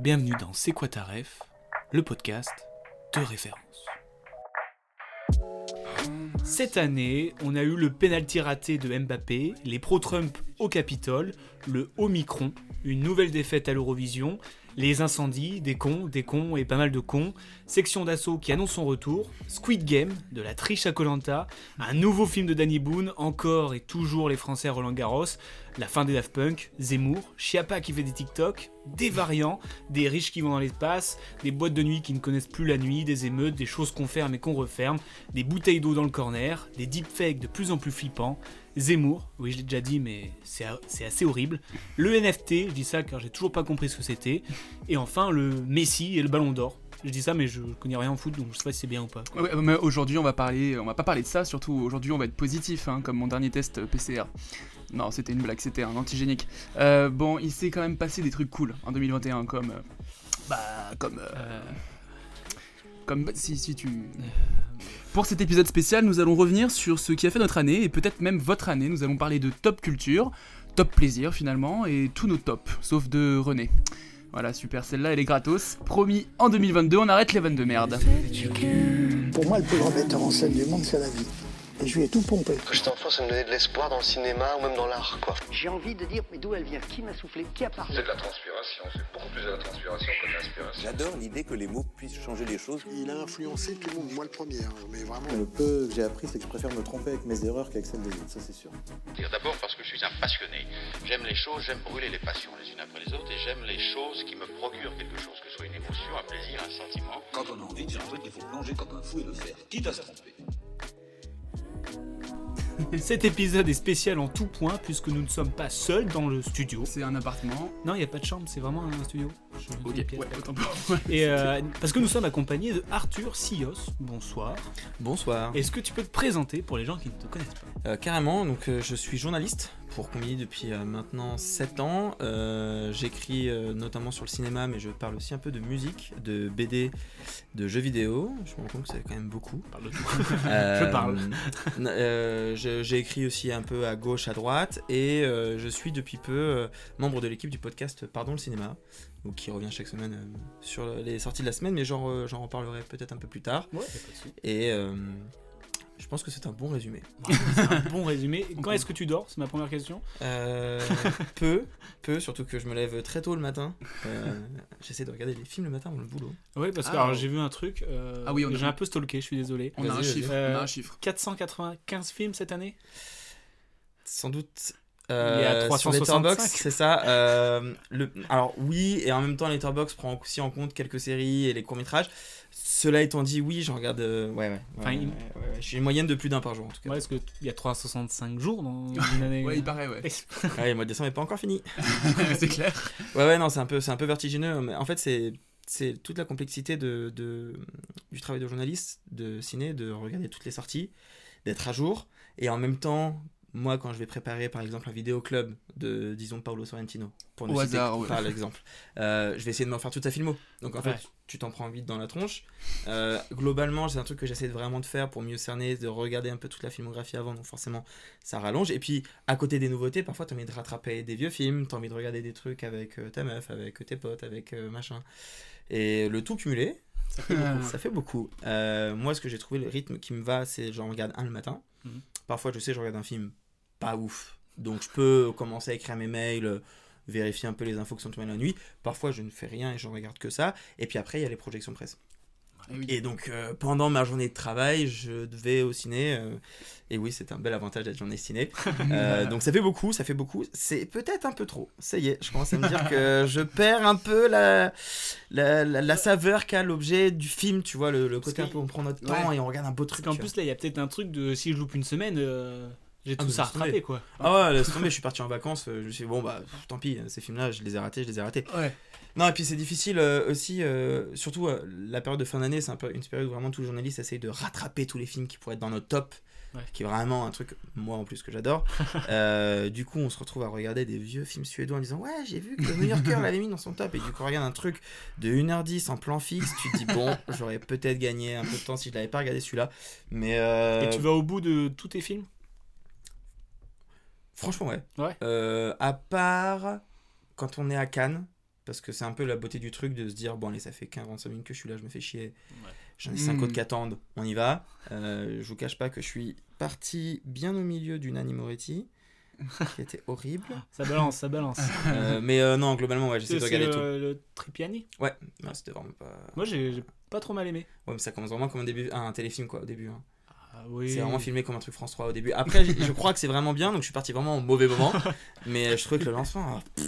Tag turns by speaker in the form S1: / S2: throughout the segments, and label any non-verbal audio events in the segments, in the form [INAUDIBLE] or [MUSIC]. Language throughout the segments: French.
S1: Bienvenue dans C'est quoi le podcast de référence. Cette année, on a eu le penalty raté de Mbappé, les pro-Trump au Capitole, le Omicron, une nouvelle défaite à l'Eurovision, les incendies, des cons, des cons et pas mal de cons, section d'assaut qui annonce son retour, Squid Game, de la triche à Colanta, un nouveau film de Danny Boone, encore et toujours les Français Roland Garros, la fin des Daft Punk, Zemmour, Chiappa qui fait des TikTok, des variants, des riches qui vont dans l'espace, des boîtes de nuit qui ne connaissent plus la nuit, des émeutes, des choses qu'on ferme et qu'on referme, des bouteilles d'eau dans le corner, des deepfakes de plus en plus flippants, Zemmour, oui je l'ai déjà dit mais c'est assez horrible, le NFT, je dis ça car j'ai toujours pas compris ce que c'était, et enfin le Messi et le Ballon d'Or. Je dis ça mais je connais rien en foot donc je sais pas si c'est bien ou pas.
S2: Aujourd'hui, on va parler, on va pas parler de ça. Surtout aujourd'hui, on va être positif, hein, comme mon dernier test PCR. Non, c'était une blague, c'était un antigénique. Euh, bon, il s'est quand même passé des trucs cool en 2021, comme, euh, bah, comme, euh, comme, bah, si, si tu. Pour cet épisode spécial, nous allons revenir sur ce qui a fait notre année et peut-être même votre année. Nous allons parler de top culture, top plaisir finalement et tous nos tops, sauf de René. Voilà, super, celle-là elle est gratos. Promis, en 2022, on arrête les vannes de merde.
S3: Pour moi, le plus grand metteur en scène du monde, c'est la vie. Et je lui ai tout pompé.
S4: Quand j'étais enfant, ça me donnait de l'espoir dans le cinéma ou même dans l'art, quoi.
S3: J'ai envie de dire, mais d'où elle vient? Qui m'a soufflé? Qui a parlé?
S5: C'est de la transpiration, c'est beaucoup plus de la transpiration que de l'inspiration.
S6: J'adore l'idée que les mots puissent changer les choses.
S3: Il a influencé tout le monde, moi le premier, hein, mais vraiment.
S7: Le peu que j'ai appris, c'est que je préfère me tromper avec mes erreurs qu'avec celles des autres, ça c'est sûr.
S5: Dire d'abord parce que je suis un passionné. J'aime les choses, j'aime brûler les passions les unes après les autres et j'aime les choses qui me procurent quelque chose, que ce soit une émotion, un plaisir, un sentiment.
S6: Quand on a envie de faire un truc, il faut plonger comme un fou et le faire, quitte à se tromper. [LAUGHS]
S1: Cet épisode est spécial en tout point puisque nous ne sommes pas seuls dans le studio.
S2: C'est un appartement.
S1: Non, il n'y a pas de chambre, c'est vraiment un studio. Je dis
S2: Ok,
S1: une pièce,
S2: ouais,
S1: d'accord.
S2: autant pour moi.
S1: Et euh, parce que nous sommes accompagnés de Arthur Sios. Bonsoir.
S8: Bonsoir.
S1: Est-ce que tu peux te présenter pour les gens qui ne te connaissent pas?
S8: Euh, carrément, donc euh, je suis journaliste pour Combini depuis euh, maintenant 7 ans. Euh, J'écris euh, notamment sur le cinéma, mais je parle aussi un peu de musique, de BD, de jeux vidéo. Je me rends compte que c'est quand même beaucoup.
S1: Parle de tout. [LAUGHS]
S8: Euh,
S1: parle.
S8: euh, je- J'ai écrit aussi un peu à gauche, à droite, et euh, je suis depuis peu euh, membre de l'équipe du podcast Pardon le cinéma, donc qui revient chaque semaine euh, sur les sorties de la semaine, mais j'en re- j'en reparlerai peut-être un peu plus tard.
S1: Ouais.
S8: Et euh, je pense que c'est un bon résumé. [LAUGHS]
S1: C'est un bon résumé. Quand est-ce que tu dors? C'est ma première question.
S8: Euh, peu, peu, surtout que je me lève très tôt le matin. Euh, J'essaie de regarder les films le matin avant le boulot.
S1: Oui, parce que
S2: Ah.
S1: alors, j'ai vu un truc. euh,
S2: Ah oui, on a-
S1: j'ai un peu stalké, je suis désolé.
S2: On a un chiffre. On a un chiffre.
S1: 495 films cette année?
S8: Sans doute.
S1: Il est à
S8: Euh, sur
S1: 365.
S8: Letterboxd, c'est ça. euh, le, alors oui, et en même temps, Letterboxd prend aussi en compte quelques séries et les courts métrages. Cela étant dit, oui, je regarde. euh, ouais, ouais. ouais,
S1: Enfin,
S8: ouais,
S1: il-
S8: ouais, ouais, ouais. J'ai une moyenne de plus d'un par jour en tout cas.
S1: Ouais, parce qu'il y a 365 jours dans [LAUGHS] une année.
S2: Ouais, il paraît, ouais.
S8: Ouais, le mois de décembre n'est pas encore fini. [LAUGHS]
S2: c'est clair.
S8: Ouais, ouais, non, c'est un peu, un peu vertigineux. Mais en fait, c'est, c'est toute la complexité de, de- du travail de journaliste, de ciné, de regarder toutes les sorties, d'être à jour. Et en même temps, moi, quand je vais préparer, par exemple, un vidéoclub de, disons, Paolo Sorrentino, pour ne
S2: Au
S8: citer
S2: hasard, ouais.
S8: par l'exemple, euh, je vais essayer de me faire toute sa filmo. Donc, en
S1: Ouais.
S8: fait, tu t'en prends vite dans la tronche. Euh, globalement, c'est un truc que j'essaie vraiment de faire pour mieux cerner, de regarder un peu toute la filmographie avant. Donc, forcément, ça rallonge. Et puis, à côté des nouveautés, parfois, tu as envie de rattraper des vieux films, tu as envie de regarder des trucs avec euh, ta meuf, avec tes potes, avec euh, machin. Et le tout cumulé, ça fait beaucoup. ça fait beaucoup. Euh, moi, ce que j'ai trouvé, le rythme qui me va, c'est j'en regarde un le matin.
S1: Mhm.
S8: Parfois, je sais, je regarde un film pas ouf. Donc, je peux commencer à écrire mes mails, euh, vérifier un peu les infos qui sont tombées la nuit. Parfois, je ne fais rien et je regarde que ça. Et puis après, il y a les projections presse. Et donc, euh, pendant ma journée de travail, je devais au ciné. euh, et oui, c'est un bel avantage d'être journée ciné. [LAUGHS] Euh, donc, ça fait beaucoup, ça fait beaucoup. C'est peut-être un peu trop. Ça y est, je commence à me dire que [LAUGHS] je perds un peu la, la, la- la saveur qu'a l'objet du film. Tu vois, le, le côté un peu on prend notre temps
S1: Ouais.
S8: et on regarde un beau truc. vois.
S1: plus, là, il y a peut-être un truc de si je loupe une semaine, j'ai
S8: Ah,
S1: tout ça rattraper, quoi.
S8: Ah ouais, laisse tomber, je suis parti en vacances, euh, je me suis dit, bon bah pff, tant pis, ces films-là, je les ai ratés, je les ai ratés.
S2: Ouais.
S8: Non, et puis c'est difficile euh, aussi, euh, surtout euh, la période de fin d'année, c'est un peu une période où vraiment tous les journalistes essayent de rattraper tous les films qui pourraient être dans notre top,
S1: Ouais.
S8: qui est vraiment un truc, moi en plus, que j'adore. [LAUGHS] Du coup, on se retrouve à regarder des vieux films suédois en disant, ouais, j'ai vu que New Yorker l'avait mis dans son top, et du coup, on regarde un truc de 1h10 en plan fixe, tu te dis, bon, j'aurais peut-être gagné un peu de temps si je l'avais pas regardé celui-là, mais...
S1: Et tu vas au bout de tous tes films?
S8: Franchement, ouais.
S1: Ouais.
S8: Euh, à part quand on est à Cannes, parce que c'est un peu la beauté du truc de se dire bon, allez, ça fait 45 minutes que je suis là, je me fais chier. J'en ai 5
S2: Mm.
S8: autres qui attendent, on y va. Euh, je vous cache pas que je suis parti bien au milieu d'une Annie Moretti, qui [LAUGHS] était horrible.
S1: Ça balance, ça balance.
S8: Euh, mais euh, non, globalement, ouais, j'essaie de regarder
S1: le,
S8: tout.
S1: le Tripiani
S8: Ouais, non, c'était vraiment pas.
S1: Moi, j'ai j'ai pas trop mal aimé.
S8: Ouais, mais ça commence vraiment comme un, début, un téléfilm, quoi, au début. hein.
S1: Ah oui.
S8: C'est vraiment filmé comme un truc France 3 au début. Après, [LAUGHS] je crois que c'est vraiment bien, donc je suis parti vraiment au mauvais moment. mais je trouvais que le lancement. ah,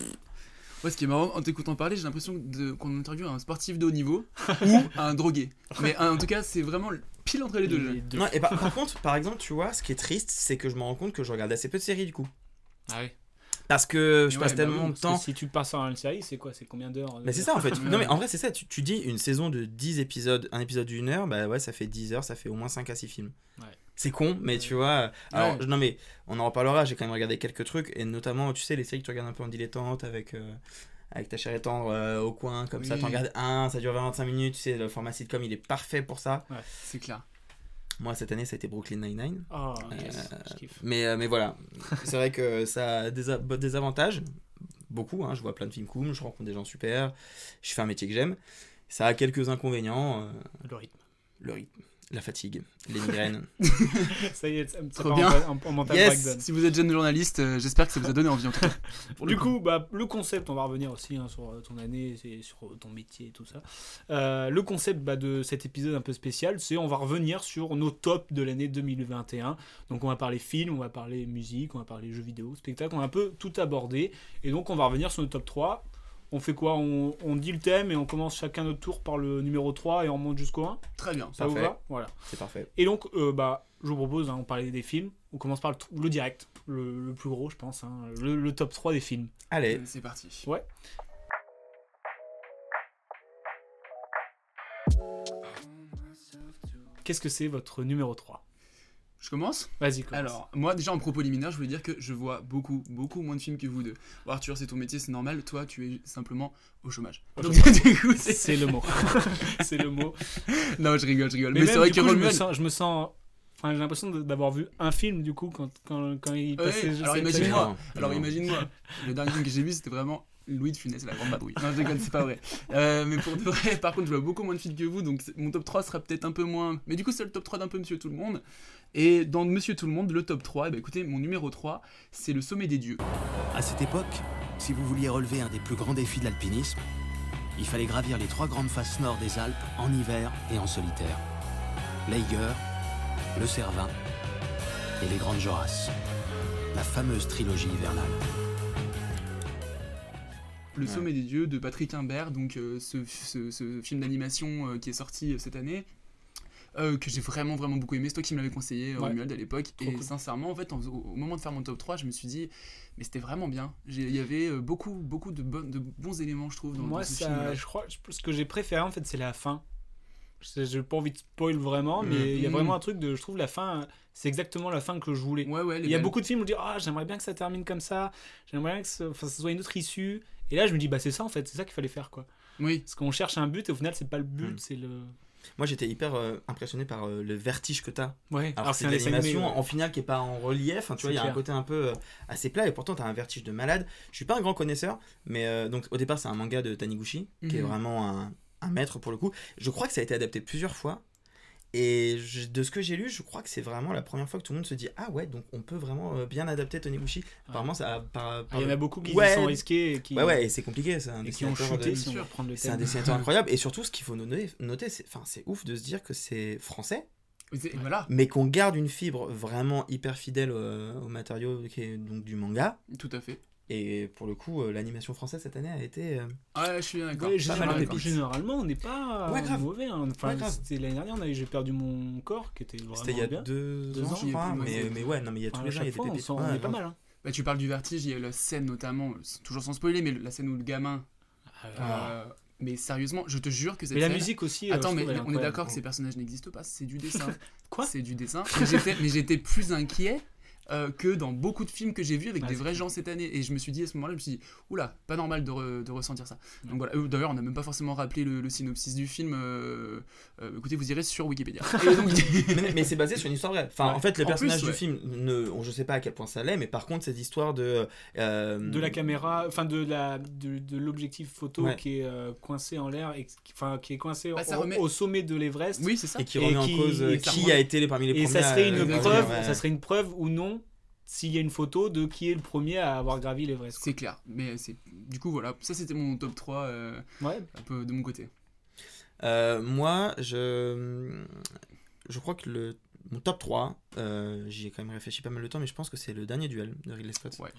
S2: Ouais, ce qui est marrant, en t'écoutant parler, j'ai l'impression qu'on interviewe un sportif de haut niveau [LAUGHS] ou un drogué. Mais en tout cas, c'est vraiment pile entre les deux.
S1: Les
S2: jeux.
S1: deux.
S8: Non, et par, par contre, par exemple, tu vois, ce qui est triste, c'est que je me rends compte que je regarde assez peu de séries du coup.
S1: Ah oui.
S8: Parce que je
S2: Ouais,
S8: passe
S2: bah
S8: tellement
S2: oui,
S8: de temps.
S1: si tu passes en une série, c'est quoi? C'est combien d'heures euh,
S8: Mais c'est ça en fait.
S2: Ouais.
S8: Non, mais en vrai, c'est ça. Tu, tu dis une saison de 10 épisodes, un épisode d'une heure, bah ouais, ça fait 10 heures, ça fait au moins 5 à 6 films.
S1: Ouais.
S8: C'est con, mais tu vois. Alors,
S2: Ouais.
S8: non, mais on en reparlera. J'ai quand même regardé quelques trucs, et notamment, tu sais, les séries que tu regardes un peu en dilettante avec. euh, avec ta chère et tendre euh, au coin, comme ça,
S2: Oui.
S8: t'en regardes un, ça dure 25 minutes, tu sais, le format sitcom il est parfait pour ça.
S2: C'est clair.
S8: Moi cette année ça a été Brooklyn Nine-Nine. Euh,
S1: yes.
S8: Mais, euh, mais voilà, [LAUGHS] c'est vrai que ça a des, des avantages, beaucoup, hein, je vois plein de films cool, je rencontre des gens super, je fais un métier que j'aime. Ça a quelques inconvénients, euh,
S1: Le rythme.
S8: le rythme, la fatigue, les migraines. [LAUGHS]
S1: Ça y est, ça me
S2: Trop bien.
S1: En, en, en mental
S8: Yes.
S1: breakdown.
S2: Si vous êtes jeune journaliste, euh, j'espère que ça vous a donné envie en tout cas. [LAUGHS]
S1: Du coup, bah, le concept, on va revenir aussi hein, sur euh, ton année, sur euh, ton métier et tout ça. Euh, le concept bah, de cet épisode un peu spécial, c'est on va revenir sur nos tops de l'année 2021. Donc on va parler film, on va parler musique, on va parler jeux vidéo, spectacle, on va un peu tout aborder. Et donc on va revenir sur nos top 3. On fait quoi on, on dit le thème et on commence chacun notre tour par le numéro 3 et on monte jusqu'au 1
S2: Très bien.
S1: Ça vous va? Voilà.
S8: C'est parfait.
S1: Et donc, euh, bah, je vous propose, hein, on parlait des films. On commence par le, le direct, le, le plus gros, je pense. hein, le, le top 3 des films.
S8: Allez,
S2: Euh, C'est parti.
S1: Ouais. Qu'est-ce que c'est votre numéro 3
S2: Je commence
S1: Vas-y, commence.
S2: Alors, moi, déjà en propos liminaire, je voulais dire que je vois beaucoup, beaucoup moins de films que vous deux. Bon, Arthur, c'est ton métier, c'est normal. Toi, tu es simplement au chômage.
S1: Au
S2: Donc,
S1: chômage. [LAUGHS]
S2: du coup, c'est.
S1: c'est le mot. [LAUGHS] c'est le mot.
S2: Non, je rigole, je rigole.
S1: Mais,
S2: Mais,
S1: même,
S2: c'est vrai
S1: du
S2: que
S1: coup, je me sens, je me sens- Enfin, j'ai l'impression de- d'avoir vu un film, du coup, quand, quand, quand il passait.
S2: alors imagine-moi. Alors imagine-moi. Le dernier film que j'ai vu, c'était vraiment Louis de Funès, la grande badrouille. Non, je rigole, c'est pas vrai. Euh, mais pour de vrai, [LAUGHS] par contre, je vois beaucoup moins de films que vous, donc mon top 3 sera peut-être un peu moins. Mais du coup, c'est le top 3 d'un peu Monsieur Tout le Monde. Et dans Monsieur Tout le Monde, le top 3, eh ben, écoutez, mon numéro 3, c'est Le Sommet des Dieux.
S9: À cette époque, si vous vouliez relever un des plus grands défis de l'alpinisme, il fallait gravir les trois grandes faces nord des Alpes en hiver et en solitaire. L'Eiger, le Cervin et les Grandes Jorasses. La fameuse trilogie hivernale.
S2: Le
S8: Ouais.
S2: Sommet des Dieux de Patrick Imbert, donc euh, ce, ce- ce film d'animation euh, qui est sorti euh, cette année. euh, que j'ai vraiment vraiment beaucoup aimé, c'est toi qui me l'avais conseillé
S1: Ouais.
S2: Romuald à l'époque et
S1: cool.
S2: sincèrement en fait en- au, moment de faire mon top 3 je me suis dit mais c'était vraiment bien il y avait beaucoup beaucoup de, bons éléments je trouve dans,
S1: Moi,
S2: dans ce
S1: ça,
S2: film
S1: je crois, ce que j'ai préféré, en fait, c'est la fin. Je- J'ai pas envie de spoil vraiment, mais
S8: Mm.
S1: il y a
S2: Mm.
S1: vraiment un truc de. Je trouve la fin, c'est exactement la fin que je voulais.
S2: ouais ouais
S1: Il y a beaucoup de films où je dis ah j'aimerais bien que ça termine comme ça, j'aimerais bien que ce, enfin, ça soit une autre issue. Et là je me dis bah c'est ça en fait, c'est ça qu'il fallait faire quoi.
S2: oui
S1: Parce qu'on cherche un but et au final c'est pas le but,
S8: Mm.
S1: c'est le.
S8: moi j'étais hyper euh, impressionné par euh, le vertige que t'as.
S1: Ouais.
S8: Alors, c'est une animation
S1: ouais.
S8: en finale qui est pas en relief, enfin, tu vois, il y a un côté un peu euh, assez plat et pourtant t'as un vertige de malade. Je suis pas un grand connaisseur, mais euh, donc au départ c'est un manga de Taniguchi qui est
S2: Mhm.
S8: vraiment un, un maître pour le coup. Je crois que ça a été adapté plusieurs fois Et je- de ce que j'ai lu, je crois que c'est vraiment la première fois que tout le monde se dit Ah ouais, donc on peut vraiment euh, bien adapter Taniguchi. Apparemment, ça a. Par,
S1: Ah, il y en a beaucoup qui
S8: Ouais.
S1: sont risqués et qui-
S8: Ouais, ouais, et c'est compliqué. C'est un
S1: et qui ont
S8: dessinateur
S1: shooté,
S8: de-
S1: si on veut reprendre le
S8: C'est un dessinateur [LAUGHS] incroyable. Et surtout, ce qu'il faut noter, noter c'est enfin, c'est ouf de se dire que c'est français.
S2: C'est- Voilà.
S8: Mais qu'on garde une fibre vraiment hyper fidèle euh, au matériau qui est donc du manga.
S2: Tout à fait.
S8: Et pour le coup, euh, l'animation française cette année a été.
S2: Ouais, je suis d'accord.
S1: Ouais, général- généralement, on n'est pas
S8: Ouais, grave.
S1: mauvais. hein. Enfin,
S8: Ouais,
S1: c'était l'année dernière, on avait- j'ai perdu mon corps, qui était vraiment
S8: C'était il y a
S1: bien.
S8: deux,
S1: Deux
S8: ans,
S1: ans,
S8: je crois. Mais,
S2: ouais,
S8: mais ouais, non, mais il y a tous
S1: Enfin,
S8: les
S1: à
S8: gens, il y a des
S1: on est pas mal. hein.
S2: Bah, tu parles du vertige, il y a la scène notamment, toujours sans spoiler, mais la scène où le gamin. euh, mais sérieusement, je te jure que cette
S1: Mais la
S2: scène-
S1: musique aussi,
S2: Attends, mais on est d'accord que ces personnages n'existent pas, c'est du [LAUGHS] dessin.
S1: Quoi?
S2: C'est du dessin. Mais j'étais plus inquiet. Euh, que dans beaucoup de films que j'ai vus avec
S1: Ah,
S2: des vrais gens cette année et je me suis dit à ce moment-là je me suis dit oula pas normal de, re- de ressentir ça donc voilà Euh, d'ailleurs on n'a même pas forcément rappelé le, le synopsis du film euh, euh, écoutez vous irez sur Wikipédia [LAUGHS] Et donc-
S8: mais, [LAUGHS] mais c'est basé sur une histoire vraie. Enfin,
S2: Ouais.
S8: en fait,
S2: En
S8: personnages
S2: plus,
S8: du
S2: ouais.
S8: film, ne, on- je sais pas à quel point ça l'est, mais par contre, cette histoire de. euh,
S1: de la caméra, enfin de la de, de l'objectif photo
S8: Ouais.
S1: qui est euh, coincé en l'air et qui- enfin qui est coincé
S2: Bah,
S1: au,
S2: remet-
S1: au sommet de l'Everest.
S2: oui c'est ça
S8: Et qui remet en cause
S1: et
S8: qui
S1: remet-
S8: a été parmi les
S1: Et
S8: premiers.
S1: ça serait une
S8: à-
S2: exactement,
S1: preuve,
S8: ouais.
S1: ça serait une preuve ou non s'il y a une photo de qui est le premier à avoir gravi l'Everest.
S2: c'est clair mais c'est du coup voilà ça c'était mon top 3 euh,
S1: Ouais.
S2: un peu de mon côté
S8: Euh, moi, je. Je crois que le. Mon top 3, euh, j'y ai quand même réfléchi pas mal de temps, mais je pense que c'est le dernier duel de Ridley Scott.
S2: Ouais.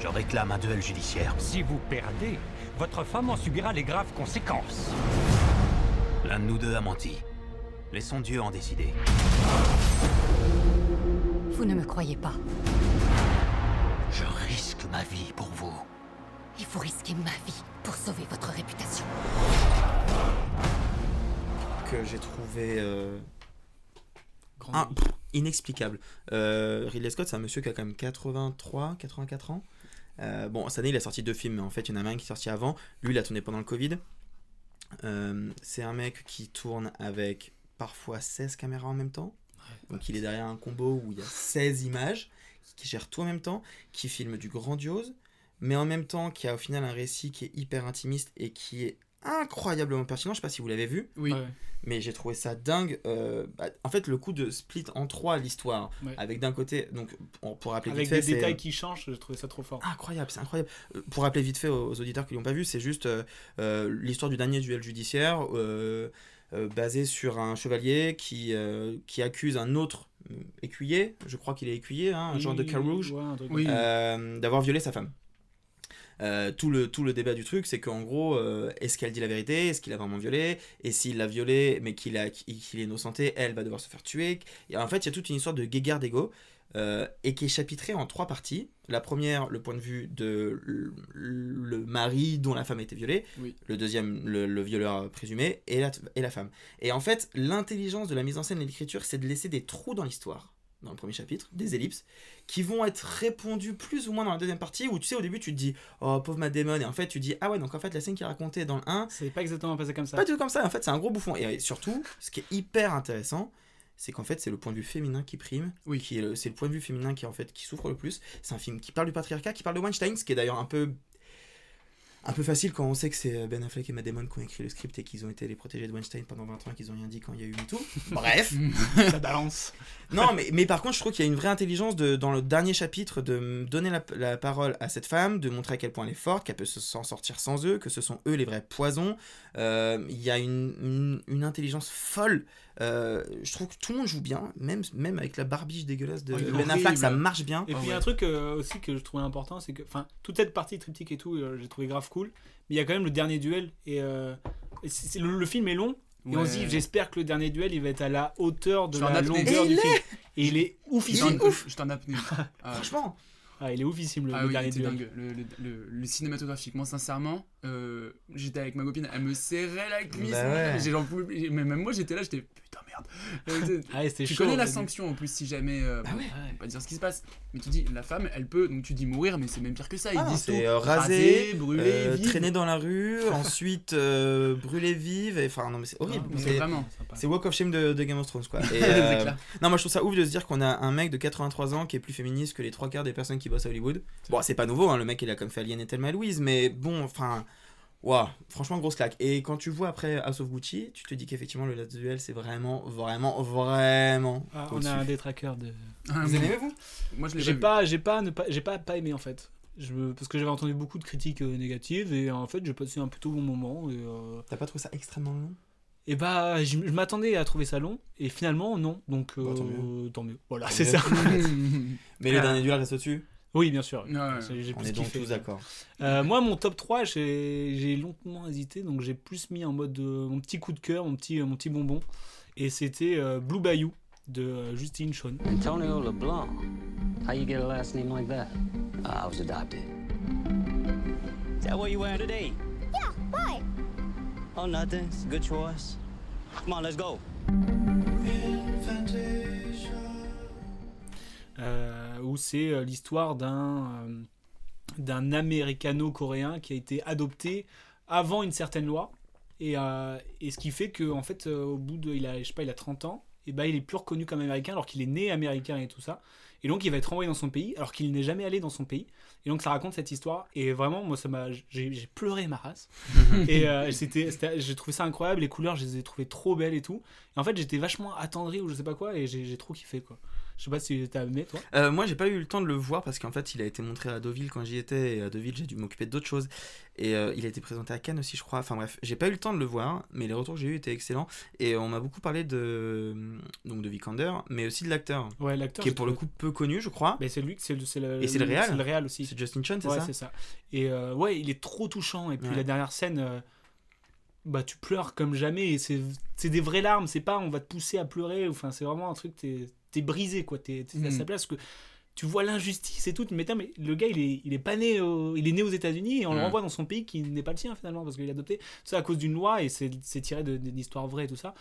S9: Je réclame un duel judiciaire.
S10: Si vous perdez, votre femme en subira les graves conséquences.
S9: L'un de nous deux a menti. Laissons Dieu en décider.
S11: Vous ne me croyez pas.
S9: Je risque ma vie pour vous.
S11: Il faut risquer ma vie pour sauver votre réputation.
S8: Que j'ai trouvé. euh, pff, inexplicable. Euh, Ridley Scott, c'est un monsieur qui a quand même 83, 84 ans. Euh, bon, cette année, il a sorti deux films, mais en fait, il y en a un qui est sorti avant. Lui, il a tourné pendant le Covid. Euh, c'est un mec qui tourne avec parfois 16 caméras en même temps. Donc, il est derrière un combo où il y a 16 images, qui gère tout en même temps, qui filme du grandiose, mais en même temps, qui a au final un récit qui est hyper intimiste et qui est incroyablement pertinent. Je sais pas si vous l'avez vu
S2: oui
S1: Ouais.
S8: mais j'ai trouvé ça dingue. euh, bah, en fait, le coup de split en trois l'histoire,
S1: Ouais.
S8: avec d'un côté, donc pour, pour rappeler
S1: Avec
S8: vite fait,
S1: des détails qui changent, je trouvais ça trop fort.
S8: incroyable, c'est incroyable. Euh, Pour rappeler vite fait aux, aux auditeurs qui l'ont pas vu, c'est juste euh, euh, l'histoire du dernier duel judiciaire euh, euh, basé sur un chevalier qui euh, qui accuse un autre euh, écuyer, je crois qu'il est écuyer, hein, un genre de
S1: ouais, truc
S2: Oui.
S8: euh, d'avoir violé sa femme. Euh, tout, le, tout le débat du truc, c'est qu'en gros, euh, est-ce qu'elle dit la vérité? Est-ce qu'il a vraiment violé? Et s'il l'a violé, mais qu'il a- qu'il est innocenté, elle va devoir se faire tuer. Et en fait, il y a toute une histoire de guéguerre d'ego, euh, et qui est chapitrée en trois parties. La première, le point de vue de le mari dont la femme a été violée.
S2: Oui.
S8: Le deuxième, le, le violeur présumé, et la, et la femme. Et en fait, l'intelligence de la mise en scène et de l'écriture, c'est de laisser des trous dans l'histoire dans le premier chapitre, des ellipses, qui vont être répondues plus ou moins dans la deuxième partie, où tu sais, au début, tu te dis, oh, pauvre Matt Damon, et en fait, tu dis, ah ouais, donc en fait, la scène qui est racontée dans le 1,
S1: C'est pas exactement passé comme ça.
S8: pas du tout comme ça, en fait, c'est un gros bouffon. Et surtout, ce qui est hyper intéressant, c'est qu'en fait, c'est le point de vue féminin qui prime,
S2: Oui.
S8: qui est c'est le point de vue féminin qui, en fait, qui souffre le plus. C'est un film qui parle du patriarcat, qui parle de Weinstein, ce qui est d'ailleurs un peu un peu facile quand on sait que c'est Ben Affleck et Matt Damon qui ont écrit le script et qu'ils ont été les protégés de Weinstein pendant 20 ans et qu'ils ont rien dit quand il y a eu MeToo. [LAUGHS] Bref. [LAUGHS]
S1: ça balance.
S8: Non, mais, mais par contre, je trouve qu'il y a une vraie intelligence de, dans le dernier chapitre de donner la, la parole à cette femme, de montrer à quel point elle est forte, qu'elle peut se- s'en sortir sans eux, que ce sont eux les vrais poisons. Euh, Il y a une, une, une intelligence folle. Euh, je trouve que tout le monde joue bien, même, même avec la barbiche dégueulasse de
S2: Oh,
S8: Ben Affleck, ça marche bien.
S1: Et puis il y a un truc euh, aussi que je trouvais important, c'est que, enfin, toute cette partie triptyque et tout, euh, j'ai trouvé grave cool. Mais il y a quand même le dernier duel et, euh, le, le film est long. Et on se dit, j'espère que le dernier duel, il va être à la hauteur de la
S2: apnée.
S1: longueur
S8: Et
S1: du
S8: il
S1: film. Et il est ouf.
S8: Il est ouf.
S2: Je t'en apnée. [LAUGHS] Ah,
S8: Franchement.
S1: Ah, il est oufissime le,
S2: Ah
S1: le
S2: oui, il
S1: dernier duel.
S2: dingue. Le, le, le, le cinématographique, moi sincèrement, euh, j'étais avec ma copine, elle me serrait la cuisse.
S8: Bah ouais.
S2: plus. Mais même moi j'étais là, j'étais merde. Euh,
S1: Ah,
S2: tu
S1: chaud.
S2: connais la sanction en plus si jamais. euh,
S8: Bah
S2: bon,
S8: ouais.
S2: on va pas dire ce qui se passe. Mais tu dis, la femme, elle peut, donc tu dis mourir, mais c'est même pire que ça. Ils
S8: Ah non,
S2: disent
S8: c'est
S2: tout.
S8: euh, raser,
S2: brûler,
S8: euh,
S2: vivre.
S8: traîner dans la rue, [LAUGHS] ensuite euh, brûler vive. et- Enfin, non, mais c'est horrible. C'est-
S2: vraiment.
S8: C'est Walk of Shame de, de Game of Thrones, quoi. [LAUGHS] Et,
S2: C'est
S8: euh,
S2: clair.
S8: non, moi je trouve ça ouf de se dire qu'on a un mec de 83 ans qui est plus féministe que les trois quarts des personnes qui bossent à Hollywood. Bon, c'est pas nouveau, hein, le mec il a comme fait Alien et Thelma Louise, mais bon, enfin, Waouh, franchement, grosse claque. Et quand tu vois après House of Gucci, tu te dis qu'effectivement, le Last Duel, c'est vraiment, vraiment, vraiment.
S1: Ah, on a un détraqueur de.
S2: Ah,
S8: Vous aimez, vous?
S2: Moi, je l'ai
S1: J'ai
S2: pas,
S1: pas, j'ai pas, ne pas, j'ai pas, pas aimé en fait. Je, parce que j'avais entendu beaucoup de critiques euh, négatives et en fait j'ai passé un plutôt bon moment. Et, euh,
S8: T'as pas trouvé ça extrêmement long?
S1: et bah je, je m'attendais à trouver ça long et finalement non. Donc euh,
S8: Bah, tant mieux.
S1: tant mieux. Voilà, c'est ça. [LAUGHS]
S8: Mais le dernier duel reste au-dessus?
S1: Oui, bien sûr.
S2: Ouais, ouais.
S8: On est donc tous d'accord.
S1: Euh, moi, mon top 3, j'ai longtemps hésité, donc j'ai plus mis en mode euh, mon petit coup de cœur, mon petit, mon petit bonbon. Et c'était euh, Blue Bayou de euh, Justine Shawn.
S12: Antonio LeBlanc. How you get a last name like that? I was adopted. Is that what you wearing today?
S13: Yeah, why?
S12: Oh, nothing. It's a good choice. Come on, let's go.
S1: euh, où c'est euh, l'histoire d'un euh, d'un américano-coréen qui a été adopté avant une certaine loi. Et, euh, et ce qui fait que en fait, euh, au bout de, il a, je sais pas, il a 30 ans, et ben il est plus reconnu comme américain alors qu'il est né américain et tout ça. Et donc il va être renvoyé dans son pays alors qu'il n'est jamais allé dans son pays. Et donc ça raconte cette histoire. Et vraiment, moi, ça m'a, j'ai pleuré ma race. [LAUGHS] et euh, c'était, j'ai trouvé ça incroyable. Les couleurs, je les ai trouvées trop belles et tout. Et en fait, j'étais vachement attendri ou je sais pas quoi. Et j'ai j'ai trop kiffé quoi. Je sais pas si t'as aimé toi.
S8: Euh, moi, j'ai pas eu le temps de le voir parce qu'en fait, il a été montré à Deauville quand j'y étais. Et à Deauville, j'ai dû m'occuper d'autres choses. Et euh, il a été présenté à Cannes aussi, je crois. Enfin bref, j'ai pas eu le temps de le voir, mais les retours que j'ai eu étaient excellents. Et on m'a beaucoup parlé de donc de Vikander, mais aussi de l'acteur.
S1: Ouais, l'acteur,
S8: Qui est pour le coup peu connu, je crois.
S1: Mais c'est lui, c'est le, c'est le,
S8: Et c'est le réal
S1: C'est le réal aussi.
S8: C'est Justin Chun, c'est
S1: ouais,
S8: ça
S1: c'est ça. Et euh, ouais, il est trop touchant. Et puis
S8: Ouais.
S1: la dernière scène, euh, bah tu pleures comme jamais. Et c'est c'est des vraies larmes. C'est pas on va te pousser à pleurer. Enfin, c'est vraiment un truc. T'es es brisé quoi. T'es t'es à
S2: Mhm.
S1: sa place que tu vois l'injustice et tout. Mais, putain, mais le gars, il est, il est pas né, au- il est né aux États-Unis et on le
S8: Mhm.
S1: renvoie dans son pays qui n'est pas le sien finalement parce qu'il est adopté. C'est à cause d'une loi et c'est tiré de- d'une histoire vraie et tout ça.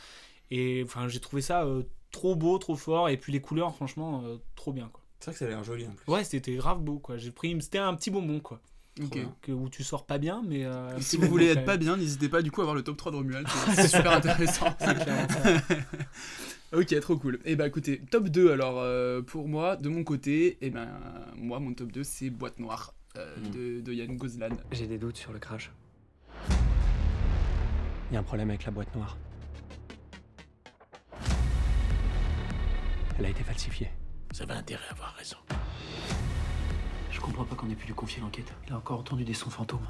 S1: Et enfin, j'ai trouvé ça euh, trop beau, trop fort. Et puis les couleurs, franchement, euh, trop bien quoi.
S8: C'est vrai que ça a l'air joli en plus.
S1: Ouais, c'était grave beau quoi. J'ai pris, c'était un petit bonbon quoi. Que, où tu sors pas bien, mais. euh,
S2: Si vous voulez être pas bien, n'hésitez pas du coup à voir le top 3 de Romuald, c'est [LAUGHS] super intéressant. [LAUGHS] Ok, trop cool. Et bah écoutez, top 2 alors euh, pour moi, de mon côté, et ben moi mon top 2 c'est Boîte Noire euh, de, de Yann Gozlan.
S14: J'ai des doutes sur le crash. Il y a un problème avec la boîte noire. Elle a été falsifiée.
S9: Ça va intérêt à avoir raison.
S14: Je comprends pas qu'on ait pu lui confier l'enquête. Il a encore entendu des sons fantômes.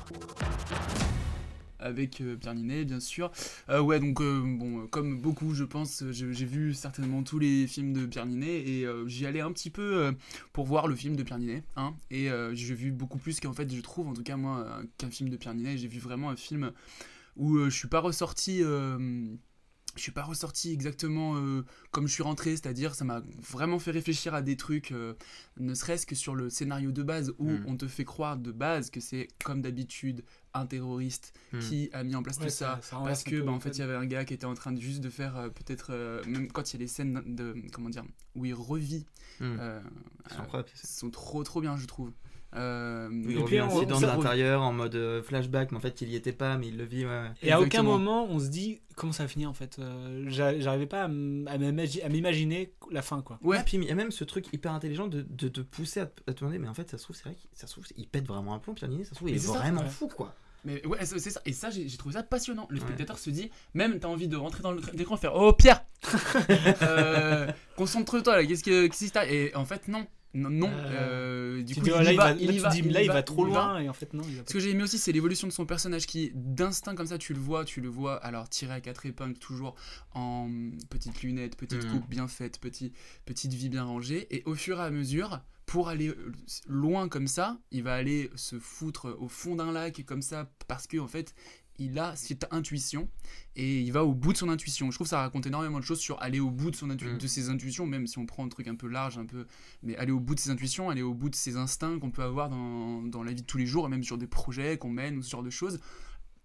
S2: Avec euh, Pierre Ninet, bien sûr. Euh, ouais, donc, euh, bon, euh, comme beaucoup, je pense, euh, j'ai vu certainement tous les films de Pierre Ninet et euh, j'y allais un petit peu euh, pour voir le film de Pierre Ninet. Hein, et euh, j'ai vu beaucoup plus qu'en fait, je trouve, en tout cas, moi, euh, qu'un film de Pierre Ninet. J'ai vu vraiment un film où euh, je suis pas ressorti. Je suis pas ressorti exactement euh, comme je suis rentré, c'est-à-dire ça m'a vraiment fait réfléchir à des trucs, euh, ne serait-ce que sur le scénario de base où
S8: Mm.
S2: on te fait croire de base que c'est comme d'habitude un terroriste
S8: Mm.
S2: qui a mis en place
S1: Ouais,
S2: tout
S1: ça-
S2: ça,
S1: ça renverse
S2: parce que bah, en fait il y avait un gars qui était en train de juste de faire euh, peut-être euh, même quand il y a les scènes de comment dire où il revit
S8: Mm.
S2: euh, euh,
S8: ces
S2: sont trop trop bien je trouve. Euh,
S8: Oui, il
S2: on-
S8: incident de l'intérieur en mode euh, flashback, mais en fait il y était pas, mais il le vit. Ouais, ouais.
S1: Et à aucun moment on se dit comment ça va finir en fait. Euh, j'a- J'arrivais pas à m'imaginer la fin quoi.
S8: Ouais, puis il y a même ce truc hyper intelligent de, de te pousser à te, demander, mais en fait, ça se trouve, c'est vrai qu'il ça se trouve, il pète vraiment un plomb, Pierre Ninet, ça se trouve, il
S2: Mais
S8: est
S2: c'est ça,
S8: vraiment
S2: ouais.
S8: fou, quoi.
S2: Mais ouais, c'est ça. Et ça, j'ai trouvé ça passionnant. Le
S8: Ouais.
S2: spectateur se dit, même t'as envie de rentrer dans le tra- écran et faire Oh Pierre [LAUGHS] Euh, Concentre-toi là, qu'est-ce que- qu'est-ce qui t'arrive Et en fait, non. Non, non.
S1: Euh,
S2: euh, du coup,
S1: dis,
S2: il,
S1: là, il
S2: va, il
S1: trop loin, et en fait, non, il va
S2: Ce que j'ai aimé aussi, c'est l'évolution de son personnage qui, d'instinct comme ça, tu le vois, tu le vois, alors tiré à quatre épingles, toujours en petites lunettes, petite
S8: Mhm.
S2: coupe bien faite, petit, petite vie bien rangée, et au fur et à mesure, pour aller euh, loin comme ça, il va aller se foutre au fond d'un lac comme ça, parce que en fait, il a cette intuition et il va au bout de son intuition. Je trouve que ça raconte énormément de choses sur aller au bout de, son intu-
S8: Mm.
S2: de ses intuitions, même si on prend un truc un peu large, un peu, mais aller au bout de ses intuitions, aller au bout de ses instincts qu'on peut avoir dans, dans la vie de tous les jours, et même sur des projets qu'on mène ou ce genre de choses.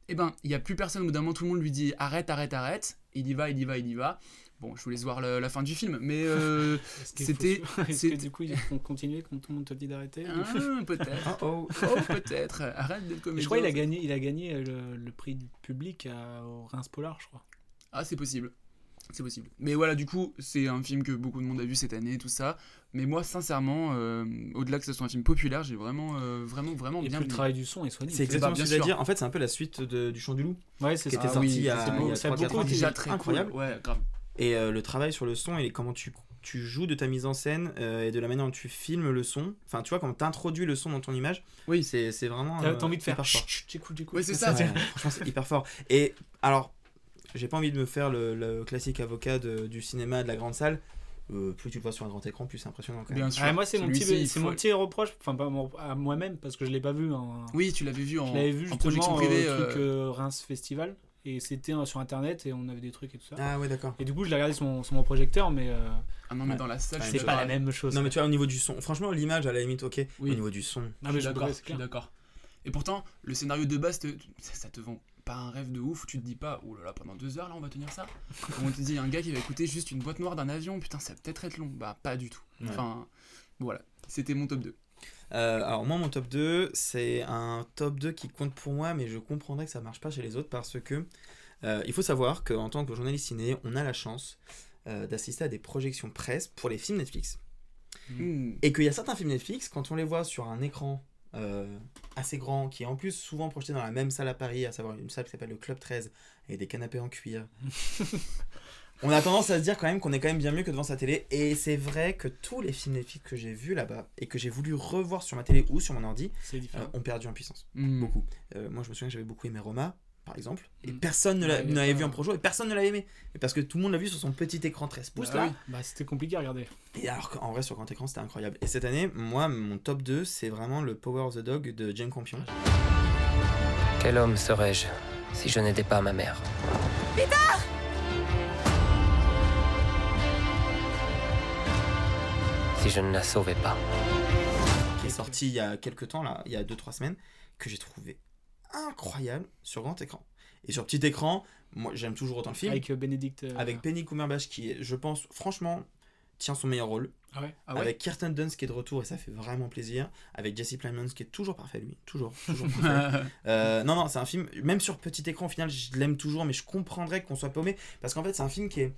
S2: Eh ben, il n'y a plus personne, au bout d'un moment, tout le monde lui dit arrête, arrête, arrête. Il y va, il y va, il y va. Bon, je vous laisse voir la fin du film, mais euh, [LAUGHS] c'était. [LAUGHS]
S1: Est-ce que du coup ils vont continuer quand tout le monde te dit d'arrêter
S2: Ah, peut-être. [LAUGHS]
S8: Oh,
S2: oh. peut-être. Arrête d'être comédien.
S1: Je crois qu'il a gagné, il a gagné le, le prix du public à, au Reims Polar, je crois.
S2: Ah, c'est possible. C'est possible. Mais voilà, du coup, c'est un film que beaucoup de monde a vu cette année, tout ça. Mais moi, sincèrement, euh, au-delà que ce soit un film populaire, j'ai vraiment, euh, vraiment, vraiment
S1: Et
S2: bien
S1: puis le travail du son est soigné.
S8: C'est exactement ce que j'allais dire. En fait, c'est un peu la suite de- du Chant du Loup.
S1: Ouais, c'est
S8: qui
S1: ça.
S8: était
S1: Ah
S8: sorti
S1: oui,
S8: il y a,
S1: c'est beau,
S8: il y a
S1: ça a
S8: 3-4
S1: beaucoup
S8: ans, qui
S2: déjà très
S8: incroyable.
S2: cool. Ouais, grave.
S8: Et euh, le travail sur le son et comment tu, tu joues de ta mise en scène euh, et de la manière dont tu filmes le son. Enfin, tu vois, quand tu introduis le son dans ton image,
S2: Oui.
S8: c'est c'est vraiment.
S1: T'as
S8: euh,
S1: t'as envie de faire.
S8: hyper fort.
S1: Chut, chut, J'écoute, j'écoute.
S2: Ouais, c'est ça.
S8: Ouais, franchement, c'est hyper fort. Et alors, j'ai pas envie de me faire le, le classique avocat de- du cinéma, de la grande salle. Euh, plus tu le vois sur un grand écran, plus c'est impressionnant quand même.
S2: Bien sûr.
S1: Ah, moi, c'est mon petit,
S2: il
S1: c'est
S2: faut-
S1: mon petit reproche, enfin pas à moi-même parce que je l'ai pas vu. En,
S2: Oui, tu l'avais vu en,
S1: je l'avais vu
S2: en
S1: justement
S2: projection privée.
S1: au truc
S2: euh,
S1: euh, Reims Festival et c'était euh, sur internet et on avait des trucs et tout ça.
S8: Ah ouais, d'accord.
S1: Et du coup, je l'ai regardé sur mon, sur mon projecteur, mais euh,
S2: Ah non, mais
S8: Ouais.
S2: dans la salle,
S1: c'est pas la même chose.
S8: Non, mais tu vois, au niveau du son, franchement, l'image à la limite, ok.
S2: Oui.
S8: Au niveau du son,
S1: Ah, mais je
S2: suis d'accord. Et pourtant, le scénario de base, te- ça, ça te vend pas un rêve de ouf. Tu te dis pas, oh là là, pendant deux heures là, on va tenir ça. On te dit, un gars qui va écouter juste une boîte noire d'un avion, putain, ça va peut-être être long. Bah, pas du tout.
S8: Ouais.
S2: Enfin, voilà. C'était mon top 2.
S8: Euh, alors moi mon top 2 c'est un top 2 qui compte pour moi mais je comprendrais que ça marche pas chez les autres parce que euh, il faut savoir qu'en tant que journaliste ciné on a la chance euh, d'assister à des projections presse pour les films Netflix
S2: Hmm.
S8: et qu'il y a certains films Netflix quand on les voit sur un écran euh, assez grand qui est en plus souvent projeté dans la même salle à Paris à savoir une salle qui s'appelle le Club 13 avec des canapés en cuir [LAUGHS] on a tendance à se dire quand même qu'on est quand même bien mieux que devant sa télé. Et c'est vrai que tous les films Netflix que j'ai vus là-bas et que j'ai voulu revoir sur ma télé ou sur mon ordi euh, ont perdu en puissance.
S2: Hmm.
S8: Beaucoup. Euh, moi, je me souviens que j'avais beaucoup aimé Roma, par exemple. Et
S2: Mm.
S8: personne ne l'avait vu en projo et personne ne l'avait aimé. Et parce que tout le monde l'a vu sur son petit écran 13 pouces
S2: Bah
S8: là.
S2: oui.
S1: Bah, c'était compliqué à regarder.
S8: Et alors qu'en vrai, sur grand écran, c'était incroyable. Et cette année, moi, mon top 2, c'est vraiment le Power of the Dog de Jane Campion.
S13: Quel homme serais-je si je n'étais pas ma mère? Si je ne la sauvais pas.
S8: qui est sorti il y a quelques temps, là, il y a 2-3 semaines, que j'ai trouvé incroyable sur grand écran. Et sur petit écran, moi j'aime toujours autant le film.
S1: Avec euh, Benedict. euh,
S8: avec Penny Cumberbatch qui est, je pense, franchement, tient son meilleur rôle.
S1: Ah ouais?
S2: Ah ouais?
S8: Avec Kirsten Dunst qui est de retour et ça fait vraiment plaisir. Avec Jesse Plemons qui est toujours parfait lui, toujours, toujours parfait. [LAUGHS] Euh, non, non, c'est un film, même sur petit écran, au final, je l'aime toujours, mais je comprendrais qu'on soit paumé parce qu'en fait, c'est un film qui est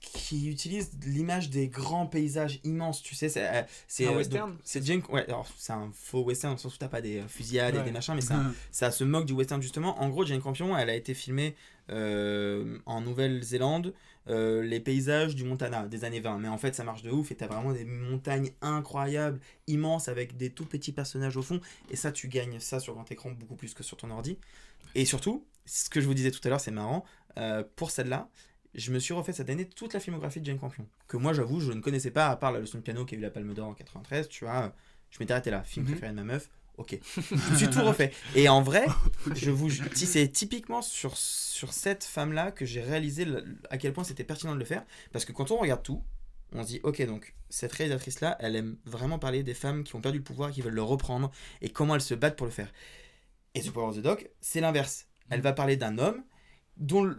S8: qui utilise l'image des grands paysages immenses, tu sais, c'est euh, c'est
S1: Un
S8: euh,
S1: western
S8: C'est ouais, alors c'est un faux western dans le sens où t'as pas des euh, fusillades et des machins, mais c'est un- ça se moque du western justement. En gros, Jane Campion, elle a été filmée euh, en Nouvelle-Zélande, euh, les paysages du Montana des années 20. Mais en fait, ça marche de ouf et t'as vraiment des montagnes incroyables, immenses, avec des tout petits personnages au fond. Et ça, tu gagnes ça sur grand écran beaucoup plus que sur ton ordi. Et surtout, ce que je vous disais tout à l'heure, c'est marrant, euh, pour celle-là, je me suis refait cette année toute la filmographie de Jane Campion. Que moi, j'avoue, je ne connaissais pas, à part la leçon de piano qui a eu la Palme d'Or en 93, tu vois. Je m'étais arrêté là, film
S2: Mhm.
S8: préféré de ma meuf. Ok. je me suis tout refait. Et en vrai, je vous si c'est typiquement sur, sur cette femme-là que j'ai réalisé à quel point c'était pertinent de le faire. Parce que quand on regarde tout, on se dit, ok, donc cette réalisatrice-là, elle aime vraiment parler des femmes qui ont perdu le pouvoir, qui veulent le reprendre, et comment elles se battent pour le faire. Et The Power of the Dog, c'est l'inverse. Elle va parler d'un homme dont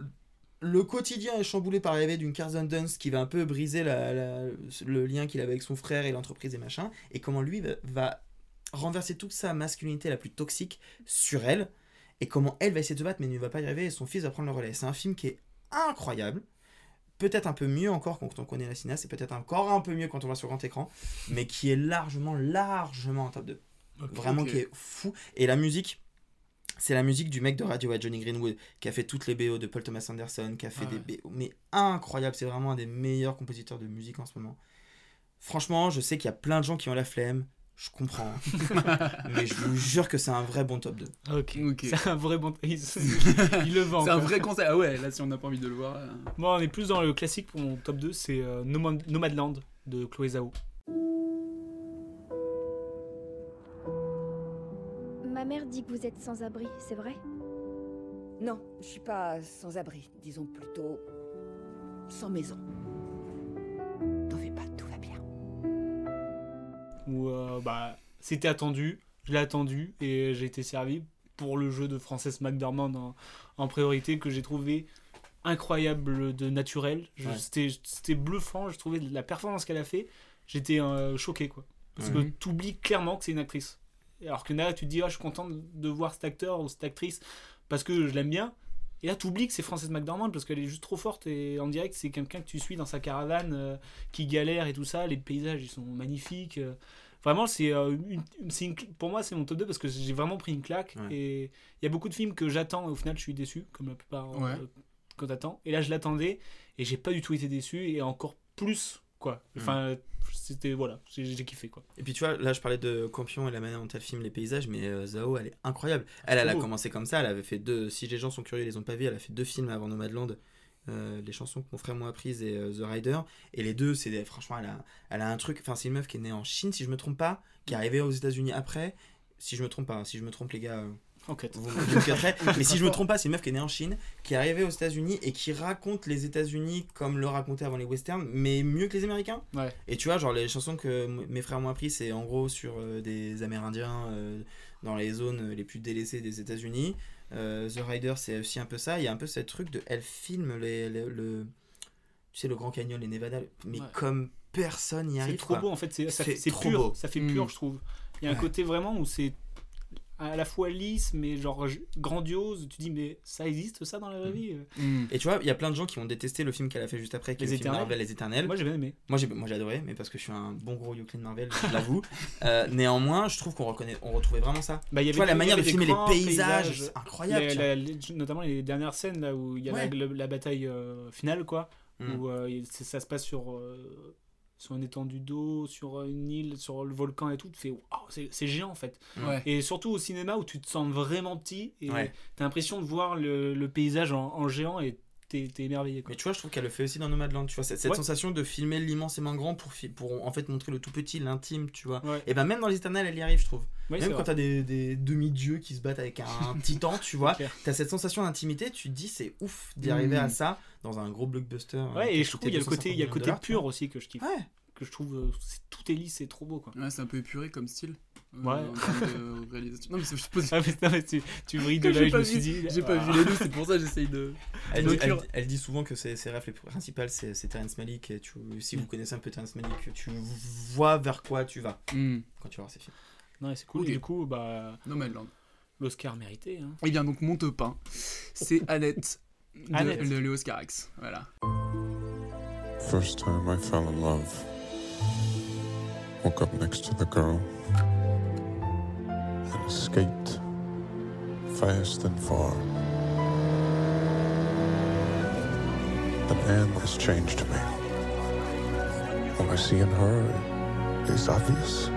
S8: le- quotidien est chamboulé par l'arrivée d'une Carson Dunst qui va un peu briser la- la- le lien qu'il avait avec son frère et l'entreprise et machin, et comment lui va, va renverser toute sa masculinité la plus toxique sur elle, et comment elle va essayer de se battre mais ne va pas y arriver, et son fils va prendre le relais. C'est un film qui est incroyable, peut-être un peu mieux encore quand on connaît la cinéaste, et peut-être encore un peu mieux quand on va sur grand écran, mais qui est largement, largement en top 2.
S1: Ok.
S8: Vraiment qui est fou. Et la musique, c'est la musique du mec de Radiohead, Johnny Greenwood, qui a fait toutes les BO de Paul Thomas Anderson, qui a fait
S2: Ah
S8: des BO, mais incroyable, c'est vraiment un des meilleurs compositeurs de musique en ce moment. Franchement, je sais qu'il y a plein de gens qui ont la flemme, je comprends, [LAUGHS] mais je vous jure que c'est un vrai bon top 2.
S1: Ok.
S2: Ok.
S1: C'est un vrai bon. Il, [LAUGHS] il le vend.
S2: C'est un vrai conseil. Ah ouais, là, si on n'a pas envie de le voir. euh,
S1: Moi, on est plus dans le classique pour mon top 2, c'est euh, Nomad- Nomadland de Chloé Zhao.
S15: Mère dit que vous êtes sans abri, c'est vrai?
S16: Non, je suis pas sans abri, disons plutôt sans maison. T'en fais pas, tout va bien.
S1: Où euh, bah, c'était attendu, je l'ai attendu et j'ai été servi pour le jeu de Frances McDormand en, en priorité que j'ai trouvé incroyable de naturel.
S8: Ouais.
S1: C'était bluffant, je trouvais la performance qu'elle a fait, j'étais euh, choqué quoi. Parce que tu oublies clairement que c'est une actrice. Alors que là, tu te dis, ah, je suis content de- voir cet acteur ou cette actrice parce que je l'aime bien. Et là, t'oublies que c'est Frances McDormand parce qu'elle est juste trop forte et en direct, c'est quelqu'un que tu suis dans sa caravane euh, qui galère et tout ça. Les paysages, ils sont magnifiques. euh. Vraiment, c'est euh, pour moi, c'est mon top 2 parce que j'ai vraiment pris une claque.
S8: Ouais.
S1: Et il y a beaucoup de films que j'attends et au final, je suis déçu, comme la plupart
S2: Ouais.
S1: quand t'attends. Et là, je l'attendais et j'ai pas du tout été déçu et encore plus, quoi. Enfin, c'était voilà, j'ai kiffé, quoi.
S8: Et puis tu vois, là je parlais de Campion et la manière dont elle filme les paysages, mais euh, Zhao elle est incroyable. Elle, elle a
S1: beau.
S8: commencé comme ça, elle avait fait deux. Si les gens sont curieux, ils les ont pas vus, elle a fait deux films avant Nomadland. euh, les chansons que mon frère m'a apprises et euh, The Rider et les deux c'est franchement elle a, elle a un truc enfin c'est une meuf qui est née en Chine si je me trompe pas qui est arrivée aux États-Unis après si je me trompe pas si je me trompe les gars euh,
S1: Enquête.
S8: vous me cut-erez. [LAUGHS] mais si je me trompe pas c'est une meuf qui est née en Chine qui est arrivée aux États-Unis et qui raconte les États-Unis comme le racontaient avant les westerns mais mieux que les Américains
S1: Ouais.
S8: et tu vois, genre les chansons que mes frères m'ont appris, c'est en gros sur euh, des Amérindiens euh, dans les zones les plus délaissées des États-Unis. Euh, The Rider, c'est aussi un peu ça. Il y a un peu ce truc de. Elle filme les, les- le. Tu sais, le Grand Canyon, les Nevada, mais
S1: Ouais.
S8: comme personne n'y
S1: C'est
S8: arrive.
S1: trop
S8: quoi.
S1: beau en fait, c'est ça-
S8: C'est
S1: c'est pur,
S8: beau.
S1: ça fait pur je trouve. Il y a un
S8: Ouais.
S1: côté vraiment où c'est à la fois lisse mais genre grandiose, tu dis mais ça existe ça dans la vraie vie euh
S2: Mm.
S8: Et tu vois, il y a plein de gens qui ont détesté le film qu'elle a fait juste après, qui est
S1: Les
S8: le film
S1: Éternels.
S8: Marvel Les Éternels.
S1: Moi j'ai bien aimé.
S8: Moi j'ai moi j'ai adoré, mais parce que je suis un bon gros Yoklin Marvel, je l'avoue. [LAUGHS] Euh, néanmoins, je trouve qu'on reconnaît, on retrouvait vraiment ça.
S1: Bah, y
S8: tu vois
S1: avait-
S8: la manière de
S1: avait
S8: filmer les paysages, c'est incroyable.
S1: La-
S8: tu vois.
S1: la- les- notamment les dernières scènes là où il y a la-
S8: Ouais.
S1: la, la bataille euh, finale quoi,
S8: Mm.
S1: où euh, ça se passe sur sur une étendue d'eau, sur une île, sur le volcan et tout. Tu fais waouh, c'est géant en fait.
S2: Ouais.
S1: Et surtout au cinéma où tu te sens vraiment petit et
S8: Ouais.
S1: t'as l'impression de voir le, le paysage en, en géant et t'es t'es émerveillé quoi.
S8: Mais tu vois, je trouve qu'elle le fait aussi dans Nomadland, tu vois, cette, cette
S1: Ouais.
S8: sensation de filmer l'immensément grand pour, fi- pour en fait montrer le tout petit, l'intime, tu vois.
S1: Ouais.
S8: Et ben même dans les éternels, elle y arrive, je trouve. Même quand
S1: vrai.
S8: t'as des, des demi-dieux qui se battent avec un [LAUGHS] titan, tu vois, t'as cette sensation d'intimité, tu te dis c'est ouf d'y arriver
S2: Mm.
S8: à ça dans un gros blockbuster. euh,
S1: Ouais, et je trouve qu'il y a le côté, il y a le
S8: 250
S1: côté
S8: millions de
S1: pur aussi que je kiffe.
S8: Ouais.
S1: Que je trouve euh, c'est- tout est lisse, c'est trop beau quoi.
S2: Ouais, c'est un peu épuré comme style. Euh,
S1: Ouais.
S2: en termes de réalisation. Non, mais c'est- je pose.
S1: Ah, mais, non, mais tu, tu brilles de [LAUGHS] l'œil, je me suis dit.
S2: J'ai pas
S1: ah.
S2: vu les deux, c'est pour ça que j'essaye de.
S8: Elle,
S2: de
S8: dit,
S2: me
S8: elle,
S2: cure.
S8: elle dit souvent que ses, ses rêves les principales, c'est c'est Terrence Malick. Et tu, si vous connaissez un peu Terrence Malick, tu vois vers quoi tu vas
S2: Mm.
S8: quand tu vas voir ces films.
S1: Non, c'est cool. Et du coup, bah,
S2: Nomadland.
S1: l'Oscar mérité. Hein.
S2: Eh bien, donc mon top 1, c'est Annette de
S1: Annette.
S2: le Léo Carax. Voilà.
S17: First time I fell in love. Woke up next to the girl and escaped fast and far. But Anne has changed me. What I see in her is obvious.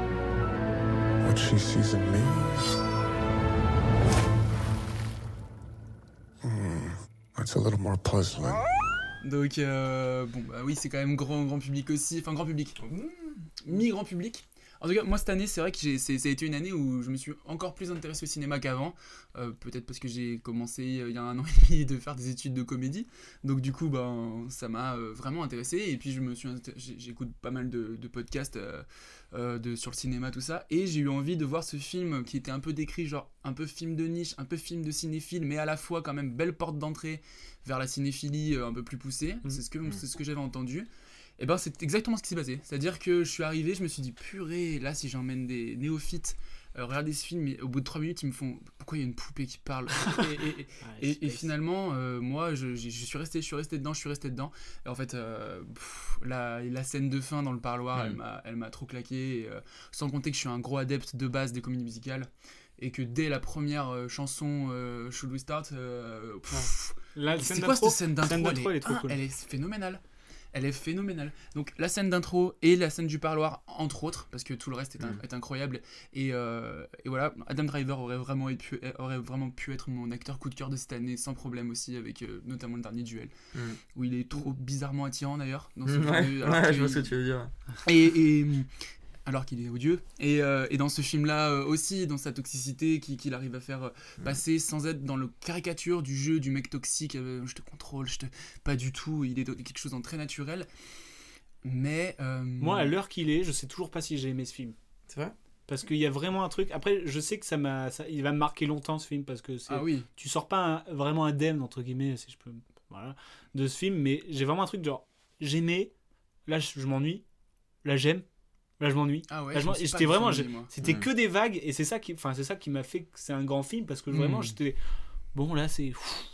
S17: What she sees in me. Hmm, that's a little more puzzling.
S2: Donc, euh, bon, bah oui, c'est quand même grand, grand public aussi. Enfin, grand public. Mm, Mi-grand public. En tout cas, moi, cette année, c'est vrai que ça a été une année où je me suis encore plus intéressé au cinéma qu'avant. Euh, Peut-être parce que j'ai commencé euh, il y a un an [LAUGHS] et demi de faire des études de comédie. Donc, du coup, ben, ça m'a euh, vraiment intéressé. Et puis, je me suis inté- j'ai- j'écoute pas mal de, de podcasts de, sur le cinéma, tout ça. Et j'ai eu envie de voir ce film qui était un peu décrit, genre un peu film de niche, un peu film de cinéphile, mais à la fois quand même belle porte d'entrée vers la cinéphilie un peu plus poussée. C'est ce que, c'est ce que j'avais entendu. Et ben c'est exactement ce qui s'est passé. C'est-à-dire que je suis arrivé, je me suis dit purée, là si j'emmène des néophytes euh, regarder ce film, et au bout de 3 minutes ils me font pourquoi il y a une poupée qui parle? Et, et- et- [LAUGHS] et- et finalement euh, moi je, je- je suis resté, je suis resté dedans, je suis resté dedans. Et en fait euh, pff, la, la scène de fin dans le parloir,
S8: Mm.
S2: elle m'a, elle m'a trop claqué. euh, sans compter que je suis un gros adepte de base des comédies musicales et que dès la première euh, chanson euh, Should We Start, euh, c'est quoi cette scène d'intro elle,
S1: trop
S2: ah,
S1: cool.
S2: elle est phénoménale. Elle est phénoménale. Donc la scène d'intro et la scène du parloir, entre autres, parce que tout le reste est,
S8: Mm.
S2: est incroyable. Et, euh, et voilà, Adam Driver aurait vraiment, pu, aurait vraiment pu être mon acteur coup de cœur de cette année, sans problème aussi, avec euh, notamment le dernier duel,
S8: Mm.
S2: où il est trop bizarrement attirant d'ailleurs. dans ce [LAUGHS]
S8: ouais, je vois ce que tu veux dire.
S2: Et, et, alors qu'il est odieux. Et, euh, et dans ce film-là euh, aussi, dans sa toxicité qui- qu'il arrive à faire euh, passer sans être dans le caricature du jeu du mec toxique, euh, je te contrôle, je te... Pas du tout, il est quelque chose en très naturel. Mais... euh,
S1: Moi, à l'heure qu'il est, je sais toujours pas si j'ai aimé ce film.
S8: C'est vrai?
S1: Parce qu'il y a vraiment un truc. Après, je sais que ça m'a, ça- il va me marquer longtemps ce film parce que c'est.
S2: Ah oui.
S1: Tu sors pas un- vraiment indemne entre guillemets, si je peux, voilà, de ce film, mais j'ai vraiment un truc genre j'aimais, là je, je m'ennuie, là j'aime, là je m'ennuie.
S2: Ah ouais,
S1: j'étais vraiment, c'était
S2: Ouais.
S1: que des vagues et c'est ça qui, enfin c'est ça qui m'a fait que c'est un grand film parce que vraiment
S2: Mm.
S1: j'étais Bon, là, c'est.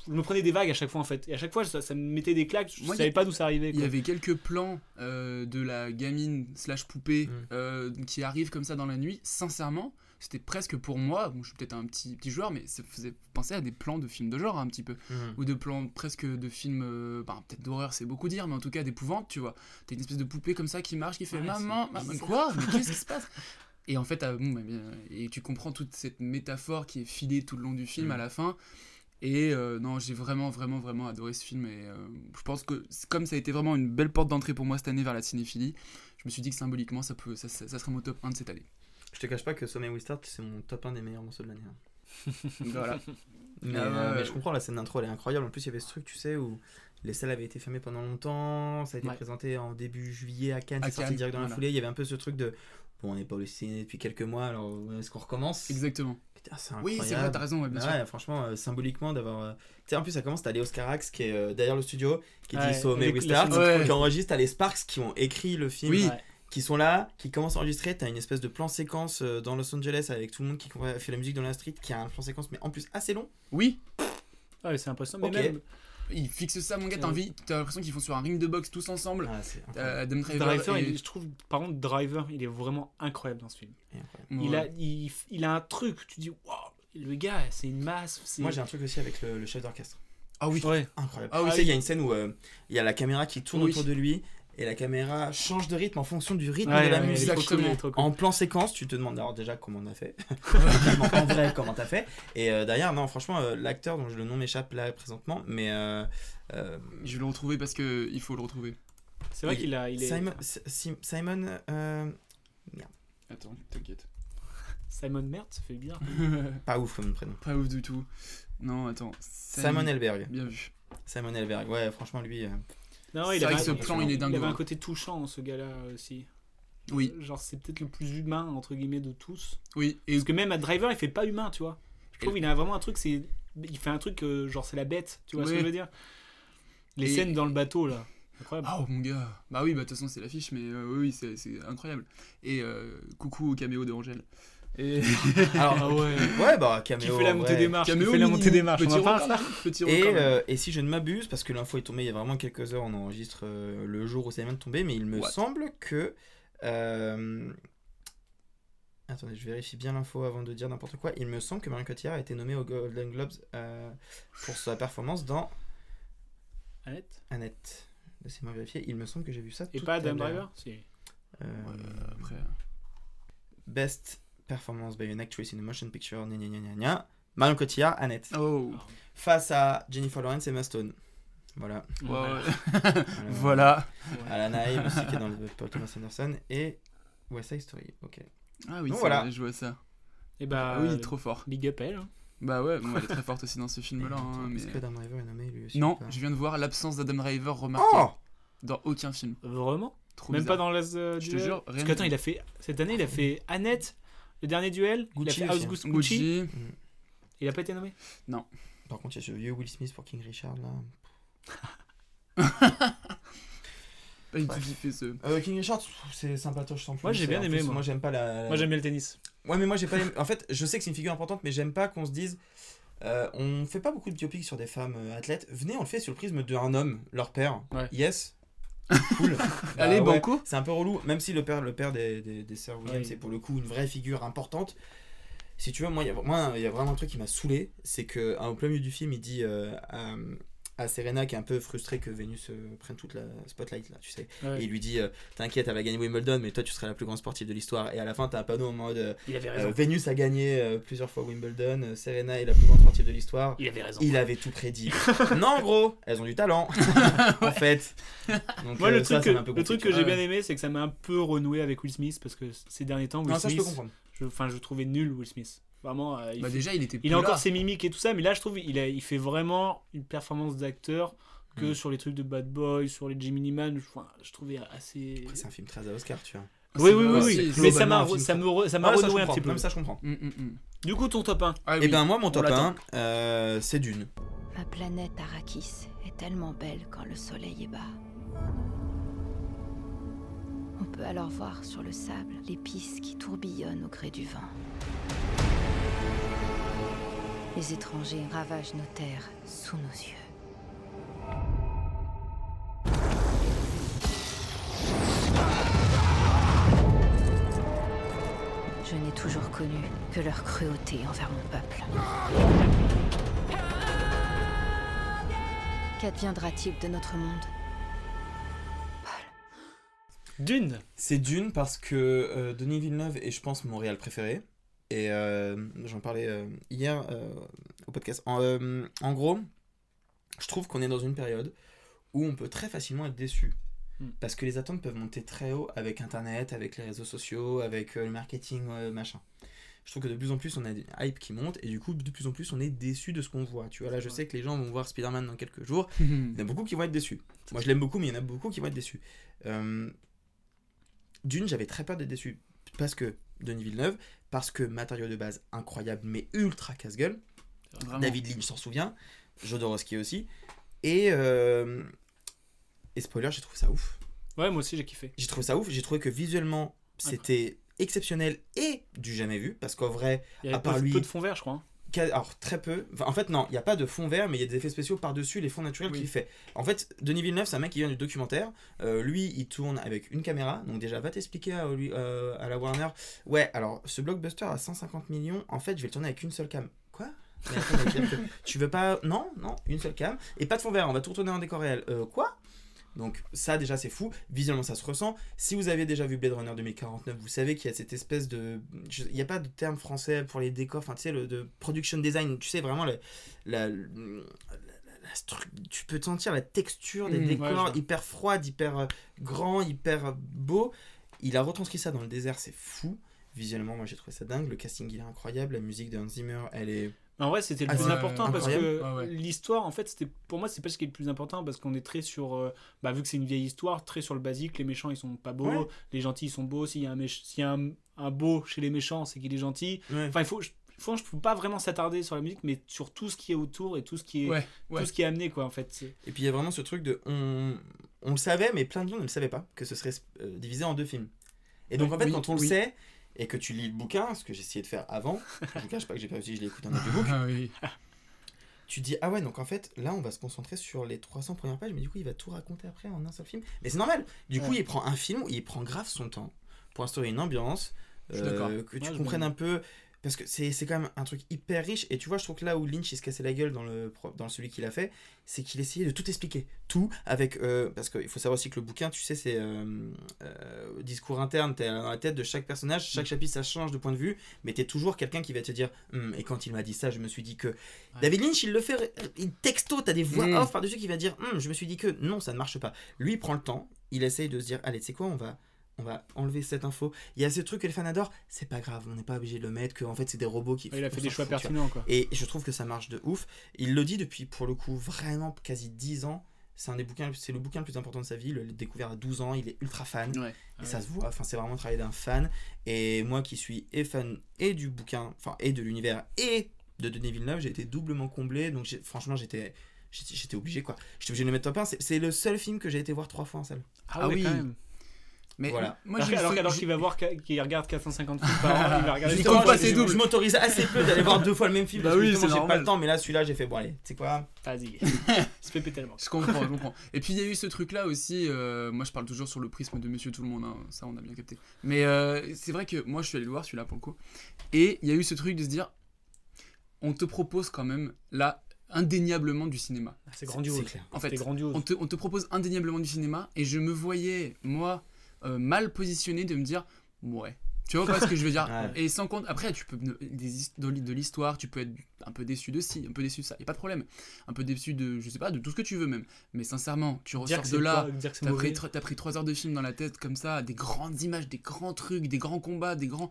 S1: Je me prenais des vagues à chaque fois, en fait. Et à chaque fois, ça, ça me mettait des claques. Je
S2: Moi,
S1: savais
S2: a-
S1: pas d'où ça arrivait.
S2: Il y avait quelques plans euh, de la gamine slash poupée
S1: Mm.
S2: euh, qui arrive comme ça dans la nuit. Sincèrement, c'était presque pour moi, bon, je suis peut-être un petit, petit joueur, mais ça faisait penser à des plans de films de genre un petit peu.
S8: Mhm.
S2: Ou de plans presque de films, euh, bah, peut-être d'horreur, c'est beaucoup dire, mais en tout cas d'épouvante, tu vois. T'as une espèce de poupée comme ça qui marche, qui fait
S1: Ouais,
S2: maman, maman, quoi Mais qu'est-ce qui se [LAUGHS] passe? Et en fait, ah, bon, bah, et tu comprends toute cette métaphore qui est filée tout le long du film
S8: Mhm.
S2: à la fin. Et euh, non, j'ai vraiment, vraiment, vraiment adoré ce film. Et euh, je pense que comme ça a été vraiment une belle porte d'entrée pour moi cette année vers la cinéphilie, je me suis dit que symboliquement, ça, peut, ça, ça, ça serait mon top 1 de cette année.
S8: Je te cache pas que Sommet We Start, c'est mon top 1 des meilleurs morceaux de l'année. hein. [LAUGHS]
S2: Voilà.
S8: Mais,
S2: Ah ouais,
S8: euh,
S2: ouais.
S8: mais je comprends, la scène d'intro, elle est incroyable. En plus, il y avait ce truc, tu sais, où les salles avaient été fermées pendant longtemps. Ça a été
S2: Ouais.
S8: présenté en début juillet à Cannes, c'est sorti direct dans la
S2: voilà.
S8: foulée. Il y avait un peu ce truc de bon, on n'est pas au ciné depuis quelques mois, alors est-ce qu'on recommence?
S2: Exactement.
S8: Putain, c'est
S2: Oui, c'est
S8: incroyable.
S2: vrai, t'as raison, ouais, bien sûr.
S8: franchement, euh, symboliquement, d'avoir. euh, Tu sais, en plus, ça commence, t'as Léo Scarax qui est euh, derrière le studio, qui
S1: Ouais,
S8: dit So May We Start, qui enregistre, t'as les Sparks qui ont écrit le film.
S2: Oui.
S8: Qui sont là, qui commencent à enregistrer. T'as une espèce de plan séquence euh, dans Los Angeles avec tout le monde qui fait la musique dans la street, qui a un plan séquence, mais en plus assez long.
S2: Oui,
S1: Ouais, c'est impressionnant.
S8: Ok.
S1: Mais même
S2: ils fixent ça, mon gars, t'as envie, t'as l'impression qu'ils font sur un ring de boxe tous ensemble.
S8: Ah,
S2: Euh, Adam Driver,
S1: Driver,
S2: et-
S1: il- je trouve, par contre, Driver, il est vraiment incroyable dans ce film. Il,
S2: Ouais.
S1: a, il, il a un truc, tu dis, waouh, le gars, c'est une masse.
S8: Moi j'ai un truc aussi avec le, le chef d'orchestre.
S2: Ah oui.
S1: Ouais.
S8: Incroyable.
S2: Ah oui.
S8: tu sais, il y a une scène où euh, il y a la caméra qui tourne
S2: Oui.
S8: autour de lui et la caméra change de rythme en fonction du rythme
S1: Ouais,
S8: de la
S1: ouais,
S8: musique.
S1: cool.
S8: En plan séquence, tu te demandes alors déjà comment on a fait. [LAUGHS] en vrai, comment t'as fait. Et euh, derrière, non, franchement, euh, l'acteur dont le nom m'échappe là présentement, mais. euh, euh,
S2: Je vais le retrouver parce que il faut le retrouver.
S1: C'est vrai
S8: il-
S1: qu'il a. Il est...
S8: Simon. Sim- Simon euh,
S2: Attends, t'inquiète. [LAUGHS]
S1: Simon Mertz, ça fait bien. [LAUGHS]
S8: pas ouf comme prénom.
S2: Pas ouf du tout. Non, attends.
S8: Simon Elberg.
S2: Bien vu.
S8: Simon Elberg. Ouais, franchement, lui. Euh,
S1: Non, il avait,
S2: ce plan, il est dingue,
S1: il avait un
S2: hein.
S1: côté touchant, ce gars-là aussi.
S2: Oui.
S1: Genre, c'est peut-être le plus humain, entre guillemets, de tous.
S2: Oui, et
S1: Parce que même à Driver, il fait pas humain, tu vois. Je trouve qu'il a vraiment un truc, c'est. Il fait un truc, euh, genre, c'est la bête, tu vois ce que je veux dire Les
S2: Et-
S1: scènes dans le bateau, là. Incroyable.
S2: Oh mon gars. Bah oui, bah de toute façon c'est l'affiche, mais euh, oui, c'est c'est incroyable. Et euh, coucou au caméo de Angèle. Et... [LAUGHS]
S8: Alors,
S1: Ah ouais.
S8: ouais, bah, caméo.
S1: Qui fait la
S8: en
S1: montée
S8: vrai.
S1: des marches, qui
S2: Caméo
S1: fait la montée des marches.
S2: Petit
S1: On
S2: record,
S1: ça
S2: Petit
S8: Et, euh, et si je ne m'abuse, parce que l'info est tombée il y a vraiment quelques heures, on enregistre euh, le jour où c'est même tombé, mais il me
S2: What?
S8: semble que. euh, Attendez, je vérifie bien l'info avant de dire n'importe quoi. Il me semble que Marion Cotillard a été nommée aux Golden Globes euh, pour sa performance dans
S1: Annette
S8: Annette. Laissez-moi vérifier. Il me semble que j'ai vu ça.
S1: Et
S8: tout
S1: pas Adam. Driver Si.
S8: Euh,
S2: après.
S8: Best performance by an actress in a motion picture. Gna, gna, gna. Marion Cotillard, Annette.
S2: Oh.
S8: Face à Jennifer Lawrence et Emma Stone. Voilà.
S2: Ouais, ouais. Voilà. [LAUGHS]
S8: Alan Haim [LAUGHS] aussi qui est dans le Paul Thomas Anderson et West Side Story. Ok.
S2: Ah oui,
S8: Donc
S2: c'est
S8: voilà.
S2: je vois ça.
S1: Et bah.
S2: Ah oui, trop fort.
S1: Big up elle. hein.
S2: Bah ouais, moi, elle est très forte aussi dans ce [LAUGHS] film-là. hein,
S8: Est-ce
S2: mais...
S8: que Adam Driver est nommé lui aussi
S2: Non, je viens de voir l'absence d'Adam Driver remarquée
S8: Oh
S2: dans aucun film.
S1: Vraiment?
S2: Trop
S1: Même
S2: bizarre.
S1: pas dans les euh,
S2: Je te jure,
S1: Parce
S2: rien
S1: que attends,
S2: du
S1: il a fait. Cette année, il a fait Annette, le dernier duel.
S8: Gucci
S1: il a fait
S8: aussi,
S1: House. Gucci.
S2: Gucci.
S1: Il a pas été nommé
S2: Non.
S8: Par contre, il y a ce vieux Will Smith pour King Richard là. [LAUGHS]
S2: Pas du tout kiffé ce.
S8: Euh, King Richard, c'est sympatoche sans plus.
S1: Moi, j'ai bien
S8: En
S1: aimé,
S8: plus,
S1: moi.
S8: Moi, j'aime pas la.
S1: Moi, j'aime bien le tennis.
S8: Ouais, mais moi, j'ai pas aimé. En fait, je sais que c'est une figure importante, mais j'aime pas qu'on se dise. euh, on fait pas beaucoup de biopics sur des femmes euh, athlètes. Venez, on le fait sur le prisme d'un homme, leur père.
S1: Ouais.
S8: Yes. Cool. [LAUGHS] Bah
S2: Allez,
S8: ouais,
S2: banco.
S8: C'est un peu relou, même si le père, le père des, des, des sœurs Williams, c'est pour le coup une vraie figure importante. Si tu veux, moi, il y a, vraiment un truc qui m'a saoulé, c'est que hein, au plein milieu du film, il dit euh, à Serena qui est un peu frustrée que Vénus euh, prenne toute la spotlight là, tu sais.
S1: Ouais.
S8: Et il lui dit euh, T'inquiète, elle va gagner Wimbledon, mais toi tu seras la plus grande sportive de l'histoire. Et à la fin, t'as un panneau en mode euh,
S1: Il avait raison.
S8: Vénus a gagné plusieurs fois Wimbledon, Serena est la plus grande sportive de l'histoire.
S1: Il avait raison.
S8: Il avait tout prédit. [LAUGHS] non, gros, elles ont du talent, [LAUGHS] en fait. Donc,
S1: Moi, le
S8: ça,
S1: truc,
S8: ça
S1: que, le truc j'ai
S8: vois.
S1: bien aimé, c'est que ça m'a un peu renoué avec Will Smith parce que ces derniers temps, Will
S8: Non, ça, je
S1: Smith,
S8: peux comprendre.
S1: je, enfin, je trouvais nul Will Smith. Vraiment, euh, il,
S2: Bah
S1: fait-
S2: déjà, il était
S1: il
S2: plus
S1: a encore
S2: là.
S1: ses mimiques et tout ça, mais là, je trouve il, a, il fait vraiment une performance d'acteur que
S8: Mm.
S1: sur les trucs de Bad Boy, sur les Jiminy Man. Je, enfin, je trouvais assez.
S8: Après, c'est un film très à Oscar, tu vois.
S1: Oui, oui, oui, oui. Mais ça m'a, ça me, m'a
S8: je
S1: renoué un petit peu.
S8: Même ça, je comprends.
S2: Mm, mm.
S1: Du coup, ton top 1.
S2: Ah
S8: Et
S2: oui.
S8: ben moi, mon top
S2: l'attend.
S8: 1, euh, c'est Dune.
S18: Ma planète Arrakis est tellement belle quand le soleil est bas. On peut alors voir sur le sable l'épice qui tourbillonne au gré du vent. Les étrangers ravagent nos terres sous nos yeux. Je n'ai toujours connu que leur cruauté envers mon peuple. Qu'adviendra-t-il de notre monde?
S1: Dune
S8: C'est Dune parce que euh, Denis Villeneuve est, je pense, mon réal préféré. Et euh, j'en parlais euh, hier euh, au podcast. En, en gros, je trouve qu'on est dans une période où on peut très facilement être déçu.
S1: Mm.
S8: Parce que les attentes peuvent monter très haut avec Internet, avec les réseaux sociaux, avec le marketing, machin. Je trouve que de plus en plus on a des hype qui montent et du coup de plus en plus on est déçu de ce qu'on voit. Tu vois là je sais que les gens vont voir Spider-Man dans quelques jours. [LAUGHS] il y en a beaucoup qui vont être déçus. Moi je l'aime beaucoup mais il y en a beaucoup qui vont être déçus. Euh, Dune j'avais très peur d'être déçu parce que Denis Villeneuve, parce que matériau de base incroyable mais ultra casse-gueule. David Lynch s'en souvient, Jodorowsky aussi. Et, euh, et spoiler, j'ai trouvé ça ouf.
S1: Ouais, moi aussi j'ai kiffé.
S8: J'ai trouvé ça ouf. J'ai trouvé que visuellement, c'était exceptionnel et du jamais vu. Parce qu'en vrai,
S1: Il y avait
S8: à part
S1: peu,
S8: lui.
S1: peu de fond vert, je crois. hein.
S8: Alors, très peu. Enfin, en fait, non, il n'y a pas de fond vert, mais il y a des effets spéciaux par-dessus les fonds naturels qu'il fait. En fait, Denis Villeneuve, c'est un mec qui vient du documentaire. Euh, lui, il tourne avec une caméra. Donc, déjà, va t'expliquer à, lui- euh, à la Warner. Ouais, alors, ce blockbuster à 150 millions, en fait, je vais le tourner avec une seule cam. Quoi? Mais attends, mais tu- veux pas. Non, non, une seule cam. Et pas de fond vert, on va tout retourner en décor réel. Euh, quoi? Donc ça déjà c'est fou, visuellement ça se ressent. Si vous avez déjà vu Blade Runner 2049, vous savez qu'il y a cette espèce de... je- Il n'y a pas de terme français pour les décors, enfin tu sais, le de production design, tu sais vraiment le- la, la- la- la stru- tu peux sentir la texture des
S2: Mmh,
S8: décors hyper froide, hyper euh, grand, hyper euh, beau. Il a retranscrit ça dans le désert, c'est fou. Visuellement, moi j'ai trouvé ça dingue. Le casting il est incroyable, la musique de Hans Zimmer, elle est...
S1: En vrai, c'était le
S8: Ah,
S1: plus important parce que l'histoire, en fait, c'était pour moi, c'est pas ce qui est le plus important parce qu'on est très sur, euh, bah, vu que c'est une vieille histoire, très sur le basique. Les méchants, ils sont pas beaux,
S8: Ouais.
S1: les gentils, ils sont beaux. S'il y a un, méch- s'il y a un, un beau chez les méchants, c'est qu'il est gentil.
S8: Ouais.
S1: Enfin, il faut, je, faut, je peux pas vraiment s'attarder sur la musique, mais sur tout ce qui est autour et tout ce qui est,
S8: Ouais, ouais.
S1: tout ce qui est amené, quoi, en fait.
S8: Et puis il y a vraiment ce truc de. On, on le savait, mais plein de gens ne le savaient pas, que ce serait euh, divisé en deux films. Et donc
S1: Ouais,
S8: en fait,
S1: oui,
S8: quand on
S1: oui.
S8: le sait, et que tu lis le bouquin, ce que j'ai essayé de faire avant, [LAUGHS] je vous cache pas que j'ai pas réussi, je l'ai écouté en audiobook.
S2: Ah oui.
S8: Tu dis, ah ouais, donc en fait, là, on va se concentrer sur les 300 premières pages, mais du coup, il va tout raconter après en un seul film. Mais c'est normal. Du coup, il prend un film où il prend grave son temps pour instaurer une ambiance, euh, que tu
S2: Ouais,
S8: comprennes un peu. Parce que c'est quand même un truc hyper riche. Et tu vois, je trouve que là où Lynch il se cassait la gueule dans, le, dans celui qu'il a fait, c'est qu'il essayait de tout expliquer. Tout avec. euh, parce qu'il faut savoir aussi que le bouquin, tu sais, c'est euh, euh, discours interne. T'es dans la tête de chaque personnage. Chaque chapitre, ça change de point de vue. Mais t'es toujours quelqu'un qui va te dire. Hum, et quand il m'a dit ça, je me suis dit que. David Lynch, il le fait. Il texto, t'as des voix
S2: Mm.
S8: off par-dessus qui va dire. Hum, je me suis dit que non, ça ne marche pas. Lui, il prend le temps. Il essaye de se dire. Allez, tu sais quoi, on va on va enlever cette info. Il y a ce truc que les fans adorent, c'est pas grave, on n'est pas obligé de le mettre, que en fait c'est des robots qui.
S1: Ouais, il a fait des choix pertinents, quoi.
S8: Et je trouve que ça marche de ouf. Il le dit depuis, pour le coup, vraiment quasi 10 ans. C'est un des bouquins, c'est le bouquin le plus important de sa vie. Il l'a découvert à 12 ans. Il est ultra fan.
S2: Ouais.
S8: Et ça se voit. Enfin, c'est vraiment le travail d'un fan. Et moi qui suis et fan et du bouquin, enfin, et de l'univers et de Denis Villeneuve, j'ai été doublement comblé. Donc, franchement, j'étais. J'étais obligé quoi. J'étais obligé de le mettre top 1. C'est le seul film que j'ai été voir trois fois en salle.
S1: Ah, quand même.
S2: Mais
S8: voilà.
S2: moi,
S1: alors
S2: j'ai
S1: alors, alors qu'il va voir, qu'- qu'il regarde 450 films par an, il va regarder
S8: Justement,
S1: tout.
S8: je, je- je m'autorise assez peu d'aller voir deux fois le même film.
S2: Bah
S8: parce que
S2: oui, c'est
S8: j'ai pas le temps, mais là, celui-là, j'ai fait bon, allez, tu sais quoi?
S1: Vas-y. [LAUGHS] Se fait péter tellement.
S2: Je comprends, je comprends. Et puis il y a eu ce truc-là aussi, euh, moi je parle toujours sur le prisme de Monsieur Tout le Monde, hein, ça on a bien capté. Mais euh, c'est vrai que moi je suis allé le voir celui-là pour le coup. Et il y a eu ce truc de se dire, on te propose quand même là indéniablement du cinéma.
S1: C'est grandiose.
S8: c'est clair.
S2: En fait,
S1: C'est grandiose.
S2: On, te, on te propose indéniablement du cinéma et je me voyais, moi, euh, mal positionné de me dire, ouais. Tu vois pas ce que je veux dire [LAUGHS]
S8: Ouais.
S2: Et sans compte, après, tu peux de l'hi- de l'histoire, tu peux être un peu déçu de ci, un peu déçu de ça, y a pas de problème. Un peu déçu de, je sais pas, de tout ce que tu veux même. Mais sincèrement, tu ressors de là, t'as pris, t'as pris 3 heures de film dans la tête comme ça, des grandes images, des grands trucs, des grands combats, des grands.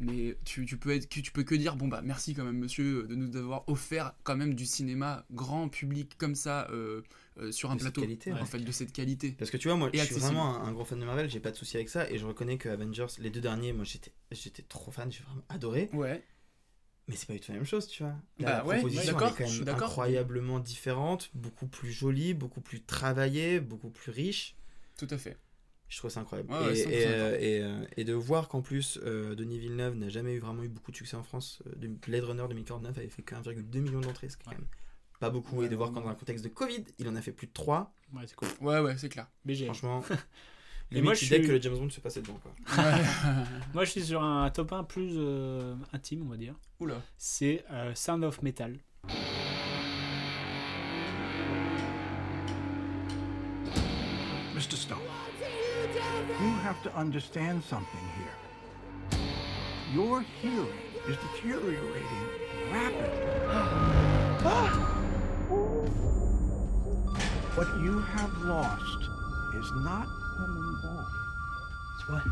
S2: Mais tu, tu peux être, que- tu peux que dire, bon bah merci quand même monsieur de nous avoir offert quand même du cinéma grand public comme ça euh, euh, sur un
S8: De
S2: plateau
S8: qualité,
S2: en
S8: ouais.
S2: fait de cette qualité.
S8: Parce que tu vois, moi,
S2: Et
S8: je suis vraiment un, un gros fan de Marvel, j'ai pas de souci avec ça, et je reconnais que Avengers, les deux derniers, moi, j'étais j'étais trop fan, j'ai vraiment adoré.
S2: Ouais.
S8: Mais c'est pas du tout la même chose, tu vois. La
S2: Bah ouais,
S8: proposition,
S2: ouais,
S8: elle est quand
S2: je suis
S8: même
S2: d'accord.
S8: incroyablement différente, beaucoup plus jolie, beaucoup plus travaillée, beaucoup plus riche.
S2: Tout à fait.
S8: Je trouve ça incroyable.
S2: Ouais, ouais,
S8: et,
S2: 100%
S8: et, euh, et, euh, et de voir qu'en plus, euh, Denis Villeneuve n'a jamais eu vraiment eu beaucoup de succès en France. De- Blade Runner 2049 avait fait que 1,2 million d'entrées, ce qui est quand même pas beaucoup.
S2: Ouais,
S8: et de voir
S2: ouais.
S8: dans un contexte de Covid, il en a fait plus de 3.
S1: Ouais, c'est cool.
S2: Ouais, ouais, c'est clair.
S1: BG. [LAUGHS]
S8: Franchement.
S1: Et
S8: limite,
S1: moi, je
S8: dès
S1: suis-
S8: que le James Bond se passait devant. Quoi. [LAUGHS] [LAUGHS]
S1: Moi, je suis sur un top 1 plus euh, intime, on va dire.
S2: Oula.
S1: C'est euh, Sound of Metal.
S19: Mr. Stone, you have to understand something here. Your hearing is deteriorating rapidly. [GASPS] what you have lost is not coming back. It's what?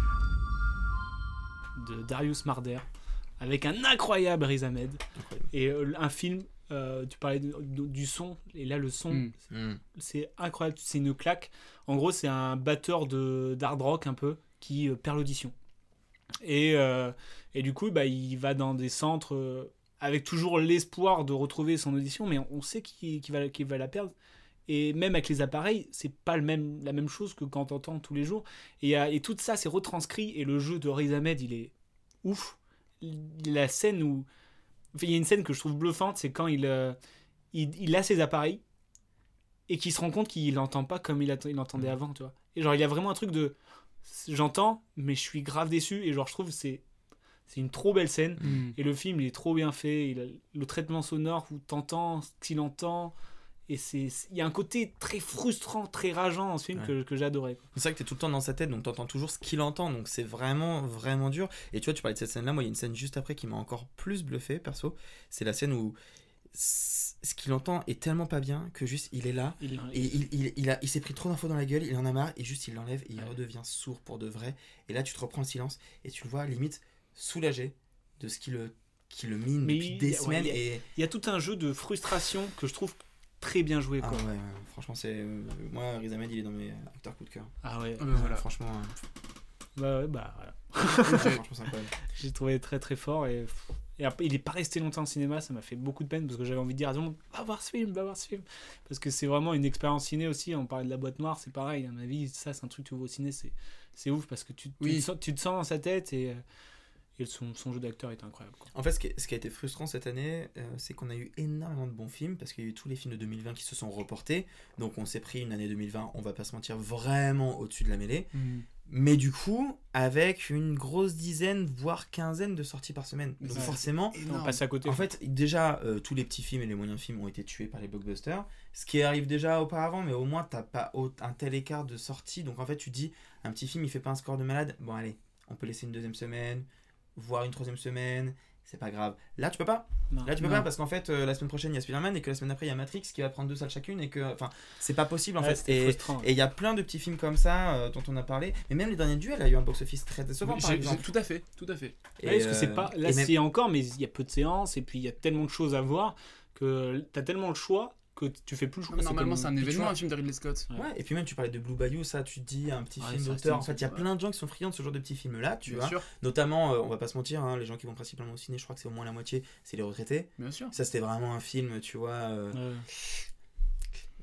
S1: de Darius Marder avec un incroyable Riz Ahmed et euh, un film euh, tu parlais de- de- du son et là le son
S2: Mm.
S8: Mm.
S1: c'est incroyable c'est une claque en gros c'est un batteur de d'hard rock un peu qui euh, perd l'audition et, euh, et du coup bah, il va dans des centres avec toujours l'espoir de retrouver son audition mais on sait qu'il va, la perdre et même avec les appareils, c'est pas le même, la même chose que quand t'entends tous les jours. Et, et tout ça, c'est retranscrit. Et le jeu de Riz Ahmed, il est ouf. La scène où. enfin, il y a une scène que je trouve bluffante, c'est quand il, euh, il, il a ses appareils et qu'il se rend compte qu'il n'entend pas comme il, il entendait avant, tu vois. Et genre, il y a vraiment un truc de. J'entends, mais je suis grave déçu. Et genre, je trouve que c'est. C'est une trop belle scène.
S2: Mm.
S1: Et le film, il est trop bien fait. Il a le traitement sonore où t'entends ce qu'il entend. Et il y a un côté très frustrant, très rageant dans ce film
S8: Ouais.
S1: que, que quoi.
S8: C'est vrai que t'es tout le temps dans sa tête, donc t'entends toujours ce qu'il entend, donc c'est vraiment, vraiment dur. Et tu vois, tu parlais de cette scène-là, moi, il y a une scène juste après qui m'a encore plus bluffé, perso. C'est la scène où ce qu'il entend est tellement pas bien que juste il est là,
S1: Il-
S8: et il, il, il, a, il s'est pris trop d'infos dans la gueule, il en a marre, et juste il l'enlève, et il redevient sourd pour de vrai. Et là, tu te reprends le silence, et tu le vois limite soulagé de ce qui le, qui le mine
S1: Mais
S8: depuis
S1: il-
S8: des
S1: ouais,
S8: semaines.
S1: il y a-
S8: et
S1: Il y a tout un jeu de frustration que je trouve très bien joué.
S8: Ah
S1: Quoi.
S8: ouais, ouais, franchement, c'est. euh, moi, Riz Ahmed, il est dans mes acteurs coup de cœur.
S1: Ah ouais.
S2: Ah voilà.
S8: Franchement. euh,
S1: Bah ouais, bah voilà. [LAUGHS] J'ai trouvé très très fort et, et après, il est pas resté longtemps au cinéma, ça m'a fait beaucoup de peine parce que j'avais envie de dire à tout le monde va voir ce film, va voir ce film. Parce que c'est vraiment une expérience ciné aussi. On parlait de la boîte noire, c'est pareil. À mon avis, ça c'est un truc que tu vois au ciné, c'est, c'est ouf parce que tu, tu, te sens, tu te sens dans sa tête et, euh, et son, son jeu d'acteur est incroyable. Quoi.
S8: En fait, ce qui, ce qui a été frustrant cette année, euh, c'est qu'on a eu énormément de bons films parce qu'il y a eu tous les films de 2020 qui se sont reportés. Donc, on s'est pris une année 2020, on va pas se mentir, vraiment au-dessus de la mêlée.
S1: Mhm.
S8: Mais du coup, avec une grosse dizaine, voire quinzaine de sorties par semaine. Donc,
S1: c'est
S8: forcément,
S1: On passe à côté.
S8: En fait, déjà, euh, tous les petits films et les moyens films ont été tués par les blockbusters. Ce qui arrive déjà auparavant, mais au moins, t'as pas un tel écart de sortie. Donc, en fait, tu te dis, un petit film, il fait pas un score de malade. Bon, allez, on peut laisser une deuxième semaine, voire une troisième semaine. C'est pas grave. Là, tu peux pas.
S1: Non.
S8: Là, tu peux
S1: Non.
S8: pas parce qu'en fait, euh, la semaine prochaine, il y a Spider-Man et que la semaine après, il y a Matrix qui va prendre deux salles chacune et que. Enfin, c'est pas possible en
S1: Ouais,
S8: fait. Et
S1: frustrant.
S8: et il y a plein de petits films comme ça euh, dont on a parlé. Mais même les derniers duels a eu un box-office très décevant par exemple.
S2: Tout à fait, tout à fait.
S8: Et,
S1: Ouais, parce que c'est
S8: euh,
S1: pas. Là,
S8: même-
S1: c'est encore, mais il y a peu de séances et puis il y a tellement de choses à voir que t'as tellement le choix que tu fais plus choix.
S2: Mais normalement, c'est un événement, un film de Ridley Scott.
S8: Ouais, et puis même tu parlais de Blue Bayou, ça tu te dis un petit
S2: Ouais,
S8: film
S2: ça
S8: d'auteur. En fait, il y a plein de gens qui sont friands de ce genre de petits films là, tu
S2: Bien
S8: vois.
S2: sûr.
S8: Notamment, euh, on va pas se mentir, hein, les gens qui vont principalement au ciné, je crois que c'est au moins la moitié, c'est les retraités.
S2: Bien sûr.
S8: Ça c'était vraiment un film, tu vois. euh,
S1: Ouais.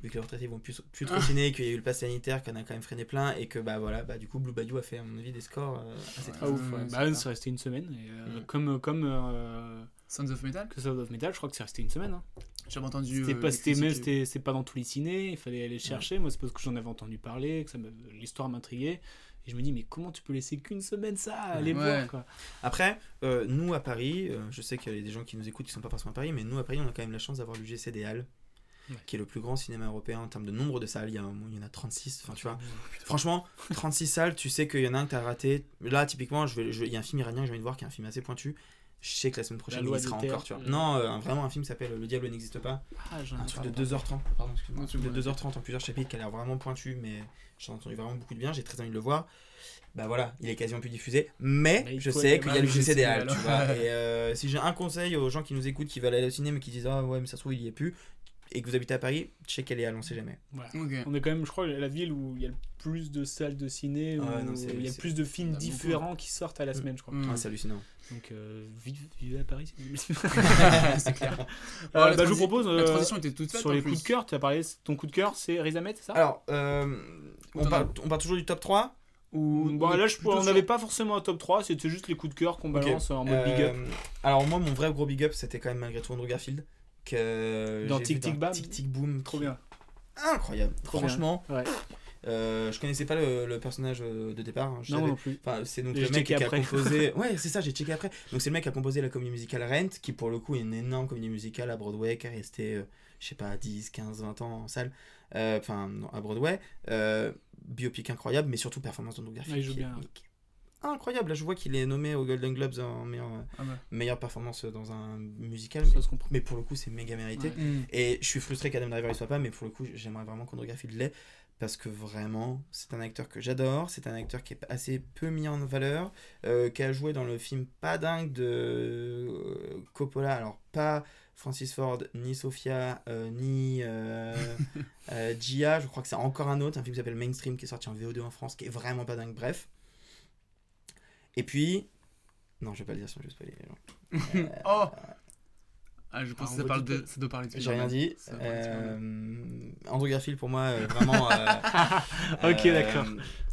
S8: Vu que les retraités vont plus, plus trop au ciné, qu'il y a eu le pass sanitaire, qu'on a quand même freiné plein, et que bah voilà, bah du coup Blue Bayou a fait à mon avis des scores euh, assez
S1: Ah
S8: tristes.
S1: ouf, ouais. Bah, c'est resté une semaine. et, euh,
S8: Mm.
S1: Comme, comme euh,
S2: Sons of Metal
S1: que Sound of Metal, je crois que c'est resté une semaine. hein.
S2: J'avais entendu.
S1: C'était
S2: euh,
S1: pas, c'était- c'est pas dans tous les ciné, il fallait aller le chercher. Moi, c'est parce que j'en avais entendu parler, que l'histoire m'intriguait. Et je me dis, mais comment tu peux laisser qu'une semaine ça Aller
S8: Ouais.
S1: voir quoi.
S8: Après, euh, nous à Paris, euh, je sais qu'il y a des gens qui nous écoutent qui sont pas forcément à Paris, mais nous à Paris, on a quand même la chance d'avoir l'UGC des Halles,
S1: Ouais.
S8: qui est le plus grand cinéma européen en termes de nombre de salles. Il y, a, un- il y en a 36, enfin tu vois. Franchement, 36 salles, tu sais qu'il y en a un que t'as raté. Là, typiquement, je vais, je- il y a un film iranien que je viens de voir qui est un film assez pointu. Je sais que la semaine prochaine,
S1: loi
S8: il sera encore, tu vois. Non, euh, vraiment un film s'appelle Le diable n'existe pas.
S1: Ah,
S8: un truc de
S1: parlé.
S8: 2h30. Pardon, excuse-moi. Un truc de
S2: Ouais.
S8: 2h30 en plusieurs chapitres qui a l'air vraiment pointu, mais j'en ai entendu vraiment beaucoup de bien. J'ai très envie de le voir. Bah voilà, il est quasiment plus diffusé. Mais je sais qu'il y a le
S1: le
S8: GC des Halles,
S2: alors.
S8: tu vois. [LAUGHS] Et euh, si j'ai un conseil aux gens qui nous écoutent, qui veulent aller au cinéma, mais qui disent Ah ouais, mais ça se trouve, il y est plus, et que vous habitez à Paris, checkez les Halles, on sait jamais.
S1: Voilà. On est quand même, je crois, la ville où il y a le plus de salles de ciné, où
S8: non, c'est-
S1: il y a plus de films différents qui sortent à la semaine, je crois.
S8: Ah, c'est hallucinant.
S1: Donc, euh, vive, vive à Paris. c'est- [LAUGHS] [LAUGHS]
S2: C'est clair.
S1: Euh,
S2: Alors, la
S1: bah, je vous propose.
S2: la
S1: euh,
S2: transition était toute faite,
S1: Sur les
S2: plus.
S1: coups de cœur, tu as parlé. Ton coup de cœur, c'est Riz Ahmed, c'est ça?
S8: Alors, euh, on, part, on part toujours du top 3
S1: Ouais,
S8: ou
S2: Ou
S1: Bon, là, je, on n'avait pas forcément un top 3, c'était juste les coups de cœur qu'on balance en mode big up.
S8: Euh, Alors moi, mon vrai gros big up, c'était quand même malgré tout Andrew Garfield. Que
S1: Dans
S8: j'ai
S1: Tic Tic Bam.
S8: Tic Tic Boom.
S1: Trop bien.
S8: Incroyable.
S1: Trop
S8: Franchement.
S1: bien. Ouais.
S8: Euh, je connaissais pas le, le personnage euh, de départ. hein, je
S1: Non, non plus.
S8: Enfin, c'est donc le mec qui a composé. [LAUGHS] ouais, c'est ça, j'ai checké après. Donc c'est le mec qui a composé la comédie musicale Rent, qui pour le coup est une énorme comédie musicale à Broadway, qui est restée, euh, je sais pas, 10, 15, 20 ans en salle. Euh, Enfin, à Broadway. Euh, biopic incroyable, mais surtout performance d'Andrew Garfield.
S1: Ouais, il joue
S8: qui est-
S1: bien.
S8: qui est Incroyable, là je vois qu'il est nommé aux Golden Globes en meilleure,
S2: Ah ouais.
S8: meilleure performance dans un musical.
S1: Ça
S8: mais,
S1: se
S8: mais pour le coup, c'est méga mérité.
S1: Ouais.
S2: Mm.
S8: Et je suis frustré qu'Adam Driver ne soit pas, mais pour le coup, j'aimerais vraiment qu'Andrew Garfield l'ait. Parce que vraiment, c'est un acteur que j'adore. C'est un acteur qui est assez peu mis en valeur. euh, qui a joué dans le film pas dingue de euh, Coppola. Alors, pas Francis Ford, ni Sophia, euh, ni euh, [LAUGHS] euh, Gia. Je crois que c'est encore un autre, un film qui s'appelle Mainstream, qui est sorti en VO2 en France, qui est vraiment pas dingue. Bref. Et puis. Non, je vais pas le dire sinon je vais spoiler les gens. [LAUGHS]
S2: oh Ah, je pense
S8: Alors,
S2: que ça, parle de, ça doit parler de
S8: J'ai rien dit. Euh, Andrew Garfield pour moi, euh, vraiment. euh, [LAUGHS]
S1: Ok,
S8: euh,
S1: d'accord.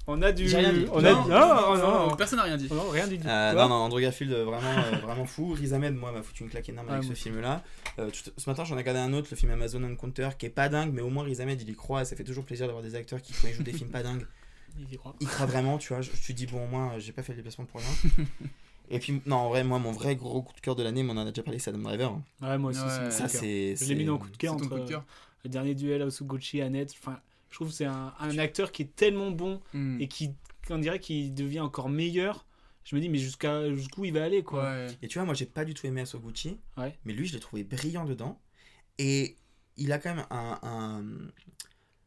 S1: On a du.
S8: J'ai rien dit.
S1: On
S8: Non,
S1: a...
S8: non,
S1: non,
S2: non,
S1: non,
S2: personne n'a rien dit.
S1: Non, rien du tout.
S8: Euh, non, non, Andrew Garfield, vraiment, euh, vraiment fou. Riz Ahmed, moi, m'a foutu une claque énorme
S1: Ah,
S8: avec ce film-là. Euh, tout- ce matin, j'en ai regardé un autre, le film Amazon Encounter, qui est pas dingue, mais au moins Riz Ahmed, il y croit. et Ça fait toujours plaisir d'avoir des acteurs qui, quand ils jouent des films pas [LAUGHS] dingues,
S1: Il y croit.
S8: ils croient vraiment, tu vois. Je, je te dis, bon, au moins, j'ai pas fait le déplacement pour rien. [LAUGHS] Et puis, non, en vrai, moi, mon vrai gros coup de cœur de l'année, mais on en a déjà parlé, c'est Adam Driver. hein.
S1: Ouais, moi aussi,
S2: Ouais,
S1: c'est mon
S8: Ça,
S1: coup de cœur.
S8: c'est.
S1: Je l'ai mis dans le coup de cœur entre
S2: coup de cœur.
S1: euh, le dernier duel à et Annette. Enfin, je trouve que c'est un, un acteur qui est tellement bon
S2: Mm.
S1: et qui, on dirait qu'il devient encore meilleur. Je me dis, mais jusqu'à jusqu'où il va aller, quoi?
S2: Ouais.
S8: Et tu vois, moi, j'ai pas du tout aimé Asoguchi,
S1: Ouais.
S8: mais lui, je l'ai trouvé brillant dedans. Et il a quand même un, un,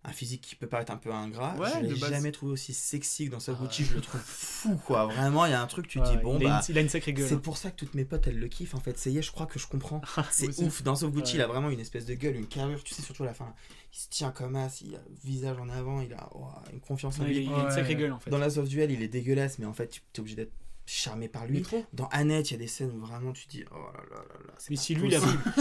S8: un physique qui peut paraître un peu ingrat.
S2: Ouais,
S8: je l'ai jamais trouvé aussi sexy que dans Asoguchi.
S1: Ah.
S8: Je le trouve fou, quoi. [LAUGHS] Vraiment, il y a un truc, tu dis, bon,
S1: il, a
S8: bah.
S1: une, il a une sacrée gueule.
S8: C'est
S1: hein.
S8: pour ça que toutes mes potes elles le kiffent en fait. Ça y est, je crois que je comprends. [LAUGHS] C'est
S2: Moi aussi.
S8: ouf. Dans Soft Gucci,
S1: Ouais.
S8: il a vraiment une espèce de gueule, une carrure. Tu sais, surtout à la fin, il se tient comme as, il a le visage en avant, il a oh, une confiance en lui.
S1: il a une sacrée gueule, en fait.
S8: Dans la Soft Duel, il est dégueulasse, mais en fait, tu es obligé d'être charmé par lui.
S2: Mais trop.
S8: Dans Annette, il y a des scènes où vraiment tu te dis, oh là là là là. c'est
S1: Mais si lui, il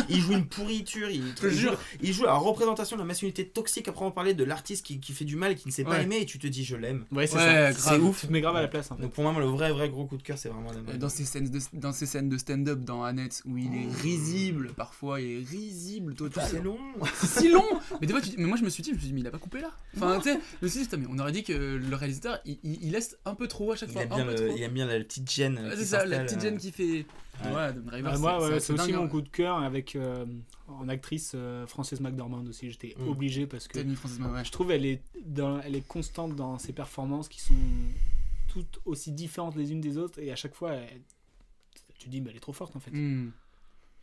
S8: il joue une pourriture, il,
S2: te
S8: il joue,
S2: jure.
S8: il joue la représentation de la masculinité toxique. Après, on parlait de l'artiste qui, qui fait du mal et qui ne sait pas
S2: Ouais.
S8: aimer, et tu te dis, je l'aime.
S1: Ouais, c'est
S2: Ouais,
S1: ça.
S2: grave.
S8: C'est ouf.
S1: Tu te mets grave à la place, en fait.
S8: Donc pour moi, le vrai, vrai gros coup de cœur, c'est vraiment Driver.
S2: Dans ces scènes de, dans ces scènes de stand-up dans Annette où il est risible, parfois il est risible total.
S8: C'est long.
S2: C'est [LAUGHS] si long Mais des fois, tu mais moi je me suis dit, je me suis dit, mais il a pas coupé là Enfin, tu sais, je me suis dit, putain, mais on aurait dit que le réalisateur il, il- il laisse un peu trop à chaque
S8: Il
S2: fois.
S8: aime,
S2: un
S8: bien
S2: peu
S8: le-
S2: trop.
S8: il aime bien la petite gêne. Qui
S2: c'est ça, la petite
S8: euh,
S2: gêne qui fait. Ouais, Driver,
S1: moi, ouais,
S2: c'est
S1: aussi
S2: dingue,
S1: mon
S2: hein.
S1: coup de cœur avec euh, en actrice euh, Frances McDormand aussi. J'étais
S8: Mm.
S1: obligé parce que je trouve elle est dans, elle est constante dans ses performances qui sont toutes aussi différentes les unes des autres et à chaque fois elle- tu te dis bah, elle est trop forte en fait.
S2: Hmm.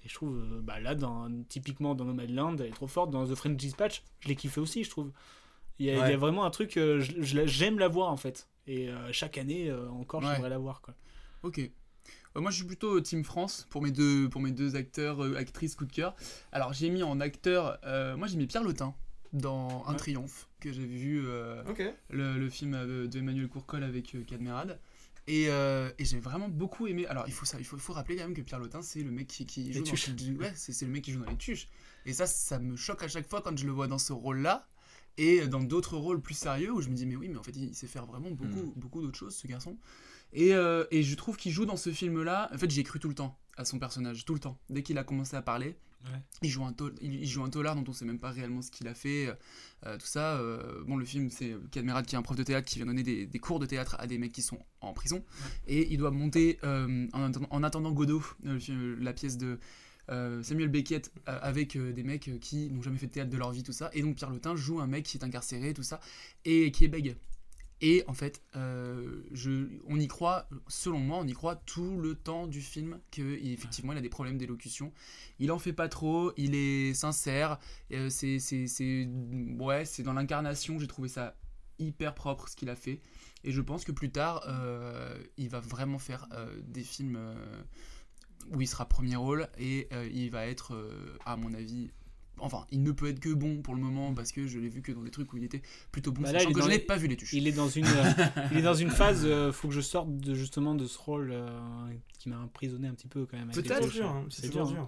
S1: Et je trouve euh, bah, là dans typiquement dans Nomadland elle est trop forte dans The French Dispatch je l'ai kiffé aussi je trouve. Il y a, il y a
S8: Ouais.
S1: vraiment un truc euh, je- je la- j'aime la voir en fait et euh, chaque année euh, encore
S2: Ouais.
S1: j'aimerais la voir quoi.
S2: Ok. Euh, moi, je suis plutôt Team France pour mes deux, pour mes deux acteurs, euh, actrices coup de cœur. Alors, j'ai mis en acteur, euh, moi j'ai mis Pierre Lotin dans Un
S1: Ouais.
S2: Triomphe, que j'ai vu euh, le, le film euh, de Emmanuel Courcol avec euh, Cadmerade. Et, euh, et j'ai vraiment beaucoup aimé. Alors, il faut, ça, il faut, il faut rappeler quand même que Pierre Lotin, c'est le mec qui, qui
S1: Les
S2: dans
S1: tuches.
S2: ouais, c'est, c'est le mec qui joue dans les tuches. Et ça, ça me choque à chaque fois quand je le vois dans ce rôle-là. Et dans d'autres rôles plus sérieux où je me dis, mais oui, mais en fait, il sait faire vraiment beaucoup, beaucoup d'autres choses, ce garçon. Et, euh, et je trouve qu'il joue dans ce film-là. En fait, j'y ai cru tout le temps à son personnage, tout le temps. Dès qu'il a commencé à parler,
S1: Ouais.
S2: il, joue un tol- il, il joue un tolard dont on sait même pas réellement ce qu'il a fait. euh, tout ça. euh, bon, le film, c'est Cadmerade qui est un prof de théâtre qui vient donner des, des cours de théâtre à des mecs qui sont en prison. Et il doit monter euh, en, attendant, en attendant Godot, euh, le film- la pièce de. Euh, Samuel Beckett euh, avec euh, des mecs qui n'ont jamais fait de théâtre de leur vie, tout ça. Et donc Pierre Lotin joue un mec qui est incarcéré, tout ça, et qui est bègue. Et en fait, on y croit, selon moi, on y croit tout le temps du film qu'effectivement il a des problèmes d'élocution. Il en fait pas trop, il est sincère, c'est, c'est, c'est, ouais, c'est dans l'incarnation, j'ai trouvé ça hyper propre ce qu'il a fait. Et je pense que plus tard, il va vraiment faire des films où il sera premier rôle et euh, il va être, euh, à mon avis, enfin, il ne peut être que bon pour le moment parce que je l'ai vu que dans des trucs où il était plutôt bon,
S1: Bah là,
S2: sachant
S1: il est
S2: que
S1: dans
S2: je n'ai
S1: les-
S2: pas vu les tuches.
S1: Il est dans une, euh, [LAUGHS] il est dans une phase. euh, faut que je sorte de justement de ce rôle euh, qui m'a emprisonné un petit peu quand même.
S8: Peut-être dur, hein, c'est toujours
S1: dur.
S8: dur.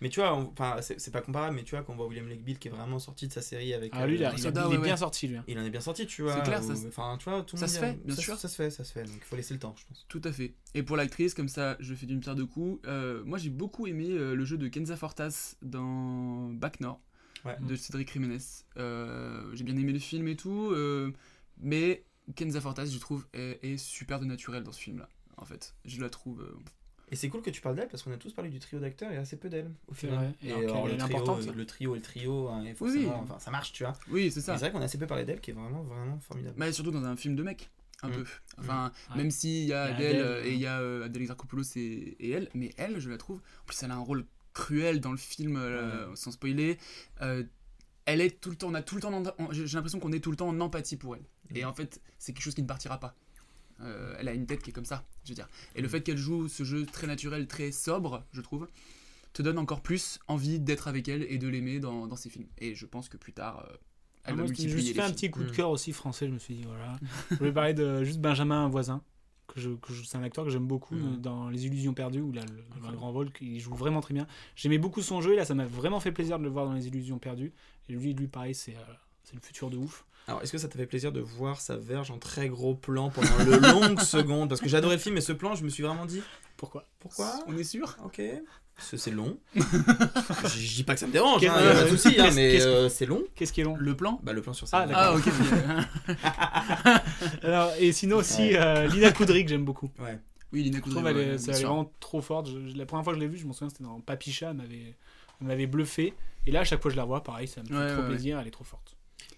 S8: Mais tu vois, on- enfin, c'est c'est pas comparable, mais tu vois, quand on voit William Lake Bill qui est vraiment sorti de sa série avec.
S1: Ah, lui, il, a-
S8: euh,
S1: il a-
S2: Soda,
S1: il est bien
S2: ouais.
S1: sorti, lui. hein.
S8: il en est bien sorti, tu vois.
S2: C'est clair,
S8: ou-
S2: ça
S8: Enfin, tu vois, tout le
S2: ça
S8: monde
S2: se fait, bien
S8: ça,
S2: sûr.
S8: Ça se fait, ça se fait. Donc il faut laisser le temps, je pense.
S2: Tout à fait. Et pour l'actrice, comme ça, je fais d'une pierre deux coups. euh, moi, j'ai beaucoup aimé euh, le jeu de Kenza Fortas dans Back North
S8: Ouais.
S2: de Cédric Jiménez. Euh, j'ai bien aimé le film et tout, euh, mais Kenza Fortas, je trouve, est, est super de naturel dans ce film-là. En fait, je la trouve. euh,
S8: Et c'est cool que tu parles d'elle parce qu'on a tous parlé du trio d'acteurs et assez peu d'elle au
S1: C'est
S8: final.
S1: vrai.
S8: Et
S1: Alors
S8: alors,
S1: qu'elle
S8: le, trio,
S1: importante.
S8: euh, le trio et le trio, hein, et
S2: Oui,
S8: forcément,
S2: oui.
S8: enfin, ça marche, tu vois.
S2: Oui, c'est ça.
S8: C'est vrai qu'on a assez peu parlé d'elle qui est vraiment, vraiment formidable.
S2: Mais surtout dans un film de mec, un
S8: Mm.
S2: peu. Enfin,
S1: Ouais.
S2: même s'il y a
S1: Il y a
S2: Adèle
S1: Adèle,
S2: euh, et il y a euh, Adèle Exarchopoulos et, et elle, mais elle, je la trouve. En plus, elle a un rôle cruel dans le film, euh, sans spoiler. Euh, elle est tout le temps, on a tout le temps, j'ai j'ai l'impression qu'on est tout le temps en empathie pour elle. Et en fait, c'est quelque chose qui ne partira pas. Euh, elle a une tête qui est comme ça, je veux dire. Et le fait qu'elle joue ce jeu très naturel, très sobre, je trouve, te donne encore plus envie d'être avec elle et de l'aimer dans, dans ses films. Et je pense que plus tard, euh, elle
S1: Ah,
S2: va
S1: moi, je me
S2: multiplier
S1: suis
S2: les
S1: fait un
S2: films.
S1: petit coup de
S8: Mm.
S1: cœur aussi français, je me suis dit, voilà. [LAUGHS] je voulais parler de juste Benjamin Voisin, que je, que je- c'est un acteur que j'aime beaucoup
S8: Mm.
S1: dans Les Illusions perdues, où là, le, il a un grand rôle, il joue vraiment très bien. J'aimais beaucoup son jeu, et là, ça m'a vraiment fait plaisir de le voir dans Les Illusions perdues. Et lui, lui pareil, c'est euh, c'est le futur de ouf.
S8: Alors, est-ce que ça t'a fait plaisir de voir sa verge en très gros plan pendant de [LAUGHS] longues secondes Parce que j'adorais le film, et ce plan, je me suis vraiment dit
S1: Pourquoi?
S8: pourquoi?
S2: On est sûr?
S8: Ok. Parce que c'est long. [LAUGHS] je, je dis pas que ça me dérange, hein, y a pas de
S1: euh,
S8: souci, hein, mais euh, c'est long.
S1: Qu'est-ce qui est long?
S2: Le plan?
S8: Bah, le plan sur
S1: Ah,
S8: sa
S2: Ah, ok. [LAUGHS]
S1: Alors, Et sinon aussi,
S8: Ouais.
S1: euh, Lina Koudry, que j'aime beaucoup.
S8: Ouais.
S2: Oui, Lina
S1: Je
S2: Koudry,
S1: trouve elle,
S2: ouais,
S1: est, elle vraiment trop forte. Je- je- la première fois que je l'ai vue, je m'en souviens, c'était dans Papicha, elle m'avait, bluffé. Et là, à chaque fois que je la vois, pareil, ça me fait
S2: Ouais,
S1: trop
S2: ouais,
S1: plaisir, elle est trop forte.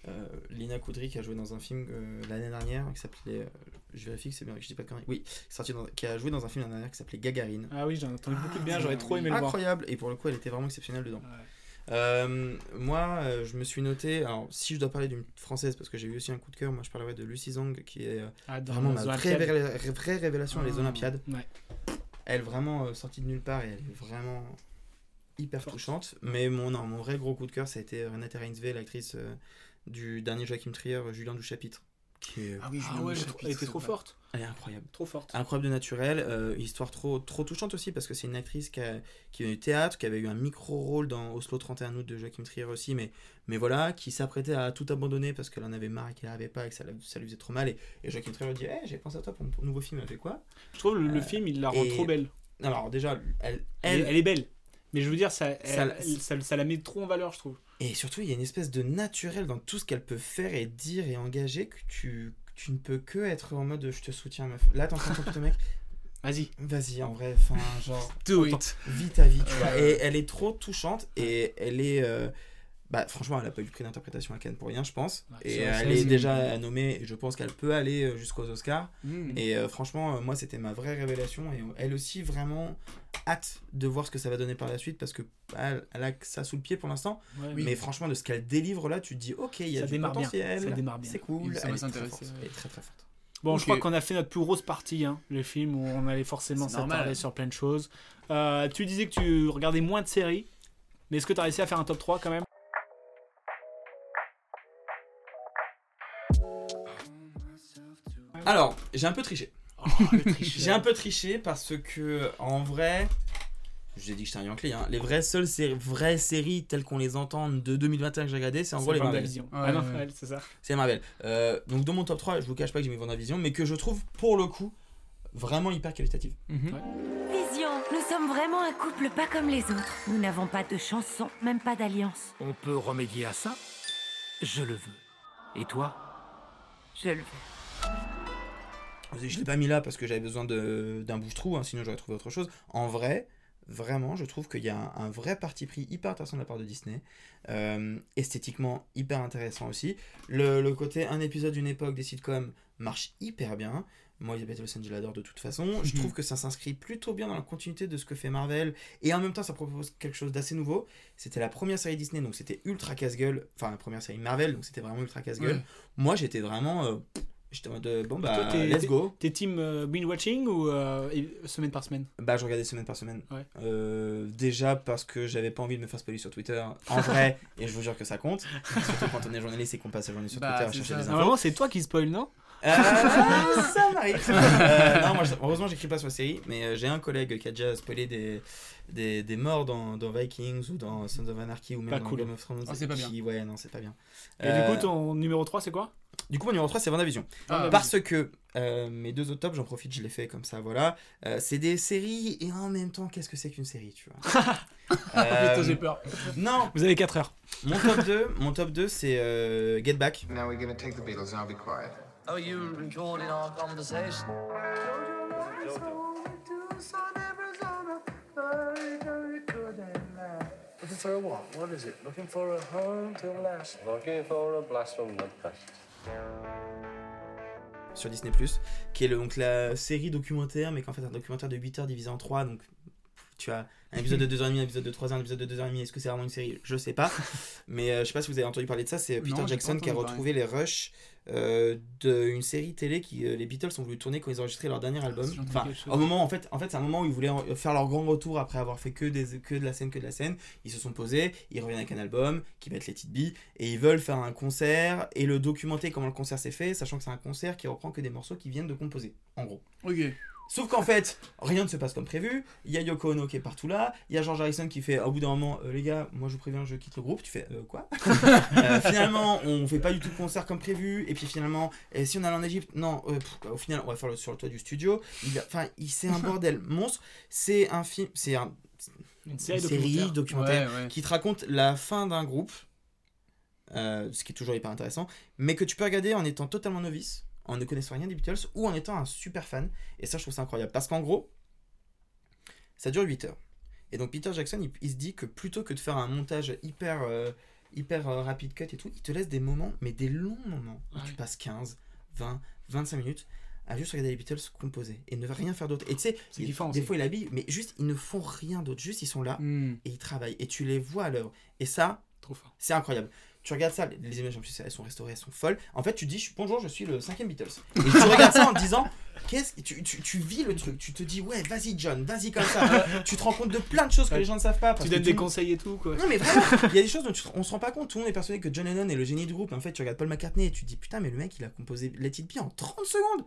S8: Euh, Lina Koudry qui a joué dans un film euh, l'année dernière qui s'appelait. euh, je vérifie que c'est bien, que je dis pas de conneries. Oui, sorti dans- qui a joué dans un film l'année dernière qui s'appelait Gagarine.
S1: Ah oui, j'en ai entendu beaucoup de bien, j'aurais trop aimé le voir.
S8: Incroyable, et pour le coup, elle était vraiment exceptionnelle dedans.
S1: Ouais.
S8: Euh, moi, euh, je me suis noté. Alors, si je dois parler d'une française, parce que j'ai eu aussi un coup de cœur, moi je parlerai de Lucy Zhang, qui est euh,
S1: Ah,
S8: vraiment ma vraie, révélation à les
S1: Ah,
S8: Olympiades.
S1: ouais.
S8: Elle vraiment sortie de nulle part et elle est vraiment hyper touchante. Mais mon, non, mon vrai gros coup de cœur, ça a été Renate Reinsve, l'actrice du dernier Joachim Trier, Julien du Chapitre. Qui est,
S2: Ah oui,
S1: Ah
S2: Julien
S1: ouais,
S2: Chapitre,
S1: elle était trop forte.
S8: elle est incroyable.
S1: Trop forte.
S8: Incroyable de naturel, euh, histoire trop, trop touchante aussi parce que c'est une actrice qui, a, qui vient du théâtre, qui avait eu un micro-rôle dans Oslo 31 août de Joachim Trier aussi, mais, mais voilà, qui s'apprêtait à tout abandonner parce qu'elle en avait marre et qu'elle n'arrivait pas et que ça, ça lui faisait trop mal. Et, et Joachim Trier lui dit hey, J'ai pensé à toi pour mon nouveau film, elle fait quoi?
S1: Je trouve le, le
S8: Euh,
S1: film, il la rend
S8: et-
S1: trop belle.
S8: Alors, déjà, elle,
S1: elle est belle. Mais je veux dire, ça,
S8: Ça-
S1: elle- elle- ça, ça la met trop en valeur, je trouve.
S8: Et surtout, il y a une espèce de naturel dans tout ce qu'elle peut faire et dire et engager que tu, tu ne peux que être en mode je te soutiens, meuf. Là, de ton mec. [LAUGHS]
S1: Vas-y.
S8: Vas-y, en vrai, enfin, genre. [LAUGHS]
S2: Do it.
S8: Vis ta vie, tu vois. Et elle est trop touchante et elle est. euh, bah, franchement, elle a pas eu le prix d'interprétation à Cannes pour rien, je pense.
S1: Ouais,
S8: et
S1: vrai,
S8: elle est déjà nommée et je pense qu'elle peut aller euh, jusqu'aux Oscars.
S2: Mm.
S8: Et euh, franchement, euh, moi, c'était ma vraie révélation. Et elle aussi, vraiment hâte de voir ce que ça va donner par la suite parce que bah, elle, elle a que ça sous le pied pour l'instant.
S1: Ouais,
S8: Mais franchement, de ce qu'elle délivre là, tu te dis, ok, il y a
S1: Ça
S8: du
S1: démarre bien,
S8: potentiel.
S1: ça démarre bien.
S8: C'est cool.
S2: Ça
S8: elle
S2: va
S8: est très forte,
S2: ouais.
S8: Elle est très très forte.
S1: Bon, je crois qu'on a fait notre plus grosse partie, hein, le film, où on allait forcément s'attarder sur plein de choses. Euh, tu disais que tu regardais moins de séries, mais est-ce que tu as réussi à faire un top 3 quand même?
S8: Alors, j'ai un peu triché.
S1: Oh. [LAUGHS]
S8: J'ai un peu triché parce que, en vrai, je vous ai dit que j'étais un Yankee, hein, les vraies seules séries, vraies séries telles qu'on les entend de 2021 que j'ai regardé, c'est en gros les Marvel.
S2: Ouais,
S1: ah non,
S2: ouais.
S1: ouais, c'est ça.
S8: C'est Marvel. Euh, donc, dans mon top 3, je vous cache pas que j'ai mis Vendavision, mais que je trouve, pour le coup, vraiment hyper qualitative.
S2: Mhm.
S20: Vision, nous sommes vraiment un couple pas comme les autres. Nous n'avons pas de chanson, même pas d'alliance.
S10: On peut remédier à ça? Je le veux. Et toi?
S20: Je le veux.
S8: Je l'ai pas mis là parce que j'avais besoin d'un bouche-trou, hein, sinon j'aurais trouvé autre chose. En vrai, vraiment, je trouve qu'il y a un, un vrai parti pris hyper intéressant de la part de Disney. Euh, esthétiquement, hyper intéressant aussi. Le, le côté un épisode d'une époque des sitcoms marche hyper bien. Moi, Elisabeth Olsen, je l'adore de toute façon. Je trouve que ça s'inscrit plutôt bien dans la continuité de ce que fait Marvel. Et en même temps, ça propose quelque chose d'assez nouveau. C'était la première série Disney, donc c'était ultra casse-gueule. Enfin, la première série Marvel, donc c'était vraiment ultra casse-gueule.
S2: Ouais.
S8: Moi, j'étais vraiment. euh, J'étais en mode, euh, bon bah,
S1: Toi, t'es-
S8: let's go.
S1: T'es team euh, binge watching ou euh, semaine par semaine?
S8: Bah, je regardais semaine par semaine.
S1: Ouais.
S8: Euh, déjà parce que j'avais pas envie de me faire spoiler sur Twitter. En [LAUGHS] vrai, et je vous jure que ça compte. Surtout quand on est journaliste et qu'on passe la journée sur
S2: Bah,
S8: Twitter à chercher
S2: ça.
S8: des infos.
S1: Normalement, c'est toi qui spoil, non?
S8: Ça m'arrive. [LAUGHS] Euh, non, moi, je- heureusement, j'écris pas sur la série, mais euh, j'ai un collègue qui a déjà spoilé des, des, des morts dans, dans Vikings ou dans Sons of Anarchy ou même
S1: Pas
S8: dans
S1: cool.
S8: Game of Thrones.
S1: Ah, c'est pas
S8: qui- Ouais, non, c'est pas bien.
S1: Et
S8: Euh,
S1: du coup, ton numéro 3, c'est quoi?
S8: du coup, mon numéro 3, c'est WandaVision.
S1: Ah,
S8: Parce que euh, mes deux autres tops, j'en profite, je les fais comme ça, voilà. Euh, c'est des séries et en même temps, qu'est-ce que c'est qu'une série, tu vois? [LAUGHS]
S2: Putain, j'ai peur.
S8: Non
S1: Vous avez 4 heures.
S8: Mon top 2, mon top 2 c'est euh, Get Back.
S21: Now we're gonna take the Beatles and I'll be quiet.
S22: Oh, you recording our conversation?
S23: Looking for a what? What is it? Looking for a home to last? Looking for a blast from the past.
S8: sur Disney qui est le, donc la série documentaire, mais qu'en fait un documentaire de 8 heures divisé en 3, donc tu as un épisode de [LAUGHS] 2h30, un épisode de 3h, un épisode de 2h30, est-ce que c'est vraiment une série? Je sais pas. [LAUGHS] mais euh, je sais pas si vous avez entendu parler de ça, c'est Peter Jackson qui a retrouvé les rushs euh, d'une série télé qui euh, les Beatles ont voulu tourner quand ils ont enregistré leur dernier album. Enfin, au moment en fait, en fait c'est un moment où ils voulaient en- faire leur grand retour après avoir fait que des que de la scène que de la scène. Ils se sont posés, ils reviennent avec un album qui être les It Be et ils veulent faire un concert et le documenter comment le concert s'est fait, sachant que c'est un concert qui reprend que des morceaux qui viennent de composer, en gros.
S2: Ok.
S8: Sauf qu'en fait, rien ne se passe comme prévu. Il y a Yoko Ono qui est partout là. Il y a George Harrison qui fait au bout d'un moment, Euh, les gars, moi je vous préviens, je quitte le groupe. Tu fais Euh, quoi? [LAUGHS] Euh, Finalement, on fait pas du tout de concert comme prévu. Et puis finalement, et si on allait en Égypte, non. euh, pff, au final, on va faire le sur le toit du studio. Enfin, c'est un [LAUGHS] bordel monstre. C'est un film, c'est un
S1: Une série
S8: documentaire,
S1: documentaire.
S2: Ouais, ouais.
S8: qui te raconte la fin d'un groupe. ce qui est toujours hyper intéressant, mais que tu peux regarder en étant totalement novice, en ne connaissant rien des Beatles, ou en étant un super fan. Et ça, je trouve ça incroyable. Parce qu'en gros, ça dure 8 heures. Et donc Peter Jackson, il, il se dit que plutôt que de faire un montage hyper, euh, hyper euh, rapide cut et tout, il te laisse des moments, mais des longs moments, où tu passes 15, 20, 25 minutes à juste regarder les Beatles composer et ne rien faire d'autre. Et tu sais, il- des fois il habille, mais juste ils ne font rien d'autre, juste ils sont là
S2: Hmm.
S8: et ils travaillent et tu les vois à l'œuvre. Et ça, c'est incroyable. Tu regardes ça, les- images en plus elles sont restaurées, elles sont folles. En fait, tu dis bonjour, je suis le cinquième Beatles. Et tu regardes ça en te disant qu'est-ce tu, tu, tu vis le truc, tu te dis ouais, vas-y John, vas-y comme ça. [LAUGHS] tu te rends compte de plein de choses que les gens ne savent pas. parce
S1: Tu donnes des conseils et tout, quoi.
S8: non mais vraiment, il y a des choses dont tu on se rend pas compte. Tout le monde est persuadé que John Lennon est le génie du groupe. En fait, tu regardes Paul McCartney et tu te dis putain, mais le mec il a composé Let It Be en 30 secondes.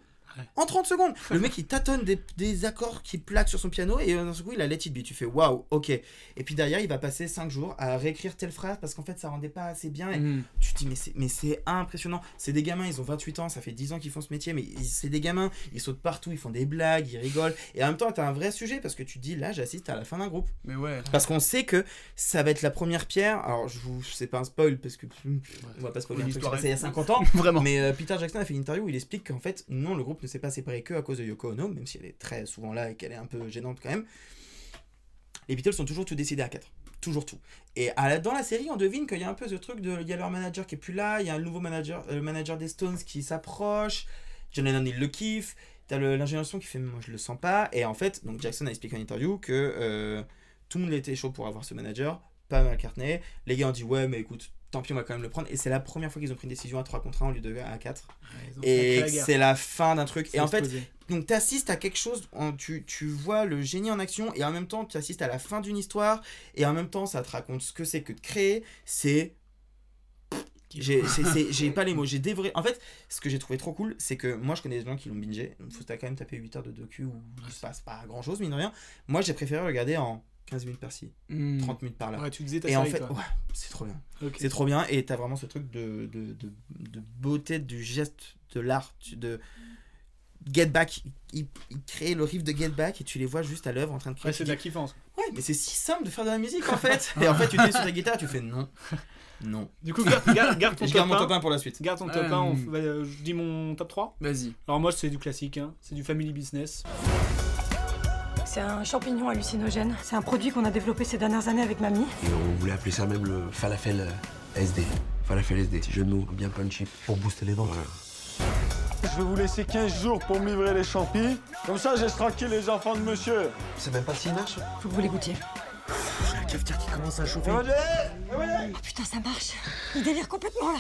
S8: En 30 secondes, le mec il tâtonne des, des accords qui plaquent sur son piano et euh, d'un coup il a Let It Be. Tu fais waouh, ok. Et puis derrière il va passer 5 jours à réécrire telle phrase parce qu'en fait ça rendait pas assez bien. Et
S2: Mhm.
S8: tu te dis mais c'est, c'est impressionnant. C'est des gamins, ils ont 28 ans, ça fait 10 ans qu'ils font ce métier, mais c'est des gamins, ils sautent partout, ils font des blagues, ils rigolent. Et en même temps t'as un vrai sujet parce que tu te dis là j'assiste à la fin d'un groupe.
S2: Mais ouais.
S8: Parce qu'on sait que ça va être la première pierre. Alors, je vous, c'est pas un spoil parce que on va pas spoiler
S2: l'histoire
S8: passé il y a
S2: est-
S8: 50 ans. [LAUGHS]
S2: Vraiment.
S8: Mais euh, Peter Jackson a fait une interview où il explique qu'en fait, non, le groupe ne s'est pas séparé que à cause de Yoko Ono, même si elle est très souvent là et qu'elle est un peu gênante quand même. Les Beatles sont toujours tout décidés à 4. Toujours tout. Et dans la série, on devine qu'il y a un peu ce truc de. Il y a leur manager qui est plus là, il y a un nouveau manager, euh, le manager des Stones qui s'approche. John Lennon, il le kiffe. T'as l'ingénieur son qui fait Moi, je le sens pas. Et en fait, donc Jackson a expliqué en interview que euh, tout le monde était chaud pour avoir ce manager, pas McCartney. Les gars ont dit Ouais, mais écoute, tant pis, on va quand même le prendre. Et c'est la première fois qu'ils ont pris une décision à 3 contre 1 au lieu de à 4.
S1: ils ont fait
S8: et c'est la fin d'un truc. Et en fait, donc tu assistes à quelque chose, en- tu, tu vois le génie en action, et en même temps, tu assistes à la fin d'une histoire, et en même temps, ça te raconte ce que c'est que de créer. C'est. J'ai [LAUGHS] pas les mots, j'ai dévoré. En fait, ce que j'ai trouvé trop cool, c'est que moi je connais des gens qui l'ont bingé. Faut quand même taper 8 heures de docu où il se passe pas grand chose, mine de rien. Moi j'ai préféré regarder en 15 minutes par-ci,
S2: Hmm.
S8: 30 minutes par là.
S1: Ouais, tu disais ta
S8: Et en fait, ouais, c'est trop bien. C'est trop bien, et t'as vraiment ce truc de, de, de, de beauté du geste, de l'art, de. Get Back, il, il crée le riff de Get Back et tu les vois juste à l'œuvre en train de créer.
S1: Ouais, c'est de la kiffance.
S8: Ouais, mais c'est si simple de faire de la musique en [LAUGHS] fait. et en fait, tu t'es sur ta guitare, tu fais non, non.
S1: Du coup, garde, garde, garde ton [LAUGHS]
S8: je
S1: top
S8: garde mon
S1: 1.
S8: top 1 pour la suite.
S1: Garde ton top
S2: Euh,
S1: 1. on fait- euh, je dis mon top 3.
S2: Vas-y.
S1: Alors, moi, c'est du classique. hein. C'est du family business.
S24: C'est un champignon hallucinogène. C'est un produit qu'on a développé ces dernières années avec mamie.
S25: Et on voulait appeler ça même le falafel euh, SD. Falafel SD, petit jeu de mots bien punchy. Pour booster les ventes.
S26: Je vais vous laisser 15 jours pour me livrer les champis. Comme ça, laisse tranquille les enfants de monsieur.
S25: C'est même pas si marche.
S24: Faut que vous les goûtiez.
S25: J'ai la cafetière qui commence à chauffer.
S24: Oh putain, ça marche. Il délire complètement là.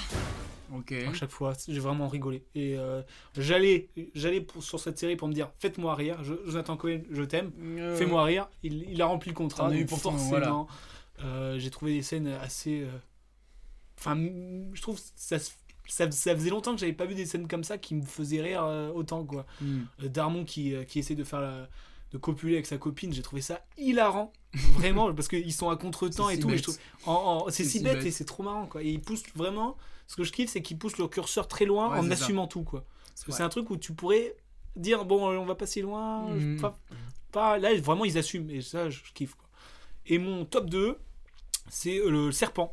S1: À chaque fois, j'ai vraiment rigolé. Et euh, j'allais, j'allais pour- sur cette série pour me dire faites-moi rire. Je- Jonathan Cohen, je t'aime.
S2: Euh,
S1: Fais-moi rire. Il, il a rempli le contrat.
S2: Eu
S1: donc
S2: pour ton-
S1: forcément.
S2: voilà.
S1: euh, j'ai trouvé des scènes assez. euh, Enfin, je trouve ça ça, ça faisait longtemps que j'avais pas vu des scènes comme ça qui me faisaient rire euh, autant quoi.
S2: Mm.
S1: Darmon qui, qui essaie de faire la- de copuler avec sa copine, j'ai trouvé ça hilarant, vraiment, [LAUGHS] parce qu'ils sont à contre-temps
S2: C'est
S1: et
S2: si
S1: tout. je trouve- en- en- c'est
S2: C'est
S1: si
S2: si
S1: bête
S2: bête.
S1: et c'est trop marrant quoi. Et ils poussent vraiment. Ce que je kiffe, c'est qu'ils poussent le curseur très loin
S2: Ouais,
S1: en
S2: ça.
S1: assumant tout quoi. Parce que
S2: Ouais.
S1: c'est un truc où tu pourrais dire bon, euh, on va pas si loin.
S2: Mhm.
S1: pas- pas- là, vraiment, ils assument et ça, je, je kiffe quoi. Et mon top 2, c'est euh, le serpent.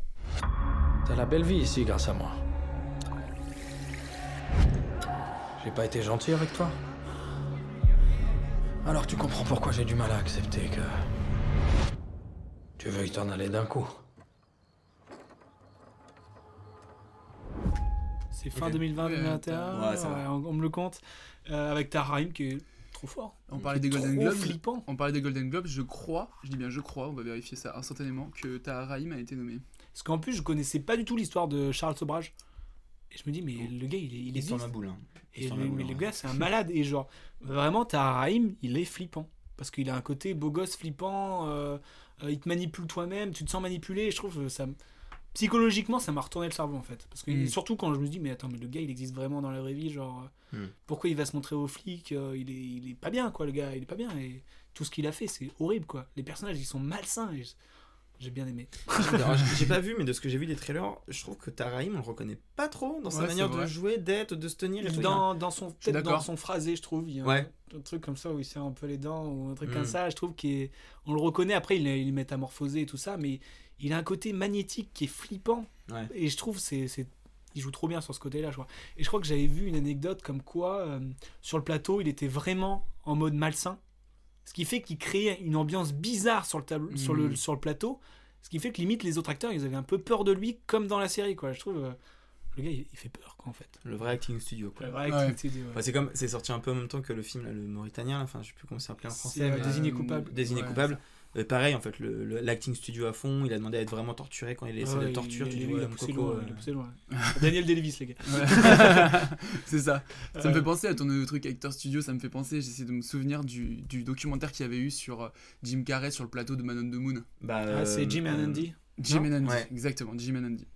S23: T'as la belle vie ici grâce à moi. J'ai pas été gentil avec toi Alors tu comprends pourquoi j'ai du mal à accepter que. Tu veuilles t'en aller d'un coup.
S1: C'est fin
S8: Ok.
S1: 2020-2021,
S8: Ouais,
S1: on, on me le compte, euh, avec Taharaim qui est trop fort.
S2: On parlait des Golden Globes.
S1: flippant.
S2: On parlait des Golden Globes. Je crois, je dis bien je crois, on va vérifier ça instantanément, que Taharaim a été nommé.
S1: Parce qu'en plus, je connaissais pas du tout l'histoire de Charles Sobrage. Et je me dis, mais le gars, il est. Il,
S8: Il est sur la boule. hein.
S1: Et
S8: sur
S1: le,
S8: boule,
S1: mais le
S8: ouais.
S1: gars, c'est un [LAUGHS] malade. Et genre, vraiment, Taharaim, il est flippant. Parce qu'il a un côté beau gosse flippant, euh, euh, il te manipule toi-même, tu te sens manipulé. Et je trouve que ça. Psychologiquement, ça m'a retourné le cerveau en fait. Parce que
S2: Mm.
S1: surtout quand je me dis, mais attends, mais le gars il existe vraiment dans la vraie vie, genre, euh,
S8: Mm.
S1: pourquoi il va se montrer aux flics euh, il, est, il est pas bien quoi, le gars, il est pas bien. Et tout ce qu'il a fait, c'est horrible quoi. Les personnages ils sont malsains. et J'ai bien aimé. [LAUGHS]
S8: Alors, j'ai- J'ai pas vu, mais de ce que j'ai vu des trailers, je trouve que Taraim, on le reconnaît pas trop dans sa
S1: Ouais,
S8: manière de jouer, d'être, de se tenir et tout.
S1: dans, dans son peut-être dans son phrasé je trouve il y a un-
S8: Ouais.
S1: un, truc comme ça où il serre un peu les dents ou un truc
S8: Mm.
S1: comme ça je trouve qu'on le reconnaît après il est, il est métamorphosé et tout ça mais il a un côté magnétique qui est flippant
S8: Ouais.
S1: et je trouve c'est il joue trop bien sur ce côté là je crois et je crois que j'avais vu une anecdote comme quoi euh, sur le plateau il était vraiment en mode malsain ce qui fait qu'il créait une ambiance bizarre sur le tableau sur le
S2: Mm.
S1: sur le plateau ce qui fait que limite les autres acteurs ils avaient un peu peur de lui comme dans la série quoi je trouve euh, le gars il, il fait peur quoi en fait
S8: Le vrai acting studio, quoi.
S1: Le vrai acting studio, ouais.
S8: Ouais, c'est comme, c'est sorti un peu en même temps que le film, là, le Mauritanien, là, enfin, je sais plus comment c'est appelé en français.
S1: euh,
S8: mais-
S1: Désigné coupable.
S8: Désigné
S1: Ouais,
S8: coupable. Euh, pareil, en fait, le- le- l'acting studio à fond, il a demandé à être vraiment torturé quand il essaie
S1: Ouais,
S8: de torture.
S1: il-
S8: tu
S1: il-
S8: dis,
S1: il
S8: ouais,
S1: a
S8: mon
S1: poussé
S8: coco,
S1: loin,
S8: euh,
S1: il a poussé loin. [LAUGHS] Daniel Day-Lewis, les gars.
S2: Ouais. [LAUGHS] c'est ça. Ça me fait penser à ton euh, truc Actor Studio, ça me fait penser, j'essaie de me souvenir du, du documentaire qu'il y avait eu sur euh, Jim Carrey sur le plateau de Man on the Moon.
S8: Bah,
S1: Ah, c'est Jim and
S8: euh,
S1: Andy
S2: Jim
S1: Non
S2: and Andy,
S8: Ouais.
S2: exactement, Jim and Andy.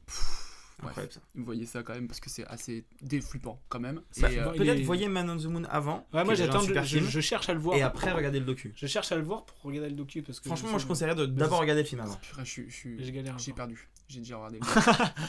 S2: Bref,
S8: Incroyable, ça.
S2: Vous voyez ça quand même parce que c'est assez déflippant quand même.
S8: Bah,
S2: euh,
S8: Peut-être
S1: est-
S8: voyez Man on the Moon avant.
S1: Ouais, moi j'attends, je,
S8: film,
S1: je cherche à le voir.
S8: Et après, regardez le docu.
S1: Je cherche à le voir pour regarder le docu parce que
S8: Franchement,
S1: je
S8: moi, je conseillerais de d'abord regarder le film avant.
S2: purée, je je suis-
S1: J'ai
S2: perdu. J'ai déjà regardé. [LAUGHS]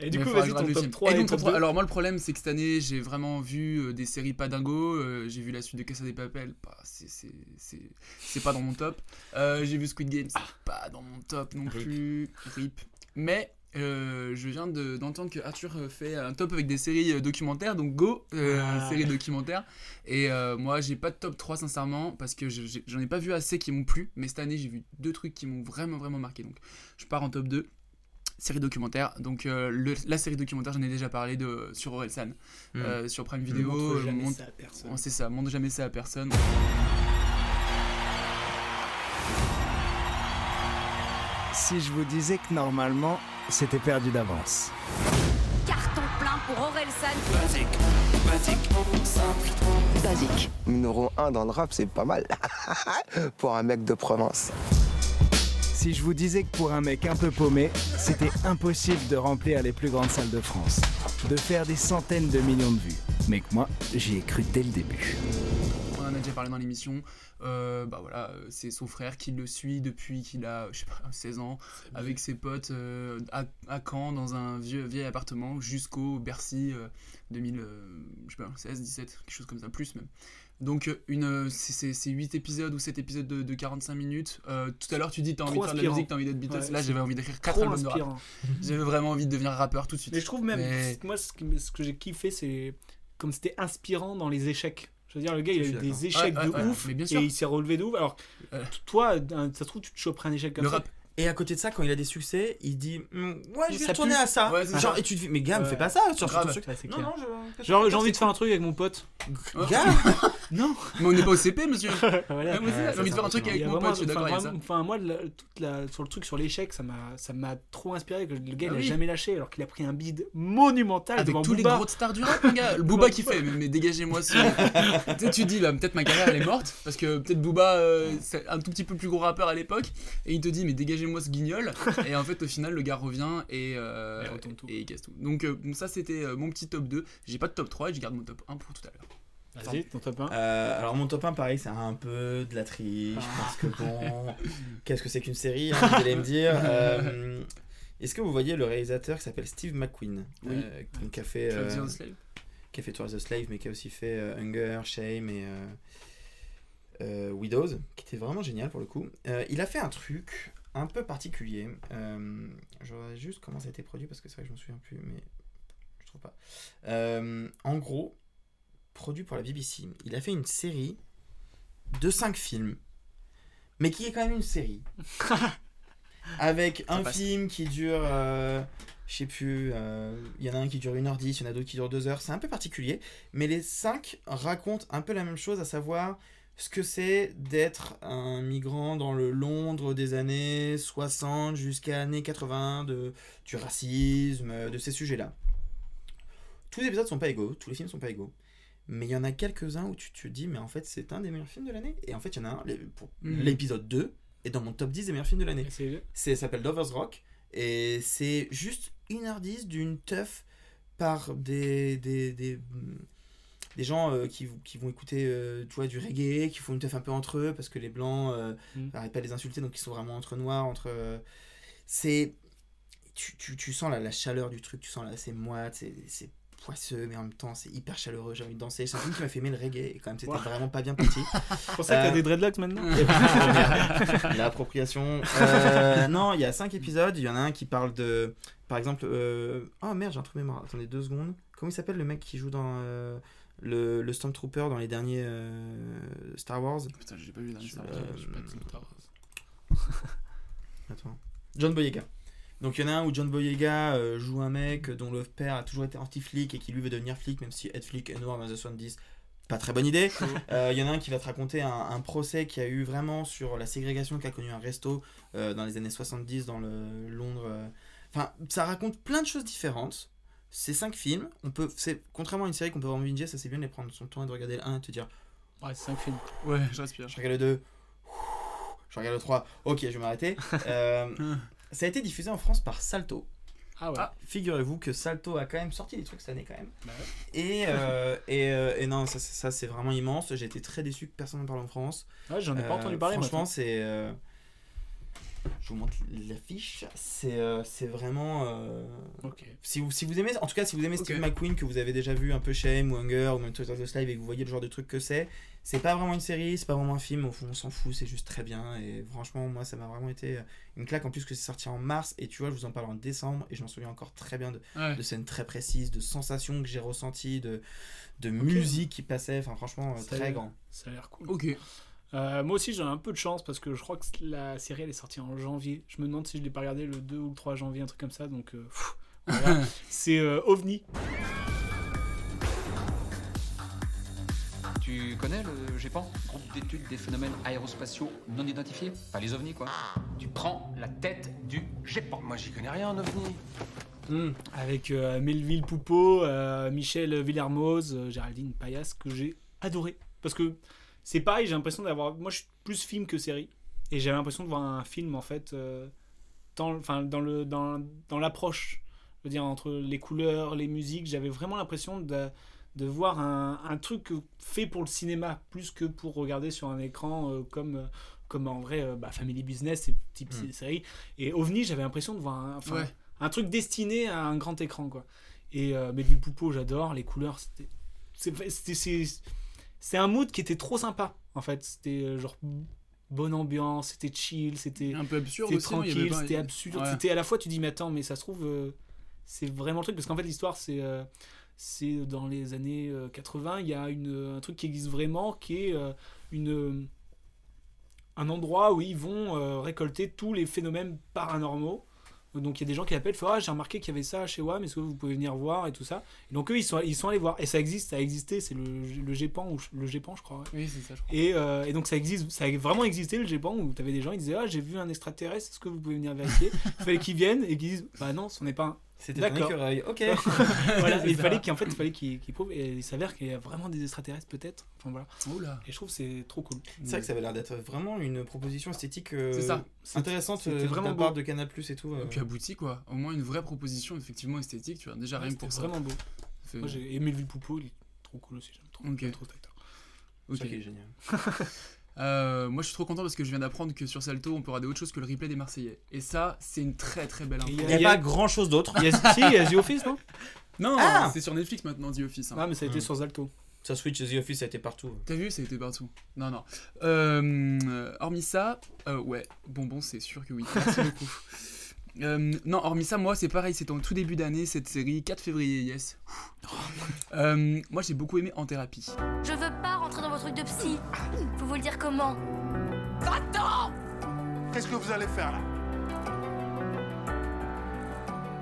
S1: Et du
S2: Mais
S1: coup, vas-y, ton top
S2: film.
S1: 3
S2: Et
S1: et
S2: donc,
S1: top
S2: top 3,
S1: 2.
S2: alors moi le problème c'est que cette année j'ai vraiment vu euh, des séries pas dingo, euh, j'ai vu la suite de Casa des Papel, bah, c'est- c'est c'est- c'est pas dans mon top. Euh, j'ai vu Squid Game, c'est pas dans mon top non plus, rip. Mais euh, je viens de- d'entendre que Arthur euh, fait un top avec des séries euh, documentaires, donc go, euh,
S1: Ah.
S2: série documentaire. Et euh, moi j'ai pas de top 3 sincèrement, parce que j'en ai pas vu assez qui m'ont plu, mais cette année j'ai vu deux trucs qui m'ont vraiment vraiment marqué. Donc je pars en top 2 série documentaire. Donc le- la série documentaire, j'en ai déjà parlé de sur Orelsan,
S8: Mm.
S2: euh, sur Prime Video.
S1: montre jamais
S2: montre-
S1: ça à personne.
S2: C'est ça, montre jamais ça à personne.
S27: Si je vous disais que normalement, c'était perdu d'avance.
S20: Carton plein pour Orelsan.
S27: Basique, basique, simple,
S28: Basique. Numéro 1 dans le rap, c'est pas mal. [LAUGHS] Pour un mec de province.
S27: Si je vous disais que pour un mec un peu paumé, c'était impossible de remplir les plus grandes salles de France, de faire des centaines de millions de vues. Mais que moi, j'y ai cru dès le début.
S2: On en a déjà parlé dans l'émission. Euh, bah voilà, euh, c'est son frère qui le suit depuis qu'il a, je sais pas, [LAUGHS] 16 ans, avec ses potes euh, à, à Caen, dans un vieux, vieil appartement, jusqu'au Bercy euh, 2000, euh, je sais pas, 16, 17, quelque chose comme ça, plus même. Donc, une, c'est- c'est c'est 8 épisodes ou 7 épisodes de, de 45 minutes. Tout à l'heure, tu dis t'as envie de faire de la musique, t'as envie d'être Beatles.
S1: Ouais,
S2: Là, j'avais envie d'écrire 4
S1: trop
S2: albums de rap. [LAUGHS] J'avais vraiment envie de devenir rappeur tout de suite.
S1: Mais je trouve même,
S2: Mais-
S1: moi, ce, qui- ce que j'ai kiffé, c'est comme c'était inspirant dans les échecs. Je veux dire, le gars, il a eu des échecs
S2: Ouais,
S1: de
S2: ouais, ouais,
S1: ouf
S2: mais bien sûr.
S1: et il s'est relevé de ouf. Alors, toi, ça se trouve, tu te choperais un échec comme
S8: Le
S1: ça.
S8: rap. Et à côté de ça, quand il a des succès, il dit Hum, Ouais, je vais
S1: Ça
S8: retourner
S1: pue.
S8: à ça.
S1: Ouais,
S8: Genre,
S1: ça.
S8: et tu te dis Mais gars, me
S1: Ouais.
S8: fais pas ça sur Non, non, je.
S1: Genre, j'ai envie de faire un truc avec mon pote.
S8: Gars
S1: Non
S2: Mais on n'est pas au CP, monsieur [LAUGHS]
S1: Voilà.
S2: Ah, moi, c'est ça, J'ai envie de faire un truc
S1: Il
S2: avec
S1: a
S2: mon pote, je suis d'accord avec ça.
S1: Enfin, moi, toute la- sur le truc sur l'échec, ça m'a, ça m'a trop inspiré. Que le gars,
S2: Ah
S1: il a
S2: oui.
S1: jamais lâché, alors qu'il a pris un bid monumental
S2: Avec
S1: devant
S2: tous les
S1: Booba.
S2: grosses stars du rap, mon gars. Le [LAUGHS] Booba qui fait, mais, mais dégagez-moi ce. tu sais, tu dis, bah, peut-être ma carrière elle est morte, parce que peut-être Booba, euh, c'est un tout petit peu plus gros rappeur à l'époque, et il te dit, mais dégagez-moi ce guignol. et en fait, au final, le gars revient et, euh, et il casse tout. Donc, euh, ça, c'était euh, mon petit top 2. J'ai pas de top 3 et je garde mon top 1 pour tout à l'heure.
S1: Vas-y, ton top 1.
S8: Euh, alors mon top 1 pareil c'est un peu de la triche
S1: Ah.
S8: parce que bon [LAUGHS] qu'est-ce que c'est qu'une série hein, vous allez me dire [LAUGHS] Euh, est-ce que vous voyez le réalisateur qui s'appelle Steve McQueen
S2: Oui.
S8: euh, qui- a fait qui a fait a Slave mais qui a aussi fait euh, Hunger Shame et euh, euh, Widows qui était vraiment génial pour le coup Euh, il a fait un truc un peu particulier euh, je regarde juste comment ça a été produit parce que c'est vrai que je me souviens plus mais je trouve pas Euh, en gros produit pour la BBC. Il a fait une série de 5 films, mais qui est quand même une série. [LAUGHS] Avec un film qui dure, euh, je sais plus, euh, il y en a un qui dure 1h10, il y en a d'autres qui durent 2h. C'est un peu particulier, mais les 5 racontent un peu la même chose, à savoir ce que c'est d'être un migrant dans le Londres des années 60 jusqu'à années 80, de, du racisme, de ces sujets-là. Tous les épisodes sont pas égaux, tous les films sont pas égaux. Mais il y en a quelques-uns où tu te dis, mais en fait, c'est un des meilleurs films de l'année. Et en fait, il y en a un, pour
S1: Mhm.
S8: l'épisode 2, est dans mon top 10 des meilleurs films de l'année.
S1: C'est
S8: s'appelle Lovers Rock. Et c'est juste 1h10 d'une teuf par des, des, des, des gens euh, qui, qui vont écouter euh, tu vois, du reggae, qui font une teuf un peu entre eux, parce que les blancs euh,
S1: Mhm.
S8: pas de les insulter, donc ils sont vraiment entre noirs, entre... euh, c'est... Tu, tu, tu sens la, la chaleur du truc, tu sens là, c'est moite, c'est poisseux, mais en même temps c'est hyper chaleureux, j'ai envie de danser. C'est un film qui m'a fait aimer le reggae, et quand même c'était
S1: Wow.
S8: vraiment pas bien parti. [LAUGHS]
S1: C'est pour ça qu'il y a des dreadlocks maintenant [LAUGHS] [LAUGHS]
S8: L'appropriation. Euh, non, il y a 5 épisodes, il y en a un qui parle de... Par exemple... euh, Oh merde, j'ai un trou mémoire, attendez deux secondes. Comment il s'appelle le mec qui joue dans... euh, Le, le Stormtrooper dans les derniers euh, Star Wars?
S2: Putain, j'ai pas vu dans les Star Wars.
S8: Euh,
S2: pas Star Wars.
S8: Attends. John Boyega. Donc il y en a un où John Boyega euh, joue un mec dont le père a toujours été anti-flic et qui lui veut devenir flic, même si être flic est noir dans les années 70. Pas très bonne idée. [LAUGHS] Euh, Il y en a un qui va te raconter un, un procès qu'il y a eu vraiment sur la ségrégation qu'a connu un resto euh, dans les années 70 dans le Londres. euh. Enfin, ça raconte plein de choses différentes. Ces cinq films, on peut, c'est contrairement à une série qu'on peut voir en binge, ça c'est bien de les prendre son temps et de regarder le 1 et te dire
S1: Ouais, c'est 5 films.
S2: Ouais, je respire.
S8: je regarde le 2. Je regarde le 3. Ok, je vais m'arrêter. [LAUGHS] Ça a été diffusé en France par Salto.
S1: Ah ouais.
S8: Figurez-vous que Salto a quand même sorti des trucs cette année quand même.
S1: Bah
S8: Et, euh, [LAUGHS] et, euh, et non, ça, ça, ça, c'est vraiment immense. J'ai été très déçu que personne n'en parle en France.
S1: Ouais, j'en ai pas
S8: Euh,
S1: entendu parler,
S8: Franchement,
S1: moi.
S8: c'est. Euh, Je vous montre l'affiche. C'est euh, c'est vraiment. euh, Si, vous, si vous aimez, en tout cas, si vous aimez Steve
S2: Ok.
S8: McQueen, que vous avez déjà vu un peu Shame ou Hunger ou même Twitter the Live et que vous voyez le genre de truc que c'est, c'est pas vraiment une série, c'est pas vraiment un film. Au fond, on s'en fout, c'est juste très bien. Et franchement, moi, ça m'a vraiment été une claque. En plus, que c'est sorti en mars et tu vois, je vous en parle en décembre et je m'en souviens encore très bien de,
S2: Ouais.
S8: de scènes très précises, de sensations que j'ai ressenties, de, de musique qui passait. Enfin, franchement, euh,
S1: Ça
S8: très grand.
S1: Ça a l'air cool.
S2: Ok.
S1: Euh, moi aussi, j'ai un peu de chance parce que je crois que la série elle est sortie en janvier. Je me demande si je l'ai pas regardé le 2 ou le 3 janvier, un truc comme ça. Donc, euh, voilà. [LAUGHS] c'est euh, OVNI.
S29: Tu connais le GEPAN Groupe d'études des phénomènes aérospatiaux non identifiés? Enfin, les ovnis, quoi. Tu prends la tête du GEPAN. Moi, j'y connais rien en ovni.
S1: Avec euh, Melville Poupeau, euh, Michel Villermoz, euh, Géraldine Payas, que j'ai adoré. Parce que c'est pareil, j'ai l'impression d'avoir. Moi, je suis plus film que série. Et j'avais l'impression de voir un film, en fait, euh, dans, enfin, dans, le, dans, dans l'approche. Je veux dire, entre les couleurs, les musiques, j'avais vraiment l'impression de, de voir un, un truc fait pour le cinéma, plus que pour regarder sur un écran euh, comme. euh, comme en vrai, euh, bah, Family Business, c'est type
S8: Mm.
S1: série. Et OVNI, j'avais l'impression de voir un,
S2: Ouais.
S1: un truc destiné à un grand écran, quoi. Et euh, Melville Poupeau, j'adore. Les couleurs, c'était. c'est- c'était- C'est un mood qui était trop sympa, en fait. C'était euh, genre bonne ambiance, c'était chill, c'était
S2: Un peu absurde
S1: c'était tranquille,
S2: pas-
S1: c'était absurde.
S2: Ouais.
S1: C'était à la fois, tu dis, mais attends, mais ça se trouve, euh, c'est vraiment le truc. Parce qu'en fait, l'histoire, c'est euh, c'est dans les années euh, 80, il y a une, un truc qui existe vraiment, qui est euh, une, un endroit où ils vont récolter tous les phénomènes paranormaux Donc il y a des gens qui appellent, font, ah j'ai remarqué qu'il y avait ça chez WAM, est-ce que vous pouvez venir voir et tout ça? Et donc eux ils sont, ils sont allés voir et ça existe, ça a existé, c'est le, le GEPAN ou le GEPAN je crois. ouais.
S2: Oui, c'est ça, je crois.
S1: Et, euh, et donc ça existe, ça a vraiment existé le GEPAN où tu avais des gens ils disaient ah j'ai vu un extraterrestre, est-ce que vous pouvez venir vérifier? Il fallait qu'ils viennent et qu'ils disent bah non ce n'est pas un.
S8: C'était un écureuil, ok. [LAUGHS]
S1: voilà, il fallait qu'en fait il fallait qu'ils qu'ils prouvent et il s'avère qu'il y a vraiment des extraterrestres peut-être. Enfin voilà.
S2: Oula.
S1: Et je trouve que c'est trop cool.
S8: C'est vrai que ça avait l'air d'être vraiment une proposition esthétique euh,
S2: C'est ça.
S8: intéressante
S1: C'était
S8: euh,
S1: vraiment
S8: de la part
S1: beau.
S8: de Canal Plus et tout. euh.
S2: Et puis abouti quoi. Au moins une vraie proposition effectivement esthétique, tu vois. Déjà
S1: Ouais,
S2: rien que pour
S1: c'était
S2: ça.
S1: vraiment beau. Moi j'ai aimé le Poupeau, il est trop cool aussi, j'aime trop,
S2: Ok.
S1: trop cet acteur.
S2: Ok.
S8: Ça qui est génial. [LAUGHS]
S2: Euh, moi je suis trop content parce que je viens d'apprendre que sur Salto on peut regarder autre chose que le replay des Marseillais. Et ça c'est une très très belle info.
S1: Il y a-
S8: Il n'y a, pas grand chose d'autre.
S1: Il y a, [LAUGHS] si, il y a The Office, non?
S2: Non,
S8: Ah
S2: c'est sur Netflix maintenant The Office. hein.
S1: Ah mais ça a été
S8: Hmm.
S1: sur Zalto.
S8: Ça Switch The Office, ça a été partout.
S2: T'as vu, ça a été partout. Non, non. Euh, hormis ça, euh, ouais, bonbon, c'est sûr que oui. Merci [LAUGHS] beaucoup. Euh, non, hormis ça, moi, c'est pareil, c'était en tout début d'année, cette série, 4 février, yes. [LAUGHS] Euh, moi, j'ai beaucoup aimé En Thérapie.
S20: Je veux pas rentrer dans vos trucs de psy. Faut vous le dire comment
S23: Va-t'en Qu'est-ce que vous allez faire là?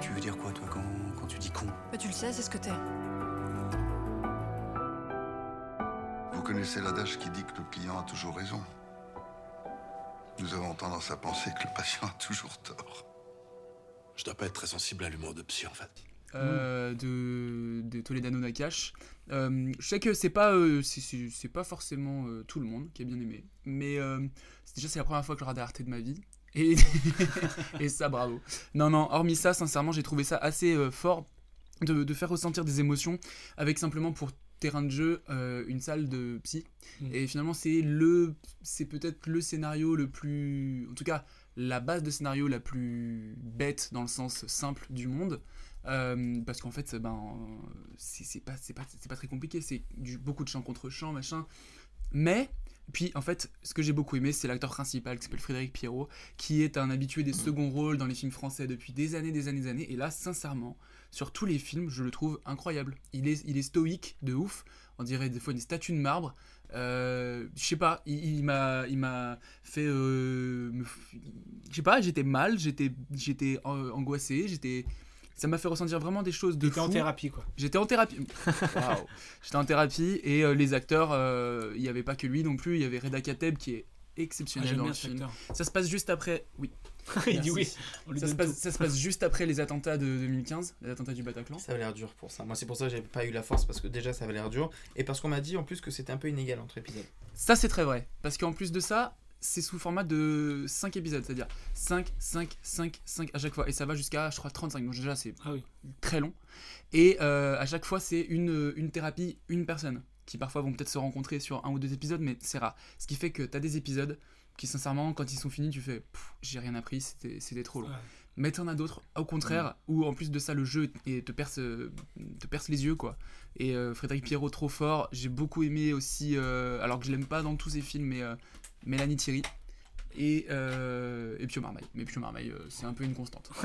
S25: Tu veux dire quoi, toi, quand, quand tu dis con?
S24: Bah, tu le sais, c'est ce que t'es.
S17: Vous connaissez l'adage qui dit que le client a toujours raison. Nous avons tendance à penser que le patient a toujours tort.
S25: Je dois pas être très sensible à l'humour de psy, en fait.
S2: euh, de, de Toledano Nakash. Euh, je sais que c'est pas, euh, c'est- pas forcément euh, tout le monde qui a bien aimé, mais euh, déjà c'est la première fois que je regardais Arte de ma vie. Et, [LAUGHS] et ça, bravo. Non, non, hormis ça, sincèrement, j'ai trouvé ça assez euh, fort de, de faire ressentir des émotions avec simplement pour terrain de jeu euh, une salle de psy.
S1: Mm.
S2: Et finalement, c'est le, c'est peut-être le scénario le plus, en tout cas, la base de scénario la plus bête dans le sens simple du monde. Euh, parce qu'en fait, ben, c'est pas, c'est pas, c'est pas très compliqué. C'est du- beaucoup de chant contre chant, machin. Mais, puis en fait, ce que j'ai beaucoup aimé, c'est l'acteur principal qui s'appelle Frédéric Pierrot, qui est un habitué des seconds rôles dans les films français depuis des années, des années, des années. Et là, sincèrement, sur tous les films, je le trouve incroyable. Il est, il est stoïque de ouf. On dirait des fois une statue de marbre. Euh, je sais pas, il, il m'a, il m'a fait, euh, je sais pas, j'étais mal, j'étais, j'étais euh, angoissé, j'étais, ça m'a fait ressentir vraiment des choses de
S1: T'étais en thérapie quoi.
S2: J'étais en thérapie. [LAUGHS] J'étais en thérapie et euh, les acteurs, euh, il n'y avait pas que lui non plus. Il y avait Reda Kateb qui est exceptionnel
S1: Ah,
S2: dans le film. Ça se passe juste après. Oui. [LAUGHS]
S1: Il dit oui,
S2: Ça se, passe,
S1: tout.
S2: ça se passe juste après les attentats de 2015, les attentats du Bataclan.
S8: Ça avait l'air dur pour ça. Moi, c'est pour ça que j'ai pas eu la force parce que déjà ça avait l'air dur et parce qu'on m'a dit en plus que c'était un peu inégal entre épisodes.
S2: Ça, c'est très vrai. Parce qu'en plus de ça, c'est sous format de 5 épisodes, c'est-à-dire 5, 5, 5, 5 à chaque fois. Et ça va jusqu'à, je crois, 35. Donc déjà, c'est
S1: Ah oui.
S2: très long. Et euh, à chaque fois, c'est une, une thérapie, une personne, qui parfois vont peut-être se rencontrer sur un ou deux épisodes, mais c'est rare. Ce qui fait que tu as des épisodes qui, sincèrement, quand ils sont finis, tu fais j'ai rien appris, c'était trop long.
S1: Ouais.
S2: Mais t'en as d'autres, au contraire, où en plus de ça, le jeu et te perce, te perce les yeux, quoi. Et euh, Frédéric Pierrot, trop fort. J'ai beaucoup aimé aussi, euh, alors que je l'aime pas dans tous ses films, mais euh, Mélanie Thierry. Et, euh, et Pio Marmaille. Mais Pio Marmaille, c'est un peu une constante. [LAUGHS]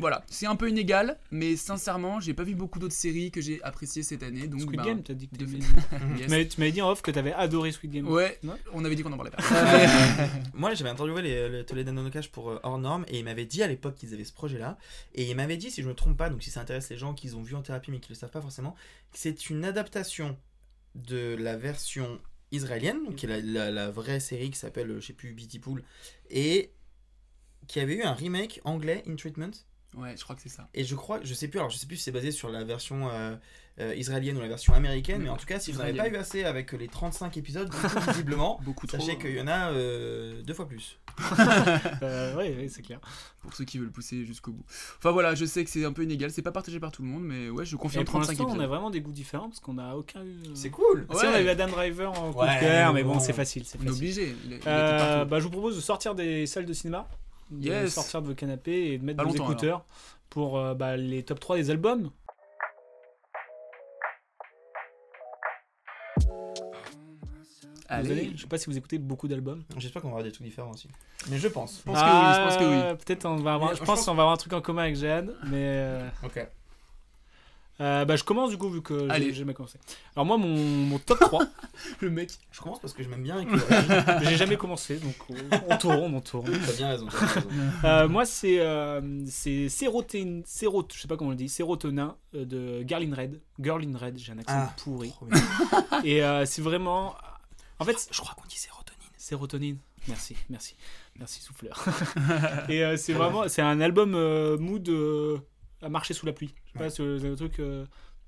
S2: Voilà, c'est un peu inégal, mais sincèrement, j'ai pas vu beaucoup d'autres séries que j'ai appréciées cette année. Donc,
S1: Squid
S2: ben,
S1: Game, t'as dit que
S2: de
S1: t'aimais.
S2: fait- [LAUGHS] Yes.
S1: Mais tu m'avais dit en off que t'avais adoré Squid Game.
S2: Ouais,
S1: Non
S2: on avait dit qu'on en parlait pas. [LAUGHS]
S8: Moi, j'avais interviewé les, les Toledano No Cash pour euh, Hors Norme et ils m'avaient dit à l'époque qu'ils avaient ce projet-là. Et ils m'avaient dit, si je me trompe pas, donc si ça intéresse les gens qu'ils ont vu en thérapie mais qui le savent pas forcément, que c'est une adaptation de la version israélienne, donc qui est la, la- la vraie série qui s'appelle, euh, je sais plus, Beatty Pool, et qui avait eu un remake anglais, In Treatment.
S2: Ouais, je crois que c'est ça.
S8: Et je crois, je sais plus, alors je sais plus si c'est basé sur la version euh, euh, israélienne ou la version américaine, mais en tout cas, si vous n'avez pas eu assez avec les 35 épisodes, coup, [LAUGHS] visiblement,
S2: Beaucoup trop,
S8: sachez
S2: hein.
S8: qu'il y en a euh, deux fois plus. [LAUGHS]
S1: Euh, ouais, ouais, c'est clair.
S2: Pour ceux qui veulent pousser jusqu'au bout. Enfin voilà, je sais que c'est un peu inégal, c'est pas partagé par tout le monde, mais ouais, je confirme
S1: Et pour
S2: 35
S1: l'instant, on
S2: épisodes.
S1: a vraiment des goûts différents parce qu'on a aucun
S8: C'est cool.
S1: Si, on a eu Adam Driver en coup de
S8: Ouais,
S1: cœur,
S8: mais
S1: bon,
S8: bon.
S1: c'est facile. c'est
S2: On est
S1: facile.
S2: obligé, il, est- il était
S1: Euh,
S2: partout.
S1: bah, je vous propose de sortir des salles de cinéma, de
S2: Yes.
S1: sortir de vos canapés et de mettre
S2: Pas
S1: vos écouteurs pour euh, bah, les top 3 des albums.
S2: Allez.
S1: Désolé, je sais pas si vous écoutez beaucoup d'albums.
S8: J'espère qu'on aura des trucs différents aussi. Mais je pense.
S2: Je pense que oui, je pense que oui.
S1: Euh, Peut-être on va avoir,
S8: Mais
S1: je
S8: je
S1: pense
S8: pense-
S1: qu'on va avoir un truc en commun avec Jeanne, mais euh,
S8: Ok.
S1: Euh, bah, je commence du coup, vu que j'ai- jamais commencé. Alors, moi, mon, mon top 3. [LAUGHS]
S2: le mec.
S8: Je commence parce que je m'aime bien que. [LAUGHS]
S1: j'ai jamais commencé, donc on, tourne, on tourne.
S8: T'as bien raison.
S1: Euh, moi, c'est euh, c'est sérotonin, sérot, je sais pas comment on le dit, sérotonin de Girl in Red. Girl in Red, j'ai un accent
S8: Ah,
S1: pourri. [LAUGHS] Et euh, c'est vraiment. En fait,
S8: je crois qu'on dit sérotonine.
S1: Sérotonine. Merci, merci, merci souffleur. Et euh, c'est vraiment, c'est un album mood à marcher sous la pluie. Je sais pas, c'est un truc. euh,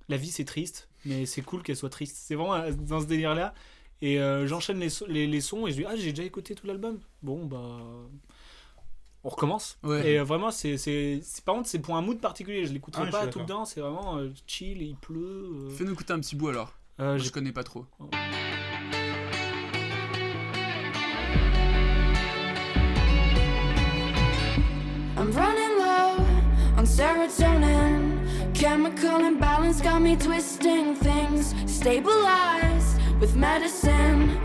S1: la vie c'est triste, mais c'est cool qu'elle soit triste. C'est vraiment euh, dans ce délire là. Et euh, j'enchaîne les, so- les, les sons et je dis ah j'ai déjà écouté tout l'album. Bon bah on recommence.
S2: Ouais.
S1: Et euh, vraiment c'est c'est par contre c'est pour un mood particulier. Je l'écouterai
S2: Ah
S1: pas tout temps. C'est vraiment chill, il pleut.
S2: Fais-nous écouter un petit bout alors. Moi, je connais pas trop.
S30: I'm serotonin. Chemical imbalance got me twisting things. Stabilized with medicine.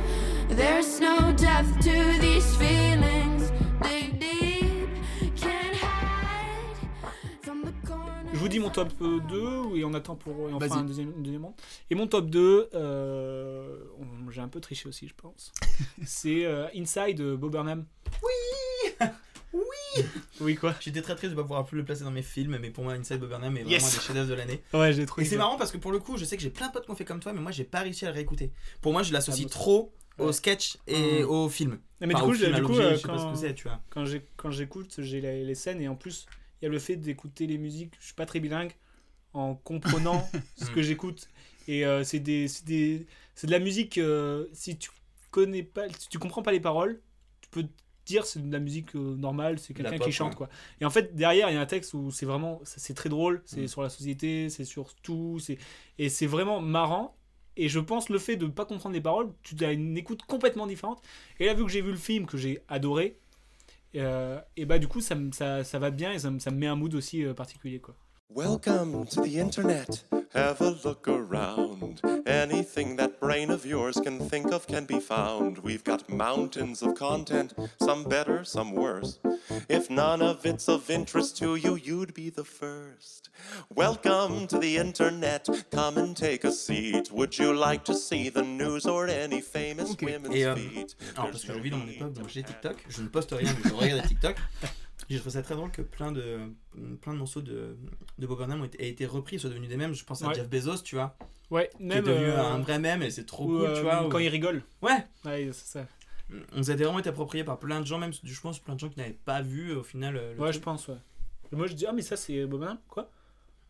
S30: There's no depth to these feelings. Dig deep, can't hide from the corner.
S1: Je vous dis mon top euh, 2 et on attend pour et on fera
S2: Vas-y.
S1: un deuxième, une deuxième ronde. Et mon top 2, euh, on- j'ai un peu triché aussi, je pense. [LAUGHS] c'est euh, Inside euh, Bob Burnham.
S8: Oui Oui
S1: Oui, quoi
S8: J'étais très triste de pas pouvoir plus le placer dans mes films, mais pour moi, Inside Bob Burnham est vraiment
S1: Yes
S8: un des chefs-d'œuvre de l'année.
S1: Ouais, j'ai trouvé
S8: Et c'est marrant parce que pour le coup, je sais que j'ai plein de potes qui ont fait comme toi, mais moi, j'ai pas réussi à le réécouter. Pour moi, je l'associe
S1: Ah,
S8: trop au sketch et
S1: Mm.
S8: au film.
S1: Non, mais
S8: Enfin,
S1: du coup,
S8: film,
S1: du coup, euh,
S8: je sais pas ce
S1: quand,
S8: que c'est, tu vois.
S1: quand j'ai- quand j'écoute, j'ai les, scènes et en plus, il y a le fait d'écouter les musiques. Je suis pas très bilingue en comprenant [LAUGHS] ce que j'écoute. Et euh, c'est des, des, de la musique. euh, si tu connais pas, si tu comprends pas les paroles, tu peux dire c'est de la musique euh, normale, c'est quelqu'un qui chante
S8: ouais.
S1: quoi. Et en fait derrière il y a un texte où c'est vraiment, c'est très drôle, c'est
S8: Mm.
S1: sur la société, c'est sur tout, c'est et c'est vraiment marrant. Et je pense le fait de pas comprendre les paroles, tu as une écoute complètement différente. Et là, vu que j'ai vu le film que j'ai adoré, euh, et bah du coup, ça, ça, ça va bien et ça, me- ça me met un mood aussi euh, particulier quoi.
S31: Welcome to the internet. Have a look around. Anything that brain of yours can think of can be found. We've got mountains of content, some better, some worse. If none of it's of interest to you, you'd be the first. Welcome to the internet. Come and take a seat. Would you like to see the news or any famous women's
S8: Et euh,
S31: feet?
S8: alors parce que je vis dans mon époque, donc j'ai TikTok, je ne poste rien, mais je regarde TikTok. [LAUGHS] J'ai trouvé ça très drôle que plein de, plein de morceaux de, de Bob Burnham ont été, aient été repris, soient devenus des mêmes. Je pense à
S1: Ouais.
S8: Jeff Bezos, tu vois.
S1: Ouais,
S8: qui
S1: même,
S8: est devenu
S1: euh,
S8: un vrai mème et c'est trop
S1: ou,
S8: cool,
S1: euh,
S8: tu vois.
S1: quand
S8: ou-
S1: il rigole.
S8: Ouais.
S1: Ouais, c'est ça.
S8: On nous a vraiment été approprié par plein de gens, même je pense plein de gens qui n'avaient pas vu au final. euh, le
S1: Ouais,
S8: truc.
S1: je pense, ouais. Et moi je dis, ah, mais ça c'est Bob Burnham Quoi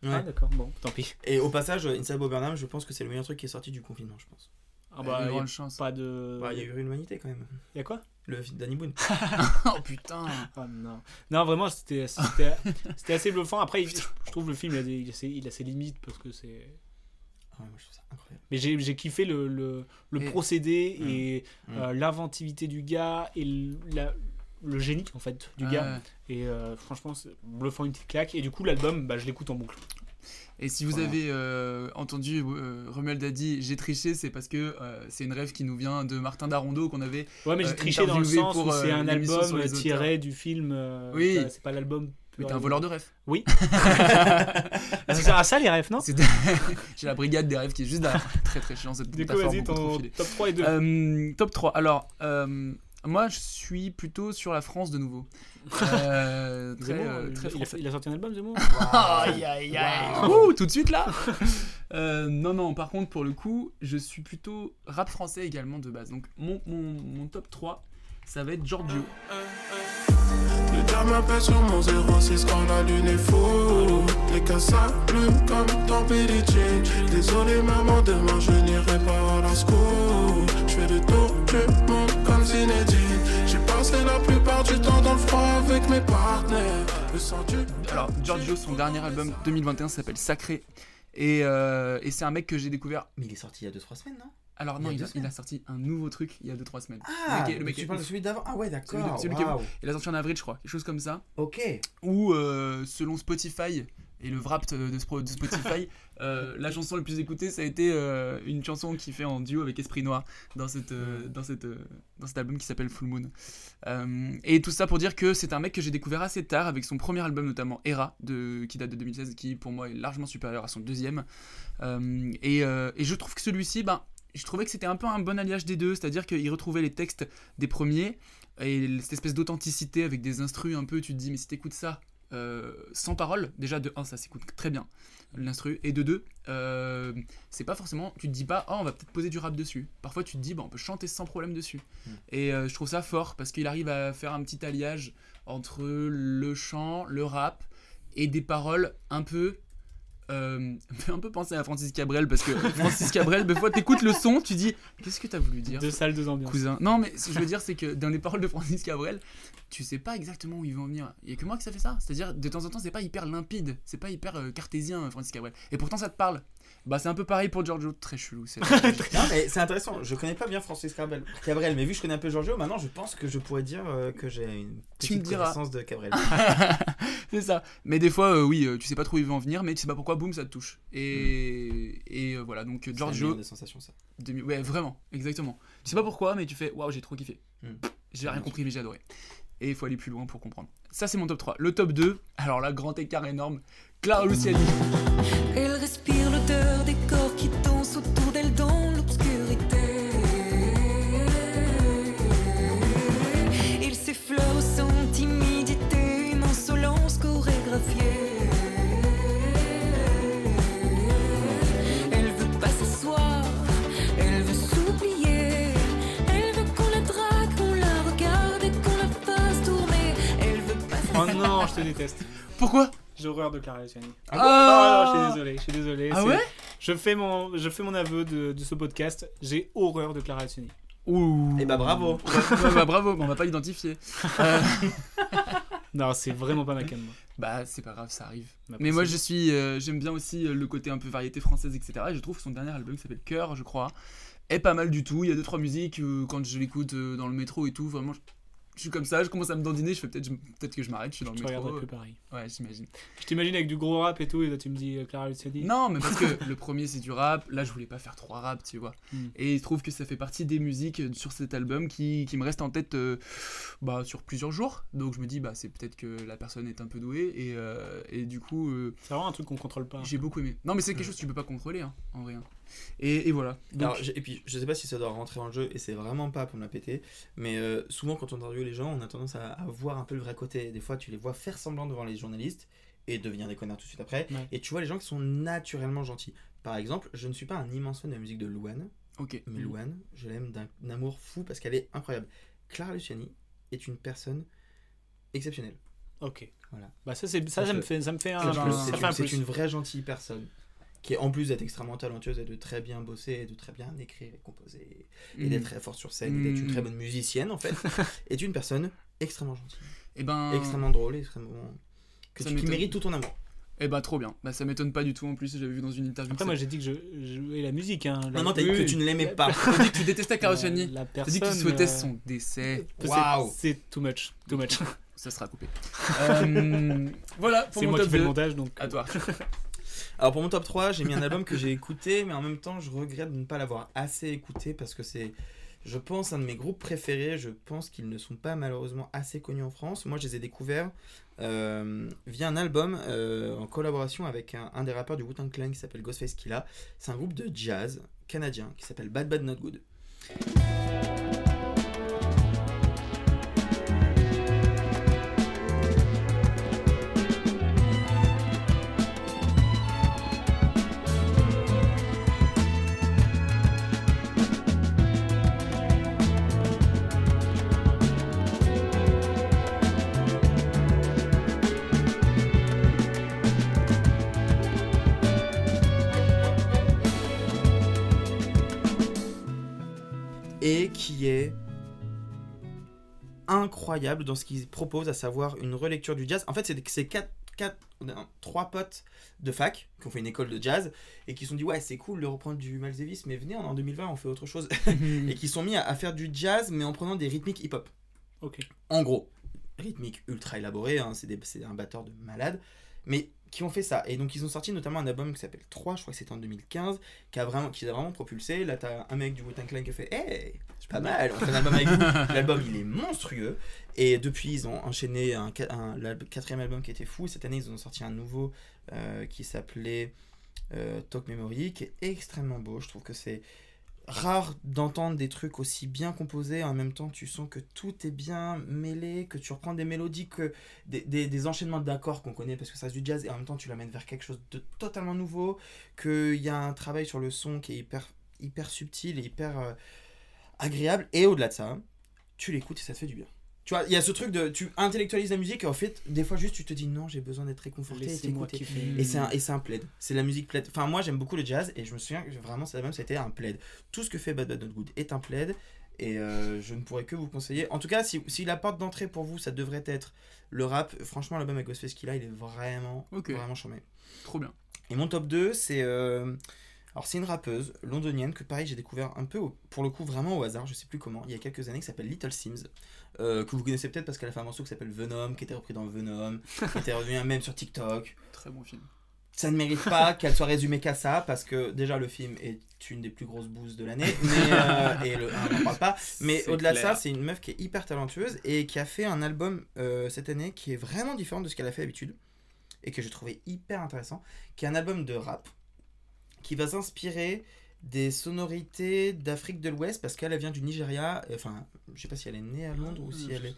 S8: Ouais.
S1: Ah, d'accord, bon, tant pis.
S8: Et au passage, Inside Bob Burnham, je pense que c'est le meilleur truc qui est sorti du confinement, je pense.
S1: Ah bah,
S2: une
S1: y a
S2: chance.
S1: Pas de.
S8: Bah, il y a eu l'humanité quand même.
S1: Y a quoi?
S8: Le film Danny Boone. [LAUGHS]
S2: oh putain
S1: Oh non. Non, vraiment, c'était c'était- c'était assez bluffant. Après, il- je trouve le film, il a, des- il a ses, il a ses limites parce que c'est.
S8: Ah ouais, moi je trouve ça incroyable.
S1: Mais j'ai j'ai kiffé le, le, le
S8: Et-
S1: procédé
S8: Mm.
S1: et
S8: Mm.
S1: euh, l'inventivité du gars et le, la- le génie en fait du
S2: Ouais.
S1: gars. Et euh, franchement, c'est bluffant une petite claque. Et du coup, l'album, bah, je l'écoute en boucle.
S2: Et si vous
S1: Voilà.
S2: avez euh, entendu euh, Romuald a dit j'ai triché, c'est parce que euh, c'est une rêve qui nous vient de Martin Darondo qu'on avait.
S1: Ouais, mais j'ai
S2: euh,
S1: triché dans le sens où c'est un album tiré du film.
S2: Oui.
S1: C'est pas l'album.
S2: Mais t'es un voleur de rêves.
S1: Oui. [LAUGHS] ça sert à ça les rêves, non
S2: C'est- [LAUGHS] J'ai la brigade des rêves qui est juste derrière. très très chiant cette
S1: Du coup, vas-y, ton top 3 et 2.
S2: Euh, top 3. Alors, moi je suis plutôt sur la France de nouveau. [LAUGHS] Euh, très,
S1: Zemmour,
S2: euh,
S1: il-
S2: très
S1: il, a, il a sorti un album, Zemmour [LAUGHS]
S2: Aïe aïe aïe. Ouh, tout de suite là [LAUGHS] Euh, Non, non, par contre, pour le coup, je suis plutôt rap français également de base. Donc, mon, mon, mon top 3, ça va être Giorgio.
S32: Le diable m'appelle sur mon 06 quand la lune est fou Les cas s'allument comme Jean Désolé maman, demain je n'irai pas à la school Je fais le tour du monde comme Zinedine J'ai passé la plupart du temps dans le froid avec mes partenaires Le sang du...
S2: Alors, Giorgio, son dernier album 2021 s'appelle Sacré. Et, euh, et c'est un mec que j'ai découvert.
S8: Mais il est sorti il y a 2-3 semaines, non?
S2: Alors,
S8: Il y
S2: non,
S8: a
S2: il a, il
S8: semaines.
S2: a sorti un nouveau truc il y a 2-3 semaines.
S8: Ah,
S2: Le mec le mec
S8: tu
S2: est
S8: parles de celui d'avant? Ah ouais,
S2: Celui
S8: d'accord.
S2: de- celui qui est-. Il a sorti en avril, je crois. Quelque chose comme ça.
S8: Ok.
S2: Où, euh, selon Spotify, Et le Wrapped de, de Sp- de Spotify, [LAUGHS] euh, la chanson la plus écoutée, ça a été euh, une chanson qu'il fait en duo avec Esprit Noir dans, cette, euh, dans, cette, euh, dans cet album qui s'appelle Full Moon. Euh, et tout ça pour dire que c'est un mec que j'ai découvert assez tard avec son premier album, notamment Era, de, qui date de 2016, qui pour moi est largement supérieur à son deuxième. Euh, et, euh, et je trouve que celui-ci, ben, je trouvais que c'était un peu un bon alliage des deux, c'est-à-dire qu'il retrouvait les textes des premiers et cette espèce d'authenticité avec des instrus un peu, tu te dis, mais si t'écoutes ça euh, sans parole, déjà de 1, ça s'écoute très bien, l'instru, et de 2, euh, c'est pas forcément, tu te dis pas, oh, on va peut-être poser du rap dessus. Parfois, tu te dis, bah, on peut chanter sans problème dessus. Et euh, je trouve ça fort parce qu'il arrive à faire un petit alliage entre le chant, le rap et des paroles un peu. Euh, [LAUGHS] un peu penser à Francis Cabrel parce que Francis Cabrel, des fois t'écoutes le son, tu dis qu'est-ce que t'as voulu dire
S1: Deux salles, deux ambiances.
S2: cousin? Non, mais ce que je veux dire, c'est que dans les paroles de Francis Cabrel, tu sais pas exactement où ils vont en venir. Il y a que moi que ça fait ça. C'est-à-dire, de temps en temps, c'est pas hyper limpide, c'est pas hyper euh, cartésien, Francis Cabrel. Et pourtant, ça te parle. Bah, c'est un peu pareil pour Giorgio, très chelou. c'est- [LAUGHS]
S8: Non, mais c'est intéressant. Je connais pas bien Francis Cabrel, Cabrel, mais vu que je connais un peu Giorgio, maintenant je pense que je pourrais dire euh, que j'ai une
S2: Tu me
S8: petite
S2: diras.
S8: connaissance de Cabrel. [LAUGHS]
S2: c'est ça. Mais des fois, euh, oui, euh, tu sais pas trop où ils vont en venir, mais tu sais pas pourquoi, boum, ça te touche. Et, et euh, voilà, donc
S8: C'est
S2: Giorgio.
S8: des sensations, ça.
S2: demi- Ouais, vraiment, exactement. Tu sais pas pourquoi, mais tu fais, waouh, j'ai trop kiffé.
S8: Mm.
S2: J'ai rien compris, mais j'ai adoré. Et il faut aller plus loin pour comprendre. Ça, c'est mon top 3. Le top 2, alors là, grand écart énorme. Clara Luciani.
S33: Elle respire l'odeur des corps qui dansent autour d'elle dans l'obscurité. Il s'effleure sans timidité, une insolence chorégraphiée. Elle veut pas s'asseoir, elle veut s'oublier. Elle veut qu'on la drague, qu'on la regarde et qu'on la fasse tourner. Elle veut pas
S1: Oh non, je te déteste.
S2: Pourquoi?
S1: J'ai horreur de Clara Luciani.
S2: Ah
S1: Ah, non, je suis désolé, je suis désolé.
S2: Ah ouais?
S1: Je fais, mon, je fais mon aveu de, de ce podcast. J'ai horreur de Clara Luciani.
S2: Ouh.
S8: Et bah bravo.
S2: Ouais, bah bravo, mais on va pas l'identifier. [LAUGHS] Euh,
S1: Non, c'est vraiment pas ma cam. moi.
S2: Bah, c'est pas grave, ça arrive. Mais moi,
S1: possible.
S2: je suis, euh, j'aime bien aussi euh, le côté un peu variété française, etc. Et je trouve que son dernier album qui s'appelle Cœur, je crois, est pas mal du tout. Il y a deux trois musiques euh, quand je l'écoute euh, dans le métro et tout. Vraiment, je, je suis comme ça, je commence à me dandiner. Je fais peut-être, peut-être que je m'arrête. Je suis dans le
S1: Je te
S2: métro.
S1: regarderai plus pareil.
S2: Ouais, j'imagine.
S1: Je t'imagine avec du gros rap et tout, et là tu me dis euh, Clara Luciani.
S2: Non, mais parce que [LAUGHS] le premier c'est du rap. Là, je voulais pas faire trois raps, tu vois.
S1: Mm.
S2: Et je trouve que ça fait partie des musiques euh, sur cet album qui, qui me restent en tête euh, bah, sur plusieurs jours. Donc je me dis, bah, c'est peut-être que la personne est un peu douée. Et, euh, et du coup.
S1: C'est vraiment un truc qu'on contrôle pas.
S2: J'ai beaucoup aimé. Non, mais c'est quelque chose que tu peux pas contrôler, hein, en vrai. hein. Et, et voilà. Donc,
S8: Alors, j'ai- et puis, je sais pas si ça doit rentrer dans le jeu, et c'est vraiment pas pour me la péter, mais euh, souvent quand on interviewe les gens, on a tendance à, à voir un peu le vrai côté. Des fois, tu les vois faire semblant devant les journalistes et devenir des connards tout de suite après,
S1: Ouais.
S8: et tu vois les gens qui sont naturellement gentils. Par exemple, je ne suis pas un immense fan de la musique de Louane,
S2: ok.
S8: mais Louane, je l'aime d'un amour fou parce qu'elle est incroyable. Clara Luciani est une personne exceptionnelle.
S1: Ok.
S8: Voilà.
S1: Bah ça, c'est, ça, ça me fait, ça me fait un
S8: C'est une vraie gentille personne qui est en plus d'être extrêmement talentueuse et de très bien bosser et de très bien écrire et composer et
S2: Mhm.
S8: d'être très forte sur scène et d'être une très bonne musicienne en fait [LAUGHS] est une personne extrêmement gentille
S2: Et ben.
S8: extrêmement drôle et extrêmement que
S2: Ça
S8: tu, qui mérite tout ton amour
S2: Et bah, trop bien. Bah, ça m'étonne pas du tout en plus. J'avais vu dans une interview.
S1: Après, moi j'ai dit que je, je jouais la musique. Hein. La-
S8: non non t'as dit
S1: Oui,
S8: que tu ne l'aimais pas [LAUGHS]
S2: T'as dit que tu détestais Clara Luciani.
S1: La
S2: T'as dit que tu
S1: personne,
S2: souhaitais
S1: euh,
S2: son décès.
S8: Waouh.
S1: C'est too much. Too much. [LAUGHS]
S2: Ça sera coupé. Euh, voilà pour mon
S1: moi qui
S2: top
S1: fais le
S2: 2.
S1: montage donc.
S2: À toi.
S8: Alors pour mon top 3 j'ai mis un [LAUGHS] album que j'ai écouté mais en même temps je regrette de ne pas l'avoir assez écouté parce que c'est je pense un de mes groupes préférés. Je pense qu'ils ne sont pas malheureusement assez connus en France. Moi je les ai découverts euh, via un album euh, en collaboration avec un, un des rappeurs du Wu-Tang Clan qui s'appelle Ghostface Killah c'est un groupe de jazz canadien qui s'appelle Bad Bad Not Good incroyable dans ce qu'il propose, à savoir une relecture du jazz. En fait, c'est c'est quatre, quatre, trois potes de fac qui ont fait une école de jazz et qui se sont dit ouais c'est cool de reprendre du Miles Davis mais venez en 2020 on fait autre chose [LAUGHS] et qui sont mis à, à faire du jazz mais en prenant des rythmiques hip-hop.
S1: Ok.
S8: En gros, rythmique ultra élaborée, hein, c'est un batteur de malade, mais qui ont fait ça. Et donc ils ont sorti notamment un album qui s'appelle 3, je crois que c'était en 2015, qui a vraiment, qui les a vraiment propulsé. Là, t'as un mec du Wu-Tang Clan qui a fait Hey, c'est pas mal, on fait un album avec vous. [LAUGHS] L'album, il est monstrueux. Et depuis, ils ont enchaîné un, un- quatrième album qui était fou. Cette année, ils ont sorti un nouveau euh, qui s'appelait euh, Talk Memory, qui est extrêmement beau. Je trouve que c'est rare d'entendre des trucs aussi bien composés. En même temps, tu sens que tout est bien mêlé, que tu reprends des mélodies, que des, des, des enchaînements d'accords qu'on connaît parce que ça c'est du jazz, et en même temps, tu l'amènes vers quelque chose de totalement nouveau. Qu'il y a un travail sur le son qui est hyper, hyper subtil et hyper euh, agréable. Et au-delà de ça, tu l'écoutes et ça te fait du bien. Tu vois, il y a ce truc de. Tu intellectualises la musique et en fait, des fois, juste tu te dis non, j'ai besoin d'être réconforté et t'écouter. Et c'est un, et c'est un plaid. C'est la musique plaid. Enfin, moi, j'aime beaucoup le jazz et je me souviens que vraiment, cet album, c'était un plaid. Tout ce que fait Bad Bad Not Good est un plaid et euh, je ne pourrais que vous conseiller. En tout cas, si, si la porte d'entrée pour vous, ça devrait être le rap, franchement, l'album avec Ghostface qu'il a, il est vraiment,
S2: Ok.
S8: vraiment charmé.
S2: Trop bien.
S8: Et mon top 2, c'est. euh, alors, c'est une rappeuse londonienne que, pareil, j'ai découvert un peu, au- pour le coup, vraiment au hasard, je sais plus comment, il y a quelques années, qui s'appelle Little Sims. Euh, que vous connaissez peut-être parce qu'elle a fait un morceau qui s'appelle Venom, qui était repris dans Venom, [LAUGHS] qui était revenu même sur TikTok.
S2: Très bon film.
S8: Ça ne mérite pas qu'elle soit résumée qu'à ça, parce que déjà le film est une des plus grosses bouses de l'année, mais euh, et le 1, on n'en parle pas. Mais au-delà de ça, c'est une meuf qui est hyper talentueuse et qui a fait un album euh, cette année qui est vraiment différent de ce qu'elle a fait d'habitude et que j'ai trouvé hyper intéressant, qui est un album de rap qui va s'inspirer des sonorités d'Afrique de l'Ouest parce qu'elle elle vient du Nigeria. Enfin, je sais pas si elle est née à Londres ou si
S2: je-
S8: elle est.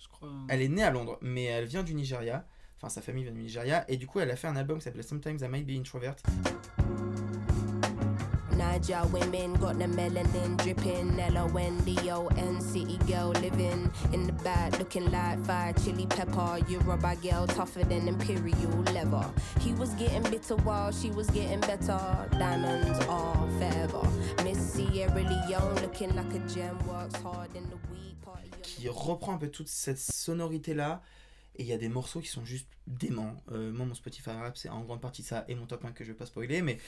S2: Je crois.
S8: Elle est née à Londres, mais elle vient du Nigeria. Enfin, sa famille vient du Nigeria. Et du coup, elle a fait un album qui s'appelle Sometimes I Might Be Introvert.
S34: Niger women got the melanin dripping. L O N D O N city girl living in the back, looking like fire chili pepper. You Yoruba girl tougher than imperial leather. He was getting bitter while she was getting better. Diamonds are forever. Miss Sierra Leone looking like a gem. Works hard in the party.
S8: qui reprend un peu toute cette sonorité là et il y a des morceaux qui sont juste déments. Euh, moi mon Spotify rap c'est en grande partie ça et mon top 1 que je vais pas spoiler mais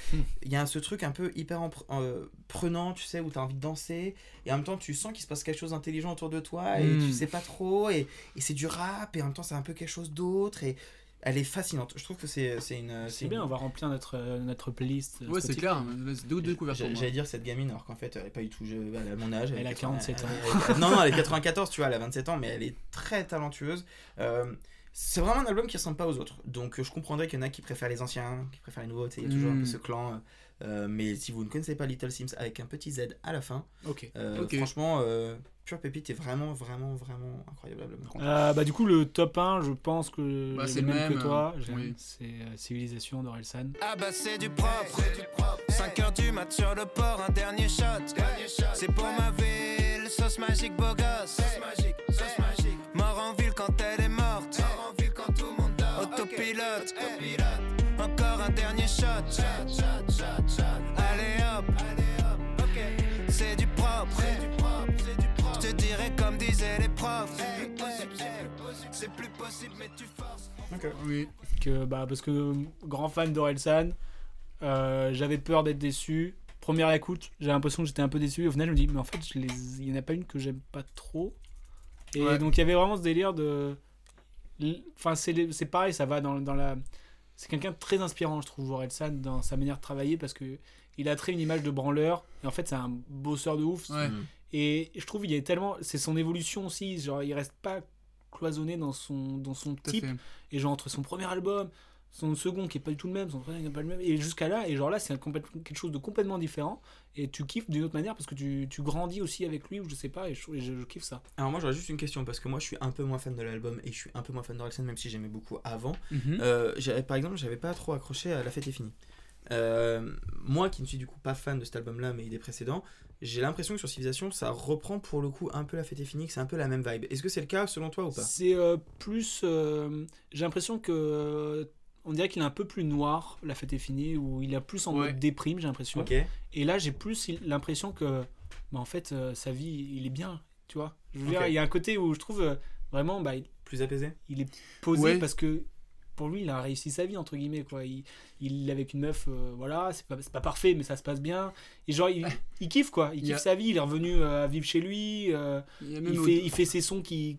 S8: il y a ce truc un peu hyper euh, prenant tu sais où tu as envie de danser et en même temps tu sens qu'il se passe quelque chose d'intelligent autour de toi et tu sais pas trop et, et c'est du rap et en même temps c'est un peu quelque chose d'autre et elle est fascinante je trouve que c'est c'est une
S1: C'est bien, on va remplir notre, euh, notre playlist. euh,
S2: Ouais, c'est clair. Deux
S8: J'ai-
S2: moi.
S8: J'allais dire cette gamine, alors qu'en fait, elle est pas du tout a mon âge.
S1: Elle a 47 ans.
S8: elle- elle- non, non, elle est [LAUGHS] 94, tu vois, elle a 27 ans, mais elle est très talentueuse. Euh, c'est vraiment un album qui ressemble pas aux autres. Donc, je comprendrais qu'il y en a qui préfèrent les anciens, qui préfèrent les nouveaux, tu sais, il y a toujours un peu
S2: Mm.
S8: ce clan. Euh, mais si vous ne connaissez pas Little Sims avec un petit Z à la fin, euh, franchement, euh, Pure Pépite est vraiment, vraiment, vraiment incroyable.
S1: Euh, bah, du coup, le top 1, je pense que
S2: Bah, c'est
S1: le
S2: le
S1: même,
S2: même,
S1: que toi.
S2: oui.
S1: C'est euh, Civilisation d'Orelsan.
S35: Ah bah c'est du propre. 5 heures du mat sur le port, un dernier shot. C'est pour ma ville, sauce magique beau gosse. Mort en ville quand elle est morte. Autopilote. Encore un dernier shot. Allez profs C'est plus possible mais tu forces
S2: Oui.
S1: Que, bah, parce que euh, grand fan d'Orelsan, euh, j'avais peur d'être déçu. Première écoute, j'ai l'impression que j'étais un peu déçu. Au final, je me dis, mais en fait, je les... il n'y en a pas une que j'aime pas trop. Et
S2: Ouais.
S1: donc, il y avait vraiment ce délire de. Enfin, c'est pareil, ça va dans, dans la. C'est quelqu'un de très inspirant, je trouve, Orelsan, dans sa manière de travailler, parce que il a très une image de branleur. Et en fait, c'est un bosseur de ouf.
S2: Ouais.
S1: Et je trouve il y a tellement. C'est son évolution aussi. Genre, il reste pas cloisonné dans son, dans son type.
S2: fait.
S1: Et genre, entre son premier album, son second qui est pas du tout le même, son troisième qui est pas le même, et jusqu'à là, et genre là, c'est quelque chose de complètement différent. Et tu kiffes d'une autre manière parce que tu, tu grandis aussi avec lui, ou je sais pas, et je, et je- je kiffe ça.
S8: Alors moi j'aurais juste une question parce que moi je suis un peu moins fan de l'album et je suis un peu moins fan d'Orelsan même si j'aimais beaucoup avant. Euh, j'avais- par exemple j'avais pas trop accroché à La fête est finie. Euh, moi qui ne suis du coup pas fan de cet album là mais des précédents, j'ai l'impression que sur Civilisation ça reprend pour le coup un peu La fête est finie, que c'est un peu la même vibe. Est-ce que c'est le cas selon toi ou pas?
S1: C'est euh, plus. euh, J'ai l'impression que. euh, on dirait qu'il est un peu plus noir, la fête est finie, ou il est plus en
S8: Ouais.
S1: mode déprime, j'ai l'impression. Et là, j'ai plus l'impression que, bah, en fait, euh, sa vie, il est bien, tu vois. Je veux
S8: Ok.
S1: dire, il y a un côté où je trouve euh, vraiment, bah, il,
S8: Plus apaisé?
S1: il est posé
S2: Ouais.
S1: parce que pour lui, il a réussi sa vie, entre guillemets, quoi. Il, il est avec une meuf, euh, voilà, c'est pas, parfait, mais ça se passe bien. Et genre, il, [LAUGHS] il kiffe, quoi. Il kiffe sa vie, il est revenu euh, à vivre chez lui. euh,
S2: Il
S1: fait, il fait ses sons qui,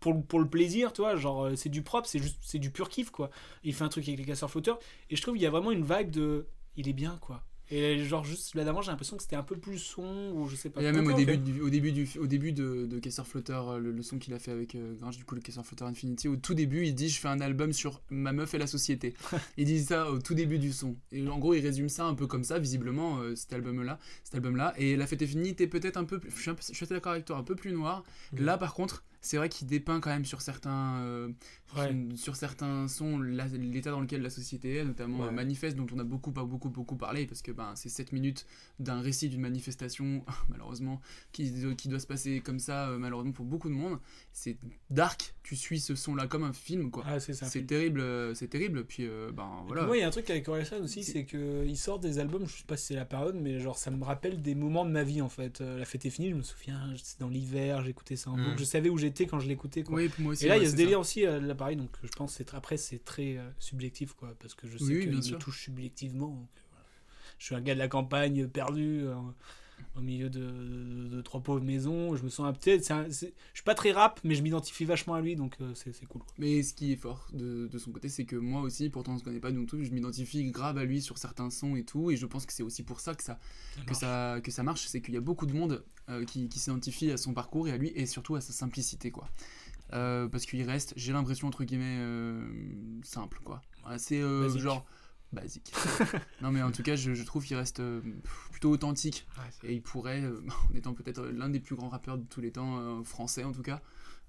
S1: pour, le- pour le plaisir, tu vois, genre euh, c'est du propre, c'est juste c'est du pur kiff quoi. Il fait un truc avec les casseurs flotteurs et je trouve qu'il y a vraiment une vibe de il est bien quoi. Et genre juste là d'avant j'ai l'impression que c'était un peu plus son ou je sais pas.
S2: Il y a même au début, du, au début, du, au début de, de Flotteur, euh, le, le son qu'il a fait avec euh, Gringe, du coup, le Casseur Flotteur Infinity, au tout début, il dit Je fais un album sur ma meuf et la société. [LAUGHS] il dit ça au tout début du son. Et en gros, il résume ça un peu comme ça, visiblement, euh, cet album-là. Cet album-là. Et La Fête est finie était peut-être un peu plus. Je suis, un peu- je suis d'accord avec toi, un peu plus noir. Là, par contre, c'est vrai qu'il dépeint quand même sur certains, euh,
S1: Ouais.
S2: sur, sur certains sons l'état dans lequel la société est, notamment
S8: Ouais.
S2: euh, Manifeste, dont on a beaucoup, beaucoup, beaucoup parlé, parce que ben, c'est 7 minutes d'un récit d'une manifestation, [LAUGHS] malheureusement, qui, qui doit se passer comme ça, euh, malheureusement pour beaucoup de monde. C'est dark, tu suis ce son-là comme un film, quoi.
S1: Ah, c'est
S2: terrible, euh, c'est terrible, puis euh, ben voilà.
S1: puis moi, il y a un truc avec Orelsan aussi, c'est qu'il sort des albums, je sais pas si c'est la période, mais genre ça me rappelle des moments de ma vie en fait. Euh, la fête est finie, je me souviens, c'est dans l'hiver, j'écoutais ça en
S2: Mm.
S1: boucle, je savais où j'étais quand je l'écoutais. quoi.
S2: Oui, moi aussi,
S1: Et là, il y a ce délire
S2: ça.
S1: aussi, euh, là pareil, donc je pense que c'est- après c'est très euh, subjectif quoi, parce que je sais
S2: Oui,
S1: qu'il me touche subjectivement. donc, euh, voilà. Je suis un gars de la campagne perdu. Au milieu de, de- de trois pauvres maisons, je me sens c'est c'est- Je suis pas très rap, mais je m'identifie vachement à lui, donc euh, c'est c'est cool. quoi.
S2: Mais ce qui est fort de, de son côté, c'est que moi aussi, pourtant on se connaît pas du tout, je m'identifie grave à lui sur certains sons et tout, et je pense que c'est aussi pour ça que ça, que ça, que ça marche, c'est qu'il y a beaucoup de monde euh, qui, qui s'identifie à son parcours et à lui, et surtout à sa simplicité, quoi. Euh, parce qu'il reste, j'ai l'impression, entre guillemets, simple, quoi.
S1: Basique.
S2: genre, basique. [LAUGHS] non, mais en tout cas, je, je trouve qu'il reste euh, plutôt authentique, et il pourrait, euh, [LAUGHS] en étant peut-être l'un des plus grands rappeurs de tous les temps, euh, français en tout cas,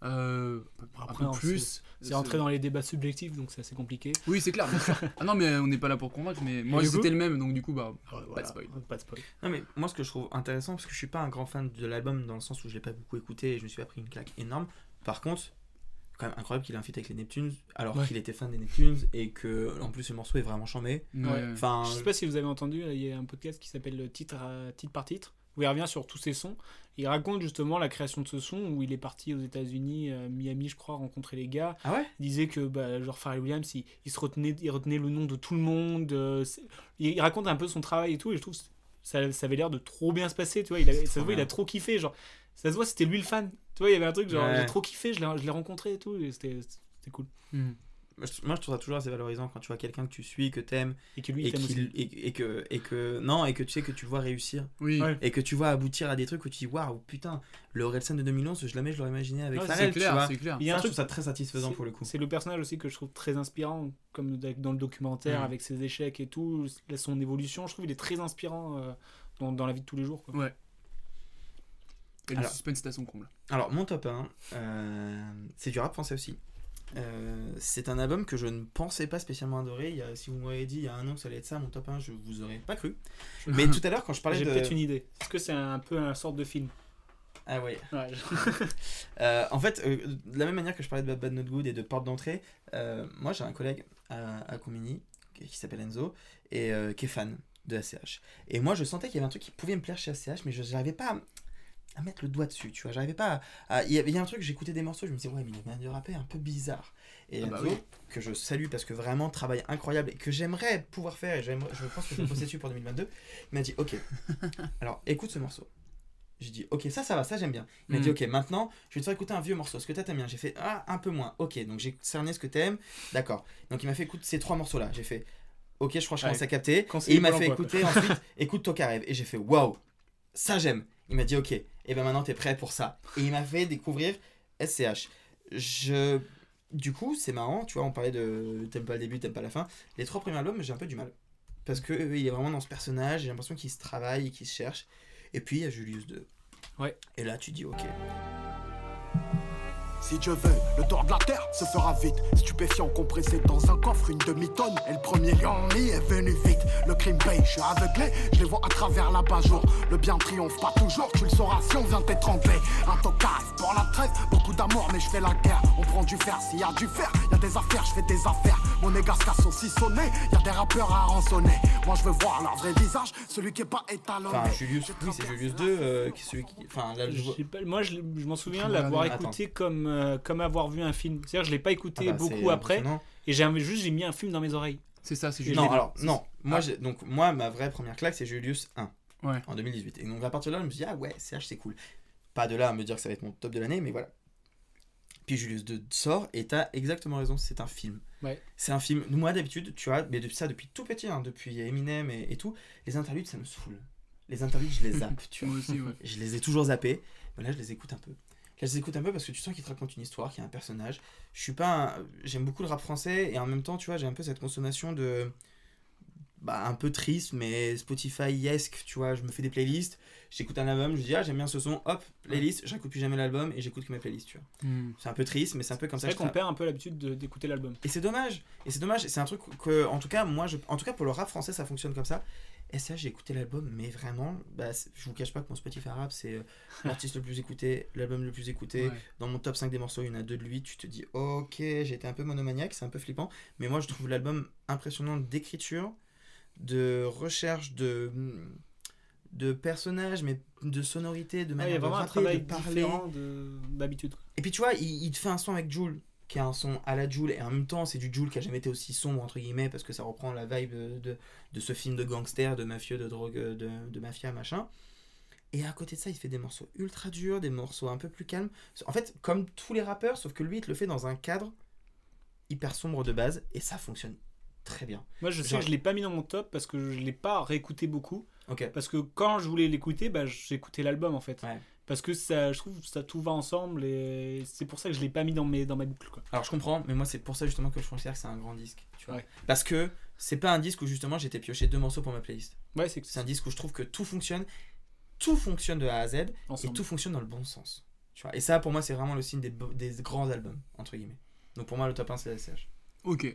S2: euh, un
S1: Après,
S2: peu
S1: on-
S2: plus.
S1: C'est rentrer dans les débats subjectifs, donc c'est assez compliqué.
S2: Oui, c'est clair. [LAUGHS] Ah non, mais on n'est pas là pour convaincre, mais moi c'était le même, donc du coup, bah, pas
S1: voilà,
S2: de spoil.
S1: Pas de spoil.
S8: Non mais moi ce que je trouve intéressant parce que je suis pas un grand fan de l'album dans le sens où je l'ai pas beaucoup écouté et je me suis pas pris une claque énorme. Par contre, quand même incroyable qu'il ait un feat avec les Neptunes alors
S1: Ouais.
S8: qu'il était fan des Neptunes et que en plus le morceau est vraiment chambé.
S1: Ouais.
S8: Enfin,
S1: je sais pas si vous avez entendu, il y a un podcast qui s'appelle le titre, à- titre par titre, où il revient sur tous ses sons. Il raconte justement la création de ce son, où il est parti aux États-Unis, à Miami, je crois, rencontrer les gars.
S8: Ah ouais?
S1: Il disait que, bah, genre, Pharrell Williams, il, il se retenait, il retenait le nom de tout le monde. euh, il, raconte un peu son travail et tout, et je trouve que ça, ça avait l'air de trop bien se passer, tu vois. Il a, ça se voit, il a trop kiffé, genre. Ça se voit, c'était lui le fan. Tu vois, il y avait un truc, genre,
S8: Ouais.
S1: j'ai trop kiffé, je l'ai je l'ai rencontré et tout, et c'était c'était cool.
S8: Moi je, moi, je trouve ça toujours assez valorisant quand tu vois quelqu'un que tu suis, que t'aimes
S1: Et que lui, il
S8: et, et que et que non et que tu sais que tu vois réussir.
S2: Oui. Ouais.
S8: Et que tu vois aboutir à des trucs où tu dis waouh putain le Orelsan de 2011 je jamais je l'aurais imaginé avec
S1: Ouais,
S8: Pharrell,
S1: c'est clair,
S2: c'est clair.
S1: Il y a un
S8: Ça, je
S1: truc-
S8: trouve ça très satisfaisant pour le coup.
S1: C'est le personnage aussi que je trouve très inspirant, comme dans le documentaire,
S8: Mm.
S1: avec ses échecs et tout, son évolution. Je trouve qu'il est très inspirant euh, dans, dans la vie de tous les jours. Quoi.
S2: Ouais. Et le
S8: Alors-
S2: suspense est à son comble.
S8: Alors, mon top 1, euh, c'est du rap français aussi. Euh, c'est un album que je ne pensais pas spécialement adorer. Il y a, si vous m'auriez dit il y a un an que ça allait être ça, mon top 1, je vous aurais pas cru. Mais [LAUGHS] tout à l'heure, quand je parlais
S1: J'ai
S8: de.
S1: peut-être une idée. Est-ce que c'est un peu un sorte de film?
S8: Ah ouais.
S1: Ouais. [LAUGHS] [LAUGHS]
S8: Euh, en fait, euh, de la même manière que je parlais de Bad Bad Not Good et de porte d'entrée, euh, moi j'ai un collègue à, à Comini qui, qui s'appelle Enzo et euh, qui est fan de ACH. Et moi je sentais qu'il y avait un truc qui pouvait me plaire chez ACH, mais je n'arrivais pas à, mettre le doigt dessus, tu vois. J'arrivais pas à. Il y, a un truc, j'écoutais des morceaux, je me disais, ouais, mais il y a de rapper un peu bizarre. Et
S2: Ah bah oui.
S8: que je salue parce que vraiment travail incroyable et que j'aimerais pouvoir faire, et je pense que je vais bosser dessus pour 2022, il m'a dit, ok, [LAUGHS] alors écoute ce morceau. J'ai dit, ok, ça, ça va, ça j'aime bien. Il m'a dit, ok, maintenant, je vais te faire écouter un vieux morceau. Ce que t'as, t'aimes bien? J'ai fait, ah, un peu moins. Ok, donc j'ai cerné ce que t'aimes. D'accord. Donc il m'a fait écouter ces trois morceaux-là. J'ai fait, ok, je crois que je
S1: Ouais.
S8: commence à capter. Et il m'a fait écouter ensuite, [LAUGHS] écoute Tokarev. Et j'ai fait, waouh, ça j'aime. Il m'a dit, ok, et ben maintenant t'es prêt pour ça. Et il m'a fait découvrir SCH. Je. Du coup, c'est marrant, tu vois, on parlait de t'aimes pas le début, t'aimes pas la fin. Les trois premiers albums, j'ai un peu du mal. Parce que euh, il est vraiment dans ce personnage, j'ai l'impression qu'il se travaille qu'il se cherche. Et puis il y a Julius 2.
S1: Ouais.
S8: Et là, tu dis, ok.
S36: Si Dieu veut, le tour de la terre se fera vite. Stupéfiant compressé dans un coffre, une demi-tonne. Et le premier lion mis est venu vite. Le crime paye, je suis aveuglé, je les vois à travers la jour Le bien triomphe pas toujours, tu le sauras si on vient t'étrangler. Un tocard pour la trêve, beaucoup d'amour, mais je fais la guerre. On prend du fer, s'il y a du fer, des affaires, je fais des affaires. Mon égasca saucissonné, y a des rappeurs à rançonner. Moi je veux voir leur vrai visage, celui qui est pas étalonné.
S8: Enfin, Julius, oui, c'est Julius 2, euh, qui est celui qui. Enfin, là, je
S1: Je pas, moi, je, m'en souviens l'avoir
S8: attends.
S1: écouté comme, euh, comme avoir vu un film. C'est-à-dire, je l'ai pas écouté
S8: Ah bah,
S1: beaucoup après. Et j'ai juste j'ai mis un film dans mes oreilles.
S2: C'est ça, c'est
S1: Et je
S8: Non,
S1: l'ai vu.
S8: alors, non. Moi,
S1: Ah.
S8: j'ai- donc, moi, ma vraie première claque, c'est Julius 1.
S2: Ouais.
S8: En 2018. Et donc, à partir de là, je me suis dit, ah ouais, CH, c'est cool. Pas de là à me dire que ça va être mon top de l'année, mais voilà. Puis Julius 2 sort et t'as exactement raison, c'est un film.
S1: Ouais.
S8: C'est un film. Moi d'habitude, tu vois, mais depuis ça depuis tout petit, hein, depuis Eminem et, et tout, les interludes ça me saoule. Les interludes, je les [LAUGHS] zappe, tu vois.
S2: Moi aussi, ouais. [LAUGHS]
S8: Je les ai toujours zappés. Mais là, je les écoute un peu. Là, je les écoute un peu parce que tu sens qu'ils te racontent une histoire, qu'il y a un personnage. Je suis pas. un- J'aime beaucoup le rap français et en même temps, tu vois, j'ai un peu cette consommation de. Bah, un peu triste, mais Spotify-esque, tu vois. Je me fais des playlists, j'écoute un album, je dis, ah, j'aime bien ce son, hop, playlist, j'écoute plus jamais l'album et j'écoute que mes playlists, tu vois.
S1: Hmm.
S8: C'est un peu triste, mais c'est un peu comme
S1: C'est
S8: ça
S1: vrai
S8: que
S1: qu'on
S8: je
S1: perd un peu l'habitude de- d'écouter l'album.
S8: et c'est dommage. Et c'est dommage. C'est un truc que, en tout cas, moi, je, en tout cas, pour le rap français, ça fonctionne comme ça. Et ça, j'ai écouté l'album, mais vraiment, bah, c'est- je vous cache pas que mon Spotify rap, c'est euh, [LAUGHS] l'artiste le plus écouté, l'album le plus écouté.
S2: Ouais.
S8: Dans mon top 5 des morceaux, il y en a deux de lui. Tu te dis, ok, j'ai été un peu monomaniaque, c'est un peu flippant. Mais moi, je trouve l'album impressionnant d'écriture, de recherche, de de personnages, mais de sonorité, de
S1: Ouais,
S8: manière
S1: il y a
S8: de
S1: vraiment un
S8: rapper,
S1: travail
S8: de parler.
S1: de- d'habitude.
S8: Et puis tu vois, il, il te fait un son avec Joule, qui est un son à la Joule, et en même temps, c'est du Joule qui a jamais été aussi sombre, entre guillemets, parce que ça reprend la vibe de, de, de ce film de gangster, de mafieux, de drogue, de, de mafia, machin. Et à côté de ça, il fait des morceaux ultra durs, des morceaux un peu plus calmes. En fait, comme tous les rappeurs, sauf que lui, il te le fait dans un cadre hyper sombre de base, et ça fonctionne très bien.
S1: Moi, je sais
S8: Genre-
S1: que je l'ai pas mis dans mon top parce que je l'ai pas réécouté beaucoup. Parce que quand je voulais l'écouter, bah, j'écoutais l'album en fait. Parce que ça, je trouve que ça tout va ensemble et c'est pour ça que je l'ai pas mis dans mes dans ma boucle quoi.
S8: Alors je comprends, mais moi c'est pour ça justement que je considère que c'est un grand disque. Tu vois.
S1: Ouais.
S8: Parce que c'est pas un disque où justement j'étais pioché deux morceaux pour ma playlist.
S1: Ouais, c'est
S8: un disque où je trouve que tout fonctionne, tout fonctionne de A à Z
S1: Ensemble.
S8: et tout fonctionne dans le bon sens. Tu vois. Et ça pour moi c'est vraiment le signe des, des grands albums entre guillemets. Donc pour moi le top 1 c'est la SCH.
S2: Ok.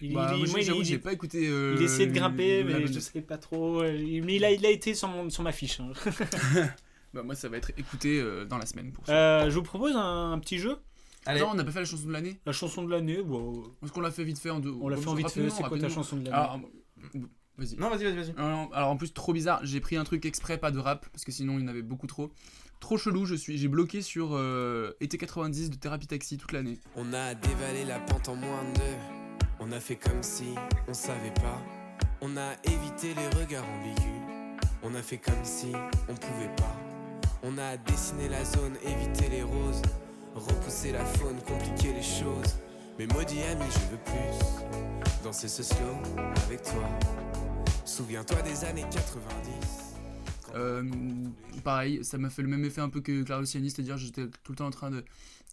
S1: Il,
S2: Bah,
S1: il-
S2: moi,
S1: il-
S2: j'ai pas écouté, euh,
S1: il essayait de grimper, mais je sais pas trop. Mais il a, il a été sur, mon, sur ma fiche. hein. [LAUGHS] [LAUGHS]
S2: Bah, moi, ça va être écouté euh, dans la semaine pour ça.
S1: Euh, je vous propose un, un petit jeu.
S2: Attends, on n'a pas fait la chanson de l'année
S1: La chanson de l'année, bon,
S2: Est-ce qu'on l'a fait vite fait en deux
S1: On l'a fait en vite fait, c'est quoi ta chanson de l'année
S2: Alors, Vas-y.
S8: Non, vas-y, vas-y, vas-y.
S2: Alors, alors, en plus, trop bizarre, j'ai pris un truc exprès, pas de rap, parce que sinon il y en avait beaucoup trop. Trop chelou, je suis, j'ai bloqué sur euh, été 90 de Thérapie Taxi toute l'année.
S37: On a dévalé la pente en moins de. On a fait comme si on savait pas. On a évité les regards ambigus. On a fait comme si on pouvait pas. On a dessiné la zone, évité les roses. Repousser la faune, compliquer les choses. Mais maudit ami, je veux plus. Danser ce slow avec toi. Souviens-toi des années 90.
S2: Euh, pareil, ça m'a fait le même effet un peu que Clara Luciani, c'est-à-dire j'étais tout le temps en train de.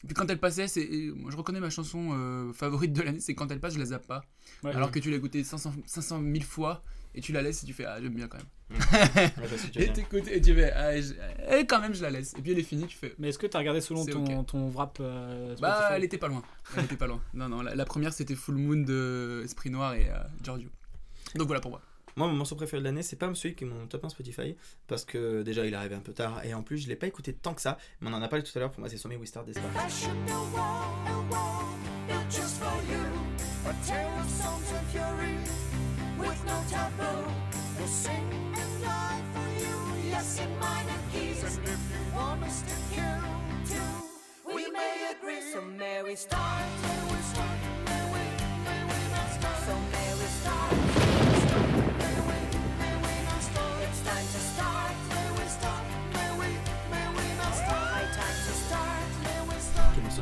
S2: Et puis quand elle passait, c'est, je reconnais ma chanson euh, favorite de l'année, c'est quand elle passe, je la zappe pas.
S1: Ouais,
S2: Alors
S1: ouais.
S2: que tu l'as écoutée 500, 500 000 fois et tu la laisses et tu fais ah j'aime bien quand même.
S8: Mmh. Ouais, tu [LAUGHS] veux
S2: et t'écoutes et tu fais ah je- et quand même je la laisse. Et puis elle est finie, tu fais.
S1: Mais est-ce que t'as regardé selon ton,
S2: ok.
S1: ton wrap euh,
S2: Bah elle était pas loin. Elle était pas loin. Non non, la, la première c'était Full Moon de Esprit Noir et euh, Giorgio. Donc voilà pour moi.
S8: Moi, mon morceau préféré de l'année, c'est pas celui qui est mon top 1 Spotify, parce que déjà il est arrivé un peu tard, et en plus je l'ai pas écouté tant que ça, mais on en a parlé tout à l'heure, pour moi c'est Sommet We Start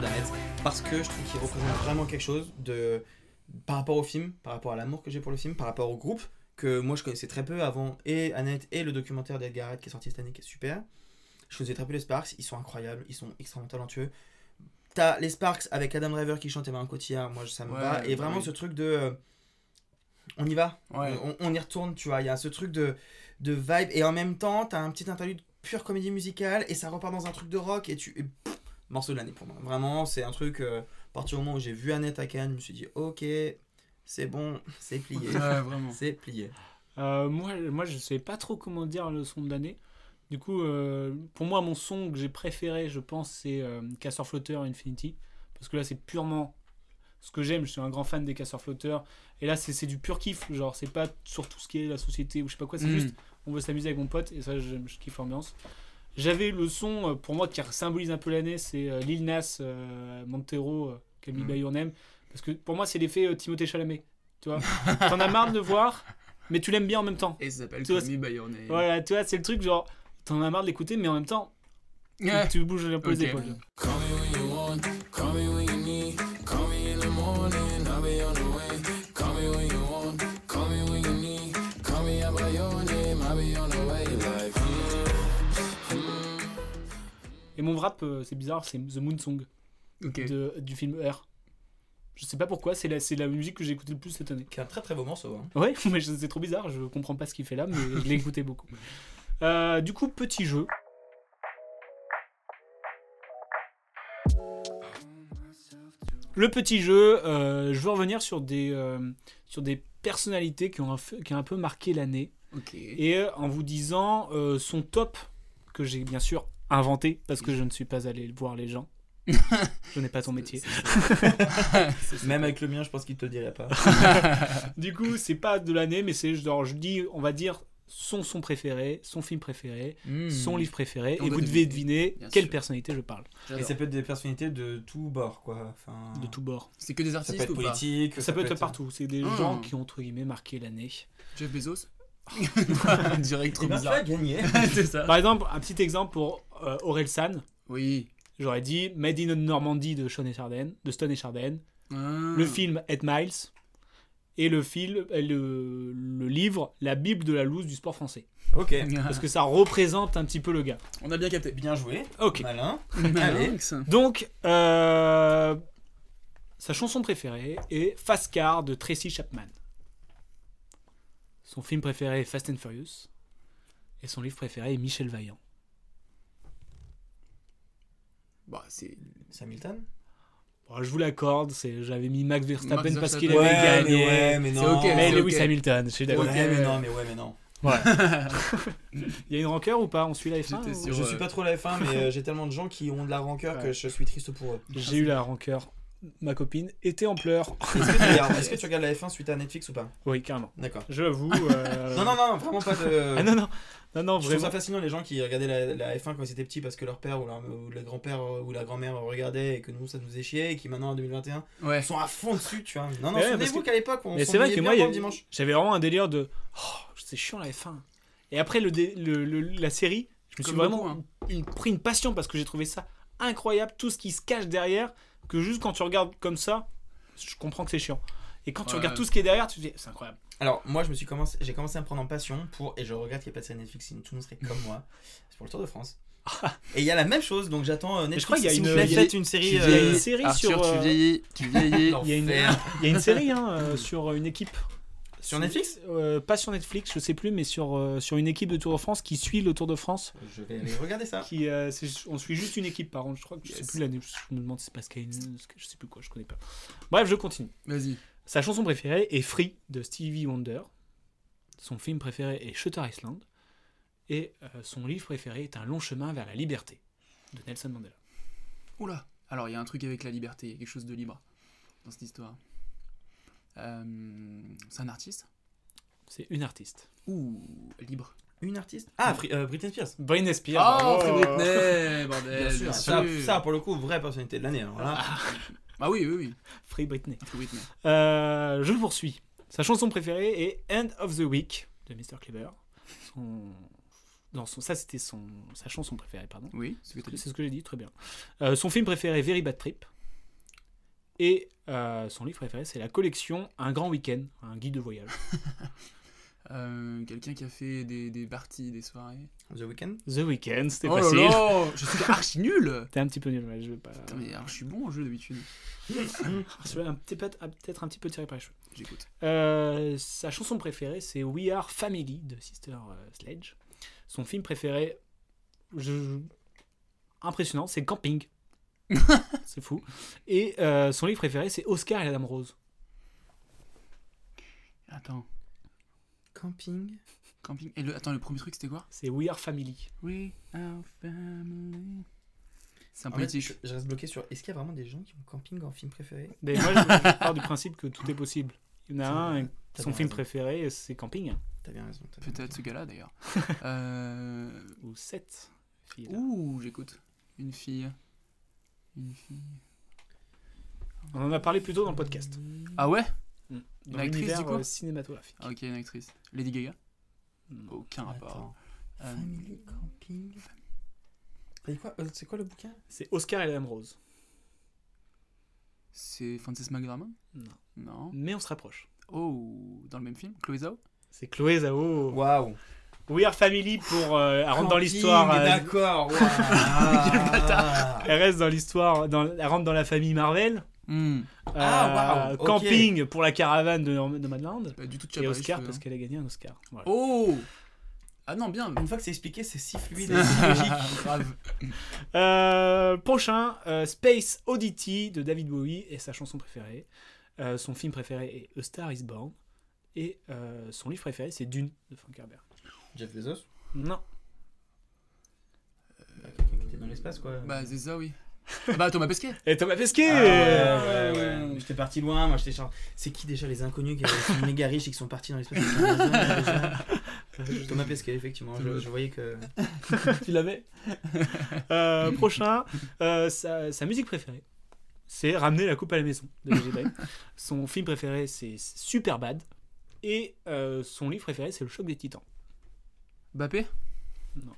S8: d'Ahmed, parce que je trouve qu'il représente vraiment quelque chose de par rapport au film, par rapport à l'amour que j'ai pour le film, par rapport au groupe que moi je connaissais très peu avant et Annette et le documentaire d'Edgar Wright qui est sorti cette année qui est super. Je connaissais très peu les Sparks, ils sont incroyables, ils sont extrêmement talentueux. T'as les Sparks avec Adam Driver qui chante et un Cotillard, moi ça me
S2: Ouais,
S8: va et vraiment
S2: oui.
S8: ce truc de euh, on y va,
S2: Ouais.
S8: on, on y retourne, tu vois, il y a ce truc de de vibe et en même temps t'as un petit interlude pure comédie musicale et ça repart dans un truc de rock et tu et pff, morceau de l'année pour moi. Vraiment, c'est un truc. euh, à partir du moment où j'ai vu Annette à Cannes, je me suis dit, ok, c'est bon, [LAUGHS] c'est plié.
S2: Ouais, vraiment. [LAUGHS]
S8: C'est plié.
S1: Euh, moi, moi, je sais pas trop comment dire le son de l'année. Du coup, euh, pour moi, mon son que j'ai préféré, je pense, c'est euh, Casseur Flotteur Infinity. Parce que là, c'est purement ce que j'aime. Je suis un grand fan des Casseurs Flotteurs. Et là, c'est c'est du pur kiff. Genre, c'est pas sur tout ce qui est la société ou je sais pas quoi. C'est
S2: Mm.
S1: juste, on veut s'amuser avec mon pote. Et ça, j'aime, je kiffe l'ambiance. J'avais le son, euh, pour moi, qui symbolise un peu l'année, c'est euh, Lil Nas, euh, Montero, euh, Me
S2: Mm.
S1: Name. Parce que pour moi, c'est l'effet euh, Timothée Chalamet. Tu vois [LAUGHS] T'en as marre de le voir, mais tu l'aimes bien en même temps.
S2: Et ça s'appelle Call Me By Your Name.
S1: Voilà, tu vois, c'est le truc genre, t'en as marre de l'écouter, mais en même temps, tu- bouges un peu les épaules.
S32: Me
S1: rap, euh, c'est bizarre, c'est The Moon Song de, du film R. Je sais pas pourquoi, c'est la, c'est la musique que j'ai écoutée le plus cette année.
S8: Qui est un très très beau morceau. hein.
S1: Ouais, [LAUGHS] mais c'est trop bizarre, je comprends pas ce qu'il fait là, mais je l'ai écouté [LAUGHS] beaucoup. Euh, du coup, petit jeu. Le petit jeu, euh, je veux revenir sur des, euh, sur des personnalités qui ont, un, peu- qui ont un peu marqué l'année. Et euh, en vous disant euh, son top, que j'ai bien sûr inventé, parce que je ne suis pas allé voir les gens. [LAUGHS] je n'ai pas ton métier. [LAUGHS]
S8: Même avec le mien, je pense qu'il te le dirait pas. [LAUGHS]
S1: du coup, c'est pas de l'année, mais c'est genre, je dis, on va dire son son préféré, son film préféré,
S8: Hmm.
S1: son livre préféré,
S8: On
S1: et vous devez
S8: deviner.
S1: quelle
S8: sûr.
S1: personnalité je parle.
S8: Et ça peut être des personnalités de tous bords, quoi. Enfin...
S1: De tous bords.
S2: C'est que des
S8: Ça
S2: artistes
S8: peut être
S2: ou pas
S8: politique.
S1: Ça, peut être partout. C'est des
S2: Ah.
S1: gens qui ont entre guillemets marqué l'année.
S2: Jeff Bezos Direct trop
S8: Eh ben,
S2: bizarre.
S8: gagné.
S2: c'est ça.
S1: Par exemple, un petit exemple pour euh, Aurel San.
S2: Oui.
S1: J'aurais dit Made in Normandie de Sean et Chardin, de Stone et Chardin.
S2: Ah.
S1: Le film Ed Miles. Et le film, euh, le, le livre La Bible de la loose du sport français.
S8: Ok. [LAUGHS]
S1: Parce que ça représente un petit peu le gars.
S2: On a bien capté.
S8: Bien joué.
S1: Ok.
S8: Malin. Allez.
S1: Donc, euh, sa chanson préférée est Fast Car de Tracy Chapman. Son film préféré est Fast and Furious. Et son livre préféré est Michel Vaillant.
S2: Bah, c'est.
S8: Hamilton
S1: Bon, je vous l'accorde, c'est- j'avais mis Max Verstappen
S2: Max
S1: parce qu'il avait
S8: Ouais,
S1: gagné.
S8: mais ouais, mais non.
S1: Mais Lewis. Hamilton, je suis d'accord.
S8: Ouais, mais non, mais ouais, mais non.
S1: Ouais. [LAUGHS] [LAUGHS] Il y a une rancœur ou pas? On suit la F1
S2: J'étais
S1: ou-
S2: sûr.
S8: Je
S2: euh,
S8: suis pas trop la F1, mais euh, j'ai tellement de gens qui ont de la rancœur [LAUGHS] que je suis triste pour eux.
S1: J'ai eu la rancœur. Ma copine était en pleurs.
S8: Est-ce que, tu [LAUGHS] regardes- est-ce que tu regardes la F1 suite à Netflix ou pas?
S1: Oui, carrément.
S8: D'accord.
S1: J'avoue. [LAUGHS] euh,
S8: Non, non, non, vraiment pas de.
S1: Ah non, non. Non, non,
S8: Je trouve ça fascinant les gens qui regardaient la, la F1 quand ils étaient petits parce que leur père ou, leur, ou le grand-père ou la grand-mère regardait et que nous ça nous faisait chier et qui maintenant en 2021
S2: Ouais.
S8: sont à fond dessus, tu vois. Non, non,
S1: Ouais,
S8: souvenez-vous qu'à l'époque on
S1: Mais c'est vrai que moi, j'avais vraiment un délire de. Oh, c'est chiant la F1. Et après le, dé- le- le- la série, je me suis
S2: Comme
S1: vraiment
S2: beaucoup, hein.
S1: une- pris une passion parce que j'ai trouvé ça incroyable, tout ce qui se cache derrière, que juste quand tu regardes comme ça, je comprends que c'est chiant. Et quand tu
S2: Ouais.
S1: regardes tout ce qui est derrière, tu te dis, c'est incroyable.
S8: Alors moi je me suis commencé, j'ai commencé à me prendre en passion pour et je regrette qu'il n'y ait pas de série Netflix, sinon tout le monde serait comme moi. [LAUGHS] C'est pour le Tour de France. et il y a la même chose, donc j'attends euh, Netflix.
S1: je crois qu'il y a une- y a-
S8: une série. euh,
S1: une série
S2: Arthur,
S1: sur.
S2: tu
S1: euh,
S2: vieillis, tu vieillis. [LAUGHS]
S1: Il y a une,
S8: L'enfer.
S1: il y a une série hein, euh, sur une équipe.
S8: Sur Netflix?
S1: Euh, Pas sur Netflix, je sais plus, mais sur, euh, sur une équipe de Tour de France qui suit le Tour de France.
S8: Je vais aller regarder ça.
S1: Qui, euh, on suit juste une équipe par contre, je crois que je sais
S2: Yes.
S1: plus l'année, je me demande si c'est pas Sky, je sais plus quoi, je connais pas. Bref, je continue.
S2: Vas-y.
S1: Sa chanson préférée est Free de Stevie Wonder. Son film préféré est Shutter Island. Et euh, son livre préféré est Un long chemin vers la liberté de Nelson Mandela.
S2: Oula. Alors, il y a un truc avec la liberté, il y a quelque chose de libre dans cette histoire. Euh, c'est un artiste
S1: C'est une artiste.
S2: Ouh, libre.
S8: Une artiste? Ah, Fri- euh, Britney Spears.
S1: Britney Spears.
S2: Oh,
S1: bravo.
S2: Free Britney, [LAUGHS] bordel.
S8: Bien sûr.
S2: bien
S8: Ça,
S2: sûr.
S8: ça, pour le coup, vraie personnalité de l'année. Alors là.
S2: Ah oui, oui, oui.
S1: Free Britney.
S2: Free Britney.
S1: Euh, je poursuis. Sa chanson préférée est End of the Week de Mr. Cleaver. Son... Non, son... ça c'était son... sa chanson préférée, pardon.
S2: Oui, c'est ce que
S1: j'ai dit, très bien. Euh, son film préféré est Very Bad Trip. Et euh, son livre préféré, c'est la collection Un grand week-end, un guide de voyage. [LAUGHS]
S2: Euh, Quelqu'un qui a fait des, des parties, des soirées.
S8: The Weeknd?
S1: The Weeknd, c'était
S2: Oh
S1: facile.
S2: là, je suis archi [LAUGHS] nul.
S1: T'es un petit peu nul, mais je veux pas.
S2: Putain, mais alors, je suis bon au jeu d'habitude.
S1: Peu- peut-être un petit peu tiré par les cheveux.
S2: J'écoute.
S1: Euh, sa chanson préférée, c'est We Are Family de Sister Sledge. Son film préféré, je- impressionnant, c'est Camping. [LAUGHS] c'est fou. Et euh, son livre préféré, c'est Oscar et la Dame Rose.
S2: Attends.
S8: Camping.
S2: Camping. Et le, attends, le premier truc c'était quoi?
S1: C'est We Are Family.
S2: We are family. C'est un politique.
S8: je, je reste bloqué sur. Est-ce qu'il y a vraiment des gens qui ont camping en film préféré?
S1: Mais moi, je, je pars du principe que tout est possible. Il y en a un, son film
S8: raison.
S1: préféré, c'est Camping.
S8: T'as bien raison.
S2: Peut-être ce gars-là d'ailleurs. [LAUGHS] euh...
S1: Ou 7 filles.
S2: Ouh, j'écoute. Une fille.
S1: On en a parlé plus tôt dans le podcast.
S2: Ah ouais
S1: Mm.
S2: Une actrice
S1: l'univers,
S2: du coup
S1: euh, cinématographique.
S2: Ah, ok, une actrice. Lady Gaga
S1: Non.
S2: Aucun rapport. Euh,
S8: Family Camping. Et quoi euh, C'est quoi le bouquin?
S1: C'est Oscar et la Dame Rose.
S2: C'est Frances McDormand?
S1: Non.
S2: Non.
S1: Mais on se rapproche.
S2: Oh, dans le même film? Chloé Zhao?
S1: C'est Chloé Zhao.
S8: Waouh
S1: We Are Family pour euh, elle rentre dans l'histoire. euh,
S8: d'accord.
S1: Quel [LAUGHS] bâtard. Elle reste dans l'histoire, dans, elle rentre dans la famille Marvel.
S2: Hmm.
S1: Euh,
S8: Ah, waouh, ok.
S1: Camping pour la caravane de Nomadland.
S2: Pas du tout
S1: Et Oscar parce
S2: hein.
S1: qu'elle a gagné un Oscar. Voilà.
S2: Oh Ah non, bien.
S8: Une fois que c'est expliqué, c'est si fluide et si [LAUGHS] logique.
S2: Grave.
S1: Euh, prochain, euh, Space Oddity de David Bowie et sa chanson préférée. Euh, son film préféré est A Star Is Born. Et son livre préféré, c'est Dune de Frank Herbert.
S8: Jeff Bezos
S1: Non.
S8: Bah, Quelqu'un qui était dans l'espace, quoi.
S2: Bah, c'est ça, oui. bah, Thomas Pesquet.
S1: Et Thomas Pesquet
S8: Ah ouais, ouais, ouais, ouais. J'étais parti loin, moi j'étais genre. C'est qui déjà les inconnus qui sont méga riches et qui sont partis dans l'espace? [LAUGHS] Thomas Pesquet, effectivement, je, je voyais que. [LAUGHS]
S1: tu l'avais? Euh, Prochain, euh, sa, sa musique préférée, c'est Ramener la coupe à la maison de Bay. Son film préféré, c'est Super Bad. Et euh, son livre préféré, c'est Le choc des titans.
S2: Bappé
S1: Non.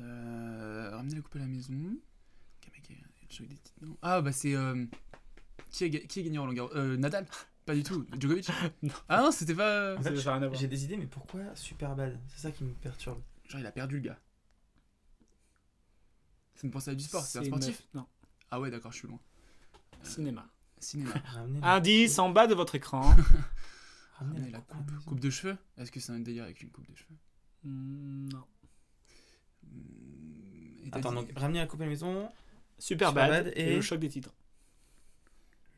S2: Euh, ramener la coupe à la maison. Ah, bah c'est. euh, qui, a, qui a gagné Roland Garros? Euh, Nadal Pas du tout. Djokovic? [LAUGHS] Ah non, c'était pas.
S1: Voir.
S8: j'ai des idées, mais pourquoi Superbad? C'est ça qui me perturbe.
S2: Genre, il a perdu le gars. Ça me pensait à du sport, c'est un sportif?
S1: Non.
S2: Ah ouais, d'accord, je suis loin.
S1: Cinéma.
S2: Cinéma. [LAUGHS]
S1: Indice en bas de votre écran. [LAUGHS]
S2: Ramener la coupe. Coupe de cheveux Est-ce que c'est un délire avec une coupe de cheveux
S1: Hmm, non.
S2: Et t'as
S8: Attends, donc ramener la coupe à la maison.
S1: Super Bad
S8: Superbad
S1: et,
S8: et-
S1: Le choc des titans.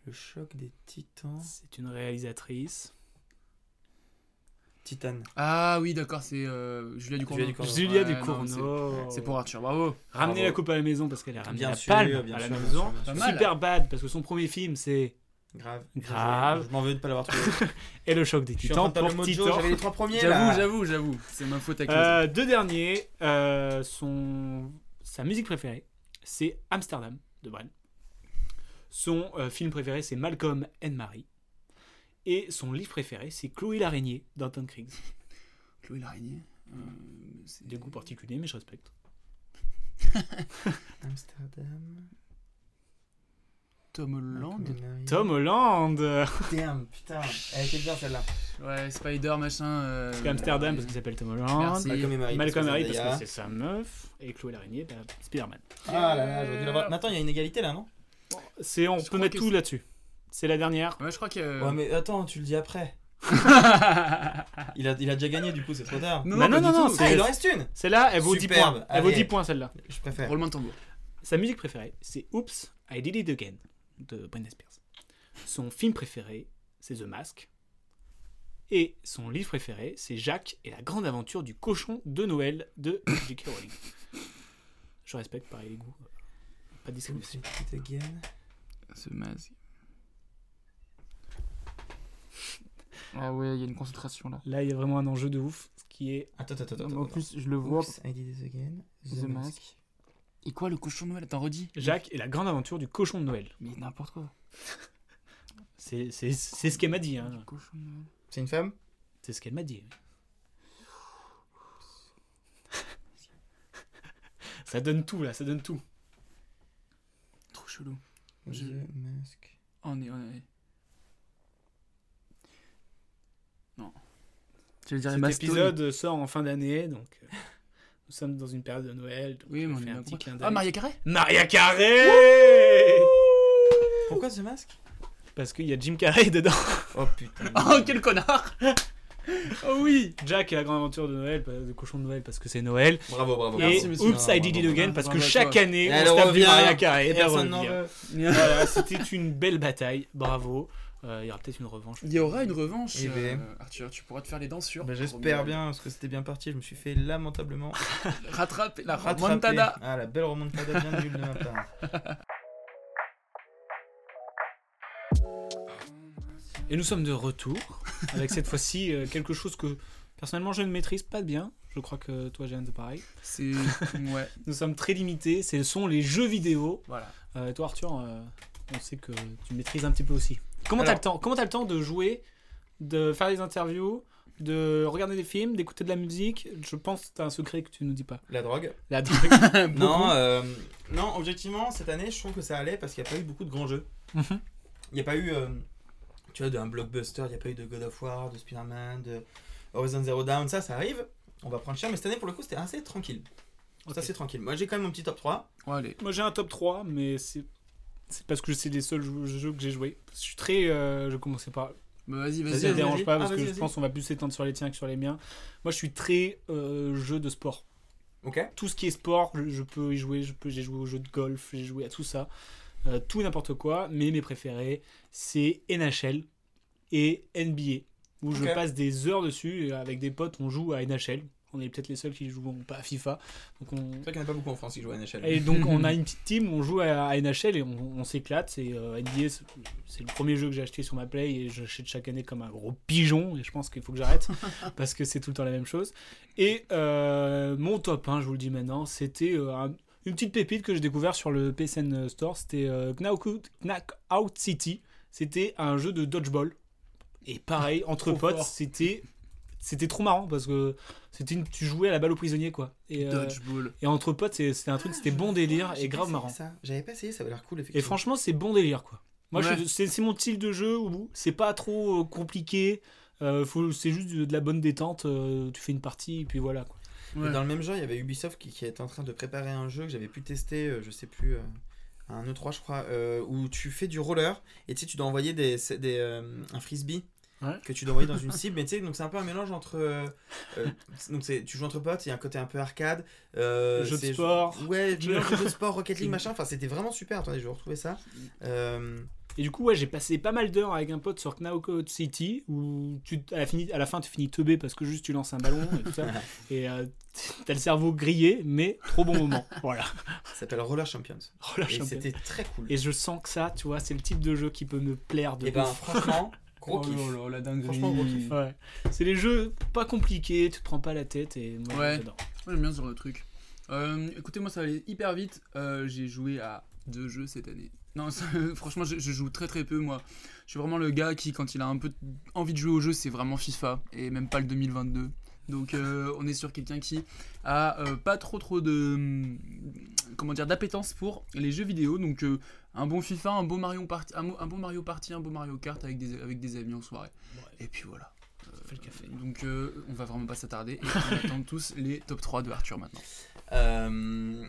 S8: Le choc des titans.
S1: C'est une réalisatrice.
S8: Titan.
S2: Ah oui, d'accord, c'est euh, Julia Ducournau.
S8: Julia Ducournau.
S1: Julia
S2: Ouais,
S1: Ducournau.
S2: non, c'est- C'est pour Arthur, bravo.
S1: Ramener
S8: Bravo.
S1: la coupe à la maison parce qu'elle a ramené
S8: Bien
S1: la
S8: sûr,
S1: palme
S8: bien
S1: à la
S8: sûr, bien
S1: maison.
S8: sûr, bien
S2: sûr. Pas mal.
S1: Super Bad parce que son premier film c'est
S8: Grave.
S1: Grave.
S8: Je m'en veux de pas l'avoir trouvé. [LAUGHS]
S1: et le choc des titans pour
S8: le mojo,
S1: Titan.
S8: j'avais les trois premiers
S2: J'avoue, j'avoue, j'avoue. C'est ma faute les
S1: Euh, deux derniers, euh, son sa musique préférée c'est Amsterdam de Brel. Son euh, film préféré c'est Malcolm and Marie. Et son livre préféré c'est Chloé l'araignée d'Anton Kriegs. [LAUGHS]
S2: Chloé l'araignée. euh, c'est-
S1: Des goûts particuliers mais je respecte. [LAUGHS]
S8: Amsterdam.
S2: Tom Holland.
S1: Tom Holland [LAUGHS]
S8: Damn, putain. Elle était bien celle-là.
S2: Ouais, Spider, machin. euh,
S1: Parce qu'Amsterdam parce qu'il s'appelle Tom Holland.
S2: Merci.
S8: Malcolm et Marie.
S1: Malcolm
S8: parce
S1: parce que c'est sa meuf et Chloé l'araignée bah, Spider-Man.
S8: Ah là là, j'aurais dû l'avoir. Mais attends, il y a une égalité là, non?
S1: C'est on
S2: Je
S1: peut mettre tout là-dessus. C'est la dernière.
S2: Ouais, je crois que.
S8: Ouais, mais attends, tu le dis après. [LAUGHS] il, a, il a déjà gagné, du coup, c'est trop tard.
S2: Non,
S1: Bah
S2: non,
S1: non,
S2: pas
S1: non, non,
S8: Ah, il en reste une
S1: C'est là, elle vaut 10
S8: Superbe,
S1: points. Elle vaut
S8: allez.
S1: 10 points celle-là.
S8: Je préfère.
S2: Roulement de tambour.
S1: Sa musique préférée, c'est Oops, I Did It Again de Britney Spears. Son film préféré, c'est The Mask. Et son livre préféré, c'est Jacques et la grande aventure du cochon de Noël de [COUGHS] J.K. Rowling. Je respecte pareil les goûts. Pas de discrimination.
S2: Ce masque. Ah ouais, il y a une concentration là.
S1: Là, il y a vraiment un enjeu de ouf. Ce qui est.
S8: Attends, attends, attends.
S2: En
S8: attends.
S2: plus, je le vois.
S8: Oops, I did it again.
S2: The Mask. Et quoi, le cochon de Noël Attends, redis.
S1: Jacques et la grande aventure du cochon de Noël.
S2: Mais n'importe quoi.
S1: C'est c'est- c'est ce qu'elle m'a dit. Hein.
S2: Cochon de Noël.
S8: C'est une femme?
S1: C'est ce qu'elle m'a dit. [LAUGHS] ça donne tout là, ça donne tout.
S2: Trop chelou. Je-
S8: Mask.
S2: On est, on est. Non. Je vais dire
S1: Cet épisode sort en fin d'année, donc euh, nous sommes dans une période de Noël. Donc
S2: Oui,
S1: on
S2: mais on
S1: fait
S2: est
S1: un petit clin
S2: Ah,
S1: d'œil.
S2: Maria Carré
S1: Maria Carré
S8: Pourquoi The Mask
S1: Parce qu'il y a Jim Carrey dedans.
S8: Oh putain. [LAUGHS]
S2: Oh, quel connard [LAUGHS] Oh oui
S1: Jack et la grande aventure de Noël, de cochon de Noël parce que c'est Noël.
S8: Bravo, bravo.
S1: Et
S2: Merci, monsieur.
S1: Oops, I Did It Again parce que chaque année, on se tape du. Maria Carré. et. Voilà, [LAUGHS] c'était une belle bataille. Bravo. Euh, Il y aura peut-être une revanche.
S2: Il y aura une revanche.
S8: Eh ben.
S2: euh, Arthur, tu pourras te faire les dents sur.
S8: Bah, J'espère bien, parce que c'était bien parti. Je me suis fait lamentablement [LAUGHS]
S2: Rattraper la
S8: rattraper.
S2: remontada.
S8: Ah, la belle remontada bien nulle de ma part.
S1: Et nous sommes de retour avec cette fois-ci euh, quelque chose que personnellement je ne maîtrise pas bien. Je crois que toi, Jeanne, c'est pareil.
S2: C'est. [LAUGHS] Ouais.
S1: Nous sommes très limités. Ce sont les jeux vidéo.
S2: Voilà.
S1: Euh, et toi, Arthur, euh, on sait que tu maîtrises un petit peu aussi. Comment t'as le temps Comment t'as le temps de jouer, de faire des interviews, de regarder des films, d'écouter de la musique? Je pense que t'as un secret que tu nous dis pas.
S8: La drogue.
S1: La drogue. [LAUGHS]
S8: Non, euh, non, objectivement, cette année, je trouve que ça allait parce qu'il n'y a pas eu beaucoup de grands jeux.
S1: Mhm.
S8: Il n'y a pas eu, euh, tu vois, d'un blockbuster, il n'y a pas eu de God of War, de Spider-Man, de Horizon Zero Dawn, ça, ça arrive. On va prendre cher, mais cette année, pour le coup, c'était assez tranquille.
S1: Ok.
S8: C'est assez tranquille. Moi, j'ai quand même mon petit top 3.
S2: allez.
S1: Moi j'ai un top 3, mais c'est c'est parce que c'est les seuls jeux, que j'ai joués. Je suis très. euh, je commençais par.
S2: Bah, vas-y,
S1: Ça
S2: vas-y.
S1: ne
S2: vas-y,
S1: dérange pas
S2: Ah,
S1: parce que je pense qu'on va plus s'étendre sur les tiens que sur les miens. Moi je suis très euh, jeu de sport.
S8: Ok.
S1: Tout ce qui est sport, je, je peux y jouer. Je peux, j'ai joué au jeu de golf, j'ai joué à tout ça. Euh, tout n'importe quoi. Mais mes préférés, c'est NHL et NBA. Où je passe des heures dessus avec des potes, on joue à NHL. On est peut-être les seuls qui jouent pas à FIFA. Donc on,
S8: C'est vrai qu'il n'y en a pas beaucoup en France qui jouent à NHL.
S1: et donc on a [LAUGHS] une petite team, on joue à, NHL et on, on s'éclate. C'est euh, NBA, c'est- le premier jeu que j'ai acheté sur ma play et j'achète chaque année comme un gros pigeon et je pense qu'il faut que j'arrête [LAUGHS] parce que c'est tout le temps la même chose. Et euh, mon top 1, je vous le dis maintenant, c'était euh, un- une petite pépite que j'ai découvert sur le PSN Store. C'était euh, Knockout, Knockout City. C'était un jeu de dodgeball. Et pareil, entre
S2: Trop
S1: potes, c'était c'était trop marrant parce que c'était une, tu jouais à la balle au prisonnier quoi. Et, euh,
S2: Dodgeball.
S1: et entre potes, c'était un truc, c'était bon délire et grave marrant.
S8: ça. J'avais pas essayé, ça avait l'air cool,
S1: Et franchement, c'est bon délire quoi. Moi,
S8: Ouais.
S1: je- c'est c'est mon style de jeu où c'est pas trop euh, compliqué. euh, faut- c'est juste de, de la bonne détente. euh, tu fais une partie et puis voilà quoi.
S8: Dans le même genre, il y avait Ubisoft qui, qui était en train de préparer un jeu que j'avais pu tester, euh, je sais plus, euh, un E3 je crois, euh, où tu fais du roller et tu sais, tu dois envoyer des, des, euh, un frisbee
S1: Ouais.
S8: que tu dois envoyer dans une cible. Mais tu sais, donc c'est un peu un mélange entre. euh, euh, donc tu joues entre potes, il y a un côté un peu arcade. Euh,
S1: Jeu de sport.
S8: Ouais,
S1: Jeu-
S8: mélange de sport, Rocket League, machin. Enfin, c'était vraiment super. Attendez, je vais retrouver ça. Euh,
S1: Et du coup, ouais, j'ai passé pas mal d'heures avec un pote sur Knockout City où tu, à, la, fini- à la fin tu finis teubé parce que juste tu lances un ballon et tout ça. [LAUGHS] et euh, t'as le cerveau grillé, mais trop bon moment. Voilà.
S8: Ça s'appelle Roller Champions.
S1: Roller
S8: et
S1: Champions.
S8: c'était très cool.
S1: Et je sens que ça, tu vois, c'est le type de jeu qui peut me plaire de
S8: Et ben,
S1: ouf.
S8: franchement, [LAUGHS] gros
S1: Oh
S8: kiff.
S1: la dinguerie.
S8: Franchement, gros kiff.
S1: Ouais. C'est les jeux pas compliqués, tu te prends pas la tête et moi
S2: Ouais,
S1: j'adore.
S2: j'aime bien ce genre de truc. Euh, écoutez, moi ça va aller hyper vite. Euh, j'ai joué à deux jeux cette année. Non, ça- [LAUGHS] franchement, je, je joue très très peu moi. Je suis vraiment le gars qui, quand il a un peu envie de jouer au jeu, c'est vraiment FIFA et même pas le 2022. Donc euh, [LAUGHS] on est sur quelqu'un qui a pas trop trop de hum, comment dire d'appétence pour les jeux vidéo. Donc un bon FIFA, un bon Mario Party, un, un bon Mario Party, un bon Mario Kart avec des avec des amis en soirée. Et puis voilà.
S1: fait le café.
S2: Donc euh, on va vraiment pas s'attarder et on [LAUGHS] attend tous les top 3 de Arthur maintenant.
S8: Euh,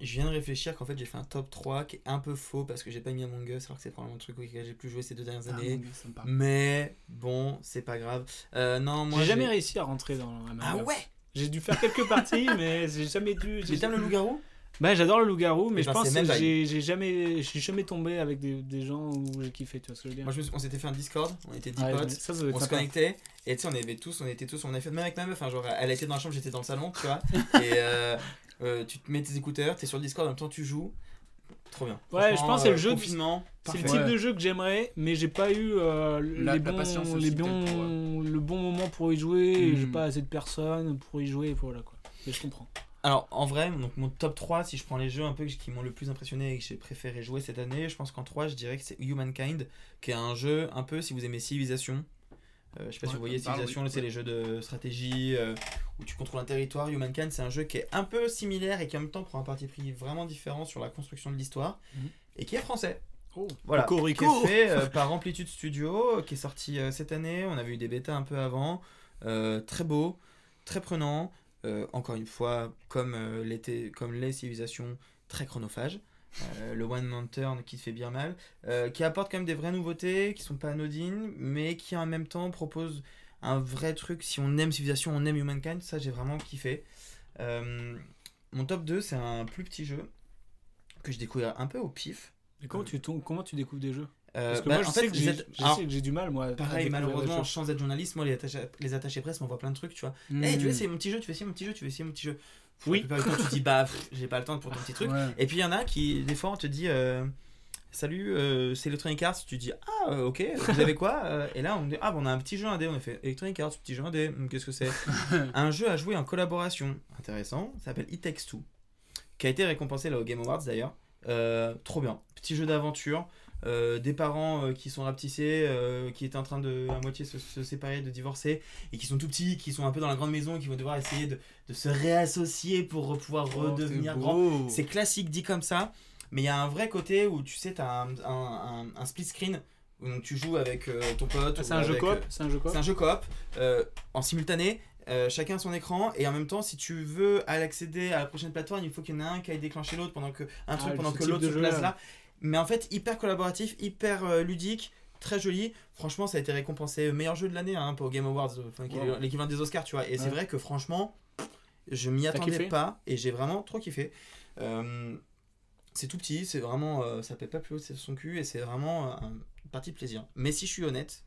S8: je viens de réfléchir qu'en fait j'ai fait un top 3 qui est un peu faux parce que j'ai pas mis Among Us alors que c'est probablement le truc auquel j'ai plus joué ces deux dernières
S2: Ah,
S8: années.
S2: Us.
S8: Mais bon, c'est pas grave. Euh, non, moi
S1: J'ai jamais réussi à rentrer dans Among
S8: Ah
S1: Us.
S8: ouais?
S1: J'ai dû faire quelques parties, [LAUGHS] mais j'ai jamais dû.
S8: Mais t'aimes le loup-garou?
S1: Bah j'adore le loup-garou, mais
S8: Eh
S1: je
S8: ben,
S1: pense
S8: c'est
S1: que
S8: même
S1: j'ai j'ai jamais, je suis jamais tombé avec des, des gens où j'ai kiffé, tu vois ce que je veux dire.
S8: Moi, je me suis- on s'était fait un Discord, on était 10
S1: Ouais,
S8: potes,
S1: ça, ça doit être
S8: on se
S1: sympa.
S8: connectait, et tu sais, on avait tous, on était tous, on avait fait même avec ma meuf, hein, genre, elle était dans la chambre, j'étais dans le salon, tu vois, [LAUGHS] et euh, euh, tu te mets tes écouteurs, t'es sur le Discord, en même temps tu joues, trop bien.
S1: Ouais, je pense que c'est le
S8: euh,
S1: jeu. de-
S8: Confinement,
S1: C'est le
S8: parfait.
S1: type de jeu que j'aimerais, mais j'ai pas eu euh,
S2: La-
S1: les
S2: la
S1: bons,
S2: patience aussi,
S1: les
S2: peut-être,
S1: bons, le bon moment pour y jouer. et
S8: Hmm.
S1: J'ai pas assez de personnes pour y jouer, voilà quoi. Mais je comprends.
S8: Alors, en vrai, donc mon top 3, si je prends les jeux un peu qui m'ont le plus impressionné et que j'ai préféré jouer cette année, je pense qu'en 3, je dirais que c'est Humankind, qui est un jeu un peu si vous aimez Civilization. Euh, je sais pas
S2: Ouais,
S8: si vous voyez Civilization,
S2: oui.
S8: c'est les jeux de stratégie euh, où tu contrôles un territoire. Humankind, c'est un jeu qui est un peu similaire et qui en même temps prend un parti pris vraiment différent sur la construction de l'histoire
S1: Mhm.
S8: et qui est français.
S1: Oh,
S8: Voilà, qui est fait euh, par Amplitude Studio, qui est sorti euh, cette année. On avait eu des bêtas un peu avant. Très beau, très prenant. Euh, encore une fois, comme, euh, l'été- comme les civilisations, très chronophage. Euh, le One Man Turn qui fait bien mal. Qui apporte quand même des vraies nouveautés qui sont pas anodines, mais qui en même temps propose un vrai truc. Si on aime Civilization, on aime Humankind. Ça, j'ai vraiment kiffé. Mon top 2, c'est un plus petit jeu que je découvre un peu au pif.
S1: Et comment tu, tombes- comment tu découvres des jeux? Parce que
S8: bah,
S1: moi je
S8: en
S1: sais
S8: fait,
S1: que j'ai du mal moi.
S8: Pareil, malheureusement, sans être journaliste, moi, les attachés, les attachés presse m'envoient plein de trucs, tu vois.
S2: Mm.
S8: Eh, tu veux essayer mon petit jeu, tu veux essayer mon petit jeu, tu veux essayer mon petit jeu.
S1: Oui.
S8: La plupart du temps, tu dis, bah, j'ai pas le temps pour ton petit truc.
S2: Ouais.
S8: Et puis, il y en a qui, des fois, on te dit, euh, salut, euh, c'est Electronic Arts. Tu dis, ah, euh, ok, vous avez quoi Euh, Et là, on dit, ah, bon, on a un petit jeu indé. On a fait Electronic Arts, petit jeu indé. Hum, Qu'est-ce que c'est [LAUGHS] Un jeu à jouer en collaboration. Intéressant. Ça s'appelle It Takes Two. Qui a été récompensé là, au Game Awards d'ailleurs. Euh, trop bien. Petit jeu d'aventure. Euh, des parents euh, qui sont rapetissés, euh, qui étaient en train de à moitié se, se séparer, de divorcer, et qui sont tout petits, qui sont un peu dans la grande maison, qui vont devoir essayer de, de se réassocier pour pouvoir
S2: Oh,
S8: redevenir grand. C'est classique dit comme ça, mais il y a un vrai côté où tu sais, tu as un, un- un- un split screen Donc tu joues avec ton pote.
S1: Ah,
S8: ou
S1: c'est un jeu coop C'est un jeu coop
S8: C'est un jeu coop en simultané. euh, chacun son écran et en même temps si tu veux accéder à la prochaine plateforme il faut qu'il y en ait un qui aille déclencher l'autre pendant que un truc
S1: Ah,
S8: pendant
S1: ce
S8: que l'autre se place
S1: là.
S8: là mais en fait hyper collaboratif hyper euh, ludique très joli franchement ça a été récompensé meilleur jeu de l'année hein, pour Game Awards euh, enfin,
S1: Wow.
S8: l'équivalent des Oscars tu vois et c'est vrai que franchement je m'y attendais pas et j'ai vraiment trop kiffé Euh, c'est tout petit, c'est vraiment, euh, ça paie pas plus haut de son cul et c'est vraiment euh, un- une partie de plaisir. Mais si je suis honnête,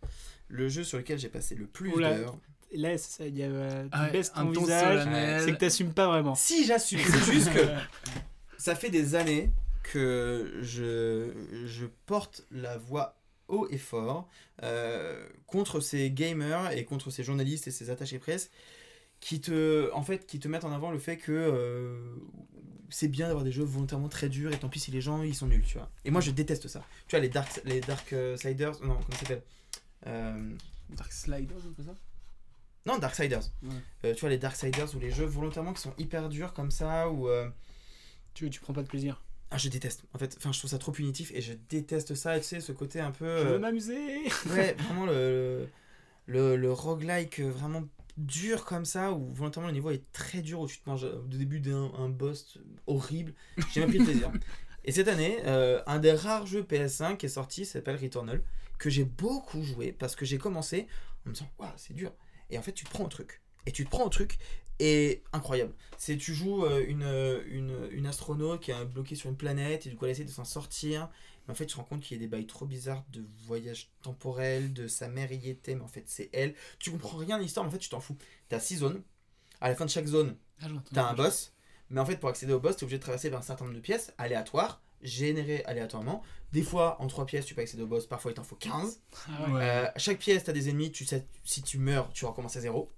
S8: le jeu sur lequel j'ai passé le plus d'heures,
S1: Là, il y a, euh, tu
S2: Ah ouais,
S1: ton
S2: ton
S1: visage, c'est que t'assumes pas vraiment.
S8: Si j'assume, c'est juste que [LAUGHS] ça fait des années que je, je porte la voix haut et fort euh, contre ces gamers et contre ces journalistes et ces attachés presse qui te, en fait, qui te mettent en avant le fait que euh, c'est bien d'avoir des jeux volontairement très durs et tant pis si les gens ils sont nuls, tu vois. Et moi je déteste ça. Tu vois les Dark, les dark euh, Sliders, non comment ça s'appelle? Euh,
S2: Dark Sliders, peu ça?
S8: Non, Darksiders.
S2: Ouais.
S8: Tu vois, les Darksiders ou les jeux volontairement qui sont hyper durs comme ça, ou.
S1: Tu, tu prends pas de plaisir.
S8: Ah, je déteste. En fait, enfin, je trouve ça trop punitif et je déteste ça. Et tu sais, ce côté un peu.
S1: Je veux
S8: euh,
S1: m'amuser [LAUGHS]
S8: Ouais, vraiment le, le, le roguelike euh, vraiment dur comme ça, où volontairement le niveau est très dur, où tu te manges euh, au début d'un un boss horrible. J'ai même pris plaisir. [LAUGHS] Et cette année, euh, un des rares jeux PS5 qui est sorti s'appelle Returnal, que j'ai beaucoup joué parce que j'ai commencé en me disant, waouh, c'est dur. Et en fait, tu prends au truc. Et tu te prends au truc, et incroyable. C'est tu joues euh, une, euh, une, une astronaute qui est bloquée sur une planète, et du coup elle essaie de s'en sortir. Mais en fait, tu te rends compte qu'il y a des bails trop bizarres de voyage temporel, de sa mère y était, mais en fait c'est elle. Tu comprends rien à l'histoire, mais en fait tu t'en fous. T'as 6 zones. À la fin de chaque zone,
S1: Ah,
S8: t'as un boss. Mais en fait, pour accéder au boss, t'es obligé de traverser par un certain nombre de pièces aléatoires, générées aléatoirement. Des fois, en 3 pièces, tu peux accéder au boss, parfois il t'en faut 15.
S1: Ah ouais.
S8: Euh, chaque pièce, t'as des ennemis, tu sais, si tu meurs, tu recommences à zéro.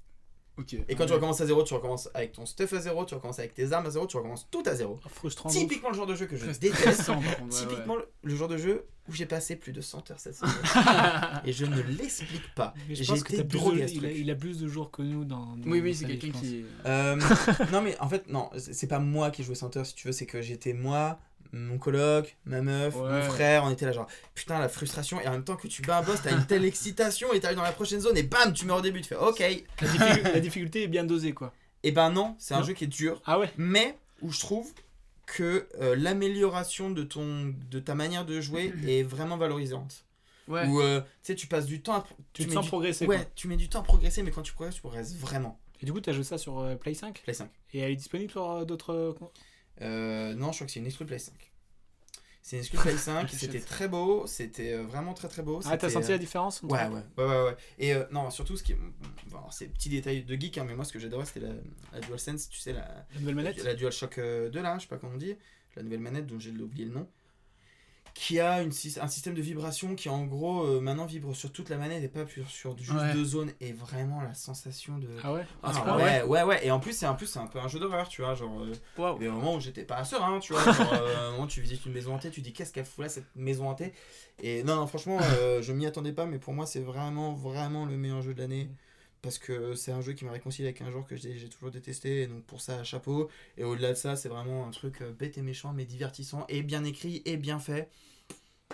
S2: Ok.
S8: Et quand tu recommences à zéro, tu recommences avec ton stuff à zéro, tu recommences avec tes armes à zéro, tu recommences tout à zéro.
S1: Frustrant.
S8: Typiquement le genre de jeu que je déteste. [LAUGHS]
S2: ouais,
S8: Typiquement le- le genre de jeu où j'ai passé plus de 100 heures cette semaine. [LAUGHS] et je ne l'explique pas.
S1: Mais je
S8: J'ai
S1: pense que t'as plus de-
S8: à ce
S1: il, a,
S8: truc.
S1: il a plus de jours que nous dans. dans
S2: Oui, oui, c'est quelqu'un qui.
S8: Euh, [LAUGHS] non mais en fait non c'est c'est pas moi qui jouais 100 heures si tu veux c'est que j'étais moi mon coloc ma meuf mon frère on était là genre putain la frustration et en même temps que tu bats un boss t'as une telle excitation et t'arrives dans la prochaine zone et bam tu meurs au début tu fais ok
S1: La, difficu- la difficulté est bien dosée, quoi. [LAUGHS]
S8: et ben non c'est un jeu qui est dur
S1: Ah ouais
S8: mais où je trouve que euh, l'amélioration de ton de ta manière de jouer est vraiment valorisante
S2: Ouais.
S8: où euh, tu sais tu passes du temps à,
S1: Tu te
S8: mets
S1: sens
S8: du-
S1: progresser,
S8: ouais
S1: quoi.
S8: tu mets du temps à progresser mais quand tu progresses tu progresses vraiment
S1: Et du coup, t'as joué ça sur euh, Play 5
S8: Play 5
S1: Et elle est disponible sur euh, d'autres. Euh,
S8: Euh, non, je crois que c'est une exclu Play 5. C'est une exclu Play 5, c'était très beau, c'était euh, vraiment très très beau.
S1: Ah, t'as senti
S8: euh,
S1: la différence entre-
S8: Ouais, ouais, ouais, ouais, ouais. Et euh, non, surtout ce qui est. bon, c'est petit détail de geek, hein, mais moi ce que j'adorais c'était la, la DualSense, tu sais, la,
S1: La nouvelle manette
S8: La DualShock euh, 2 là, je sais pas comment on dit, la nouvelle manette dont j'ai oublié le nom. Qui a une, un système de vibration qui en gros euh, maintenant vibre sur toute la manette et pas sur, sur juste
S2: Ouais.
S8: deux zones. Et vraiment la sensation de.
S1: Ah ouais
S8: Ah,
S1: ce
S8: ouais, ouais, ouais, ouais. Et en plus, c'est un, plus, c'est un peu un jeu d'horreur, tu vois. Genre, euh, il y a des moments où j'étais pas serein, tu vois. Genre, euh, moment, tu visites une maison hantée, tu dis qu'est-ce qu'elle fout là, cette maison hantée? Et non, non, franchement, euh, je m'y attendais pas, mais pour moi, c'est vraiment, vraiment le meilleur jeu de l'année. Parce que c'est un jeu qui m'a réconcilié avec un genre que j'ai toujours détesté. Et donc, pour ça, chapeau. Et au-delà de ça, c'est vraiment un truc euh, bête et méchant, mais divertissant, et bien écrit, et bien fait.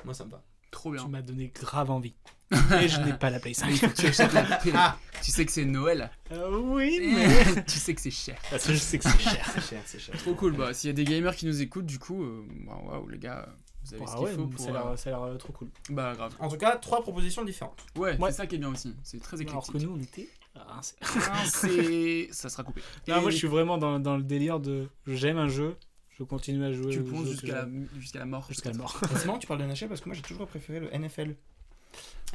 S8: Moi, ça me va.
S2: Trop bien.
S1: Tu m'as donné grave envie. [LAUGHS] Et je n'ai pas la Play 5.
S2: Il faut que [LAUGHS] tu sais que c'est Noël.
S1: Euh, oui,
S2: Eh,
S1: mais. [LAUGHS]
S2: tu sais que c'est cher.
S1: Parce que je sais que c'est cher.
S8: C'est cher, c'est cher.
S2: Trop cool. Bah, s'il y a des gamers qui nous écoutent, du coup, euh, bah, waouh, les gars, vous avez
S1: Ah
S2: ce qu'il
S1: ouais,
S2: faut pour.
S1: ça a l'air-
S2: euh,
S1: ça a l'air trop cool.
S2: Bah, grave.
S8: En tout cas, trois propositions différentes.
S2: Ouais,
S1: Ouais.
S2: c'est ça qui est bien aussi. C'est très
S1: Alors
S2: éclectique.
S1: que nous, on était. Rincés.
S2: Ah, [LAUGHS] c'est- ça sera coupé.
S1: Non,
S2: Et
S1: moi, je suis vraiment dans, dans le délire de. J'aime un jeu, je continue à jouer.
S2: Tu ponces jusqu'à la, jusqu'à la mort.
S1: Jusqu'à la mort.
S8: C'est marrant que tu parles de NHL parce que moi j'ai toujours préféré le NFL.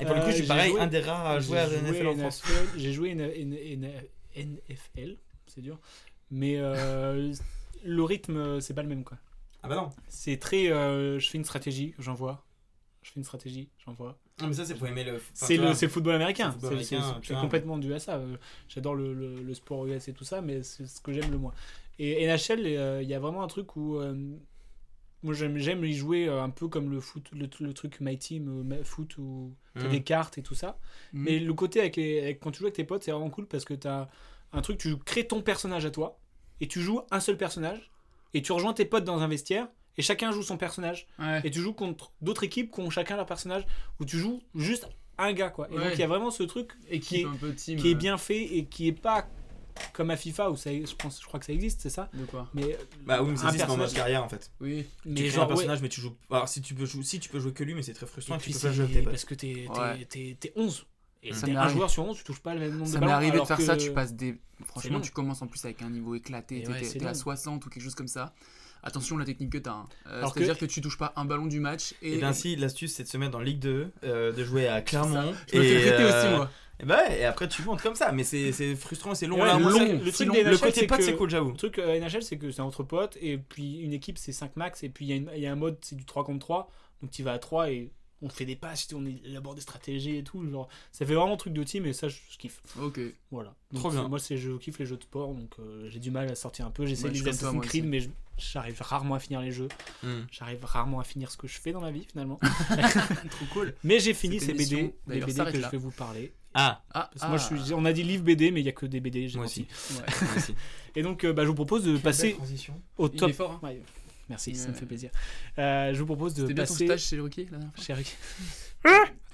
S8: Et pour le
S1: Euh,
S8: coup, je suis
S1: j'ai
S8: pareil,
S1: joué-
S8: un des rares à jouer à la NFL en France.
S1: J'ai joué une, une- une- NFL, c'est dur. Mais euh, le rythme, c'est pas le même quoi.
S8: Ah bah non.
S1: C'est très. euh, je fais une stratégie, j'envoie. Je fais une stratégie, j'envoie.
S8: Non, mais ça, c'est pour aimer le.
S1: C'est le, le football américain.
S8: c'est
S1: complètement dû à ça. Euh, J'adore le, le- le sport US et tout ça, mais c'est ce que j'aime le moins. Et NHL, euh, il y a vraiment un truc où. euh, moi, j'aime y jouer un peu comme le foot, le, le truc My Team, foot, où t'as
S8: Mhm.
S1: des cartes et tout ça.
S2: Mhm.
S1: Mais le côté avec les, avec- quand tu joues avec tes potes, c'est vraiment cool parce que t'as un truc, tu crées ton personnage à toi et tu joues un seul personnage et tu rejoins tes potes dans un vestiaire et chacun joue son personnage. Et tu joues contre d'autres équipes qui ont chacun leur personnage, où tu joues juste un gars, quoi. Et
S2: Ouais.
S1: donc il y a vraiment ce truc qui
S2: Équipe
S1: est,
S2: un peu team,
S1: qui est
S2: euh.
S1: bien fait et qui est pas comme à FIFA où ça, je pense, je crois que ça existe, c'est ça
S2: De quoi
S1: Mais
S8: Bah oui, mais ça existe en mode carrière en fait.
S2: Oui.
S8: Mais
S1: Mais
S8: tu crées
S1: genre,
S8: un personnage,
S1: ouais.
S8: mais tu joues. Alors si tu peux jouer, si tu peux jouer que lui, mais c'est très frustrant.
S1: Et
S8: tu
S1: puis
S8: peux
S1: c'est
S8: pas jouer avec tes potes.
S1: parce que t'es
S2: Ouais.
S1: t'es- t'es- t'es 11. Et
S2: Ça
S1: t'es
S2: m'est
S1: un
S2: arrivé.
S1: joueur sur 11, tu touches pas le même nombre
S2: Ça
S1: de
S2: m'est
S1: ballons.
S2: arrivé de
S1: alors
S2: faire
S1: que-
S2: ça, tu passes des. Franchement, tu commences en plus avec un niveau éclaté, t'es
S1: ouais,
S2: à
S1: long.
S2: 60 ou quelque chose comme ça. Attention la technique que t'as. hein. Euh,
S1: Alors
S2: C'est-à-dire
S1: que-
S2: que... tu touches pas un ballon du match et.
S8: Et bien si, l'astuce c'est de se mettre dans Ligue 2, euh, de jouer à [LAUGHS] Clermont.
S2: Je me fais prêter aussi, moi.
S8: Et bah ouais, et après tu montes comme ça, mais c'est c'est frustrant et c'est long.
S1: Ouais,
S8: là,
S1: le, truc-
S8: c'est-
S1: le
S8: c'est
S1: truc
S8: long.
S1: des
S8: Le
S1: NHL,
S8: côté pote
S1: que-
S8: c'est cool, j'avoue.
S1: Le truc euh, NHL, c'est que c'est entre potes, et puis une équipe, c'est 5 max, et puis il y, a une- il y a un mode, c'est du 3 contre 3, donc tu vas à 3 et on fait des passes, on élabore des stratégies et tout. Genre, ça fait vraiment truc de team, et ça, je, je kiffe.
S2: Ok.
S1: Voilà.
S8: Trop
S1: Donc,
S8: bien.
S1: Moi, c'est, je kiffe les jeux de sport, donc euh, j'ai du mal à sortir un peu. J'essaie
S2: je
S1: les Assassin's Creed,
S2: aussi.
S1: mais je- j'arrive rarement à finir les jeux.
S8: Hmm.
S1: J'arrive rarement à finir ce que je fais dans ma vie, finalement. [LAUGHS]
S2: Trop cool.
S1: Mais j'ai fini
S2: Cette
S1: ces
S2: émission,
S1: BD, les BD que
S2: là.
S1: je vais vous parler.
S8: Ah.
S2: Ah,
S1: Parce que moi,
S2: ah.
S1: je suis, on a dit livre BD, mais il n'y a que des BD, j'ai
S8: Moi aussi.
S2: Ouais. [LAUGHS]
S8: Moi aussi.
S1: Et donc, euh, bah, je vous propose de passer au
S2: Il
S1: top.
S2: est fort, hein.
S1: Ouais, Merci, ça me fait plaisir. Euh, je vous propose de
S2: C'était bien ton
S1: passer.
S2: stage chez Ruki la dernière fois
S1: Chez Ruki. [LAUGHS]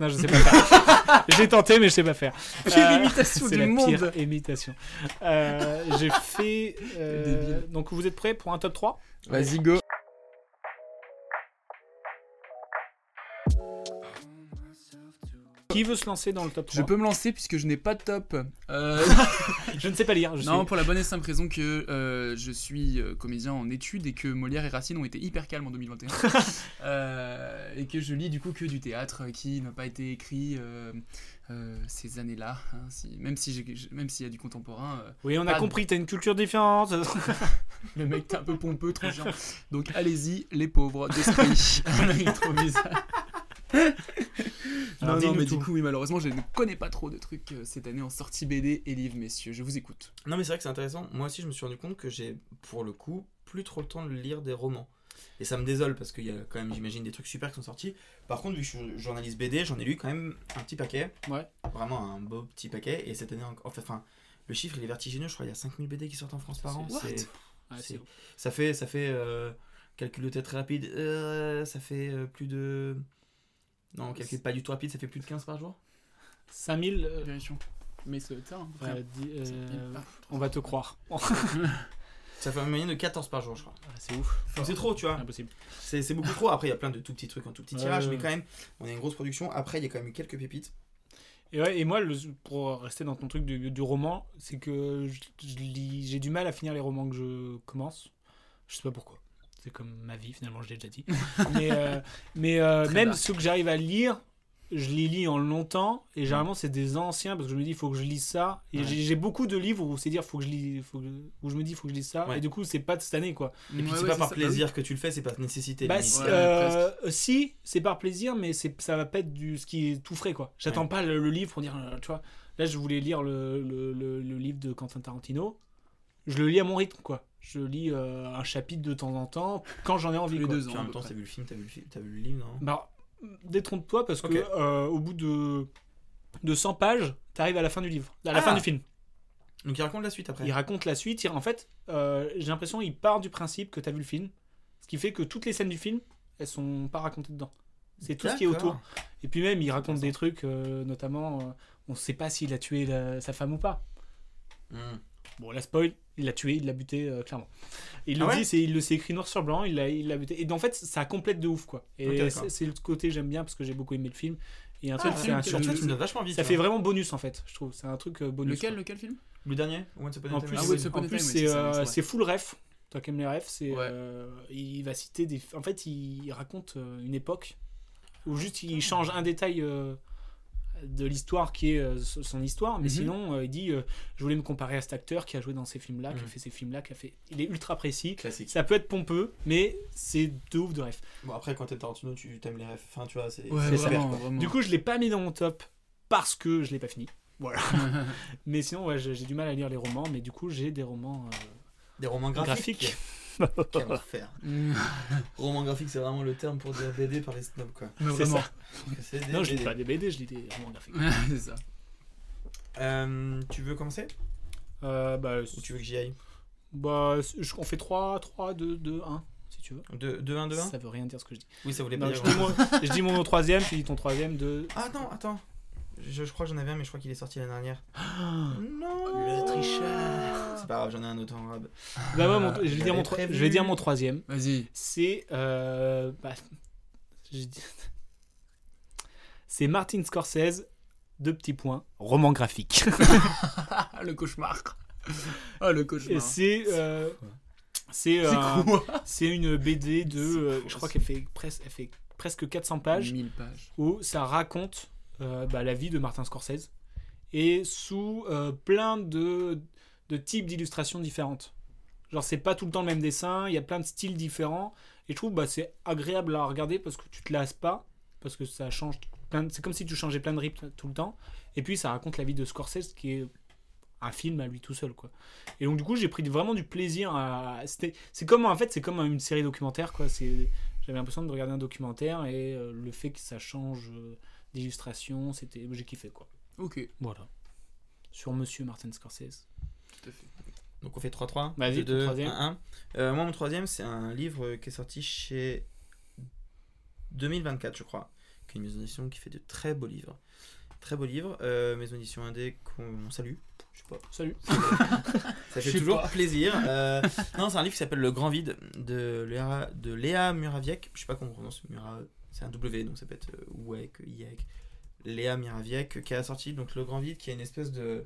S1: non, je sais pas faire. [LAUGHS] J'ai tenté, mais je sais pas faire.
S2: Pire
S1: Euh,
S2: imitation
S1: c'est
S2: du
S1: la
S2: monde.
S1: Pire imitation. Euh, J'ai fait. euh, donc, vous êtes prêts pour un top 3
S2: Vas-y, go.
S1: Qui veut se lancer dans le top 3
S2: Je peux me lancer puisque je n'ai pas de top. Euh, [LAUGHS]
S1: Je ne sais pas lire. Je
S2: non,
S1: suis-
S2: pour la bonne et simple raison que euh, je suis euh, comédien en études et que Molière et Racine ont été hyper calmes en 2021. [LAUGHS] Euh, et que je lis du coup que du théâtre qui n'a pas été écrit ces années-là. hein, si- même si s'il y a du contemporain.
S1: Oui, on a compris, t'as une culture différente. [LAUGHS]
S2: Le mec t'es un peu pompeux, trop chiant. Donc allez-y, les pauvres d'esprit. [LAUGHS]
S1: Alors,
S2: non, non, mais
S1: tout.
S2: du coup, oui, malheureusement, je ne connais pas trop de trucs euh, cette année en sortie BD et livres, messieurs. Je vous écoute.
S8: Non mais c'est vrai que c'est intéressant. Moi aussi je me suis rendu compte que j'ai pour le coup plus trop le temps de lire des romans. Et ça me désole parce qu'il y a quand même j'imagine des trucs super qui sont sortis. Par contre vu que je suis journaliste BD j'en ai lu quand même un petit paquet.
S1: Ouais.
S8: Vraiment un beau petit paquet. Et cette année en fait enfin le chiffre il est vertigineux je crois il y a 5000 BD qui sortent en France par an. C'est-
S1: Ouais,
S8: c'est- ça fait ça fait euh, calcul de tête rapide euh, ça fait plus de non calcul pas du tout rapide ça fait plus de 15 par jour.
S1: 5000. euh.
S2: Mais c'est ça, hein, frère.
S1: euh, di- euh,
S2: 5000 par-
S1: on va te croire. [LAUGHS]
S8: Ça fait une moyenne de 14 par jour je crois.
S1: c'est ouf.
S8: C'est trop, tu vois.
S1: Impossible.
S8: C'est beaucoup trop. Après, il y a plein de tout petits trucs en tout petit tirage,
S1: Ouais.
S8: mais quand même, on a une grosse production. Après, il y a quand même eu quelques pépites.
S1: Et, ouais, et moi, le- pour rester dans ton truc du, du roman, c'est que j'ai du mal à finir les romans que je commence. Je sais pas pourquoi. C'est comme ma vie, finalement, je l'ai déjà dit. [LAUGHS] mais euh, mais euh, même
S2: dark.
S1: ceux que j'arrive à lire, je les lis en longtemps. Et généralement, c'est des anciens parce que je me dis, il faut que je lise ça. Et
S8: Ouais.
S1: j'ai beaucoup de livres où c'est dire, faut que je lis, faut que- où je me dis, il faut que je lise ça.
S8: Ouais.
S1: Et du coup, c'est pas de cette année, quoi.
S8: Et puis, c'est pas par plaisir que tu le fais, c'est par nécessité.
S1: Bah, euh, si, c'est par plaisir, mais c'est ça va pas être du ce qui est tout frais quoi. J'attends
S8: Ouais.
S1: pas le, le livre pour dire, euh, tu vois. Là, je voulais lire le, le, le- le livre de Quentin Tarantino. Je le lis à mon rythme quoi. Je lis euh, un chapitre de temps en temps quand j'en ai envie.
S2: les
S1: quoi.
S2: deux ans.
S8: en même temps, t'as vu le film, t'as vu le, film, t'as vu le livre, non?
S1: Bah, détrompe-toi parce
S8: Ok.
S1: que euh, au bout de de 100 pages, t'arrives à la fin du livre, à la
S8: Ah.
S1: fin du film.
S8: Donc il raconte la suite après.
S1: Il raconte la suite. il- en fait, euh, j'ai l'impression qu'il part du principe que tu as vu le film. Ce qui fait que toutes les scènes du film, elles sont pas racontées dedans. C'est tout ce qui est autour. Et puis même, il raconte des trucs, euh, notamment, euh, on sait pas s'il a tué la- sa femme ou pas.
S8: Hmm.
S1: Bon, la spoil, il l'a tué, il l'a buté, euh, clairement. Il le
S8: Ah ouais
S1: dit, c'est, il le s'est écrit noir sur blanc, il l'a, il l'a buté. Et en fait, ça complète de ouf, quoi. Et c'est, c'est le côté que j'aime bien parce que j'ai beaucoup aimé le film. Et un
S8: Ah,
S1: truc,
S8: ouais,
S1: c'est un
S8: tu me donnes vachement envie,
S1: Ça fait vraiment bonus, en fait, je trouve. C'est un truc euh, bonus.
S2: Lequel,
S1: quoi.
S2: lequel film?
S8: Le dernier Once Upon a
S1: En
S8: Time
S1: plus,
S8: in
S1: c'est-
S8: Hollywood.
S1: en plus, c'est euh, c'est full ref. Toi qui aimes les refs, c'est euh, il va citer des. En fait, il raconte euh, une époque où juste il change un détail euh, de l'histoire qui est euh, son histoire, mais
S2: Mhm.
S1: sinon euh, il dit euh, je voulais me comparer à cet acteur qui a joué dans ces films-là, qui a
S8: Mhm.
S1: fait ces films-là, qui a fait. Il est ultra précis.
S8: Classique.
S1: Ça peut être pompeux, mais c'est de ouf de ref.
S8: Bon, après, quand t'es Tarantino, tu t'aimes les refs. Enfin, tu vois, c'est
S1: Ouais, vraiment. Du coup, je l'ai pas mis dans mon top parce que je l'ai pas fini. Voilà. [LAUGHS] mais sinon, ouais, j'ai j'ai du mal à lire les romans, mais du coup, j'ai des romans. euh,
S8: Des romans graphiques. [LAUGHS] Quel enfer. [LAUGHS] Roman graphique, c'est vraiment le terme pour dire BD par les snobs, quoi. C'est
S1: vraiment.
S8: ça. Des
S1: Non, je lis
S8: BD.
S1: pas des BD, je lis des romans graphiques. [LAUGHS]
S2: c'est ça.
S8: Euh, tu veux commencer?
S1: Euh, bah,
S8: Ou tu veux que j'y aille?
S1: Bah, je- on fait 3, 3, 2, 2, 1. si tu veux.
S8: 2-1, 2-1
S1: Ça veut rien dire ce que je dis.
S8: Oui, ça voulait
S1: Non,
S8: pas
S1: je
S8: dire
S1: dis, mon,
S8: grand-chose.
S1: je dis mon troisième, tu dis ton troisième, de.
S8: Ah non, attends. Je, je crois que j'en avais un, mais je crois qu'il est sorti l'année dernière. [GASPS]
S1: non Le tricheur
S8: C'est pas grave, j'en ai un autre en arabe.
S1: Bah ouais, mon- je, vais dire mon tro-
S8: prévu.
S1: je vais dire mon troisième.
S2: Vas-y.
S1: C'est. euh, bah, [LAUGHS] C'est Martin Scorsese, deux petits points, roman graphique. [LAUGHS] [LAUGHS]
S2: le cauchemar. Ah, le cauchemar.
S1: C'est. euh, c'est
S2: c'est
S1: une BD de.
S2: C'est
S1: euh, je crois qu'elle fait, presque elle fait presque 400 pages.
S2: 1000 pages.
S1: Où ça raconte euh, bah, la vie de Martin Scorsese. Et sous euh, plein de, de types d'illustrations différentes. Genre, c'est pas tout le temps le même dessin, il y a plein de styles différents. Et je trouve bah, c'est agréable à regarder parce que tu te lasses pas. Parce que ça change plein C'est comme si tu changeais plein de rythmes tout le temps. Et puis ça raconte la vie de Scorsese qui est un film à lui tout seul quoi. Et donc du coup j'ai pris vraiment du plaisir à c'était c'est comme en fait c'est comme une série documentaire quoi, c'est j'avais l'impression de regarder un documentaire et euh, le fait que ça change euh, d'illustration, c'était j'ai kiffé quoi.
S2: Ok.
S1: Voilà. Sur monsieur Martin Scorsese.
S2: Tout à fait.
S8: Donc on fait 3-3.
S1: Vas-y, ton
S8: 2,
S1: troisième.
S8: 1, 1. moi, mon troisième, c'est un livre euh, qui est sorti chez 2024, je crois. Qui est une maison d'édition qui fait de très beaux livres. Très beaux livres. Euh, maison d'édition indé qu'on salue. Je sais pas.
S1: Salut.
S8: Ça fait [LAUGHS] toujours
S1: pas.
S8: plaisir. Euh, non, c'est un livre qui s'appelle Le Grand Vide de Léa, de Léa Muraviec. Je sais pas comment on prononce Mura. C'est un W, donc ça peut être euh, Ouek, Iek. Léa Muraviec qui a sorti donc Le Grand Vide, qui est une espèce de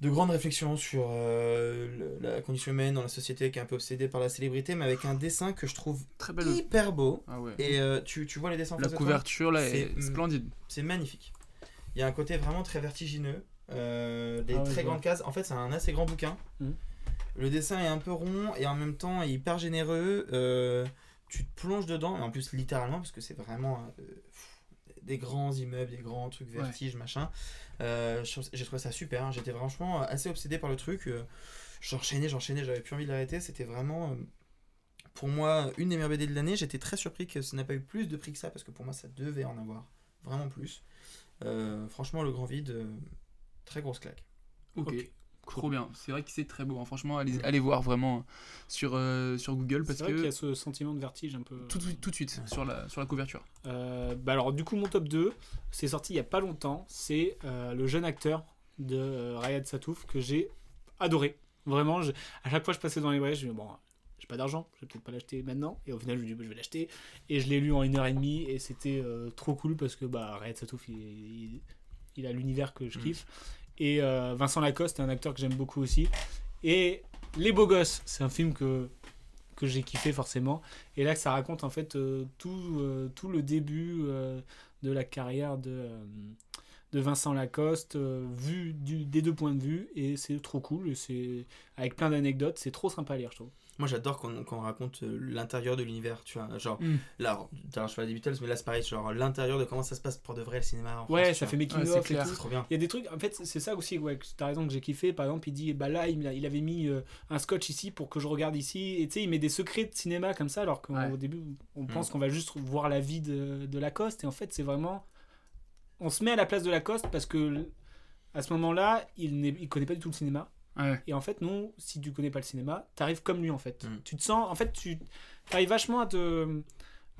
S8: de grande réflexion sur euh, la condition humaine dans la société qui est un peu obsédée par la célébrité, mais avec un dessin que je trouve
S2: belle.
S8: hyper beau.
S2: Ah ouais.
S8: Et euh, tu, tu vois les dessins en
S2: La
S8: face de toi
S2: couverture, là, est splendide.
S8: C'est magnifique. Il y a un côté vraiment très vertigineux, euh, des
S1: Ah ouais,
S8: très grandes cases. En fait, c'est un assez grand bouquin.
S1: Mhm.
S8: Le dessin est un peu rond et en même temps hyper généreux. Euh, tu te plonges dedans, et en plus littéralement, parce que c'est vraiment euh, pff, des grands immeubles, des grands trucs
S2: Ouais.
S8: vertiges, machin. Euh, J'ai trouvé ça super. hein. J'étais franchement assez obsédé par le truc. Euh, J'enchaînais, j'enchaînais, j'avais plus envie de l'arrêter. C'était vraiment, euh, pour moi, une des meilleures BD de l'année. J'étais très surpris que ça n'a pas eu plus de prix que ça, parce que pour moi, ça devait en avoir vraiment plus. Euh, franchement, le grand vide, euh, très grosse claque.
S2: Ok. Trop bien. C'est vrai que c'est très beau. hein. Franchement, allez, allez voir vraiment sur, euh, sur Google parce
S1: C'est vrai
S2: que
S1: qu'il y a ce sentiment de vertige un peu.
S2: tout, de suite- tout de suite sur la, sur la couverture.
S1: Euh, bah alors du coup mon top 2, c'est sorti il y a pas longtemps, c'est euh, le jeune acteur de Rayad Satouf que j'ai adoré. Vraiment, je- à chaque fois je passais dans les librairies, je me dis bon, j'ai pas d'argent, je vais peut-être pas l'acheter maintenant et au final je me dis bah, je vais l'acheter et je l'ai lu en une heure et demie et c'était trop cool parce que bah Rayad Satouf il, il- il a l'univers que je kiffe et euh, Vincent Lacoste est un acteur que j'aime beaucoup aussi et Les Beaux Gosses, c'est un film que que j'ai kiffé forcément. Et là, ça raconte en fait euh, tout, euh, tout le début de la carrière de, de Vincent Lacoste, vu des deux points de vue. Et c'est trop cool. C'est avec plein d'anecdotes. C'est trop sympa à lire, je trouve.
S8: Moi, j'adore quand, quand on raconte euh, l'intérieur de l'univers, tu vois. Genre,
S1: Mm.
S8: là, l'heure, je parlais des Beatles, mais là, c'est pareil, genre l'intérieur de comment ça se passe pour de vrai le cinéma. en
S1: Ouais,
S8: France,
S1: ça fait making tout.
S8: C'est trop bien.
S1: Il y a des trucs, en fait, c'est ça aussi, ouais, t'as raison que j'ai kiffé. Par exemple, il dit, bah là, il, avait mis euh, un scotch ici pour que je regarde ici. Et tu sais, il met des secrets de cinéma comme ça, alors qu'au
S2: Ouais.
S1: début, on
S8: Mm.
S1: pense qu'on va juste voir la vie de, de Lacoste. Et en fait, c'est vraiment. On se met à la place de Lacoste parce que à ce moment-là, il ne il connaît pas du tout le cinéma.
S2: Ouais.
S1: Et en fait, non, si tu connais pas le cinéma, t'arrives comme lui en fait.
S8: Mm.
S1: Tu te sens, en fait, tu arrives vachement à te,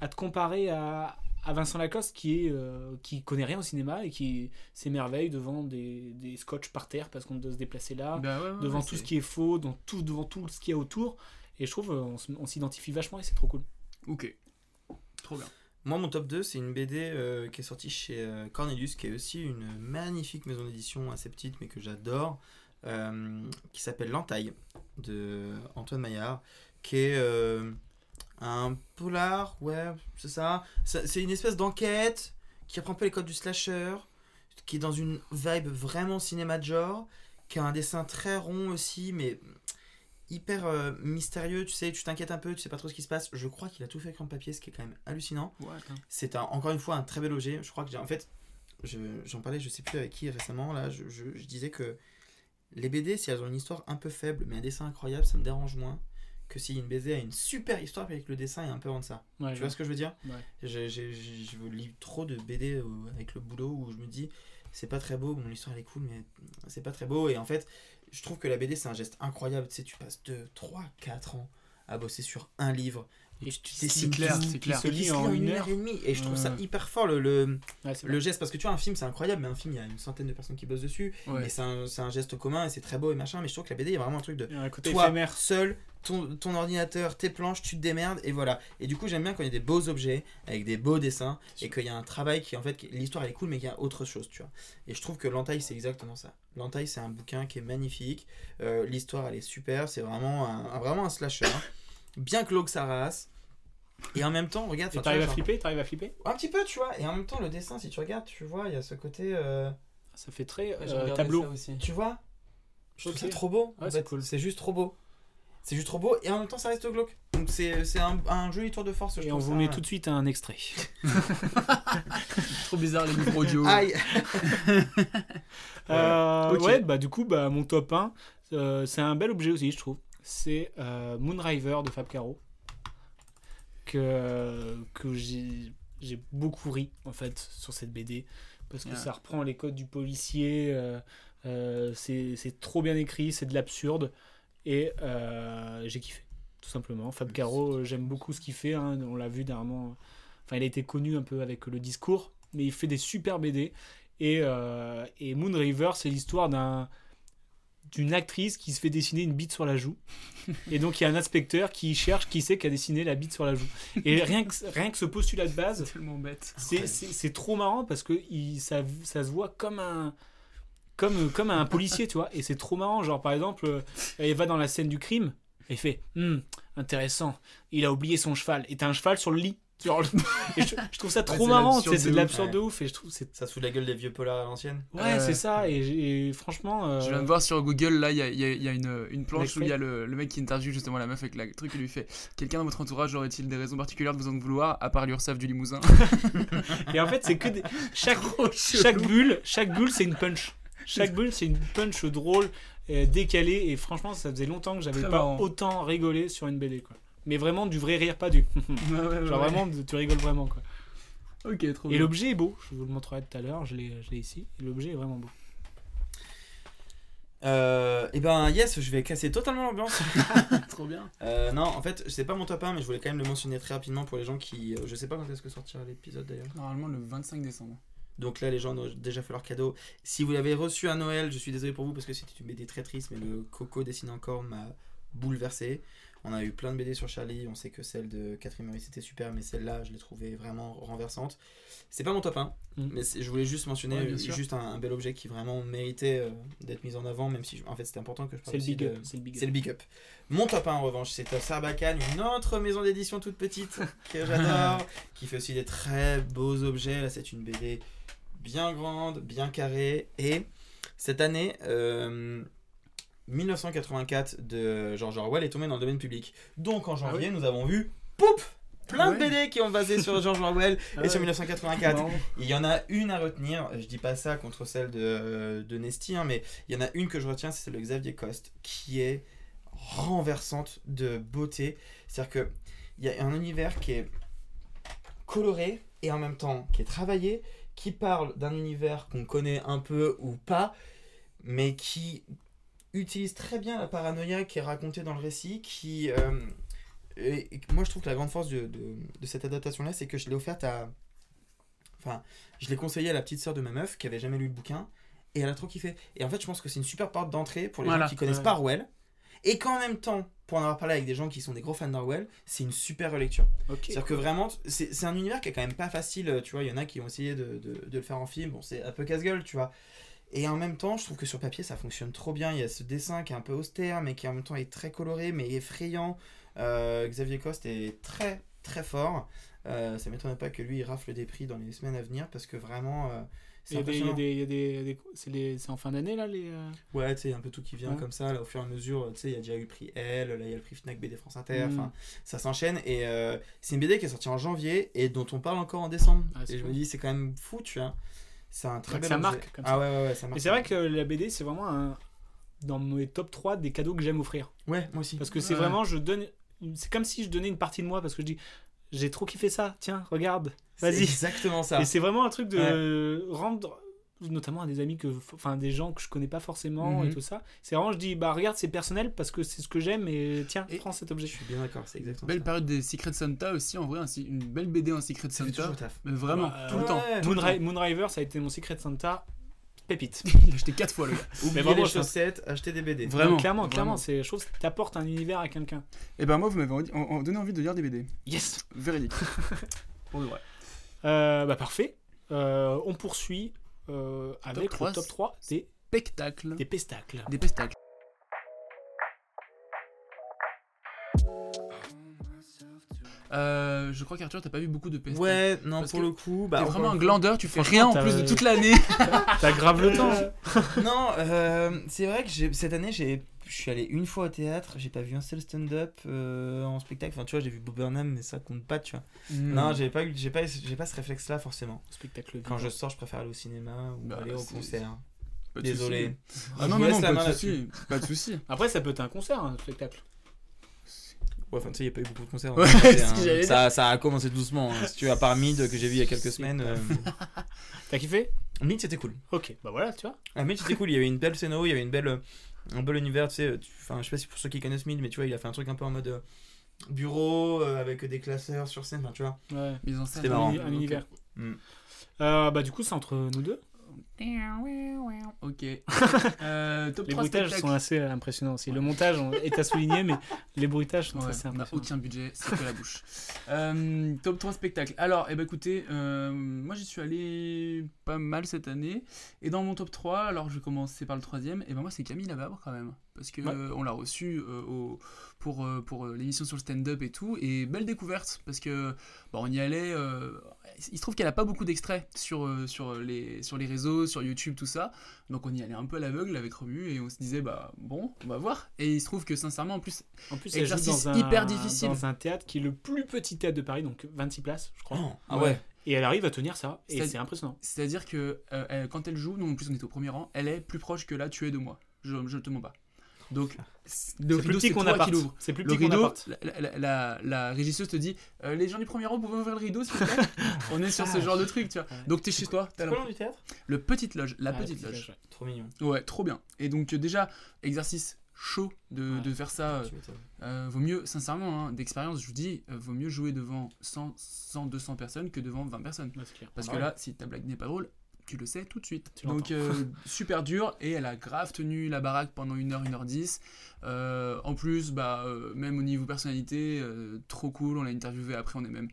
S1: à te comparer à, à Vincent Lacoste qui est, euh, qui connaît rien au cinéma et qui s'émerveille devant des, des scotch par terre parce qu'on doit se déplacer là,
S2: Bah ouais, ouais,
S1: devant
S2: ouais,
S1: tout ce qui est faux, dans tout, devant tout ce qu'il y a autour. Et je trouve, euh, on, s'identifie vachement et c'est trop cool.
S2: Ok. Trop bien.
S8: Moi, mon top 2, c'est une BD euh, qui est sortie chez euh, Cornelius, qui est aussi une magnifique maison d'édition, assez petite, mais que j'adore, qui s'appelle L'Entaille, de Antoine Maillard, qui est euh, un polar, ouais, c'est ça. C'est une espèce d'enquête qui reprend un peu les codes du slasher, qui est dans une vibe vraiment cinéma de genre, qui a un dessin très rond aussi, mais hyper euh, mystérieux, tu sais, tu t'inquiètes un peu, tu sais pas trop ce qui se passe. Je crois qu'il a tout fait avec un papier, ce qui est quand même hallucinant.
S2: Ouais.
S8: C'est un- encore une fois un très bel objet. Je crois que j'ai en fait, je- j'en parlais, je sais plus avec qui récemment, là, je, je- je disais que les BD, si elles ont une histoire un peu faible, mais un dessin incroyable, ça me dérange moins que si une BD a une super histoire, mais avec le dessin est un peu en deçà.
S1: Ouais,
S8: tu
S1: ouais.
S8: vois ce que je veux dire?
S1: Ouais.
S8: J'ai- j'ai- j'ai- Je lis trop de BD euh, avec le boulot où je me dis, c'est pas très beau, bon, l'histoire elle est cool, mais c'est pas très beau. Et en fait, je trouve que la BD c'est un geste incroyable. Tu sais, tu passes 2, 3, 4 ans à bosser sur un livre.
S1: Et
S8: tu
S1: c'est clair, c'est clair.
S8: se lit en une heure et demie. Et je trouve ça hyper fort le, le,
S1: Ouais,
S8: geste. Parce que tu vois, un film, c'est incroyable, mais un film, il y a une centaine de personnes qui bossent dessus.
S1: Ouais.
S8: Et c'est un, c'est un geste commun et c'est très beau et machin. Mais je trouve que la BD, il y a vraiment un truc de.
S1: Un côté
S8: toi,
S1: éphémère.
S8: seul, ton, ton ordinateur, tes planches, tu te démerdes et voilà. Et du coup, j'aime bien quand il y a des beaux objets avec des beaux dessins et qu'il y a un travail qui, en fait, qui- l'histoire elle est cool, mais qu'il y a autre chose, tu vois. Et je trouve que L'Entaille, c'est exactement ça. L'Entaille, c'est un bouquin qui est magnifique. Euh, l'histoire, elle est super. C'est vraiment un, un- vraiment un slasher. Bien glauque sa race. Et en même temps, regarde.
S1: Et t'arrives à
S8: genre-
S1: flipper T'arrives à flipper?
S8: Un petit peu, tu vois. Et en même temps, le dessin, si tu regardes, tu vois, il y a ce côté. euh,
S1: Ça fait très
S8: Ouais, j'ai
S1: euh,
S8: regardé
S1: tableau.
S8: ça aussi. Tu vois? Je trouve
S1: Ok.
S8: ça trop beau. en
S1: Ouais, c'est
S8: fait. C'est juste trop beau. C'est juste trop beau et en même temps ça reste glauque. Donc c'est c'est un, un joli tour de force. je
S1: Et on
S8: trouve
S1: vous
S8: ça.
S1: met tout de suite un extrait. [LAUGHS]
S2: Trop bizarre les livres audio.
S8: Aïe [LAUGHS]
S1: Euh,
S2: Ok.
S1: Ouais, bah du coup, bah, mon top 1, euh, c'est un bel objet aussi, je trouve. C'est euh, Moonriver de Fab Caro. Que, que j'ai beaucoup ri, en fait, sur cette BD. Parce que ça reprend les codes du policier. euh, euh, c'est trop bien écrit, c'est de l'absurde. Et euh, j'ai kiffé, tout simplement. Fab Caro, j'aime beaucoup ce qu'il fait. hein, on l'a vu dernièrement. Enfin, il a été connu un peu avec le discours, mais il fait des super BD. Et, et Moon River, c'est l'histoire d'un d'une actrice qui se fait dessiner une bite sur la joue. Et donc il y a un inspecteur qui cherche qui c'est qui a dessiné la bite sur la joue. Et rien que, rien que ce postulat de base,
S2: tellement bête.
S1: c'est trop marrant parce que il, ça, ça se voit comme un comme comme un policier, tu vois. Et c'est trop marrant. Genre par exemple, euh, elle va dans la scène du crime et fait Hmm, intéressant. Il a oublié son cheval. Et t'as un cheval sur le lit. Genre, et je, je trouve ça trop marrant. C'est
S8: de
S1: l'absurde de
S8: Ouais.
S1: ouf. Et je trouve c'est
S8: Ça se fout de la gueule des vieux polars à l'ancienne.
S1: Ouais, c'est ça. Et, franchement. euh,
S2: Je viens de voir sur Google, là, il y a, il y a- il y a une, une planche où il y a le, le mec qui interviewe justement la meuf avec la truc et lui fait Quelqu'un dans votre entourage aurait-il des raisons particulières de vous en vouloir, à part l'URSAF du Limousin? [LAUGHS]
S1: Et en fait, c'est que des- chaque, [LAUGHS] chaque bulle, chaque bulle, c'est une punch. Chaque bulle, c'est une punch drôle, euh, décalée. Et franchement, ça faisait longtemps que j'avais pas
S2: marrant.
S1: autant rigolé sur une BD. Quoi. Mais vraiment du vrai rire, pas du. [LAUGHS]
S2: ouais,
S1: Genre
S2: ouais.
S1: vraiment, tu rigoles vraiment. Quoi.
S2: Ok, trop
S1: Et l'objet est beau. Je vous le montrerai tout à l'heure. Je l'ai je l'ai ici. Et l'objet est vraiment beau.
S8: Euh, et ben yes, je vais casser totalement l'ambiance. [LAUGHS] [LAUGHS]
S2: Trop bien.
S8: Euh, non, en fait, c'est pas mon top 1, mais je voulais quand même le mentionner très rapidement pour les gens qui. euh, je sais pas quand est-ce que sortira l'épisode d'ailleurs.
S2: Normalement le 25 décembre.
S8: Donc là, les gens ont déjà fait leur cadeau. Si vous l'avez reçu à Noël, je suis désolé pour vous parce que c'était une BD très triste, mais le Coco dessiné encore m'a bouleversé. On a eu plein de BD sur Charlie. On sait que celle de Catherine Maurice était super, mais celle-là, je l'ai trouvée vraiment renversante. C'est pas mon top 1,
S1: Mm.
S8: mais je voulais juste mentionner
S2: Ouais,
S8: juste un, un bel objet qui vraiment méritait euh, d'être mis en avant, même si je- en fait c'était important que je parle
S1: C'est le
S8: de-
S1: c'est le big up.
S8: C'est le big up. Mon top 1 en revanche, c'est à Sarbacane, une autre maison d'édition toute petite [LAUGHS] que j'adore, qui fait aussi des très beaux objets. Là, c'est une BD bien grande, bien carrée. Et cette année, euh, 1984 de George Orwell est tombé dans le domaine public. Donc en janvier, nous avons vu, poup Plein de
S2: Ah ouais.
S8: BD qui ont basé sur George Orwell
S2: Ah
S8: et sur
S2: ouais.
S8: 1984.
S2: Marrant.
S8: Il y en a une à retenir, je dis pas ça contre celle de, de Nesty, hein, mais il y en a une que je retiens, c'est celle de Xavier Coste, qui est renversante de beauté. C'est-à-dire que il y a un univers qui est coloré et en même temps qui est travaillé, qui parle d'un univers qu'on connaît un peu ou pas, mais qui utilise très bien la paranoïa qui est racontée dans le récit, qui... euh, et- et moi je trouve que la grande force de, de- de cette adaptation-là, c'est que je l'ai offerte à... Enfin, je l'ai conseillé à la petite sœur de ma meuf qui avait jamais lu le bouquin, et elle a trop kiffé. Et en fait, je pense que c'est une super porte d'entrée pour les
S1: Voilà,
S8: gens qui connaissent
S1: ouais.
S8: pas Orwell, et qu'en même temps, pour en avoir parlé avec des gens qui sont des gros fans d'Orwell, c'est une super relecture. C'est-à-dire que vraiment, c'est c'est un univers qui est quand même pas facile, tu vois, il y en a qui ont essayé de, de- de le faire en film, bon, c'est un peu casse-gueule, tu vois. Et en même temps, je trouve que sur papier, ça fonctionne trop bien. Il y a ce dessin qui est un peu austère, mais qui en même temps est très coloré, mais effrayant. Euh, Xavier Coste est très, très fort. Euh, ça m'étonne pas que lui, il rafle des prix dans les semaines à venir, parce que vraiment, euh, c'est
S1: en fin d'année là les. euh,
S8: Ouais, tu sais, un peu tout qui vient
S1: Ouais.
S8: comme ça, là, au fur et à mesure, tu sais, il y a déjà eu le prix L, là, il y a le prix Fnac BD France Inter,
S1: Mm.
S8: enfin, ça s'enchaîne, et euh, c'est une BD qui est sortie en janvier, et dont on parle encore en décembre,
S1: Ah,
S8: et je me dis, c'est quand même fou, tu vois, c'est un très bel
S1: ça
S8: objet.
S1: marque comme
S8: ah
S1: ça.
S8: ouais, ouais, ouais, ça marque.
S1: Et c'est vrai que la BD, c'est vraiment un. Dans mes top 3 des cadeaux que j'aime offrir.
S8: Ouais, moi aussi.
S1: Parce que c'est
S8: Ouais.
S1: vraiment, je donne. C'est comme si je donnais une partie de moi parce que je dis, j'ai trop kiffé ça, tiens, regarde,
S8: C'est
S1: vas-y.
S8: exactement ça.
S1: Et c'est vraiment un truc de rendre. Notamment à des amis que, enfin des gens que je connais pas forcément
S8: Mhm.
S1: et tout ça. C'est vraiment, je dis, bah regarde, c'est personnel parce que c'est ce que j'aime et tiens, prends cet objet. Je
S8: suis bien d'accord, c'est exactement
S2: Belle période des Secret Santa aussi, en vrai, un- une belle BD en Secret Santa. Mais vraiment,
S1: Bah,
S2: tout le
S1: ouais.
S2: temps.
S1: Moonri-. Moonriver, ça a été mon Secret Santa. Pépite. [LAUGHS]
S2: Il l'a acheté 4 fois le gars.
S8: Oubliez
S1: vraiment,
S8: les chaussettes, achetez des BD.
S2: Vraiment.
S1: Clairement,
S2: vraiment.
S1: clairement, c'est chose qui t'apporte un univers à quelqu'un.
S2: Et ben moi, vous m'avez donné envie de lire des BD.
S1: Yes
S2: Véridique. [LAUGHS] Pour de vrai.
S1: Euh, bah parfait. Euh, on poursuit euh, avec le top 3 des
S2: spectacles.
S1: Des pestacles.
S2: Des pestacles. Euh, je crois qu'Arthur, t'as pas vu beaucoup de pestacles.
S8: Ouais, non,
S2: Parce
S8: pour
S2: que
S8: le coup, bah,
S2: T'es vraiment un glandeur, tu fais rien en plus de toute l'année. [LAUGHS]
S1: T'as grave le temps.
S8: non, euh, c'est vrai que cette année, j'ai, je suis allé une fois au théâtre, j'ai pas vu un seul stand-up euh, en spectacle. Enfin, tu vois, j'ai vu Bob Burnham, mais ça compte pas, tu vois.
S1: Mm.
S8: Non, j'ai pas, eu, j'ai pas, j'ai pas ce réflexe-là forcément.
S1: Spectacle
S8: Quand je sors, je préfère aller au cinéma ou
S2: Bah,
S8: aller au concert.
S2: Pas de
S8: Désolé. Je
S2: Ah non, non, non, pas de souci. Pas de souci.
S1: Après, ça peut être un concert, un spectacle.
S8: Ouais, enfin, tu sais, il n'y a pas eu beaucoup de concerts. en
S2: Ouais,
S8: réalité,
S2: c'est ce
S8: hein. ça, ça a commencé doucement. hein. Si tu as par Mid que j'ai vu il y a quelques semaines. euh, [LAUGHS]
S1: T'as kiffé?
S8: Mid, c'était cool.
S1: Ok, bah voilà, tu vois.
S8: Ah, Mid, c'était cool. Il y avait une belle scéno, il y avait une belle, euh, un bel univers. Tu sais, tu- enfin, je sais pas si pour ceux qui connaissent Mid, mais tu vois, il a fait un truc un peu en mode euh, bureau euh, avec des classeurs sur scène. Enfin, tu vois.
S1: Ouais.
S2: Mise en scène.
S8: C'était marrant.
S1: Un, un univers.
S8: Mm.
S1: Euh, bah du coup, c'est entre nous deux.
S2: Ok. [LAUGHS] Euh, top
S1: Les
S2: 3
S1: bruitages
S2: spectacles.
S1: sont assez euh, impressionnants aussi. Le montage on- est à souligner, mais les bruitages sont
S2: Ouais,
S1: assez
S2: on n'a
S1: impressionnants.
S2: aucun budget, c'est que la bouche. [LAUGHS] Euh, top 3 spectacles. Alors, eh ben, écoutez, euh, moi j'y suis allé pas mal cette année. Et dans mon top 3, alors je vais commencer par le troisième, et ben moi c'est Camille Lababre quand même. Parce que
S1: Ouais.
S2: euh, on l'a reçu euh, au- pour, euh, pour euh, l'émission sur le stand-up et tout. Et belle découverte, parce que bon, on y allait. euh, il se trouve qu'elle a pas beaucoup d'extraits sur, euh, sur, les, sur les réseaux, sur YouTube, tout ça. Donc on y allait un peu à l'aveugle avec Romu et on se disait, bah bon, on va voir. Et il se trouve que sincèrement, en plus,
S1: En plus, elle joue
S2: exercice
S1: dans un,
S2: hyper difficile.
S1: dans un théâtre qui est le plus petit théâtre de Paris, donc 26 places, je crois.
S8: Oh, ah ouais.
S1: Et elle arrive à tenir ça, et
S2: C'est-
S1: c'est impressionnant.
S2: C'est-à-dire que euh, elle- quand elle joue, nous en plus on est au premier rang, elle est plus proche que là tu es de moi. Je, je te mens pas. Donc, le
S1: plus
S2: rideau,
S1: petit
S2: c'est
S1: qu'on
S2: toi
S1: appart.
S2: qui l'ouvre.
S1: C'est plus
S2: Le
S1: petit
S2: rideau, la, la, la- la régisseuse te dit euh, Les gens du premier rang, vous pouvez ouvrir le rideau s'il vous plaît [LAUGHS] On est sur ce genre de truc, tu vois. Donc, t'es chez toi. t'as
S8: C'est quoi le du théâtre?
S2: Le Petite Loge. La
S1: Ah,
S2: Petite Loge.
S1: Loge, ouais.
S8: Trop mignon.
S2: Ouais, trop bien. Et donc, euh, déjà, exercice chaud de,
S1: Ouais.
S2: de faire ça. euh, euh, vaut mieux, sincèrement, hein, d'expérience, je vous dis, euh, vaut mieux jouer devant 100, 100, 200 personnes que devant 20 personnes.
S1: Ouais, c'est clair.
S2: Parce
S8: Ah
S2: que
S8: ouais.
S2: là, si ta blague n'est pas drôle, tu le sais tout de suite.
S1: Tu
S2: Donc, euh, [LAUGHS] super dur. Et elle a grave tenu la baraque pendant 1h, 1h10. Euh, en plus, bah, euh, même au niveau personnalité, trop cool. On l'a interviewé après. On est même,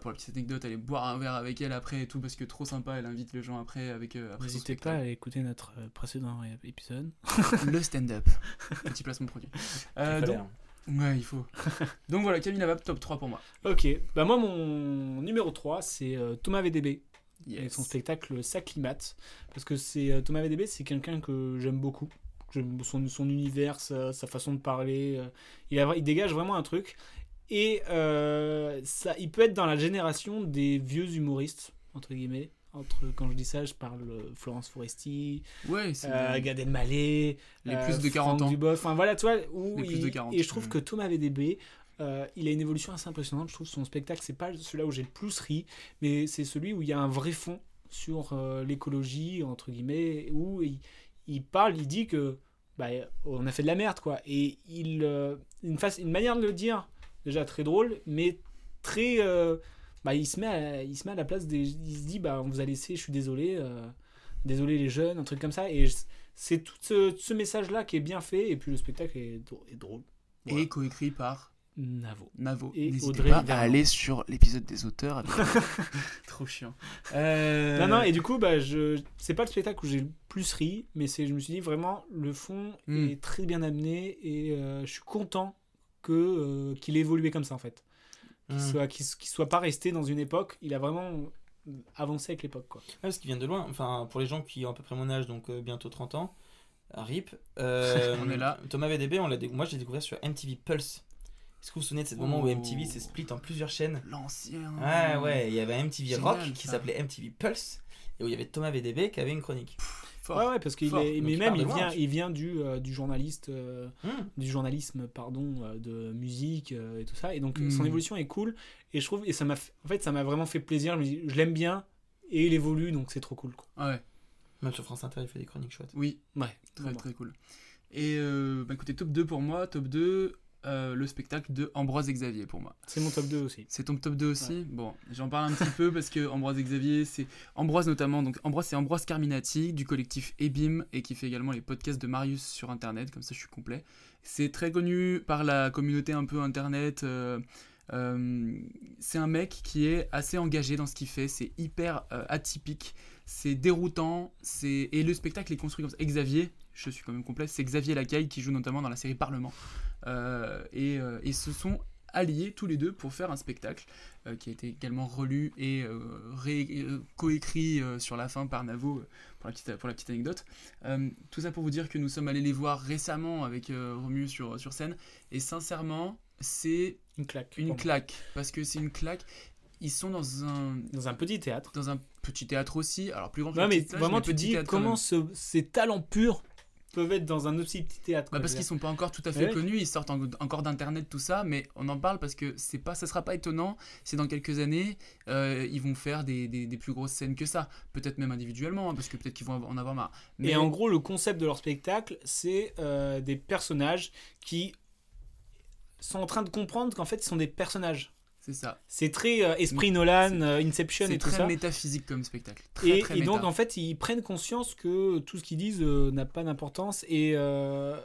S2: pour la petite anecdote, aller boire un verre avec elle après et tout. Parce que trop sympa. Elle invite les gens après. avec
S1: N'hésitez pas à écouter notre précédent épisode. [LAUGHS]
S2: Le stand-up. [LAUGHS] Petit placement produit. Donc- Ouais, il faut. donc voilà, Camille Lavab, top 3 pour moi.
S1: Ok, bah moi mon numéro 3 c'est Thomas VDB et
S2: Yes.
S1: son spectacle S'acclimate parce que c'est euh, Thomas VDB c'est quelqu'un que j'aime beaucoup. J'aime son, son univers, sa, sa façon de parler, euh, il, a, il dégage vraiment un truc et euh, ça, il peut être dans la génération des vieux humoristes entre guillemets. Entre, quand je dis ça, je parle Florence Foresti,
S2: Ouais,
S1: euh, Gad Elmaleh,
S2: Les
S1: euh,
S2: plus de 40
S1: Franck
S2: ans.
S1: Enfin voilà, tu vois, où
S2: Les plus
S1: il-
S2: de 40.
S1: et je trouve que Thomas VDB, euh, il a une évolution assez impressionnante. Je trouve son spectacle, c'est pas celui-là où j'ai le plus ri, mais c'est celui où il y a un vrai fond sur euh, l'écologie, entre guillemets, où il, il parle, il dit que bah, on a fait de la merde, quoi. Et il, euh, une, face, une manière de le dire, déjà très drôle, mais très. euh, bah, il, se met à, il se met à la place des. Il se dit, bah, on vous a laissé, je suis désolé, désolé les jeunes, un truc comme ça. Et c'est tout ce, ce message-là qui est bien fait, et puis le spectacle est drôle. Voilà.
S2: Et coécrit par
S1: Navo.
S2: Navo.
S1: Et
S2: N'hésitez
S1: Audrey
S2: pas à aller sur l'épisode des auteurs. avec- [LAUGHS] Trop chiant. Euh,
S1: Non, non, et du coup, bah, je... c'est pas le spectacle où j'ai le plus ri, mais c'est, je me suis dit vraiment, le fond
S2: Mm.
S1: est très bien amené et euh, je suis content que, euh, qu'il ait évolué comme ça en fait. Qu'il,
S8: Mm.
S1: soit, qu'il, qu'il soit pas resté dans une époque, il a vraiment avancé avec l'époque. Quoi.
S8: Ouais, parce qu'il vient de loin. Enfin, pour les gens qui ont à peu près mon âge, donc euh, bientôt 30 ans, RIP. [LAUGHS] euh,
S2: On est là.
S8: Thomas VDB, on l'a dé- moi je l'ai découvert sur MTV Pulse. Est-ce que vous vous souvenez de ce moment où
S2: Oh.
S8: MTV s'est split en plusieurs chaînes
S2: L'ancien.
S8: Ouais, ouais, il y avait MTV
S2: Génial,
S8: Rock qui
S2: ça.
S8: s'appelait MTV Pulse et où il y avait Thomas VDB qui avait une chronique.
S2: Fort.
S1: Ouais, ouais, parce qu'il
S2: Fort.
S1: est, mais
S8: il
S1: même il vient, il vient du, euh, du journaliste, euh,
S8: Hmm.
S1: du journalisme, pardon, euh, de musique euh, et tout ça. Et donc
S2: Hmm.
S1: son évolution est cool. Et je trouve, et ça m'a, fait- en fait, ça m'a vraiment fait plaisir. Je, je l'aime bien et il évolue, donc c'est trop cool. Quoi.
S2: Ah ouais.
S8: Même sur France Inter, il fait des chroniques chouettes.
S2: Oui,
S1: Ouais,
S2: très très cool. Et euh, bah, écoutez, top 2 pour moi, top 2, euh, le spectacle de Ambroise Xavier pour moi.
S1: C'est mon top 2 aussi.
S2: C'est ton top 2 aussi Bon, j'en parle un petit peu parce que Ambroise Xavier, c'est Ambroise notamment, donc Ambroise c'est Ambroise Carminati du collectif Ebim et qui fait également les podcasts de Marius sur internet, comme ça je suis complet. C'est très connu par la communauté un peu internet. euh, euh, c'est un mec qui est assez engagé dans ce qu'il fait, c'est hyper atypique, c'est déroutant, c'est et le spectacle est construit comme ça. Xavier, je suis quand même complet, c'est Xavier Lacaille qui joue notamment dans la série Parlement. Euh, et, euh, et se sont alliés tous les deux pour faire un spectacle euh, qui a été également relu et euh, ré- coécrit euh, sur la fin par Navo pour, la petite, pour la petite anecdote. Tout ça pour vous dire que nous sommes allés les voir récemment avec Romu sur, sur scène et sincèrement c'est
S1: une claque.
S2: Une claque parce que c'est une claque. Ils sont dans un
S1: dans un petit théâtre.
S2: Dans un petit théâtre aussi. Alors plus grand que
S1: Non, mais vraiment,
S2: mais
S1: tu
S2: petit
S1: dis comment ce- ces talents purs peuvent être dans un aussi petit théâtre.
S2: Bah parce qu'ils sont pas encore tout à fait
S1: Ouais.
S2: connus, ils sortent en- encore d'internet tout ça, mais on en parle parce que c'est pas, ça sera pas étonnant. C'est dans quelques années, euh, ils vont faire des, des- des plus grosses scènes que ça, peut-être même individuellement, hein, parce que peut-être qu'ils vont en avoir marre. Mais
S1: Et en gros, le concept de leur spectacle, c'est euh, des personnages qui sont en train de comprendre qu'en fait, ils sont des personnages.
S2: C'est ça.
S1: C'est très euh, esprit Nolan, euh, Inception
S2: c'est
S1: et tout
S2: très
S1: ça.
S2: métaphysique comme spectacle. Très,
S1: et,
S2: très
S1: et donc, en fait, ils prennent conscience que tout ce qu'ils disent euh, n'a pas d'importance et, euh,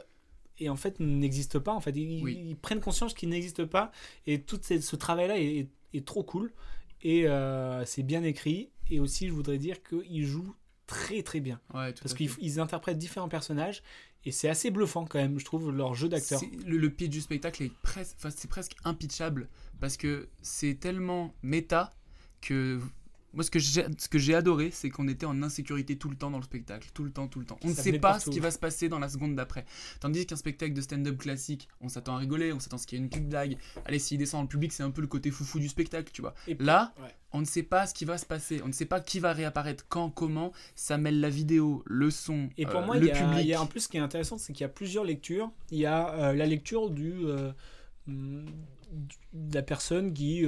S1: et en fait n'existe pas. En fait, ils, ils prennent conscience qu'il n'existe pas et tout ce travail-là est, est- est trop cool et c'est bien écrit. Et aussi, je voudrais dire qu'ils jouent très très bien
S2: Ouais, tout
S1: parce qu'ils interprètent différents personnages et c'est assez bluffant quand même, je trouve, leur jeu d'acteur.
S2: Le, pitch du spectacle est presque, c'est presque impitchable parce que c'est tellement méta que moi ce que j'ai, ce que j'ai adoré, c'est qu'on était en insécurité tout le temps dans le spectacle, tout le temps, tout le temps. On ne sait pas
S1: partout.
S2: ce qui va se passer dans la seconde d'après. Tandis qu'un spectacle de stand-up classique, on s'attend à rigoler, on s'attend à ce qu'il y ait une petite blague. Allez, s'il descend dans le public, c'est un peu le côté foufou du spectacle, tu vois. Là,
S1: ouais.
S2: on ne sait pas ce qui va se passer, on ne sait pas qui va réapparaître, quand, comment. Ça mêle la vidéo, le son,
S1: Et pour
S2: euh,
S1: moi,
S2: le
S1: il y, a,
S2: public.
S1: il y a en plus ce qui est intéressant, c'est qu'il y a plusieurs lectures. Il y a euh, la lecture du, euh, hum, du- de la personne qui,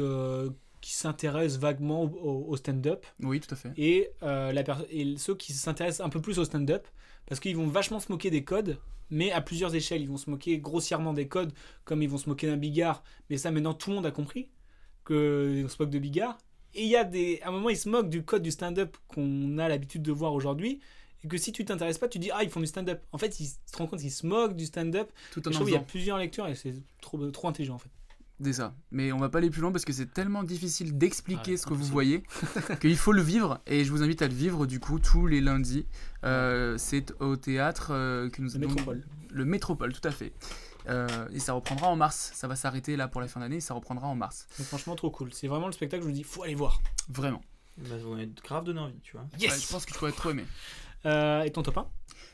S1: qui s'intéresse vaguement au, au stand-up.
S2: Oui, tout à fait.
S1: Et, euh, la et ceux qui s'intéressent un peu plus au stand-up, parce qu'ils vont vachement se moquer des codes, mais à plusieurs échelles. Ils vont se moquer grossièrement des codes, comme ils vont se moquer d'un bigard. Mais ça, maintenant, tout le monde a compris qu'on se moque de bigard. Et il y a des. À un moment, ils se moquent du code du stand-up qu'on a l'habitude de voir aujourd'hui. Et que si tu t'intéresses pas, tu dis Ah, ils font du stand-up. En fait, ils se rendent compte qu'ils se moquent du stand-up.
S2: Tout en en
S1: qu'il y a plusieurs lectures et c'est trop, trop intelligent en fait.
S2: C'est ça. Mais on va pas aller plus loin parce que c'est tellement difficile d'expliquer
S1: Ouais,
S2: ce que vous voyez [LAUGHS] qu'il faut le vivre. Et je vous invite à le vivre du coup tous les lundis. Euh, c'est au théâtre euh, que nous
S1: Le Métropole.
S2: Le Métropole, tout à fait. Euh, et ça reprendra en mars. Ça va s'arrêter là pour la fin d'année. Ça reprendra en mars.
S1: C'est franchement trop cool. C'est vraiment le spectacle, je vous dis, faut aller voir.
S2: Vraiment.
S8: Bah, vous m'avez grave donné envie, tu vois.
S1: Yes
S2: Ouais, je pense que tu pourrais trop aimer.
S1: Euh, et ton top 1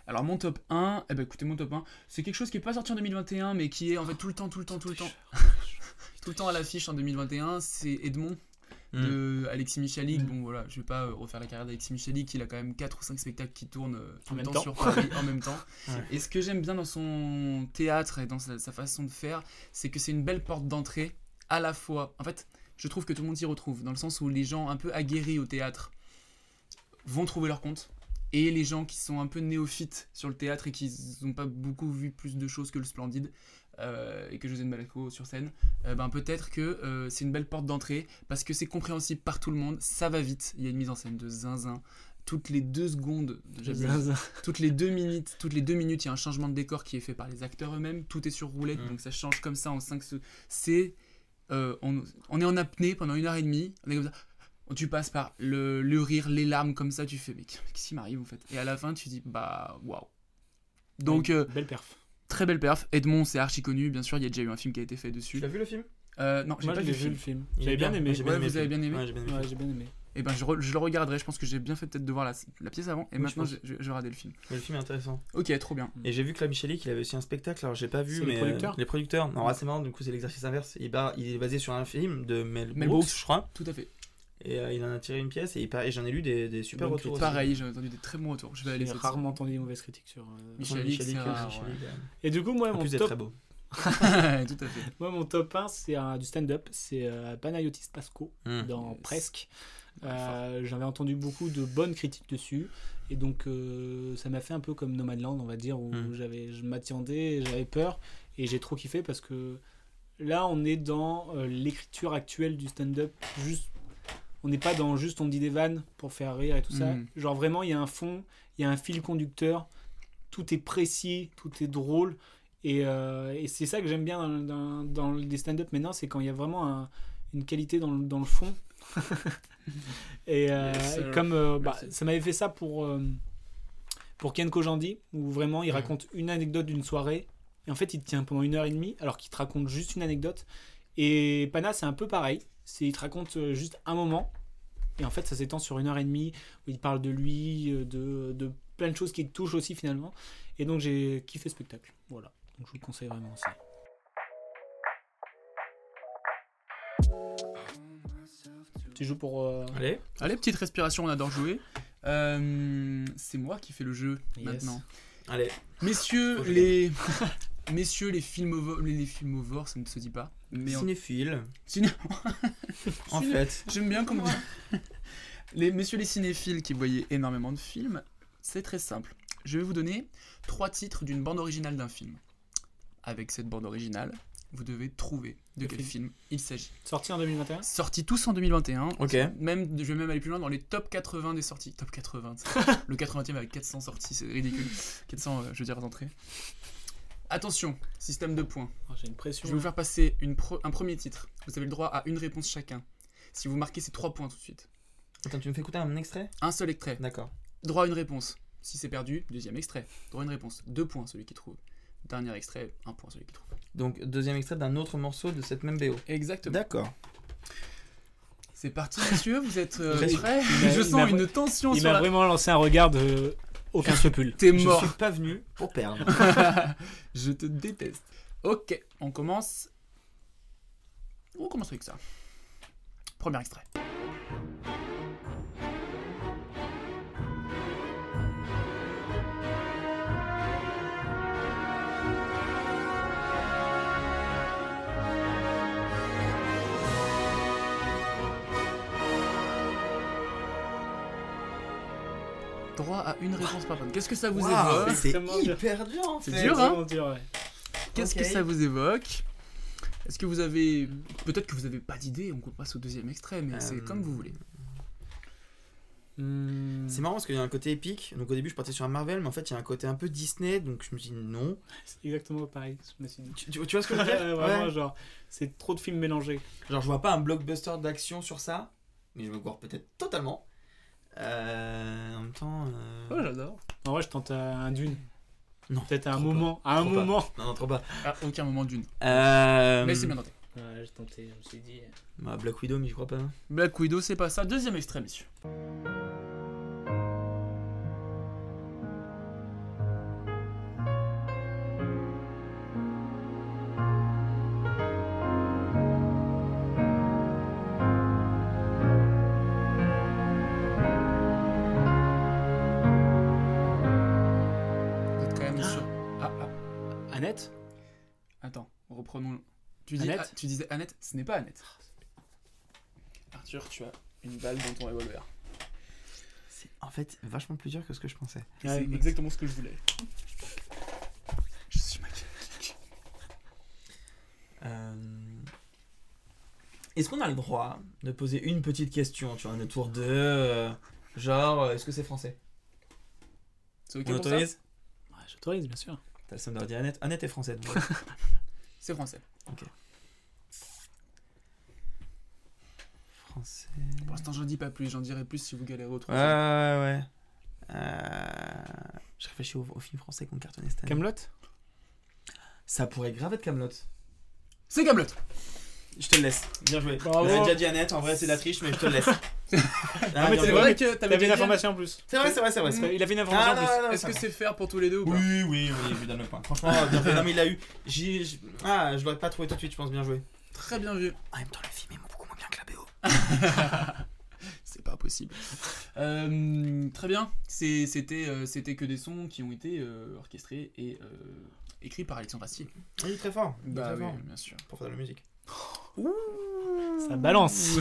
S2: Alors mon top 1, eh ben écoutez mon top 1, c'est quelque chose qui est pas sorti en 2021 mais qui est en fait tout le temps, tout le temps, tout le temps, [LAUGHS] tout le temps à l'affiche en 2021, c'est Edmond de Alexis Michalik. Bon voilà, je vais pas euh, refaire la carrière d'Alexis Michalik, il a quand même 4 ou 5 spectacles qui tournent euh, tout
S1: En
S2: le
S1: même
S2: temps,
S1: temps.
S2: sur Paris [LAUGHS] en même temps.
S1: Ouais.
S2: Et ce que j'aime bien dans son théâtre et dans sa, sa façon de faire, c'est que c'est une belle porte d'entrée à la fois. En fait, je trouve que tout le monde s'y retrouve dans le sens où les gens un peu aguerris au théâtre vont trouver leur compte. Et les gens qui sont un peu néophytes sur le théâtre et qui n'ont pas beaucoup vu plus de choses que le Splendide euh, et que José de Malaco sur scène, euh, ben peut-être que euh, c'est une belle porte d'entrée parce que c'est compréhensible par tout le monde, ça va vite. Il y a une mise en scène de zinzin. Toutes les deux secondes,
S1: zinzin.
S2: toutes les deux minutes, toutes les deux minutes, il y a un changement de décor qui est fait par les acteurs eux-mêmes. Tout est sur roulette,
S8: Mm.
S2: donc ça change comme ça en 5 secondes. C'est, euh, on, on est en apnée pendant une heure et demie. On est comme ça tu passes par le, le rire, les larmes comme ça, tu fais mais qu'est-ce qui m'arrive en fait? Et à la fin tu dis bah waouh. Donc
S1: belle perf.
S2: Très belle perf. Edmond c'est archi connu, bien sûr, il y a déjà eu un film qui a été fait dessus.
S8: Tu l'as vu le film?
S2: Euh, Non, j'ai pas vu le
S1: vu
S2: film.
S1: le film.
S8: Il
S1: J'avais bien
S8: bien.
S1: aimé.
S8: Moi, j'ai bien
S2: Ouais,
S8: aimé
S2: vous avez bien aimé?
S8: Ouais, j'ai bien aimé
S1: Ouais, j'ai bien aimé.
S2: Et ben je, re- je le regarderai, je pense que j'ai bien fait peut-être de voir la, la pièce avant, et
S8: Oui,
S2: maintenant
S8: je
S2: regardais le film.
S8: Mais le film est intéressant.
S2: Ok, trop bien.
S8: Et j'ai vu que la Michelic, il avait aussi un spectacle, alors j'ai pas vu, mais.
S1: les producteurs
S8: euh, les producteurs. Non, c'est marrant, du coup, c'est l'exercice inverse. Il, ba- il est basé sur un film de Mel,
S2: Mel
S8: Brooks,
S2: Brooks.
S8: je crois.
S2: Tout à fait.
S8: Et euh, il en a tiré une pièce, et, j'en ai lu des, des super retours. aussi.
S2: Pareil, j'ai entendu des très bons retours. Je vais aller
S1: J'ai rarement entendu des mauvaises critiques sur. euh,
S2: Michel c'est
S8: euh,
S2: rare,
S8: Michelic,
S2: ouais.
S8: euh.
S1: Et du coup, moi,
S8: En
S1: mon
S8: plus
S1: top.
S8: très beau. [LAUGHS]
S2: Tout à fait. [LAUGHS]
S1: Moi, mon top 1, c'est un- du stand-up. C'est euh, Panayotis Pasco
S8: Mm.
S1: dans
S8: Yes.
S1: Presque. Euh, J'avais entendu beaucoup de bonnes critiques dessus. Et donc, euh, ça m'a fait un peu comme Nomadland, on va dire, où
S8: Mm.
S1: j'avais, je m'attendais, j'avais peur. Et j'ai trop kiffé parce que là, on est dans euh, l'écriture actuelle du stand-up. Juste, on n'est pas dans juste on dit des vannes pour faire rire et tout ça.
S2: Mm.
S1: Genre, vraiment, il y a un fond, il y a un fil conducteur. Tout est précis, tout est drôle. Et, euh, et c'est ça que j'aime bien dans, dans, dans les stand-up maintenant, c'est quand il y a vraiment un- une qualité dans, le- dans le fond. [LAUGHS] et euh,
S2: Yes, sir.
S1: et comme euh, bah, ça m'avait fait ça pour, pour Ken Kojandi, où vraiment il
S2: Mm.
S1: raconte une anecdote d'une soirée, et en fait il te tient pendant une heure et demie, alors qu'il te raconte juste une anecdote. Et Pana, c'est un peu pareil, c'est il te raconte euh, juste un moment, et en fait ça s'étend sur une heure et demie, où il parle de lui, euh, de, de plein de choses qui te touchent aussi finalement. Et donc j'ai kiffé le spectacle. Voilà, donc je vous le conseille vraiment aussi. Tu joues pour. euh,
S8: Allez.
S2: Allez, petite respiration, on adore jouer. Euh, c'est moi qui fais le jeu
S1: Yes.
S2: maintenant.
S8: Allez.
S2: Messieurs les [LAUGHS] messieurs les filmovores, les, les filmovores, ça ne se dit pas. Mais en-
S8: Cinéphile.
S2: Ciné- [LAUGHS]
S8: En fait.
S2: j'aime bien comment [LAUGHS] les messieurs les cinéphiles qui voyaient énormément de films, c'est très simple. Je vais vous donner trois titres d'une bande originale d'un film. Avec cette bande originale, vous devez trouver de
S1: Le
S2: quel
S1: film.
S2: film il s'agit.
S1: Sorti en 2021
S2: Sortis tous en 2021.
S8: Ok.
S2: Même, je vais même aller plus loin dans les top 80 des sorties. Top 80. c'est- [LAUGHS] le 80e avec 400 sorties, c'est ridicule. 400, euh, je veux dire, entrées. Attention, système de points.
S1: Oh, J'ai une pression.
S2: Je vais vous faire passer une pro- un premier titre. Vous avez le droit à une réponse chacun. Si vous marquez, c'est 3 points tout de suite.
S8: Attends, tu me fais écouter un extrait?
S2: Un seul extrait.
S8: D'accord.
S2: Droit à une réponse. Si c'est perdu, deuxième extrait. Droit à une réponse. Deux points, celui qui trouve. Dernier extrait, un point, celui qui trouve.
S8: Donc, deuxième extrait d'un autre morceau de cette même BO.
S2: Exactement.
S8: D'accord.
S2: C'est parti, monsieur. Vous êtes euh,
S8: Très-
S2: prêts? Je sens une tension
S1: Il
S2: sur
S1: m'a
S2: la...
S1: vraiment lancé un regard de aucun scrupule.
S2: T'es
S8: Je
S2: mort.
S8: suis pas venu pour perdre. [LAUGHS]
S2: Je te déteste. Ok, on commence. On commence avec ça. Premier extrait. Droit à une réponse par bonne. Qu'est-ce que ça vous évoque
S8: c'est hyper dur en
S2: C'est dur, hein
S1: Vraiment dur, ouais.
S2: Qu'est-ce que ça vous évoque Est-ce que vous avez. Peut-être que vous avez pas d'idée, on passe au deuxième extrait, mais c'est
S8: Euh,
S2: comme vous voulez.
S1: Hmm.
S8: C'est marrant parce qu'il y a un côté épique. Donc au début, je partais sur un Marvel, mais en fait, il y a un côté un peu Disney. Donc je me suis dit non. [LAUGHS]
S1: C'est exactement pareil, je me suis dit.
S8: Tu, tu- tu vois ce que je veux dire [LAUGHS]
S1: Ouais, vraiment,
S8: Ouais.
S1: genre, c'est trop de films mélangés.
S8: Genre, je vois pas un blockbuster d'action sur ça, mais je me gourre peut-être totalement. Euh, en même temps. euh,
S2: Oh, j'adore.
S1: En vrai, je tente un Dune.
S8: Non,
S1: Peut-être à un moment.
S8: pas.
S1: À un
S8: Trop pas.
S1: moment.
S8: Non, non, trop pas.
S2: À aucun moment d'une.
S8: Euh,
S2: Mais c'est bien noté.
S1: Ouais, j'ai tenté, je me suis dit.
S8: bah, Black Widow, mais je crois pas.
S2: Black Widow, c'est pas ça. Deuxième extrait, messieurs. Attends, reprenons. Tu, dis,
S1: Annette
S2: ah, tu disais Annette, ce n'est pas Annette. Arthur, tu as une balle dans ton revolver.
S8: C'est en fait vachement plus dur que ce que je pensais.
S2: c'est exactement ce que je voulais. Je suis machiavélique.
S8: Euh, Est-ce qu'on a le droit de poser une petite question, tu vois, un tour de. euh, genre, euh, est-ce que c'est français?
S2: C'est ok
S8: On
S2: pour ça?
S8: autorise
S1: Ouais, j'autorise, bien sûr.
S8: T'as le seum de redire Annette. Annette est française. donc. [LAUGHS]
S2: C'est français.
S8: ok. Français.
S2: Pour l'instant, j'en dis pas plus. J'en dirai plus si vous galérez au
S8: Ouais,
S2: troisième.
S8: ouais, ouais. Euh, Je réfléchis au, au film français qu'on cartonnait cette année.
S1: Camelot?
S8: Ça pourrait grave être Camelot.
S2: C'est Camelot.
S8: Je te le laisse. Bien joué.
S1: Bravo.
S8: On a déjà dit Annette, en vrai c'est la triche, mais je te le laisse. [LAUGHS]
S1: Ah, mais c'est
S8: joué.
S1: vrai
S2: que t'avais
S1: une information en plus.
S8: C'est vrai, c'est vrai, c'est vrai.
S1: Il avait une information
S8: Ah,
S1: en plus.
S2: Est-ce que c'est faire pour tous les deux ou pas?
S8: Oui, oui, oui, je lui donne le point. Franchement, [LAUGHS] bien fait. Non, mais il l'a eu. Ah, je l'aurais pas trouvé tout de suite, je pense. Bien joué.
S2: Très bien vu.
S8: En même temps, le film est beaucoup moins bien que la BO. [LAUGHS]
S2: C'est pas possible. Euh, très bien. C'était euh, c'était que des sons qui ont été euh, orchestrés et euh, écrits par Alexandre Astier.
S8: Oui, très fort.
S2: Bah
S8: très
S2: oui,
S8: fort.
S2: bien sûr.
S8: Pour faire de la musique.
S1: Ça balance.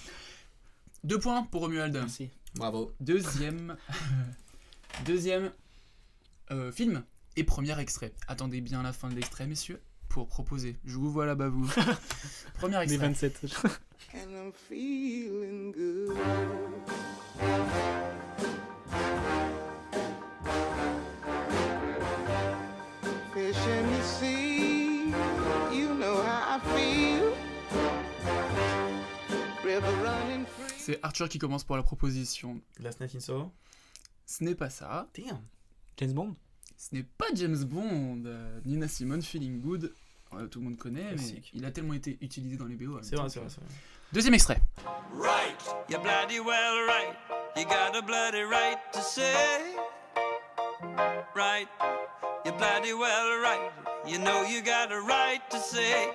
S1: [LAUGHS]
S2: Deux points pour Romuald.
S1: Merci.
S8: Bravo.
S2: Deuxième. [LAUGHS] Deuxième euh, film et premier extrait. Attendez bien la fin de l'extrait, messieurs, pour proposer. Je vous vois là-bas, vous. [LAUGHS] premier
S1: Les
S2: extrait.
S1: 27.
S33: And I'm feeling good.
S2: C'est Arthur qui commence pour la proposition.
S8: Last Night in Soho
S2: Ce n'est pas ça.
S8: Damn.
S1: James Bond
S2: Ce n'est pas James Bond. Euh, Nina Simone, Feeling Good. Euh, tout le monde connaît, mais il a tellement été utilisé dans les BO.
S8: C'est vrai, c'est vrai, c'est vrai.
S2: Deuxième extrait.
S35: Right, you're bloody well right. You got a bloody right to say. Right, you're bloody well right. You know you got a right to say.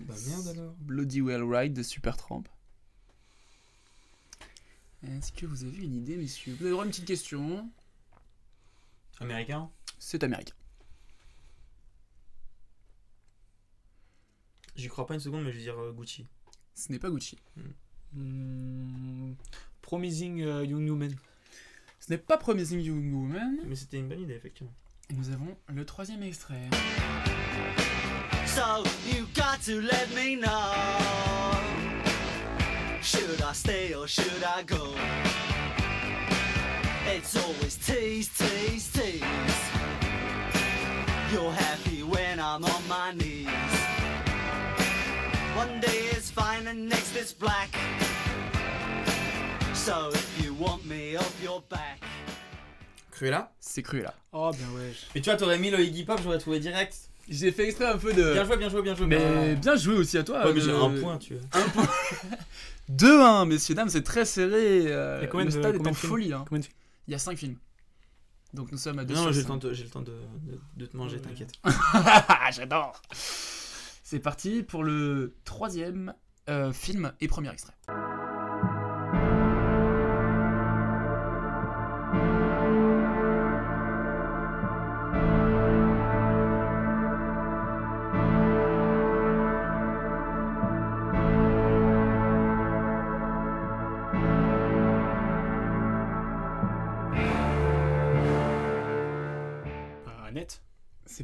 S8: Bah merde alors.
S2: Bloody Well Ride de Supertramp. Est-ce que vous avez une idée, messieurs? Vous avez droit à une petite question.
S8: Américain?
S2: C'est américain.
S8: J'y crois pas une seconde, mais je vais dire euh, Gucci.
S2: Ce n'est pas Gucci.
S1: Hmm, Promising euh, Young Woman.
S2: Ce n'est pas Promising Young Woman.
S8: Mais c'était une bonne idée, effectivement.
S2: Nous avons le troisième extrait.
S38: So you got to let me know. Should I stay or should I go? It's always tease, tease, tease. You're happy when I'm on my knees. One day it's fine and next it's black. So if you want me off your back.
S8: Cruella
S2: C'est Cruella.
S1: Oh, bien ouais.
S8: Mais tu vois, t'aurais mis le Iggy Pop, j'aurais trouvé direct.
S2: J'ai fait exprès un peu de.
S8: Bien joué, bien joué, bien joué.
S2: Mais
S8: bah,
S2: bien joué aussi à toi.
S8: Ouais, mais j'ai
S2: euh,
S8: un point, tu vois.
S2: Un point. [LAUGHS] 2-1, messieurs, dames, c'est très serré. euh,
S1: Il y a combien
S2: le
S1: de-
S2: stade est
S1: combien
S2: en
S1: de films
S2: folie. hein.
S1: Combien de films
S2: Il y a 5 films. Donc nous sommes à 2
S8: Non, j'ai le temps de, j'ai le temps de, de, de te manger, t'inquiète. [LAUGHS]
S2: J'adore. C'est parti pour le troisième euh, film et premier extrait.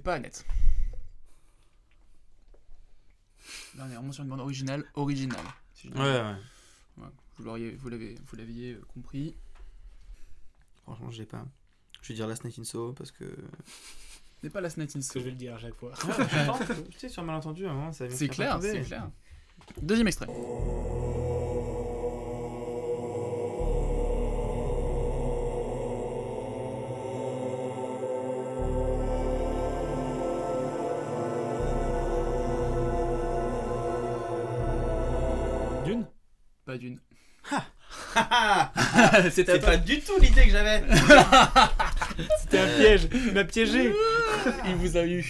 S2: Pas Annette. Là, on est vraiment sur une bande originale, originale. si je
S8: Ouais, ouais.
S2: Ouais, Vous l'auriez, vous l'avez, vous l'aviez euh, compris.
S8: Franchement, je l'ai pas. Je vais dire Last Night in Soho parce que.
S2: Ce n'est pas la Night in
S1: que je vais le dire à chaque fois.
S8: Ouais, je pense que- tu sais, sur malentendu, à un moment, ça [LAUGHS]
S2: C'est clair, c'est clair. Deuxième extrait.
S1: Dune
S2: Pas d'une.
S8: C'était pas du tout l'idée que j'avais. [LAUGHS]
S1: C'était un piège. Il m'a piégé.
S2: Il vous a eu.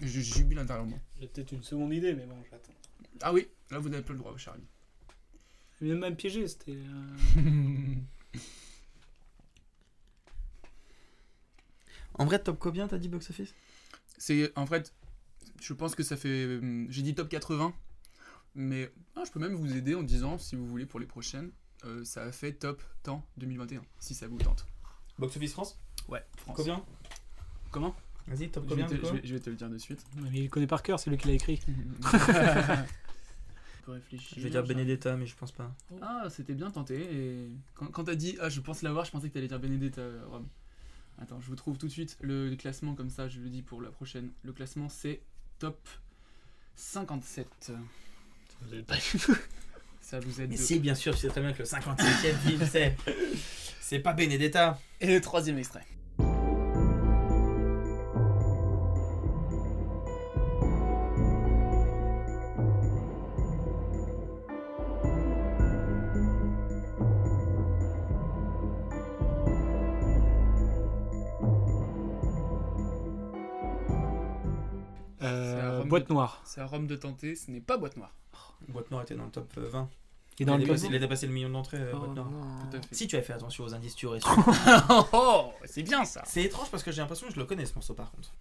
S2: Je jubile intérieurement.
S1: J'ai peut-être une seconde idée, mais bon, j'attends.
S2: Ah oui, là vous n'avez plus le droit, Charlie.
S1: Il m'a même piégé, c'était. euh,
S8: En vrai, top combien t'as dit box office
S2: C'est en fait, je pense que ça fait. hum, J'ai dit top 80, mais ah, je peux même vous aider en disant, si vous voulez, pour les prochaines, euh, ça a fait top temps 2021, si ça vous tente.
S8: Box office France
S2: Ouais, France.
S8: Combien
S2: Comment
S8: Vas-y, top
S2: je
S8: combien
S2: vais, te, je, vais, je vais te le dire de suite.
S1: mais il connaît par cœur, c'est lui qui l'a écrit. [LAUGHS]
S2: On peut réfléchir.
S8: Je vais dire Benedetta, mais je pense pas.
S2: Ah, c'était bien tenté. Et quand, quand t'as dit, ah, je pense l'avoir, je pensais que t'allais dire Benedetta, euh, Rome. Attends, je vous trouve tout de suite le, le classement comme ça, je le dis pour la prochaine. Le classement, c'est top 57.
S1: Vous avez pas [LAUGHS]
S2: Ça vous aide.
S8: Mais
S2: de-
S8: si, bien sûr, tu sais très bien que le 55ème film, c'est. C'est pas Benedetta.
S2: Et le troisième extrait.
S1: Boîte Noire.
S2: C'est à Rome de tenter, ce n'est pas Boîte Noire.
S8: Boîte Noire était dans le top euh, 20.
S1: Et dans
S8: il,
S1: le
S8: a dépassé,
S1: 20.
S8: il a dépassé le million d'entrées, euh,
S1: Oh
S8: Boîte Noire.
S2: Tout à fait.
S8: Si tu avais fait attention aux indices, tu aurais su. [LAUGHS]
S2: oh, c'est bien ça.
S8: C'est étrange parce que j'ai l'impression que je le connais ce morceau par contre.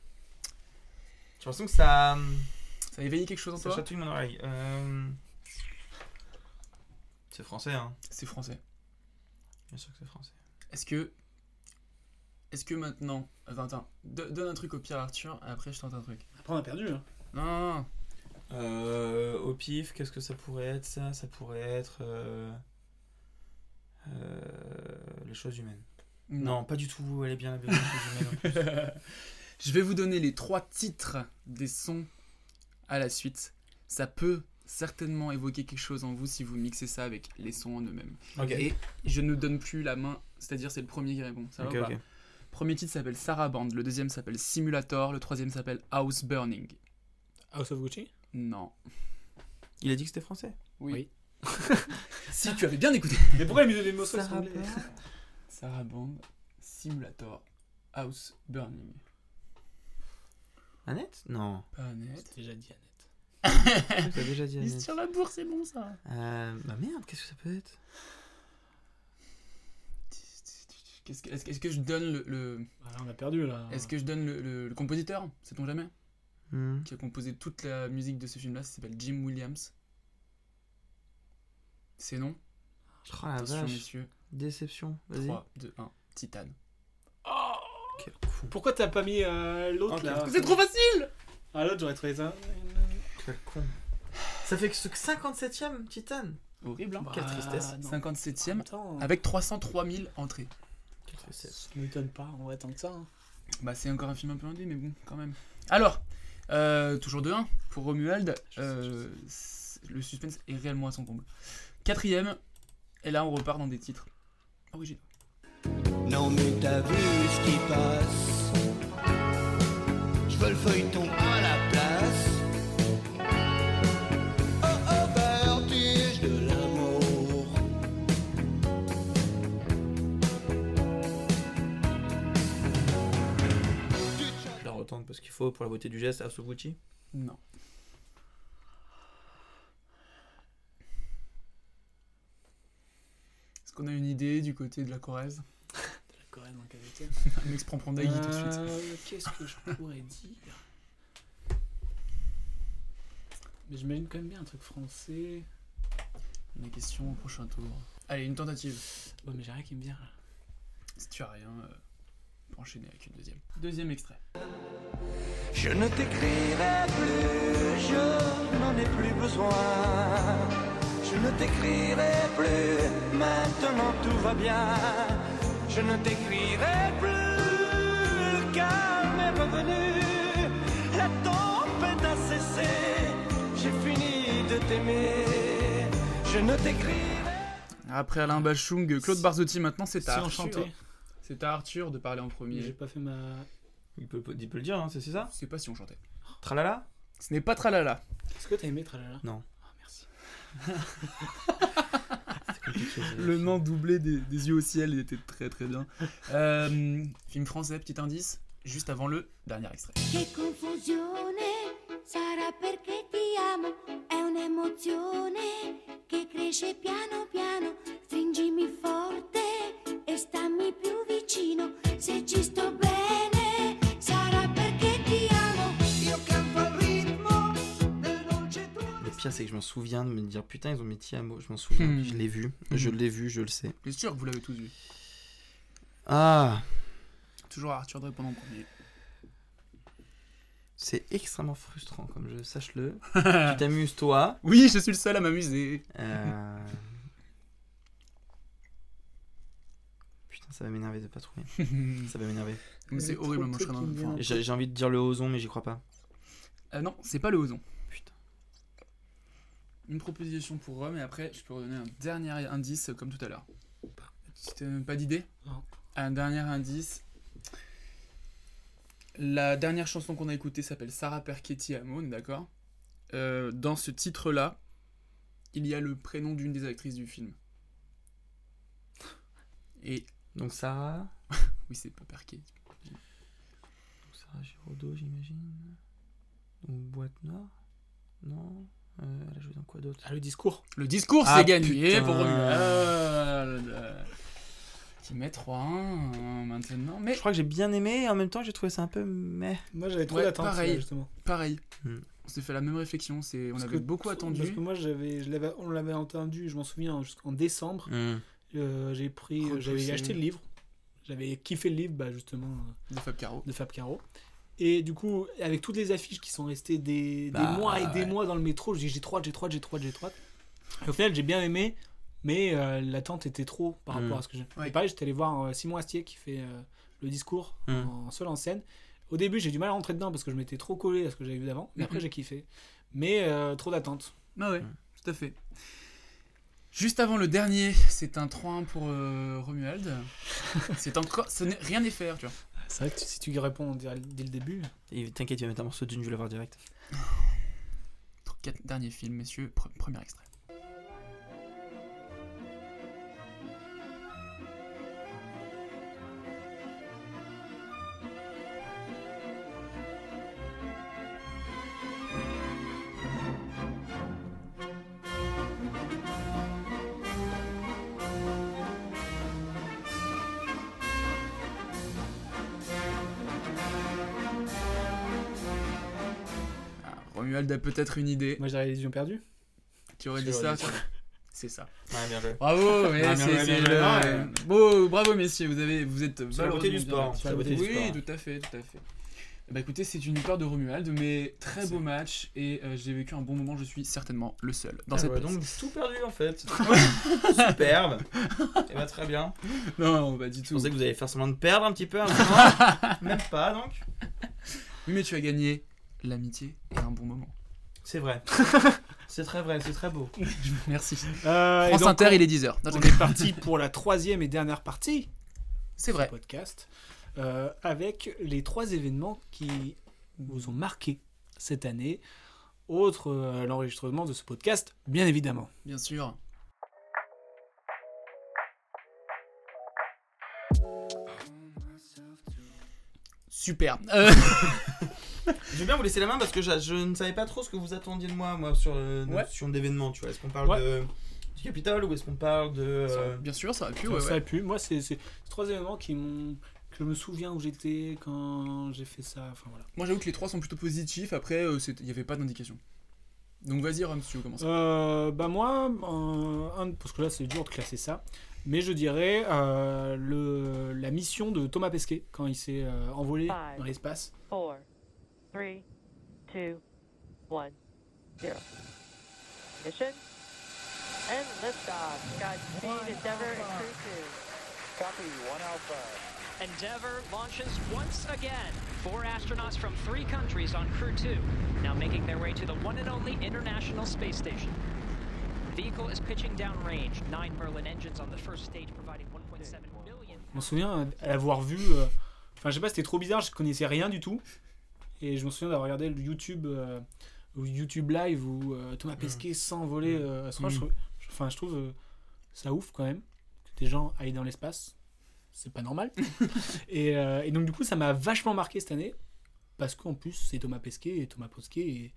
S8: J'ai l'impression que ça.
S2: Ça a éveillé quelque chose en
S8: Ça
S2: toi
S8: chatouille mon oreille. Euh, C'est français, hein.
S2: C'est français.
S8: Bien sûr que c'est français.
S2: Est-ce que. Est-ce que maintenant. Attends, attends. Do- donne un truc au pire Arthur, après je tente un truc.
S1: Après, on a perdu. Hein.
S2: Non, non, non.
S8: Euh, au pif, qu'est-ce que ça pourrait être ça? Ça pourrait être. euh, euh, les choses humaines. Non. pas du tout. Elle est bien la des choses humaines en plus. [LAUGHS]
S2: Je vais vous donner les trois titres des sons à la suite. Ça peut certainement évoquer quelque chose en vous si vous mixez ça avec les sons en eux-mêmes. Et je ne donne plus la main, c'est-à-dire c'est le premier qui répond. Ça va. Premier titre s'appelle Sarah Band, le deuxième s'appelle Simulator, le troisième s'appelle House Burning.
S1: House of Gucci
S2: Non.
S8: Il a dit que c'était français
S2: Oui. [LAUGHS] si tu avais bien écouté.
S1: Mais pourquoi il a mis des mots sur
S8: Sarah
S2: Sarah Band, Simulator, House Burning.
S8: Annette Non.
S2: Pas Annette.
S1: J'ai déjà dit Annette.
S8: T'as déjà dit [LAUGHS] Annette.
S2: tire la bourre, c'est bon ça.
S8: Euh, bah merde, qu'est-ce que ça peut être
S2: que- Est-ce que, est-ce que je donne le. le-
S1: Ah, on a perdu là.
S2: Est-ce que je donne le, le- le compositeur? Sait-on jamais?
S8: Hmm.
S2: Qui a composé toute la musique de ce film-là, ça s'appelle Jim Williams. C'est non
S8: Oh la
S2: Attention,
S8: vache.
S2: messieurs.
S8: Déception, vas-y.
S2: 3, 2, 1. Titan.
S8: Quel con.
S1: Pourquoi t'as pas mis euh, l'autre
S8: Ok.
S1: là
S8: Parce
S2: que c'est trop facile
S1: Ah, l'autre, j'aurais trouvé ça.
S8: Quel con. Ça fait que ce 57ème Titan.
S2: Horrible, hein
S8: Quelle
S1: Bah,
S8: tristesse.
S1: non.
S2: 57ème,
S1: Attends.
S2: avec 303 000 entrées.
S8: Quelle tristesse.
S1: Ça m'étonne pas, on va tant que ça. hein.
S2: Bah, c'est encore un film un peu indé, mais bon, quand même. Alors, euh, toujours 2-1 pour Romuald. Euh, le suspense est réellement à son comble. Quatrième, et là on repart dans des titres originaux.
S39: Non mais t'as vu ce qui passe Je veux le feuilleton
S8: Je la parce qu'il faut pour la beauté du geste, of Gucci.
S2: Non. Est-ce qu'on a une idée du côté de la Corrèze? [LAUGHS]
S1: La Corée dans quel était
S2: Un mec se prend pour Nagui tout de suite.
S1: Euh, Qu'est-ce que je pourrais dire? Mais j'imagine quand même bien un truc français.
S2: La question au prochain tour. Allez, une tentative.
S1: Ouais, mais j'ai rien qui me vient là.
S2: Si tu as rien, euh, enchaîner avec une deuxième. Deuxième extrait.
S39: Je ne t'écrirai plus, je n'en ai plus besoin. Je ne t'écrirai plus, maintenant tout va bien. Je ne t'écrirai plus, le calme est revenu. La tempête a cessé, j'ai fini de t'aimer. Je ne t'écrirai
S2: Après Alain Bachung, Claude Barzotti, maintenant c'est
S1: on
S2: Arthur.
S1: chantait.
S2: C'est à Arthur de parler en
S1: Mais J'ai
S2: premier.
S1: pas fait ma.
S8: Il peut, il peut le dire, hein, c'est c'est ça
S2: Je sais pas si on chantait.
S8: Tralala
S2: Ce n'est pas Tralala.
S1: Est-ce que t'as aimé Tralala?
S8: Non.
S1: Ah, merci. [LAUGHS] [LAUGHS]
S8: C'est
S2: Le nom doublé des, des yeux au ciel il était très très bien. Euh, film français, petit indice, juste avant le dernier extrait.
S20: Sarà perché ti amo, è un'emozione che cresce piano piano, stringimi forte e stammi più vicino, se ci sto bene sarà perché ti amo.
S39: Io canto al ritmo del dolce tuo
S8: Le pire, c'est que je me souviens de me dire putain, ils ont mis Tiamo. Je m'en souviens,
S2: Hmm.
S8: je l'ai vu. Je l'ai vu, je le sais.
S2: Bien sûr que vous l'avez tous vu?
S8: Ah
S2: Toujours Arthur de répondre en premier.
S8: C'est extrêmement frustrant, comme je sache-le. [LAUGHS] tu t'amuses, toi.
S2: Oui, je suis le seul à m'amuser.
S8: Euh... Putain, ça va m'énerver de pas trouver. [LAUGHS] ça va m'énerver.
S2: Mais c'est horrible, moi je.
S8: J'ai envie de dire le ozon, mais j'y crois pas.
S2: Euh, non, c'est pas le ozon.
S8: Putain.
S2: Une proposition pour Rome et après je peux redonner un dernier indice comme tout à l'heure. C'était même pas d'idée
S1: Non.
S2: Un dernier indice. La dernière chanson qu'on a écoutée s'appelle Sarah Perchetti Amon, d'accord Euh, Dans ce titre-là, il y a le prénom d'une des actrices du film. Et
S8: Donc Sarah. [LAUGHS]
S2: oui, c'est pas Perchetti.
S8: Sarah Giraudot, j'imagine. Ou Boîte Noire Non Euh, Elle a joué dans quoi d'autre?
S1: Ah, le discours.
S2: Le discours,
S8: Ah,
S2: c'est gagné
S8: putain.
S2: pour Romuald. Qui met 3-1 euh, maintenant. Mais
S8: Je crois que j'ai bien aimé et en même temps j'ai trouvé ça un peu mais.
S1: Moi, j'avais trop
S2: Ouais,
S1: d'attentes,
S2: pareil.
S1: là, justement.
S2: Pareil.
S8: Hmm.
S2: On s'est fait la même réflexion. C'est, on
S1: Parce
S2: avait
S1: que-
S2: beaucoup attendu.
S1: Parce que moi, j'avais, je l'avais, on l'avait entendu, je m'en souviens, jusqu'en décembre.
S8: Hmm.
S1: Euh, j'ai pris,
S2: Repoussé.
S1: j'avais acheté le livre. J'avais kiffé le livre, bah, justement, euh,
S2: De Fab Caro.
S1: de Fab Caro. Et du coup, avec toutes les affiches qui sont restées des, des
S8: Bah,
S1: mois et des
S8: ouais.
S1: mois dans le métro, j'ai j'ai trop hâte, j'ai trop hâte, j'ai trop hâte. Et au final, j'ai bien aimé, mais euh, l'attente était trop par rapport
S8: Mm.
S1: à ce que j'ai.
S2: Ouais.
S1: Pareil, j'étais allé voir euh, Simon Astier qui fait euh, le discours
S8: Mm.
S1: en seul en scène. Au début, j'ai du mal à rentrer dedans parce que je m'étais trop collé à ce que j'avais vu d'avant, mais après,
S2: Mhm.
S1: j'ai kiffé. Mais euh, trop d'attente.
S2: Ah ouais, tout à fait. Juste avant le dernier, c'est un 3-1 pour euh, Romuald. [LAUGHS] c'est encore. ce rien n'est fait, tu vois.
S1: C'est vrai que tu- si tu réponds dès dès le début.
S8: T'inquiète, tu vas mettre un morceau d'une, je vais l'avoir direct.
S2: Quatre derniers films, messieurs. Pre- premier extrait. Romuald a peut-être une idée.
S1: Moi, j'avais les yeux perdus.
S2: Tu aurais dit ça [LAUGHS] C'est ça.
S8: Ouais, bien joué.
S2: Bravo, [LAUGHS] ouais,
S8: Ah,
S2: c'est le-.
S8: Ouais.
S2: Bravo messieurs, vous avez, vous êtes
S8: C'est la beauté du sport,
S2: bien
S8: c'est la beauté du
S2: Oui,
S8: sport.
S2: tout à fait, tout à fait. Bah écoutez, c'est une victoire de Romuald, mais très beau match et euh, j'ai vécu un bon moment. Je suis certainement le seul dans
S8: Ah
S2: cette
S8: bah,
S2: place.
S8: donc tout perdu en fait. [LAUGHS] Superbe. Et bah très bien.
S2: Non, non, pas du
S8: Je
S2: tout.
S8: pensais que vous allez faire semblant de perdre un petit peu. un moment. Même pas donc.
S2: Oui, mais tu as gagné l'amitié et un bon moment.
S8: C'est vrai. [LAUGHS] C'est très vrai, c'est très beau. [LAUGHS]
S2: Merci.
S1: Euh,
S2: France
S1: donc,
S2: Inter,
S1: on-
S2: il est 10h.
S1: On est parti [LAUGHS] pour la troisième et dernière partie.
S2: C'est vrai.
S1: du podcast. euh, avec les trois événements qui vous ont marqué cette année, autre euh, l'enregistrement de ce podcast, bien évidemment.
S2: Bien sûr. Super. Euh,
S8: Je vais bien vous laisser la main parce que je, je ne savais pas trop ce que vous attendiez de moi, moi, sur la
S2: Ouais.
S8: notion d'événement. Tu vois, est-ce qu'on parle
S1: Ouais.
S8: de du Capitole ou est-ce qu'on parle de euh,
S2: Bien sûr, ça aurait pu.
S1: Ça,
S2: ouais,
S1: ça
S2: ouais.
S1: a pu. Moi, c'est c'est ces trois événements qui m'ont que je me souviens où j'étais quand j'ai fait ça. Enfin voilà.
S2: Moi, j'avoue que les trois sont plutôt positifs. Après, euh, il n'y avait pas d'indication. Donc, vas-y, Ram, si tu veux commencer.
S1: Euh, bah moi, euh, un- parce que là c'est dur de classer ça, mais je dirais euh, le, la mission de Thomas Pesquet quand il s'est euh, envolé
S40: Five.
S1: dans l'espace.
S40: Three, two, one, zero. Mission and liftoff. Godspeed, Endeavour and Crew 2.
S41: Copy, one Alpha. Endeavour launches once again. Four astronauts from three countries on Crew 2, now making their way to the one and only International Space Station. Vehicle is pitching downrange. Nine Merlin engines on the first stage, providing 1.7 million.
S1: Je m'en souviens d'avoir vu. euh, Enfin, je sais pas, c'était trop bizarre, je connaissais rien du tout. Et je me souviens d'avoir regardé le YouTube, euh, YouTube Live où euh, Thomas Pesquet s'envolait. euh, à ce moment, je
S8: Mm.
S1: trouve- je- Enfin, je trouve ça ouf quand même que des gens aillent dans l'espace. C'est pas normal. [LAUGHS] et, et donc, du coup, ça m'a vachement marqué cette année. Parce qu'en plus, c'est Thomas Pesquet. Et Thomas Pesquet, et-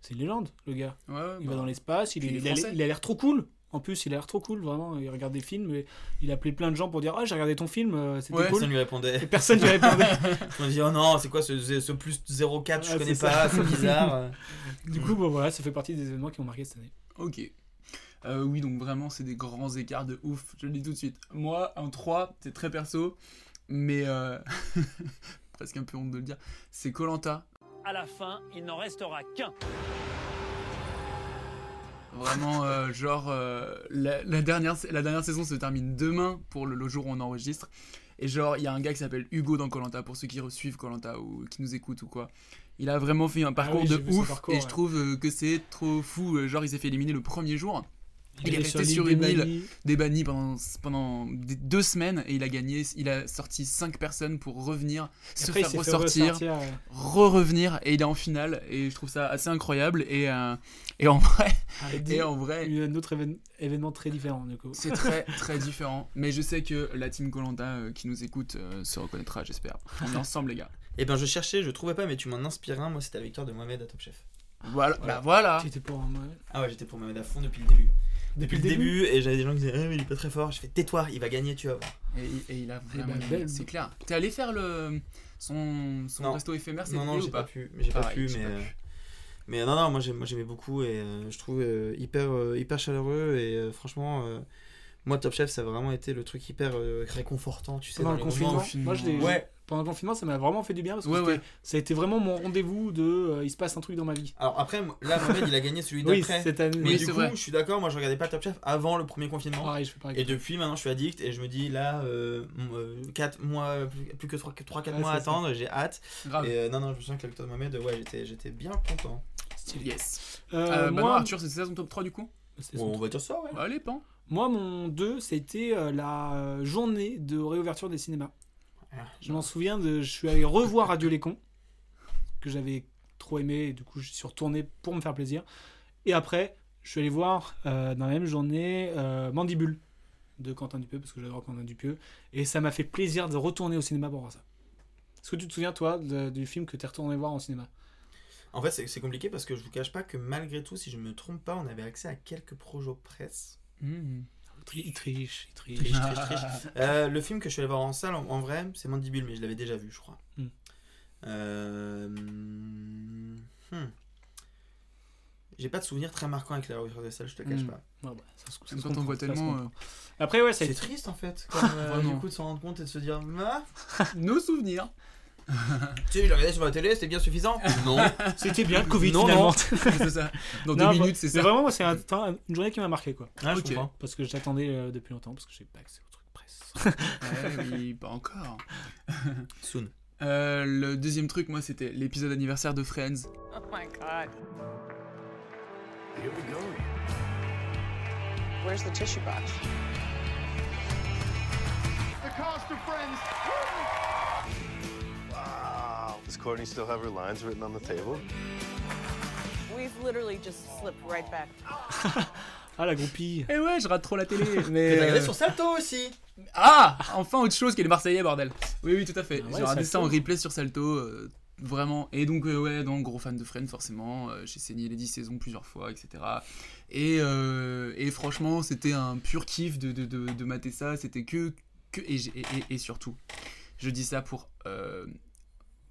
S1: c'est une légende, le gars.
S2: Ouais, ouais,
S1: il
S2: bah,
S1: va dans l'espace, il a l'air trop cool. En plus, il a l'air trop cool, vraiment. Il regarde des films, et il a appelé plein de gens pour dire Ah, j'ai regardé ton film, euh, c'était
S8: Ouais,
S1: cool.
S8: personne lui répondait.
S1: Et personne lui répondait.
S8: Je me dis, oh non, c'est quoi ce, ce plus 04, je
S1: Ah,
S8: connais pas, c'est bizarre. [LAUGHS]
S1: du coup, bon, voilà, ça fait partie des événements qui m'ont marqué cette année.
S2: Ok. Euh, oui, donc vraiment, c'est des grands écarts de ouf. Je le dis tout de suite. Moi, un 3, c'est très perso, mais euh, [LAUGHS] presque un peu honte de le dire. C'est Colanta.
S41: À la fin, il n'en restera qu'un.
S2: Vraiment, euh, genre, euh, la, la dernière, la dernière saison se termine demain pour le, le jour où on enregistre. Et genre, il y a un gars qui s'appelle Hugo dans Colanta, pour ceux qui suivent Colanta ou qui nous écoutent ou quoi. Il a vraiment fait un parcours
S1: Ah oui, j'ai
S2: de ouf
S1: parcours,
S2: et
S1: ouais.
S2: je trouve euh, que c'est trop fou. Genre, il s'est fait éliminer le premier jour.
S1: Il
S2: Il, est
S1: est
S2: resté
S1: sur
S2: une île
S1: bannis
S2: pendant, pendant deux semaines et il a gagné. Il a sorti cinq personnes pour revenir, se
S1: après,
S2: faire ressortir,
S1: ressortir, ouais.
S2: re-revenir et il est en finale. Et je trouve ça assez incroyable. Et, euh, et en vrai,
S1: Avec
S2: et [LAUGHS] en vrai,
S1: Il y a un autre évén- événement très différent, du coup.
S2: c'est très [LAUGHS] très différent. Mais je sais que la team Colanta qui nous écoute euh, se reconnaîtra, j'espère. On est ensemble, les gars.
S8: Et ben je cherchais, je trouvais pas, mais tu m'en inspires un. Moi, c'était la victoire de Mohamed à Top Chef.
S2: Voilà, bah voilà.
S1: Pour.
S8: Ah ouais, j'étais pour Mohamed à fond depuis le début.
S1: Depuis le
S8: début, et j'avais des gens qui disaient, ah, mais il est pas très fort. Je fais, tais-toi, il va gagner, tu vas voir.
S2: Et, et il a
S1: Eh
S2: vraiment.
S1: ben, belle-
S2: c'est clair. T'es allé faire le son, son
S8: Non.
S2: resto éphémère
S8: Non, non, j'ai pas pu. Mais j'ai pas
S2: Pareil,
S8: pu,
S2: j'ai
S8: mais.
S2: pas
S8: euh,
S2: pu.
S8: Mais non, non, moi j'aimais beaucoup et euh, je trouve euh, hyper, euh, hyper chaleureux et euh, franchement, euh, moi Top Chef ça a vraiment été le truc hyper euh, réconfortant, tu sais.
S1: Pendant
S8: dans
S1: le confinement, moi je.
S8: Ouais.
S1: Pendant le confinement, ça m'a vraiment fait du bien parce que
S8: Ouais,
S1: c'était-
S8: ouais.
S1: ça a été vraiment mon rendez-vous de. euh, il se passe un truc dans ma vie.
S8: Alors après, là Mohamed il a gagné celui
S1: Oui,
S8: d'après.
S1: cette année.
S8: Mais
S1: Oui,
S8: du
S1: c'est
S8: coup,
S1: vrai.
S8: je suis d'accord, moi je regardais pas Top Chef avant le premier confinement.
S1: Pareil, je fais pareil.
S8: Et depuis maintenant je suis addict et je me dis là, 4 mois, plus, que 3-4
S1: Ouais,
S8: mois à
S1: c'est
S8: attendre, j'ai hâte.
S2: Grave.
S8: Et euh, non, non, je me souviens que victoire de Mohamed, ouais, j'étais, j'étais bien content.
S2: Yes.
S1: Euh,
S2: Euh, bah
S1: moi-
S2: non, Arthur, c'était ça son top 3 du coup
S1: C'était
S8: Bon,
S1: son
S8: on va dire ça, ouais.
S2: Allez, pan.
S1: Moi, mon 2, c'était euh, la euh, journée de réouverture des cinémas. Je m'en souviens, de, je suis allé revoir Adieu les cons, [LAUGHS] que j'avais trop aimé, et du coup, je suis retourné pour me faire plaisir. Et après, je suis allé voir euh, dans la même journée euh, Mandibule de Quentin Dupieux, parce que j'adore Quentin Dupieux. Et ça m'a fait plaisir de retourner au cinéma pour voir ça. Est-ce que tu te souviens, toi, de- du film que tu es retourné voir en cinéma?
S8: En fait, c'est, c'est compliqué parce que je vous cache pas que malgré tout, si je me trompe pas, on avait accès à quelques projets presse.
S2: Mmh.
S1: Il triche, il triche.
S8: Triche, triche, triche. [LAUGHS] Euh, le film que je suis allé voir en salle, en, en vrai, c'est Mandibule, mais je l'avais déjà vu, je crois.
S1: Hmm.
S8: Euh, hmm. J'ai pas de souvenir très marquant avec la réouverture des salles, je te le cache
S1: Hmm.
S8: pas.
S1: Ouais, bah, ça se- ça
S2: Même
S1: se
S2: quand on voit tellement, euh,
S1: Après, ouais, ça a
S8: C'est
S1: été-
S8: triste en fait, [LAUGHS] comme, euh, du coup de se rendre compte et de se dire Ah, [LAUGHS]
S2: Nos souvenirs.
S8: Tu sais, je l'ai regardé sur la télé, c'était bien suffisant Non. [LAUGHS]
S1: C'était bien le Covid
S8: Non,
S1: finalement.
S8: non. [LAUGHS]
S2: c'est ça. Dans
S1: Non,
S2: deux
S1: bah,
S2: minutes, c'est
S1: mais
S2: ça.
S1: Vraiment, moi, c'est un- un- une journée qui m'a marqué quoi.
S8: Ah, je
S2: Ok.
S8: comprends.
S1: Parce que j'attendais euh, depuis longtemps, parce que j'ai pas accès au truc presse. [LAUGHS]
S2: Ouais, oui, pas encore.
S8: Soon.
S2: Euh, le deuxième truc, moi, c'était l'épisode anniversaire de Friends.
S42: Oh my god.
S23: Here we go.
S42: Where's the tissue box?
S33: The cast of Friends.
S23: Does Courtney still have her lines written on the table?
S42: We've literally just slipped right back.
S1: Ah, la groupie.
S2: Eh ouais, je rate trop la télé. [LAUGHS] Mais.
S8: T'as regardé
S2: euh,
S8: sur Salto aussi
S2: Ah Enfin autre chose que les Marseillais, bordel. Oui, oui, tout à fait.
S1: Ah ouais,
S2: J'ai regardé ça en replay sur Salto. euh, vraiment. Et donc, euh, ouais, donc, gros fan de Friends, forcément. euh, J'ai saigné les 10 saisons plusieurs fois, etc. Et, euh, et franchement, c'était un pur kiff de, de, de, de mater ça. C'était que. que et, j'ai- et, et- et surtout, je dis ça pour.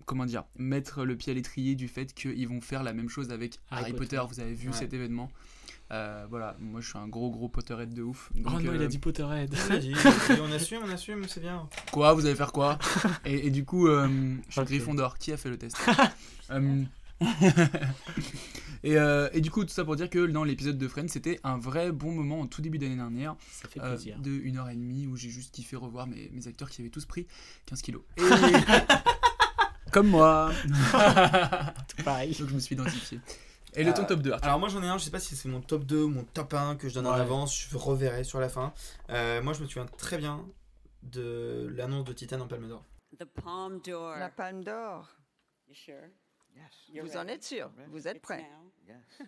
S2: Comment dire Mettre le pied à l'étrier du fait qu'ils vont faire la même chose avec
S1: Harry
S2: Harry, Potter.
S1: Potter.
S2: Vous avez vu
S8: Ouais.
S2: cet événement. Euh, voilà, moi je suis un gros gros Potterhead de ouf.
S1: Oh
S2: Donc,
S1: non, il a
S2: euh,
S1: dit Potterhead.
S8: Il a dit, [LAUGHS] dit, on assume, on assume, c'est bien.
S2: Quoi? Vous allez faire quoi? [LAUGHS] Et, et du coup, euh, je suis
S1: Ok.
S2: Gryffondor. Qui a fait le test? [LAUGHS] Et, euh, et du coup, tout ça pour dire que dans l'épisode de Friends, c'était un vrai bon moment en tout début d'année dernière.
S1: Ça fait
S2: euh,
S1: plaisir.
S2: de une heure et demie où j'ai juste kiffé revoir mes, mes acteurs qui avaient tous pris 15 kilos. Et... Comme moi. [LAUGHS]
S1: Tout pareil.
S2: Donc je me suis identifié. Et le ton
S8: Euh,
S2: top 2, Arthur.
S8: Alors moi j'en ai un, je sais pas si c'est mon top 2 ou mon top 1 que je donne en
S1: Ouais.
S8: avance, je reverrai sur la fin. Euh, moi je me souviens très bien de l'annonce de Titan en Palme d'Or.
S42: The Palme d'Or. La Palme d'Or. You sure? Vous en êtes sûr? Vous êtes prêts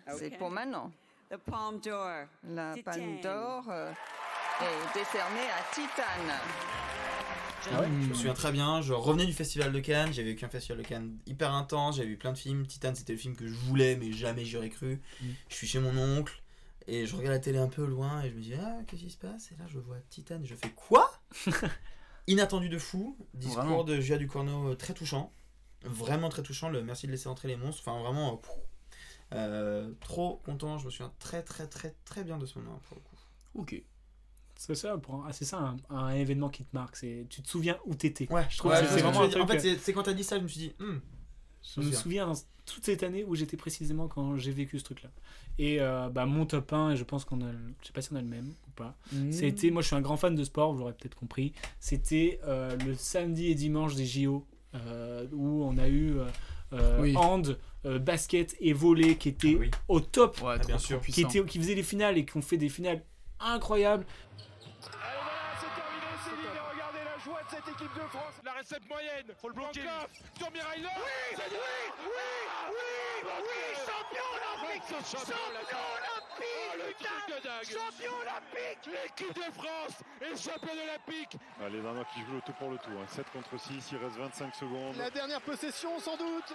S42: C'est
S43: Okay.
S42: pour maintenant. The Palme d'Or. La. Palme d'Or euh, est décernée à Titan.
S8: Ah Je me souviens très bien, je revenais du festival de Cannes, j'avais vécu un festival de Cannes hyper intense, j'avais vu plein de films, Titan c'était le film que je voulais mais jamais j'y aurais cru.
S1: Mm.
S8: Je suis chez mon oncle et je regarde la télé un peu loin et je me dis ah qu'est-ce qui se passe? Et là je vois Titan. Et je fais quoi? [LAUGHS] Inattendu de fou, discours
S2: Vraiment.
S8: de Gia Ducorneau euh, très touchant, vraiment très touchant, le merci de laisser entrer les monstres, enfin vraiment euh, pff, euh, trop content, je me souviens très très très très bien de ce moment pour le coup.
S2: Ok.
S1: C'est ça, pour un- ah, c'est ça un, un événement qui te marque. C'est, tu te souviens où t'étais.
S8: Ouais,
S1: je trouve
S8: ouais,
S1: que c'est vraiment un truc.
S8: En fait, c'est- c'est quand t'as dit ça, je me suis dit, hmm,
S1: Je me souviens dans toute cette année où j'étais précisément quand j'ai vécu ce truc-là. Et euh, bah, mon top 1, et je pense qu'on a. le- Je sais pas si on a le même ou pas.
S2: Mhm.
S1: C'était. Moi, je suis un grand fan de sport, vous l'aurez peut-être compris. C'était euh, le samedi et dimanche des JO euh, où on a eu. euh, euh,
S2: Oui.
S1: hand, euh, basket et volley qui étaient
S8: Ah oui.
S1: au top,
S2: Ouais,
S8: bien sûr.
S1: qui, étaient, qui faisaient les finales et qui ont fait des finales incroyables.
S33: De
S43: France. La récepte moyenne. Faut le bloquer. Sur.
S33: Oui, oui, oui, oui, oui, champion olympique, champion olympique, putain, champion olympique.
S43: L'équipe de France est champion olympique.
S44: Ah, les Danois qui jouent le tout pour le tout. hein. 7 contre 6, il reste 25 secondes.
S43: La dernière possession, sans doute.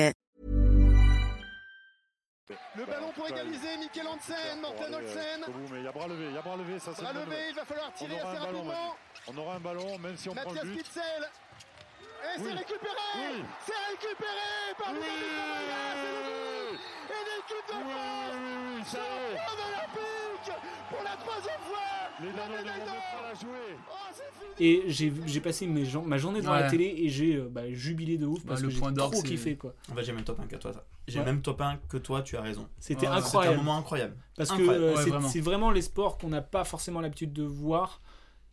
S43: Le ballon pour égaliser, Mikel Hansen, Morten Olsen.
S44: Mais il y a bras levé, il y a bras levé, ça c'est
S43: Bras levé, il va falloir tirer
S44: On aura
S43: assez
S44: un ballon,
S43: rapidement.
S44: On aura un ballon, même si on prend
S43: Mathias
S44: le but.
S43: Witzel. Et
S44: Oui.
S43: c'est récupéré
S44: Oui.
S43: C'est récupéré par Ludovic Amaya, c'est le but Et l'équipe de France olympique pour la troisième fois
S44: Les
S43: La médaille
S44: vont
S43: d'or
S44: pas la jouer.
S43: Oh,
S1: Et j'ai passé mes ma journée devant la télé et j'ai euh, bah, jubilé de ouf
S2: Bah,
S1: parce
S2: le
S1: que j'ai trop kiffé quoi.
S8: En fait, j'ai même top 1 que toi. ça. J'ai
S1: Ouais.
S8: même top 1 que toi, tu as raison.
S1: C'était
S8: Ouais,
S1: incroyable.
S8: C'était un moment incroyable.
S1: Parce
S8: Incroyable.
S1: que euh,
S8: Ouais,
S1: c'est-
S8: vraiment.
S1: c'est vraiment les sports qu'on n'a pas forcément l'habitude de voir.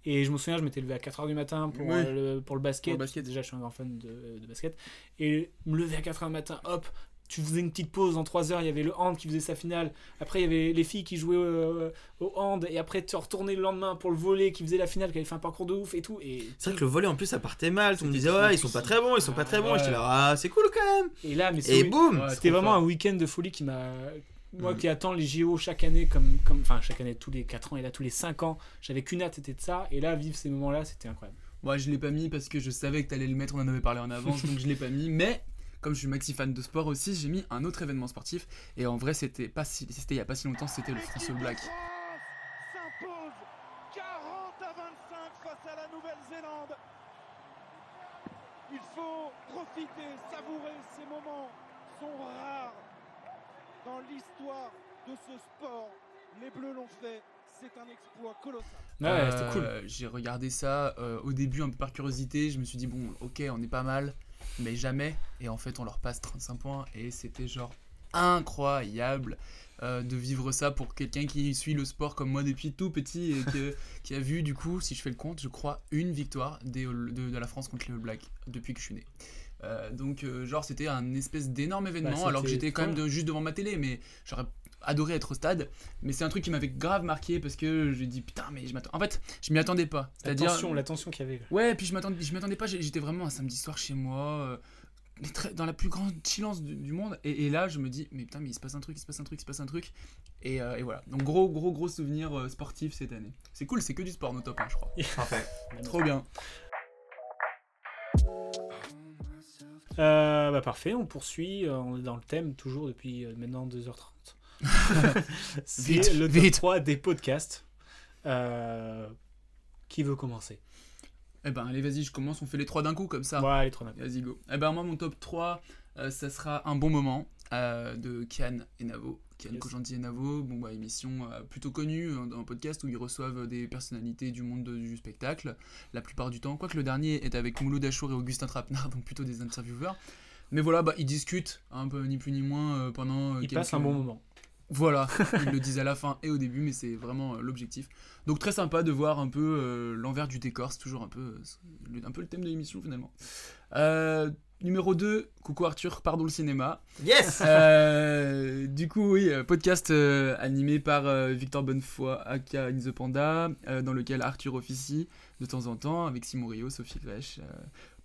S1: Et je me souviens, je m'étais levé à 4h du matin pour,
S2: Oui.
S1: euh, le, pour le basket.
S2: Pour le basket.
S1: Déjà, je suis un grand fan de, de basket. Et me lever à 4h du matin, hop, tu faisais une petite pause en 3 heures. Il y avait le hand qui faisait sa finale. Après, il y avait les filles qui jouaient euh, au hand. Et après, tu retournais le lendemain pour le volet qui faisait la finale, qui avait fait un parcours de ouf et tout. Et
S8: C'est vrai que le volet en plus ça partait mal. Tout le monde disait ouais, ils sont pas très bons, ils sont pas très bons.
S1: Ouais.
S8: J'étais là, ah, c'est cool quand même.
S1: Et là, mais
S8: Et
S1: c'est-
S8: boum
S1: C'était vraiment
S8: fort.
S1: un week-end de folie qui m'a. Moi
S8: Mm.
S1: qui attends les JO chaque année, comme, comme. Enfin, chaque année, tous les 4 ans, et là, tous les 5 ans, j'avais qu'une hâte, c'était de ça. Et là, vivre ces moments-là, c'était incroyable.
S2: Moi, je l'ai pas mis parce que je savais que t'allais le mettre, on en avait parlé en avance, donc je l'ai pas mis. [LAUGHS] Mais comme je suis maxi fan de sport aussi, j'ai mis un autre événement sportif. Et en vrai, c'était pas si, c'était il y a pas si longtemps, c'était le France Black.
S43: s'impose 40 à 25 face à la Nouvelle-Zélande. Il faut profiter, savourer ces moments sont rares dans l'histoire de ce sport. Les Bleus l'ont fait, c'est un exploit colossal.
S1: Ouais, c'était cool.
S2: Euh, J'ai regardé ça euh, au début un peu par curiosité. Je me suis dit, bon, ok, on est pas mal, mais jamais. Et en fait, on leur passe 35 points. Et c'était genre incroyable euh, de vivre ça pour quelqu'un qui suit le sport comme moi depuis tout petit et que- [LAUGHS] qui a vu, du coup, si je fais le compte, je crois, une victoire des- de, de la France contre les All Blacks depuis que je suis né. Euh, donc, euh, genre, c'était un espèce d'énorme événement,
S1: Bah,
S2: alors que j'étais quand même de- juste devant ma télé, mais j'aurais adoré être au stade. Mais c'est un truc qui m'avait grave marqué parce que j'ai dit putain, mais je m'attends. En fait, je m'y attendais pas.
S1: La
S2: C'est-à-dire.
S1: tension, la tension qu'il y avait.
S2: Ouais, puis je m'attendais, je m'attendais pas. J'étais vraiment un samedi soir chez moi. euh, mais très- dans la plus grande silence du, du monde et, et là je me dis mais putain mais il se passe un truc il se passe un truc il se passe un truc et, euh, et voilà donc gros gros gros souvenir euh, sportif cette année c'est cool c'est que du sport nos top 1 je crois
S8: Parfait.
S2: trop bien
S1: Euh, bah parfait, on poursuit. euh, on est dans le thème toujours depuis euh, maintenant 2h30. [LAUGHS] [LAUGHS] C'est le top
S2: vite.
S1: 3 des podcasts. Euh, qui veut commencer?
S2: Eh ben allez vas-y je commence on fait les trois d'un coup comme ça
S1: Ouais, les trois d'un coup.
S2: vas-y go eh ben moi mon top 3 euh, ça sera un bon moment euh, de Kian et Navo Kian
S1: Yes.
S2: Kojandi et Navo bon bah émission euh, plutôt connue euh, dans un podcast où ils reçoivent des personnalités du monde de- du spectacle la plupart du temps quoique le dernier est avec Mouloud Achour et Augustin Trapenard [LAUGHS] donc plutôt des intervieweurs mais voilà bah ils discutent un peu ni plus ni moins euh, pendant euh,
S1: Ils
S2: quelques-
S1: passent un bon moment.
S2: voilà, [LAUGHS] ils le disent à la fin et au début, mais c'est vraiment euh, l'objectif. Donc très sympa de voir un peu euh, l'envers du décor, c'est toujours un peu, euh, le- un peu le thème de l'émission finalement. Euh, numéro 2, coucou Arthur, pardon le cinéma.
S8: Yes
S2: Euh, Du coup, oui, euh, podcast euh, animé par euh, Victor Bonnefoy, aka In The Panda, dans lequel Arthur officie de temps en temps avec Simon Rio, Sophie Grèche.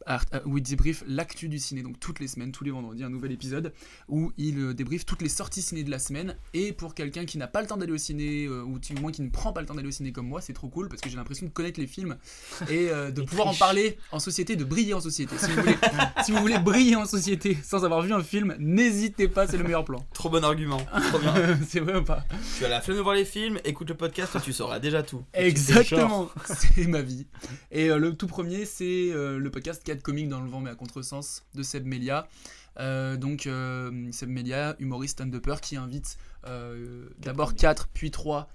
S2: Art- où il débriefe l'actu du ciné, donc toutes les semaines, tous les vendredis, un nouvel épisode où il euh, débriefe toutes les sorties ciné de la semaine. Et pour quelqu'un qui n'a pas le temps d'aller au ciné, euh, ou du moins qui ne prend pas le temps d'aller au ciné comme moi, c'est trop cool parce que j'ai l'impression de connaître les films et euh, de [LAUGHS] pouvoir en parler en société, de briller en société. Si vous voulez, si vous voulez briller en société sans avoir vu un film, n'hésitez pas, c'est le meilleur plan.
S8: Trop bon argument. Trop bien. [LAUGHS]
S2: c'est vrai ou pas?
S8: Tu as la flemme de voir les films, écoute le podcast, tu sauras déjà tout.
S2: Exactement, [LAUGHS] c'est ma vie. Et euh, le tout premier, c'est le podcast 4 comiques dans le vent mais à contresens de Seb Melia. Euh, donc, euh, Seb Melia, humoriste stand-upper, qui invite euh, d'abord 4 puis 3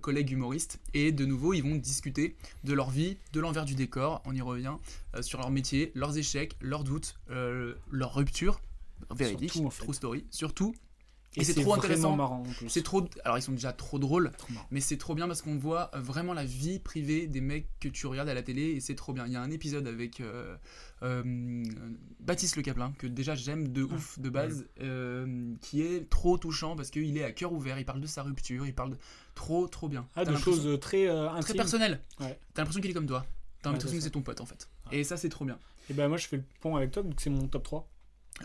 S2: collègues humoristes. Et de nouveau, ils vont discuter de leur vie, de l'envers du décor, on y revient, euh, sur leur métier, leurs échecs, leurs doutes, euh, leurs ruptures, véridiques,
S1: Surtout, en fait.
S2: true story, surtout.
S1: Et
S2: Et, c'est trop intéressant.
S1: marrant.
S2: C'est trop. Alors ils sont déjà trop drôles,
S1: Trop
S2: mais c'est trop bien parce qu'on voit euh, vraiment la vie privée des mecs que tu regardes à la télé et c'est trop bien. Il y a un épisode avec euh, euh, Baptiste Le Caplin que déjà j'aime de ouf de base, euh, qui est trop touchant parce qu'il est à cœur ouvert. Il parle de sa rupture, il parle de trop trop bien.
S1: Ah, de choses très
S2: très personnelles.
S1: Ouais.
S2: T'as l'impression qu'il est comme toi. T'as l'impression que c'est ton pote en fait. Et ça c'est trop bien.
S1: Et ben moi je fais le pont avec toi, donc c'est mon top 3.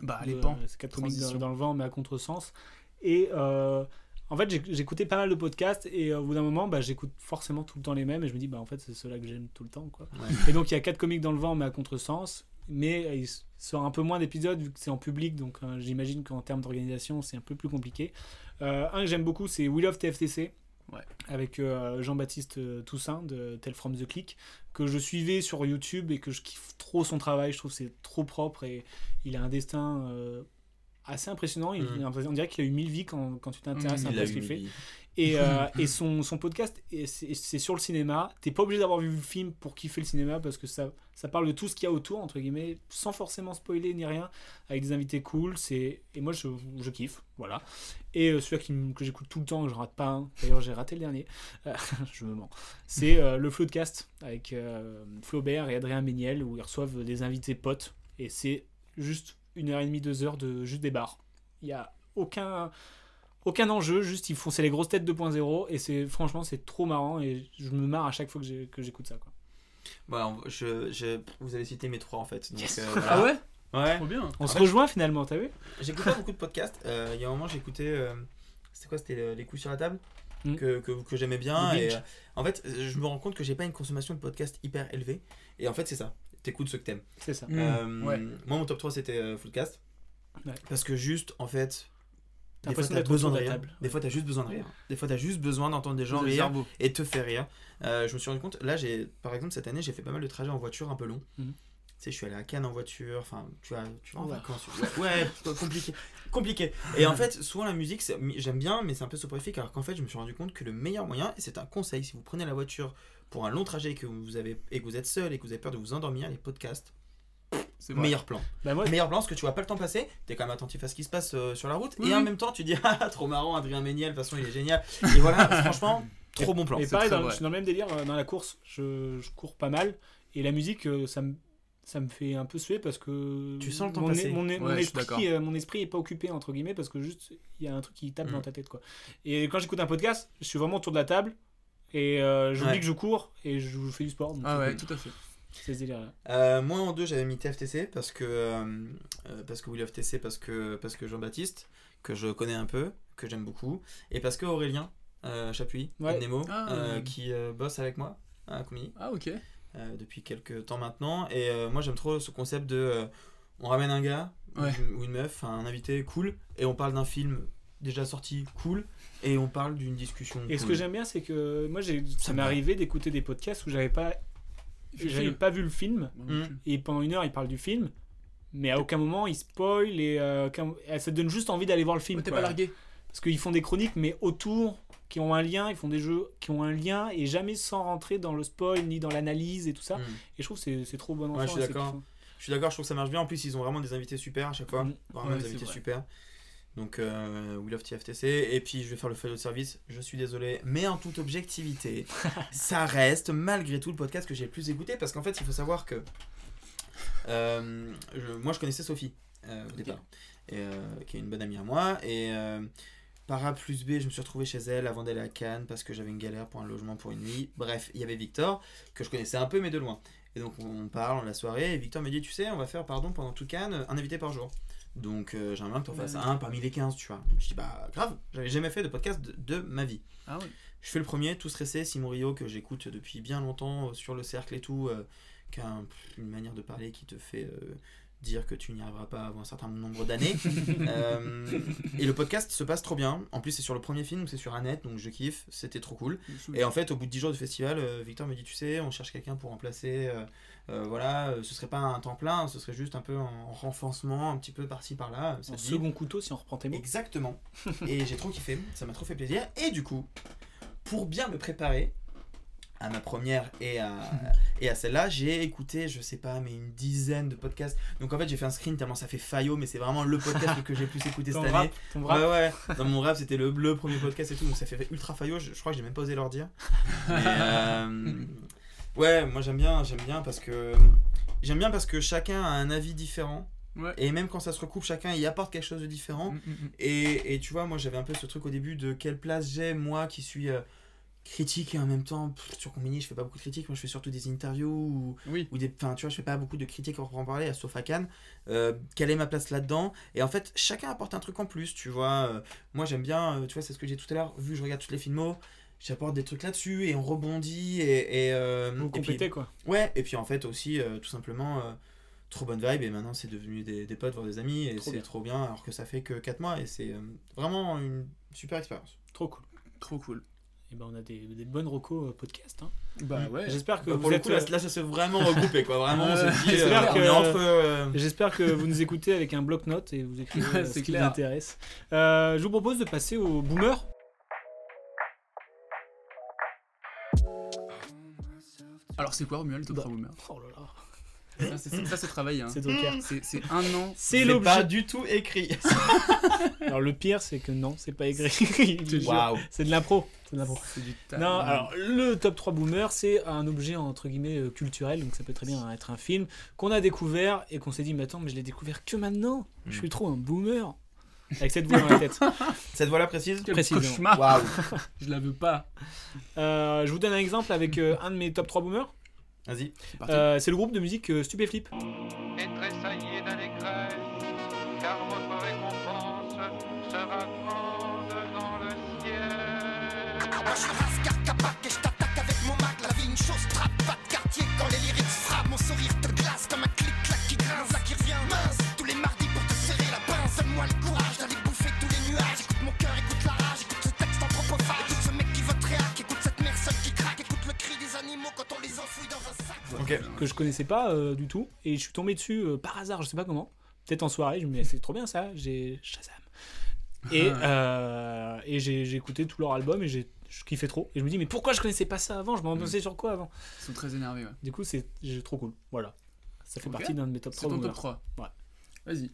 S2: Bah, les pans.
S1: C'est 4 comiques dans, le vent, mais à contresens. Et euh, en fait, j'écoutais pas mal de podcasts, et euh, au bout d'un moment, bah, j'écoute forcément tout le temps les mêmes, et je me dis, bah en fait, c'est ceux-là que j'aime tout le temps. Quoi.
S8: Ouais.
S1: Et donc, il y a 4 comiques dans le vent, mais à contresens. Mais euh, il sort un peu moins d'épisodes vu que c'est en public, donc euh, j'imagine qu'en termes d'organisation, c'est un peu plus compliqué. Euh, un que j'aime beaucoup, c'est We Love TFTC.
S2: Ouais.
S1: Avec euh, Jean-Baptiste euh, Toussaint de Tell From the Click, que je suivais sur YouTube et que je kiffe trop son travail. Je trouve c'est trop propre et il a un destin euh, assez impressionnant. Il,
S8: Mhm.
S1: On dirait qu'il a eu mille vies quand, quand tu t'intéresses un
S8: Il
S1: peu
S8: a
S1: à ce qu'il fait. Et, euh, [LAUGHS] et son, son podcast, c'est sur le cinéma. T'es pas obligé d'avoir vu le film pour kiffer le cinéma parce que ça, ça parle de tout ce qu'il y a autour, entre guillemets, sans forcément spoiler ni rien, avec des invités cool. Et moi, je, je kiffe. Voilà. Et euh, celui qui que j'écoute tout le temps, que je rate pas un. D'ailleurs, j'ai raté le dernier. Euh, [LAUGHS] je me mens. C'est le Floodcast avec Flaubert et Adrien Méniel où ils reçoivent des invités potes. Et c'est juste une heure et demie, deux heures de juste des bars. Il y a aucun aucun enjeu, juste ils font c'est les grosses têtes 2.0 et c'est franchement c'est trop marrant et je me marre à chaque fois que j'ai- que j'écoute ça quoi.
S8: Voilà, on- je, je- vous avez cité mes trois en fait. Donc,
S1: Yes.
S8: euh, [LAUGHS]
S1: Ah ouais
S8: Ouais.
S2: Trop bien.
S1: On
S8: En
S1: se
S8: fait,
S1: rejoint finalement, t'as vu?
S8: J'écoute pas beaucoup de podcasts. Euh, Il y a un moment, j'écoutais. euh, c'était quoi C'était Les coups sur la table
S1: Mm.
S8: que, que, que j'aimais bien. Et, euh, en fait, je me rends compte que j'ai pas une consommation de podcasts hyper élevée. Et en fait, c'est ça. T'écoutes ce que t'aimes.
S1: C'est ça.
S8: Euh,
S1: Mm. Ouais.
S8: Moi, mon top 3, c'était euh, Foodcast.
S1: Ouais.
S8: Parce que juste, en fait. Des fois, t'as besoin de rire. Des fois, t'as juste besoin de rire. Des fois, t'as juste besoin d'entendre des gens rire et te faire rire. Euh, je me suis rendu compte, là, j'ai, par exemple, cette année, j'ai fait pas mal de trajets en voiture un peu long.
S1: Mhm.
S8: Tu sais, je suis allé à Cannes en voiture, enfin, tu vois, tu vas en
S1: Oh.
S8: vacances. Ouais, compliqué. compliqué. Et en fait, souvent la musique, j'aime bien, mais c'est un peu soporifique, alors qu'en fait, je me suis rendu compte que le meilleur moyen, et c'est un conseil, si vous prenez la voiture pour un long trajet et que vous, avez, et que vous êtes seul et que vous avez peur de vous endormir, les podcasts. Meilleur plan.
S1: Bah, moi-
S8: Meilleur plan, parce que tu vois pas le temps passer, t'es quand même attentif à ce qui se passe euh, sur la route,
S1: Oui,
S8: et en même temps, tu dis, [LAUGHS] ah, trop marrant, Adrien Méniel, de toute façon, il est génial. Et voilà, [LAUGHS] franchement, trop bon plan.
S1: Et pareil, dans- je suis dans le même délire euh, dans la course. Je, je cours pas mal et la musique, euh, ça me ça me fait un peu suer parce que
S8: Tu sens le temps
S1: mon,
S8: passer.
S1: mon, mon
S8: Ouais,
S1: esprit, euh, mon esprit est pas occupé entre guillemets parce que juste il y a un truc qui tape
S8: Mm.
S1: dans ta tête quoi. Et quand j'écoute un podcast, je suis vraiment autour de la table et euh, j'oublie
S8: Ouais.
S1: que je cours et je, fais du sport. donc
S2: Ah ouais,
S1: cool.
S2: tout à fait.
S1: C'est ce.
S8: Euh, moi en deux j'avais mis TFTC parce que euh, euh, parce que We Love TC parce que parce que Jean-Baptiste que je connais un peu que j'aime beaucoup et parce que Aurélien euh, Chapuis
S1: Ouais.
S8: Nemo
S2: Ah.
S8: euh, qui bosse avec moi à Combini
S2: Ah ok.
S8: depuis quelques temps maintenant et moi j'aime trop ce concept de on ramène un gars ou
S2: Ouais.
S8: une- ou une meuf un invité cool et on parle d'un film déjà sorti cool et on parle d'une discussion
S1: Et ce que j'aime bien, c'est que moi, ça m'est arrivé d'écouter des podcasts où j'avais pas, j'avais pas vu le film. Et pendant une heure, ils parlent du film. Mais à aucun moment, ils spoil et euh, ça te donne juste envie d'aller voir le film.
S2: Ouais, t'es pas largué.
S1: Parce qu'ils font des chroniques, mais autour, qui ont un lien. Ils font des jeux qui ont un lien et jamais sans rentrer dans le spoil ni dans l'analyse et tout ça.
S8: Mm.
S1: Et je trouve que c'est, trop bon enfant.
S8: Ouais, je suis d'accord. Je suis d'accord, je trouve que ça marche bien. En plus, ils ont vraiment des invités super à chaque fois.
S1: Mm.
S8: Vraiment
S2: Ouais,
S8: des invités
S2: vrai.
S8: super. Donc, euh, We Love TFTC. Et puis, je vais faire le feuille de service. Je suis désolé. Mais en toute objectivité, [LAUGHS] ça reste malgré tout le podcast que j'ai le plus écouté. Parce qu'en fait, il faut savoir que. euh, je- moi, je connaissais Sophie euh, au départ. Et, euh, qui est une bonne amie à moi. Et. par A plus B, je me suis retrouvé chez elle avant d'aller à Cannes parce que j'avais une galère pour un logement pour une nuit. Bref, il y avait Victor, que je connaissais un peu, mais de loin. Et donc on parle, la soirée, et Victor me dit, tu sais, on va faire, pardon, pendant tout Cannes, un invité par jour. Donc euh, j'aimerais bien que tu en fasses
S2: Ouais.
S8: un parmi les 15, tu vois. Je dis, bah grave, j'avais jamais fait de podcast de, de ma vie.
S2: Ah ouais.
S8: Je fais le premier, tout stressé, Simon Rio, que j'écoute depuis bien longtemps euh, sur le cercle et tout, euh, qui a un- une manière de parler qui te fait euh, dire que tu n'y arriveras pas avant un certain nombre d'années. [LAUGHS] Et le podcast se passe trop bien. En plus, c'est sur le premier film, donc c'est sur Annette, donc je kiffe. C'était trop cool. Et en fait, au bout de 10 jours du festival, Victor me dit Tu sais, on cherche quelqu'un pour remplacer. Euh, voilà, euh, ce serait pas un temps plein, ce serait juste un peu en renforcement, un petit peu par-ci par-là. dit.
S1: second couteau, si on reprend tes mots.
S8: Exactement. [LAUGHS] et j'ai trop kiffé, ça m'a trop fait plaisir. Et du coup, pour bien me préparer à ma première et à, [LAUGHS] et à celle-là, j'ai écouté, je sais pas, mais une dizaine de podcasts. Donc en fait, j'ai fait un screen tellement ça fait faillot, mais c'est vraiment le podcast que j'ai plus écouté [LAUGHS] cette année.
S1: ton rap.
S8: Ouais, ouais. Dans mon rap, c'était le, le premier podcast et tout, donc ça fait ultra faillot. Je, je crois que j'ai même pas osé leur dire. Mais, euh, ouais, moi j'aime bien, j'aime bien parce que j'aime bien parce que chacun a un avis différent. Et même quand ça se recoupe, chacun y apporte quelque chose de différent.
S2: Mm,
S8: Et, et tu vois, moi j'avais un peu ce truc au début de quelle place j'ai, moi qui suis euh, critique et en même temps, pff, sur Combini, je fais pas beaucoup de critiques. Moi je fais surtout des interviews ou, ou des. Enfin, tu vois, je fais pas beaucoup de critiques en parler, sauf à Cannes. Euh, quelle est ma place là-dedans? Et en fait, chacun apporte un truc en plus, tu vois. Euh, moi j'aime bien, tu vois, c'est ce que j'ai tout à l'heure, vu je regarde toutes les filmos. J'apporte des trucs là-dessus et on rebondit et. et euh,
S1: Vous
S8: et puis-
S1: quoi.
S8: Ouais, et puis en fait aussi, euh, tout simplement, euh, trop bonne vibe et maintenant c'est devenu des, des potes, voire des amis et c'est trop bien alors que ça fait que 4 mois et c'est euh, vraiment une super expérience.
S1: Trop cool.
S2: Trop cool.
S1: Et ben on a des, des bonnes recos podcast. Hein.
S2: Bah ouais.
S1: J'espère que
S8: Bah,
S1: vous
S8: pour le
S1: êtes,
S8: coup, là, là, ça s'est vraiment regroupé, quoi. Vraiment, on
S1: Ouais. [LAUGHS]
S8: s'est dit,
S1: J'espère
S8: euh,
S1: que,
S8: on est entre, euh,
S1: j'espère que vous nous écoutez avec un bloc-notes et vous [LAUGHS] écrivez ce qui vous intéresse. Euh, je vous propose de passer au boomer.
S2: Alors c'est quoi Romuald, le top
S1: Bah,
S2: 3 boomer
S1: Oh là là.
S2: Ça, c'est- travaille. Hein.
S1: C'est.
S2: C'est c'est un an. [LAUGHS]
S1: C'est l'objet.
S8: pas du tout écrit. [LAUGHS]
S1: Alors le pire c'est que non, c'est pas écrit. [LAUGHS]
S8: Waouh.
S1: C'est de l'impro. C'est de l'impro.
S2: C'est du talent.
S1: Non, alors le top 3 boomer, c'est un objet entre guillemets euh, culturel, donc ça peut très bien être un film qu'on a découvert et qu'on s'est dit, mais attends, mais je l'ai découvert que maintenant. Je suis trop un boomer. Avec cette voix dans la tête. [LAUGHS]
S8: Cette voix-là précise
S2: Quel
S1: Précisément.
S2: cauchemar.
S8: Waouh. [LAUGHS]
S2: Je la veux pas.
S1: Euh, je vous donne un exemple avec euh, un de mes top 3 boomers.
S8: Vas-y.
S2: C'est parti.
S1: Euh, c'est le groupe de musique euh, Stupéflip.
S45: et tressaillez d'allégresse, car votre récompense sera grande dans le ciel.
S33: Moi je suis rascar capac et je t'attaque avec mon mag La vie une chose trappe, pas de quartier quand les lyrics frappent Mon sourire te glace comme un clic-clac qui grince Là qui revient mince, quand on les enfouit dans un sac
S1: que je connaissais pas euh, du tout et je suis tombé dessus euh, par hasard, je sais pas comment. Peut-être en soirée, je me dis c'est trop bien ça, j'ai Shazam. Et, euh, et j'ai écouté tout leur album et j'ai je kiffais trop. Et je me dis mais pourquoi je connaissais pas ça avant? Je m'en
S2: Mm.
S1: pensais sur quoi avant?
S2: Ils sont très énervés. Ouais.
S1: Du coup c'est trop cool. Voilà. Ça fait partie d'un de mes top
S2: C'est
S1: 3.
S2: ton
S1: boomers.
S2: top 3.
S1: Ouais.
S2: Vas-y.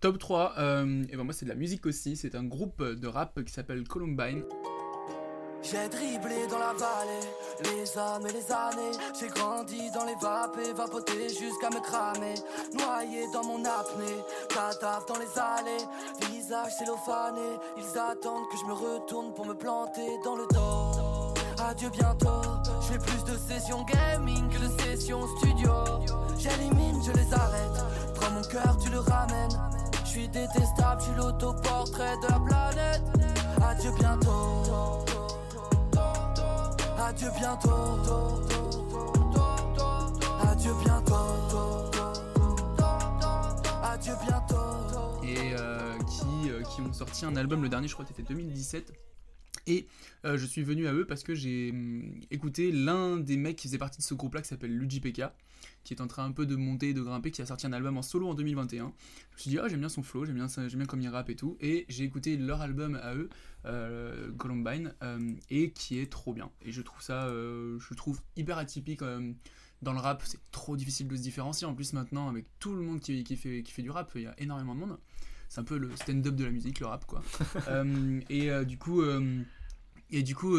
S2: Top 3, euh, et ben moi c'est de la musique aussi, c'est un groupe de rap qui s'appelle Columbine.
S39: J'ai dribblé dans la vallée, les âmes et les années. J'ai grandi dans les vapes vapoté jusqu'à me cramer. Noyé dans mon apnée, cadavre dans les allées. Visage cellophané, ils attendent que je me retourne pour me planter dans le dos. Adieu bientôt, je fais plus de sessions gaming que de sessions studio. J'élimine, je les arrête. Prends mon cœur, tu le ramènes. Je suis détestable, je suis l'autoportrait de la planète. Adieu bientôt. Adieu bientôt. Adieu bientôt. Adieu bientôt.
S2: et euh, qui, euh, qui ont sorti un album, le dernier je crois que c'était 2017. Et euh, je suis venu à eux parce que j'ai hum, écouté l'un des mecs qui faisait partie de ce groupe-là qui s'appelle Luigi PK, qui est en train un peu de monter de grimper, qui a sorti un album en solo en 2021. Je me suis dit, ah j'aime bien son flow, j'aime bien, j'aime bien comme il rappe et tout. Et j'ai écouté leur album à eux, euh, Columbine, euh, et qui est trop bien. Et je trouve ça, euh, je trouve hyper atypique. dans le rap, c'est trop difficile de se différencier. En plus, maintenant, avec tout le monde qui, qui fait, qui fait du rap, il y a énormément de monde. C'est un peu le stand-up de la musique, le rap, quoi. [LAUGHS] Et du coup, et du coup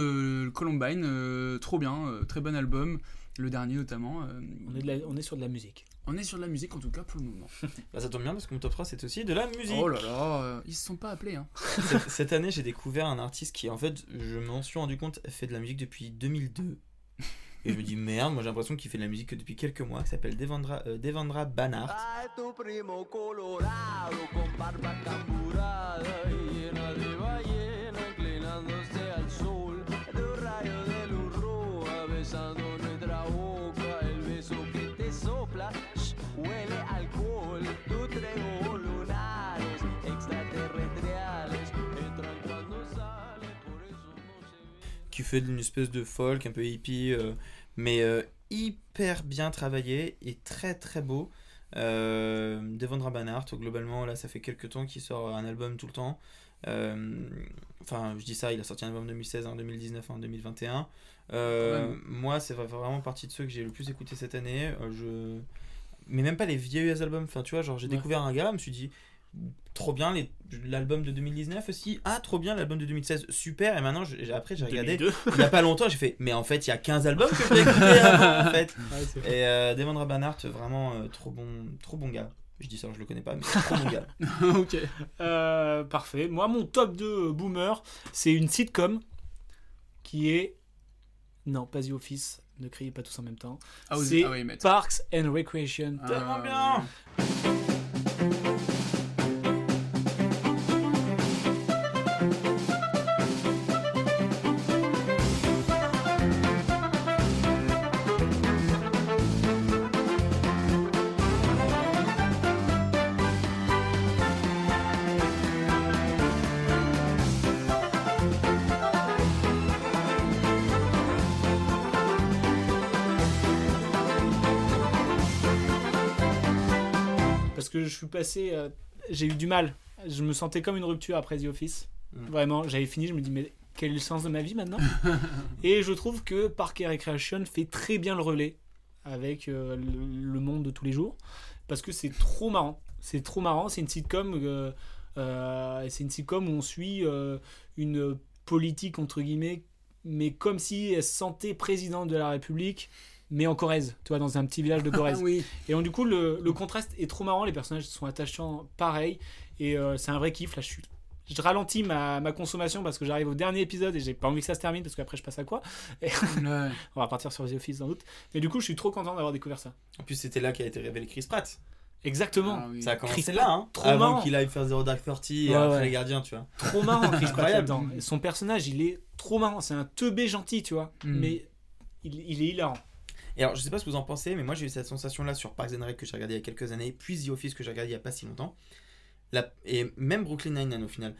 S2: Columbine, trop bien, très bon album. Le dernier, notamment. euh,
S1: On est, de la- on est sur de la musique.
S2: on est sur de la musique, en tout cas, pour le moment.
S8: Bah, [LAUGHS] ça tombe bien parce que mon top 3 c'est aussi de la musique.
S2: Oh là là, euh, ils se sont pas appelés, hein. [LAUGHS]
S8: cette, cette année, j'ai découvert un artiste qui, en fait, je m'en suis rendu compte, fait de la musique depuis 2002. Et je me dis, merde, moi j'ai l'impression qu'il fait de la musique que depuis quelques mois, qui s'appelle Devendra, euh, Devendra Banhart. Qui fait d'une espèce de folk un peu hippie, euh, mais euh, hyper bien travaillé et très très beau. Euh, Devendra globalement, là, ça fait quelques temps qu'il sort un album tout le temps. Euh, enfin, je dis ça, il a sorti un album en 2016, en 2019, en 2021. Moi, c'est vraiment partie de ceux que j'ai le plus écouté cette année. Mais même pas les vieux albums. Enfin, tu vois, genre, j'ai
S1: Ouais.
S8: découvert un gars, je me suis dit, trop bien, l'album de 2019 aussi. Ah, trop bien, l'album de 2016, super. Et maintenant, j'ai- après, j'ai regardé.
S1: 2002.
S8: Il y a pas longtemps, j'ai fait, mais en fait, il y a 15 albums que j'ai écouté [LAUGHS] avant, en fait.
S1: Ouais, c'est.
S8: Et euh, Damon Rabanart, vraiment euh, trop, bon, trop bon gars. Je dis ça, je le connais pas, mais trop bon gars. [LAUGHS]
S2: ok.
S1: Euh, parfait. Moi, mon top 2 boomer, c'est une sitcom qui est. Non, pas The Office. Ne criez pas tous en même temps.
S2: Ah oui,
S1: c'est
S2: ah oui.
S1: Parks and Recreation.
S8: Tellement bien
S1: que je suis passé. euh, j'ai eu du mal. Je me sentais comme une rupture après The Office. Vraiment, j'avais fini, je me dis, mais quel est le sens de ma vie maintenant? [LAUGHS] Et je trouve que Park and Recreation fait très bien le relais avec euh, le, le monde de tous les jours. Parce que c'est trop marrant. C'est trop marrant. C'est une sitcom. euh, c'est une sitcom où on suit une politique, entre guillemets, mais comme si elle se sentait présidente de la République, mais en Corrèze, tu vois, dans un petit village de [LAUGHS] Corrèze.
S2: Oui.
S1: Et donc, du coup, le, le contraste est trop marrant. Les personnages sont attachants, pareil. Et euh, c'est un vrai kiff. Là, je suis. Je ralentis ma, ma consommation parce que j'arrive au dernier épisode et j'ai pas envie que ça se termine parce qu'après je passe à quoi [LAUGHS] Et-
S2: Ouais. [LAUGHS]
S1: On va partir sur The Office sans doute. Mais du coup, je suis trop content d'avoir découvert ça.
S8: En plus, c'était là qu'a été révélé Chris Pratt.
S1: Exactement.
S2: Ah oui.
S8: Ça a commencé
S1: Chris
S8: là,
S1: Pratt,
S8: hein,
S1: trop
S8: avant
S1: marrant.
S8: qu'il aille faire Zero Dark Thirty et
S1: Ouais,
S8: après
S1: ouais.
S8: les gardiens, tu vois.
S1: Trop marrant, Chris Pratt Son personnage, il est trop marrant. C'est un teubé gentil, tu vois.
S8: Mm.
S1: Mais il, il est hilarant.
S8: Et alors, je sais pas ce que vous en pensez, mais moi j'ai eu cette sensation-là sur Parks and Rec que j'ai regardé il y a quelques années, puis The Office que j'ai regardé il y a pas si longtemps. La- Et même Brooklyn Nine-Nine au final.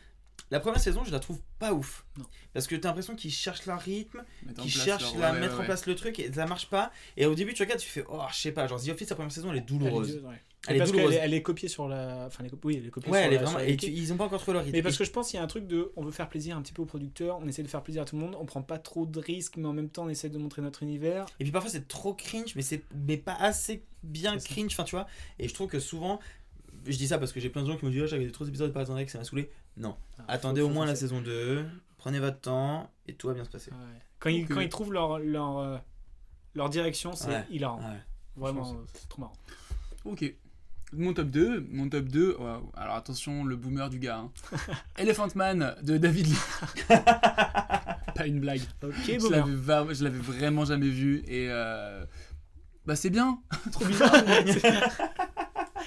S8: La première saison, je la trouve pas ouf. Parce que t'as l'impression qu'ils cherchent leur rythme, qu'ils cherchent
S2: leur-
S8: à
S2: ouais,
S8: mettre
S2: ouais,
S8: en place le truc et ça marche pas. Et au début, tu regardes, tu fais, oh, je sais pas, genre The Office, la première saison, elle est douloureuse.
S1: Elle est.
S8: Elle est
S1: parce est, elle est copiée sur la. Enfin, elle est, oui, elle est copiée
S8: Ouais,
S1: sur
S8: elle est
S1: la-
S8: vraiment.
S1: sur la
S8: Et tu- ils ont pas encore trouvé leur rythme.
S1: Mais parce que je pense qu'il y a un truc de. On veut faire plaisir un petit peu aux producteurs, on essaie de faire plaisir à tout le monde, on prend pas trop de risques, mais en même temps, on essaie de montrer notre univers.
S8: Et puis parfois c'est trop cringe, mais c'est mais pas assez bien cringe, enfin tu vois. Et je trouve que souvent, je dis ça parce que j'ai plein de gens qui me disent, oh, j'avais trop d'épisodes par exemple que ça m'a saoulé. Non, attendez
S1: Ah, faut-
S8: au moins la saison 2, prenez votre temps et tout va bien se passer.
S1: Quand, ils,
S8: Donc,
S1: quand
S8: euh,
S1: ils trouvent leur, leur, euh, leur direction, c'est
S8: Ouais,
S1: hilarant.
S8: ouais.
S1: Vraiment, c'est trop marrant.
S2: Ok. Mon top 2, mon top 2, waouh. alors attention, le boomer du gars. hein. [LAUGHS] Elephant Man de David Lee. [LAUGHS]
S1: Pas une blague. Ok,
S2: je l'avais va- je l'avais vraiment jamais vu et euh, bah c'est bien. [LAUGHS]
S1: Trop bizarre.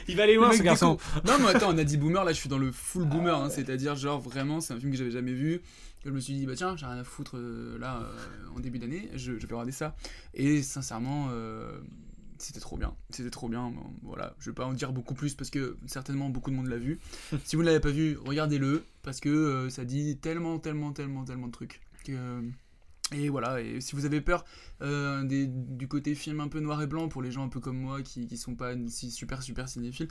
S1: Il va aller loin, ce garçon.
S2: Non mais attends, on a dit boomer, là je suis dans le full boomer, hein, c'est-à-dire genre vraiment c'est un film que j'avais jamais vu. Que je me suis dit bah tiens j'ai rien à foutre euh, là euh, en début d'année, je, je vais regarder ça. Et sincèrement c'était trop bien, c'était trop bien. Bon, voilà, je vais pas en dire beaucoup plus parce que certainement beaucoup de monde l'a vu. [LAUGHS] si vous ne l'avez pas vu, regardez-le parce que euh, ça dit tellement, tellement, tellement, tellement de trucs. Que... Et voilà, et si vous avez peur euh, des- du côté film un peu noir et blanc pour les gens un peu comme moi qui, qui sont pas si super super cinéphiles,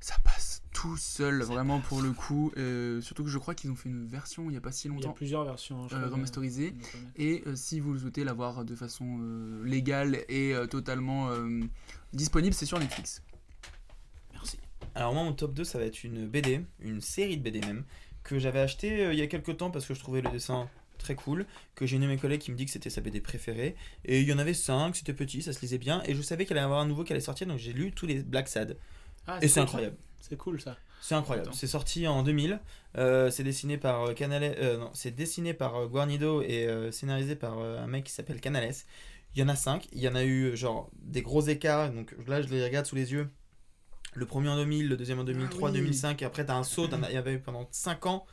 S2: ça passe tout seul vraiment pour le coup. Euh, surtout que je crois qu'ils ont fait une version il y a pas si
S1: Il y
S2: longtemps.
S1: a plusieurs versions. je
S2: euh, remasterisées.
S1: mais-
S2: Et euh, si vous le souhaitez la voir de façon euh, légale et euh, totalement euh, disponible, c'est sur Netflix.
S8: Alors moi mon top 2 ça va être une BD, une série de BD même, que j'avais acheté euh, il y a quelques temps parce que je trouvais le dessin très cool, que j'ai une de mes collègues qui me dit que c'était sa BD préférée, et il y en avait 5, c'était petit, ça se lisait bien, et je savais qu'il allait y avoir un nouveau qui allait sortir, donc j'ai lu tous les Black Sad.
S1: Ah,
S8: et c'est incroyable.
S1: C'est cool ça.
S8: C'est incroyable. C'est sorti en 2000. Euh, c'est dessiné par euh, Canales. euh, non, c'est dessiné par Guarnido et euh, scénarisé par euh, un mec qui s'appelle Canales. Il y en a 5. Il y en a eu genre des gros écarts. Donc là, je les regarde sous les yeux. Le premier en 2000, le deuxième en 2003,
S2: oui.
S8: 2005. Et après, t'as un saut. Il y avait eu pendant 5 ans.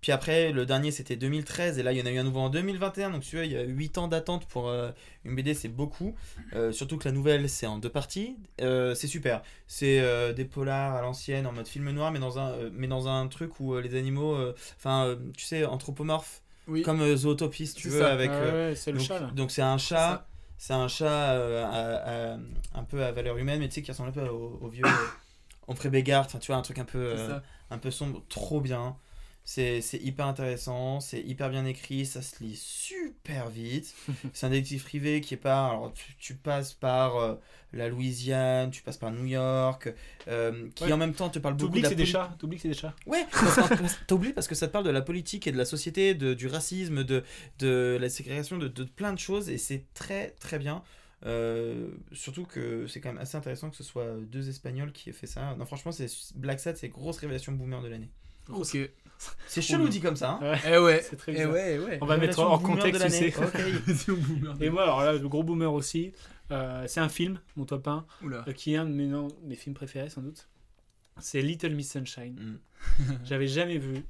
S8: Puis après, le dernier c'était 2013 et là il y en a eu un nouveau en 2021. Donc tu vois, il y a 8 ans d'attente pour euh, une BD, c'est beaucoup. Euh, surtout que la nouvelle c'est en deux parties. Euh, c'est super. C'est des polars à l'ancienne en mode film noir, mais dans un, mais dans un truc où les animaux, enfin, tu sais, anthropomorphes.
S2: Oui.
S8: Comme Zootopie, si tu veux,
S2: ça.
S8: avec.
S1: Ouais, c'est le
S8: donc-
S1: chat, là.
S8: Donc c'est un chat. C'est un chat à- à- un peu à valeur humaine, mais tu sais, qui ressemble un peu au, au vieux Humphrey Bogart. Enfin, tu vois, un truc un peu, un peu sombre, trop bien. C'est c'est hyper intéressant, c'est hyper bien écrit, ça se lit super vite. [LAUGHS] c'est un détective privé qui est pas. Alors, tu, tu passes par euh, la Louisiane, tu passes par New York, euh, qui
S1: Ouais.
S8: en même temps te parle beaucoup
S1: T'oublies
S8: de
S1: que
S8: la
S1: c'est des chats. T'oublies que c'est des chats.
S8: Ouais, [LAUGHS] t'oublies parce que ça te parle de la politique et de la société, de, du racisme, de, de la ségrégation, de, de plein de choses, et c'est très très bien. Euh, surtout que c'est quand même assez intéressant que ce soit deux Espagnols qui aient fait ça. Non, franchement, c'est Black Sad, c'est grosse révélation boomer de l'année.
S2: Ok. [LAUGHS]
S8: C'est chelou dit comme ça. Hein.
S2: Eh ouais.
S1: C'est très
S2: Eh
S1: bizarre.
S2: ouais, ouais.
S1: On va mettre
S8: boomer
S1: contexte, tu sais. [LAUGHS] Et moi, alors là, le gros boomer aussi, euh, c'est un film, mon top 1,
S2: Oula.
S1: euh, qui est un de mes, non, mes films préférés sans doute. C'est Little Miss Sunshine.
S8: Mm. [LAUGHS]
S1: J'avais jamais vu.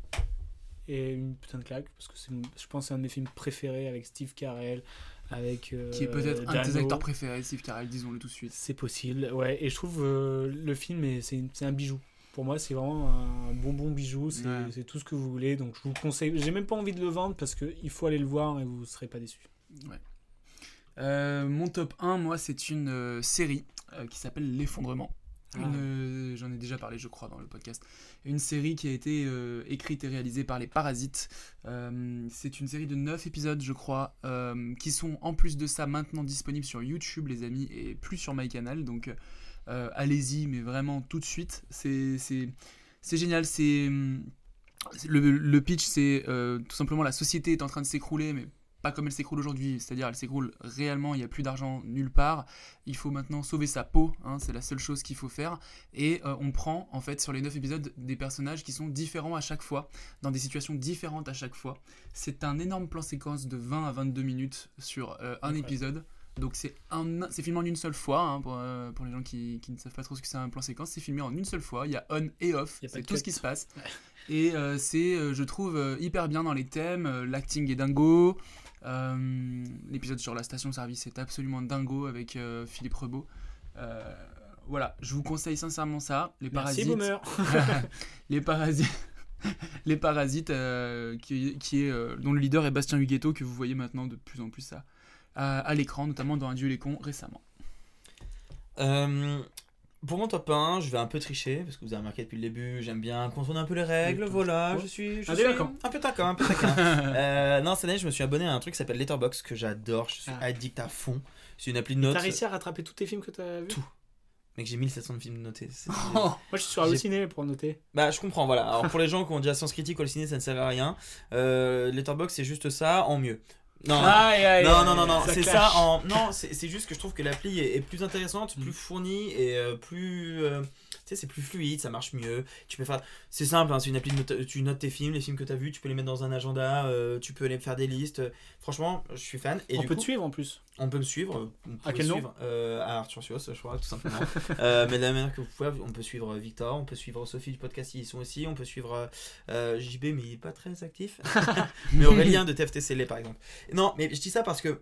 S1: Et une putain de claque, parce que c'est, mon- je pense que c'est un de mes films préférés avec Steve Carell, avec. euh,
S2: Qui est peut-être un de tes acteurs préférés, Steve Carell, disons-le tout de suite.
S1: C'est possible, ouais. Et je trouve euh, le film, est- c'est, c'est un bijou. Pour moi, c'est vraiment un bonbon bijou. C'est,
S2: Ouais.
S1: tout ce que vous voulez. Donc, je vous le conseille. J'ai même pas envie de le vendre parce qu'il faut aller le voir et vous serez pas déçus.
S2: Ouais. Euh, mon top 1, moi, c'est une euh, série euh, qui s'appelle L'effondrement.
S1: Ah.
S2: Euh, J'en ai déjà parlé, je crois, dans le podcast. Une série qui a été écrite et réalisée par les Parasites. C'est une série de 9 épisodes, je crois, qui sont en plus de ça maintenant disponibles sur YouTube, les amis, et plus sur MyCanal. Donc euh, allez-y, mais vraiment tout de suite. C'est génial. C'est le, le pitch, c'est euh, tout simplement la société est en train de s'écrouler, mais pas comme elle s'écroule aujourd'hui, c'est-à-dire elle s'écroule réellement, il n'y a plus d'argent nulle part, il faut maintenant sauver sa peau, hein, c'est la seule chose qu'il faut faire, et euh, on prend en fait sur les 9 épisodes des personnages qui sont différents à chaque fois, dans des situations différentes à chaque fois. C'est un énorme plan séquence de 20 à 22 minutes sur euh, un
S1: Incroyable.
S2: épisode. Donc c'est un, c'est filmé en une seule fois, hein, pour, euh, pour les gens qui, qui ne savent pas trop ce que c'est un plan séquence, c'est filmé en une seule fois, il y a on et off, c'est tout ce qui se passe. Et euh, c'est, euh, je trouve, hyper bien dans les thèmes. L'acting est dingo. L'épisode sur la station-service est absolument dingo avec Philippe Rebaud. Voilà, je vous conseille sincèrement ça. Les
S1: Merci,
S2: parasites. [LAUGHS] Les parasites. [LAUGHS] les parasites, euh, qui, qui est, euh, dont le leader est Bastien Huguetto, que vous voyez maintenant de plus en plus à, à, à l'écran, notamment dans Un Dieu les cons récemment.
S8: Euh, pour mon top 1, je vais un peu tricher, parce que vous avez remarqué depuis le début, j'aime bien contourner un peu les règles, voilà, je suis, je
S1: Un
S8: suis un peu taquin, un peu taquin. [LAUGHS] Euh, non, cette année, je me suis abonné à un truc qui s'appelle Letterboxd, que j'adore, je suis
S1: Ah.
S8: addict à fond. C'est une appli de notes.
S1: T'as réussi à rattraper tous tes films que t'as vus?
S8: Tout. Mec, j'ai 1700 de films notés. c'est- [LAUGHS]
S1: Moi, je suis sur Allociné pour noter.
S8: Bah, je comprends, voilà. Alors, pour [LAUGHS] les gens qui ont déjà Sens Critique au ciné, ça ne sert à rien. Euh, Letterboxd, c'est juste ça en mieux. Non,
S1: Aïe, aïe,
S8: non, non, non, non, c'est ça en. Non, c'est juste que je trouve que l'appli est, est plus intéressante, plus fournie et euh, plus. euh, sais, c'est plus fluide, ça marche mieux. Tu peux faire. C'est simple, hein, c'est une appli de note- tu notes tes films, les films que tu as vus, tu peux les mettre dans un agenda, euh, tu peux les faire des listes. Franchement, je suis fan. Et
S1: On
S8: du
S1: peut
S8: coup-
S1: te suivre en plus.
S8: on peut me suivre. On
S1: À quel nom
S8: suivre, euh, À Arthur Sios, je crois, tout simplement. [LAUGHS] Euh, mais de la manière que vous pouvez, on peut suivre Victor, on peut suivre Sophie du podcast, ils sont aussi. On peut suivre JB, mais il est pas très actif. [LAUGHS] [LAUGHS] mais Aurélien de TFTCL, par exemple. Non, mais je dis ça parce que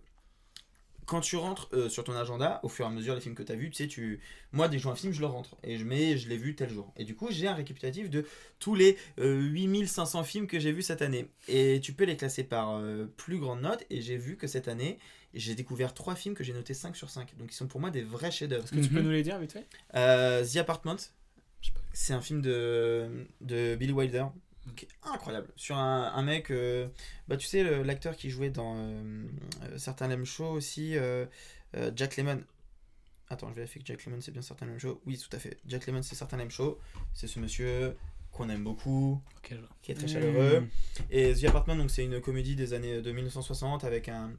S8: quand tu rentres euh, sur ton agenda, au fur et à mesure les films que tu as vus, tu sais, tu... moi dès que je vois un film, je le rentre et je mets, je l'ai vu tel jour. Et du coup, j'ai un récapitulatif de tous les euh, 8500 films que j'ai vus cette année. Et tu peux les classer par euh, plus grande note. Et j'ai vu que cette année, j'ai découvert trois films que j'ai notés 5 sur 5. Donc ils sont pour moi des vrais chefs-d'œuvre.
S1: Est-ce que tu peux nous les dire vite fait?
S8: Euh, The Apartment, c'est un film de, de Billy Wilder qui est incroyable. Sur un, un mec, euh, bah tu sais, le- l'acteur qui jouait dans euh, euh, certains Lem Show aussi, euh, euh, Jack Lemmon. Attends, je vérifie que Jack Lemmon c'est bien certain Lem Show. Oui, tout à fait. Jack Lemmon c'est certain Lem Show. C'est ce monsieur qu'on aime beaucoup, qui est très chaleureux. Et The Apartment, donc c'est une comédie des années de 1960 avec un,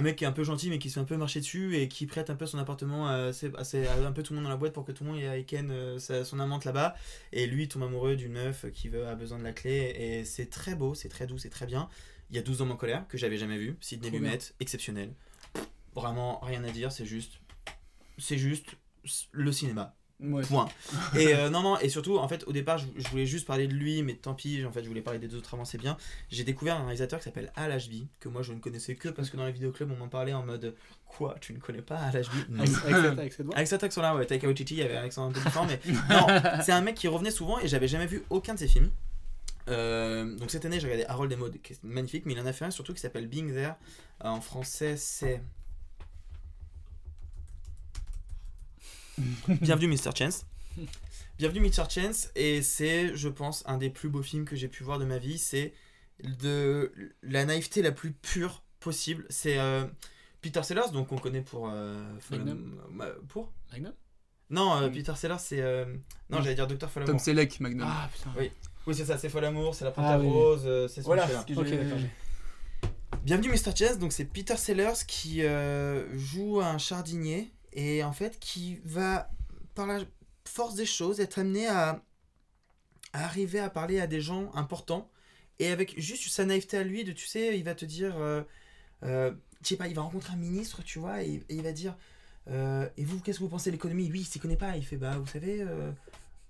S8: un mec qui est un peu gentil mais qui se fait un peu marcher dessus et qui prête un peu son appartement à, à à un peu tout le monde dans la boîte pour que tout le monde ait Ken euh, sa- son amante là-bas. Et lui tombe amoureux d'une meuf qui veut, a besoin de la clé. Et c'est très beau, c'est très doux, c'est très bien. Il y a 12 hommes en colère que j'avais jamais vu. Sidney. Lumet, exceptionnel. Vraiment rien à dire, c'est juste. C'est juste le cinéma.
S2: Ouais.
S8: Point. [LAUGHS] Et euh, non, non, et surtout, en fait, au départ, je, je voulais juste parler de lui, mais tant pis, en fait, je voulais parler des autres avant, c'est bien. J'ai découvert un réalisateur qui s'appelle Al Ashby, que moi je ne connaissais que parce que dans les vidéoclubs, on m'en parlait en mode Quoi, tu ne connais pas Al Ashby Non.
S1: Avec,
S8: cet accent-là, ouais, Taika Waititi, il y avait un accent un peu différent, mais [LAUGHS] non, c'est un mec qui revenait souvent et j'avais jamais vu aucun de ses films. Euh, donc cette année, j'ai regardé Harold et Maud, qui est magnifique, mais il en a fait un surtout qui s'appelle Being There. Euh, en français, c'est. [LAUGHS] Bienvenue Mr. Chance. Bienvenue Mr. Chance, et c'est, je pense, un des plus beaux films que j'ai pu voir de ma vie. C'est de la naïveté la plus pure possible. C'est euh, Peter Sellers, donc on connaît pour. euh,
S1: Magnum.
S8: pour?
S1: Magnum?
S8: Non, euh, Peter Sellers, c'est. euh, Non, j'allais dire Docteur Folamour.
S2: Tom Selleck, Magnum.
S1: Ah putain.
S8: Oui, oui c'est ça, c'est Folamour, c'est la
S1: Ah,
S8: Panthère
S1: oui, oui.
S8: Rose, c'est ce
S2: Voilà, ce.
S8: Bienvenue Mr. Chess, donc c'est Peter Sellers qui euh, joue un jardinier et en fait qui va par la force des choses être amené à, arriver à parler à des gens importants. Et avec juste sa naïveté à lui de tu sais il va te dire euh, euh, je sais pas il va rencontrer un ministre tu vois et, et il va dire euh, et vous qu'est-ce que vous pensez de l'économie? Lui il s'y connaît pas il fait bah vous savez euh,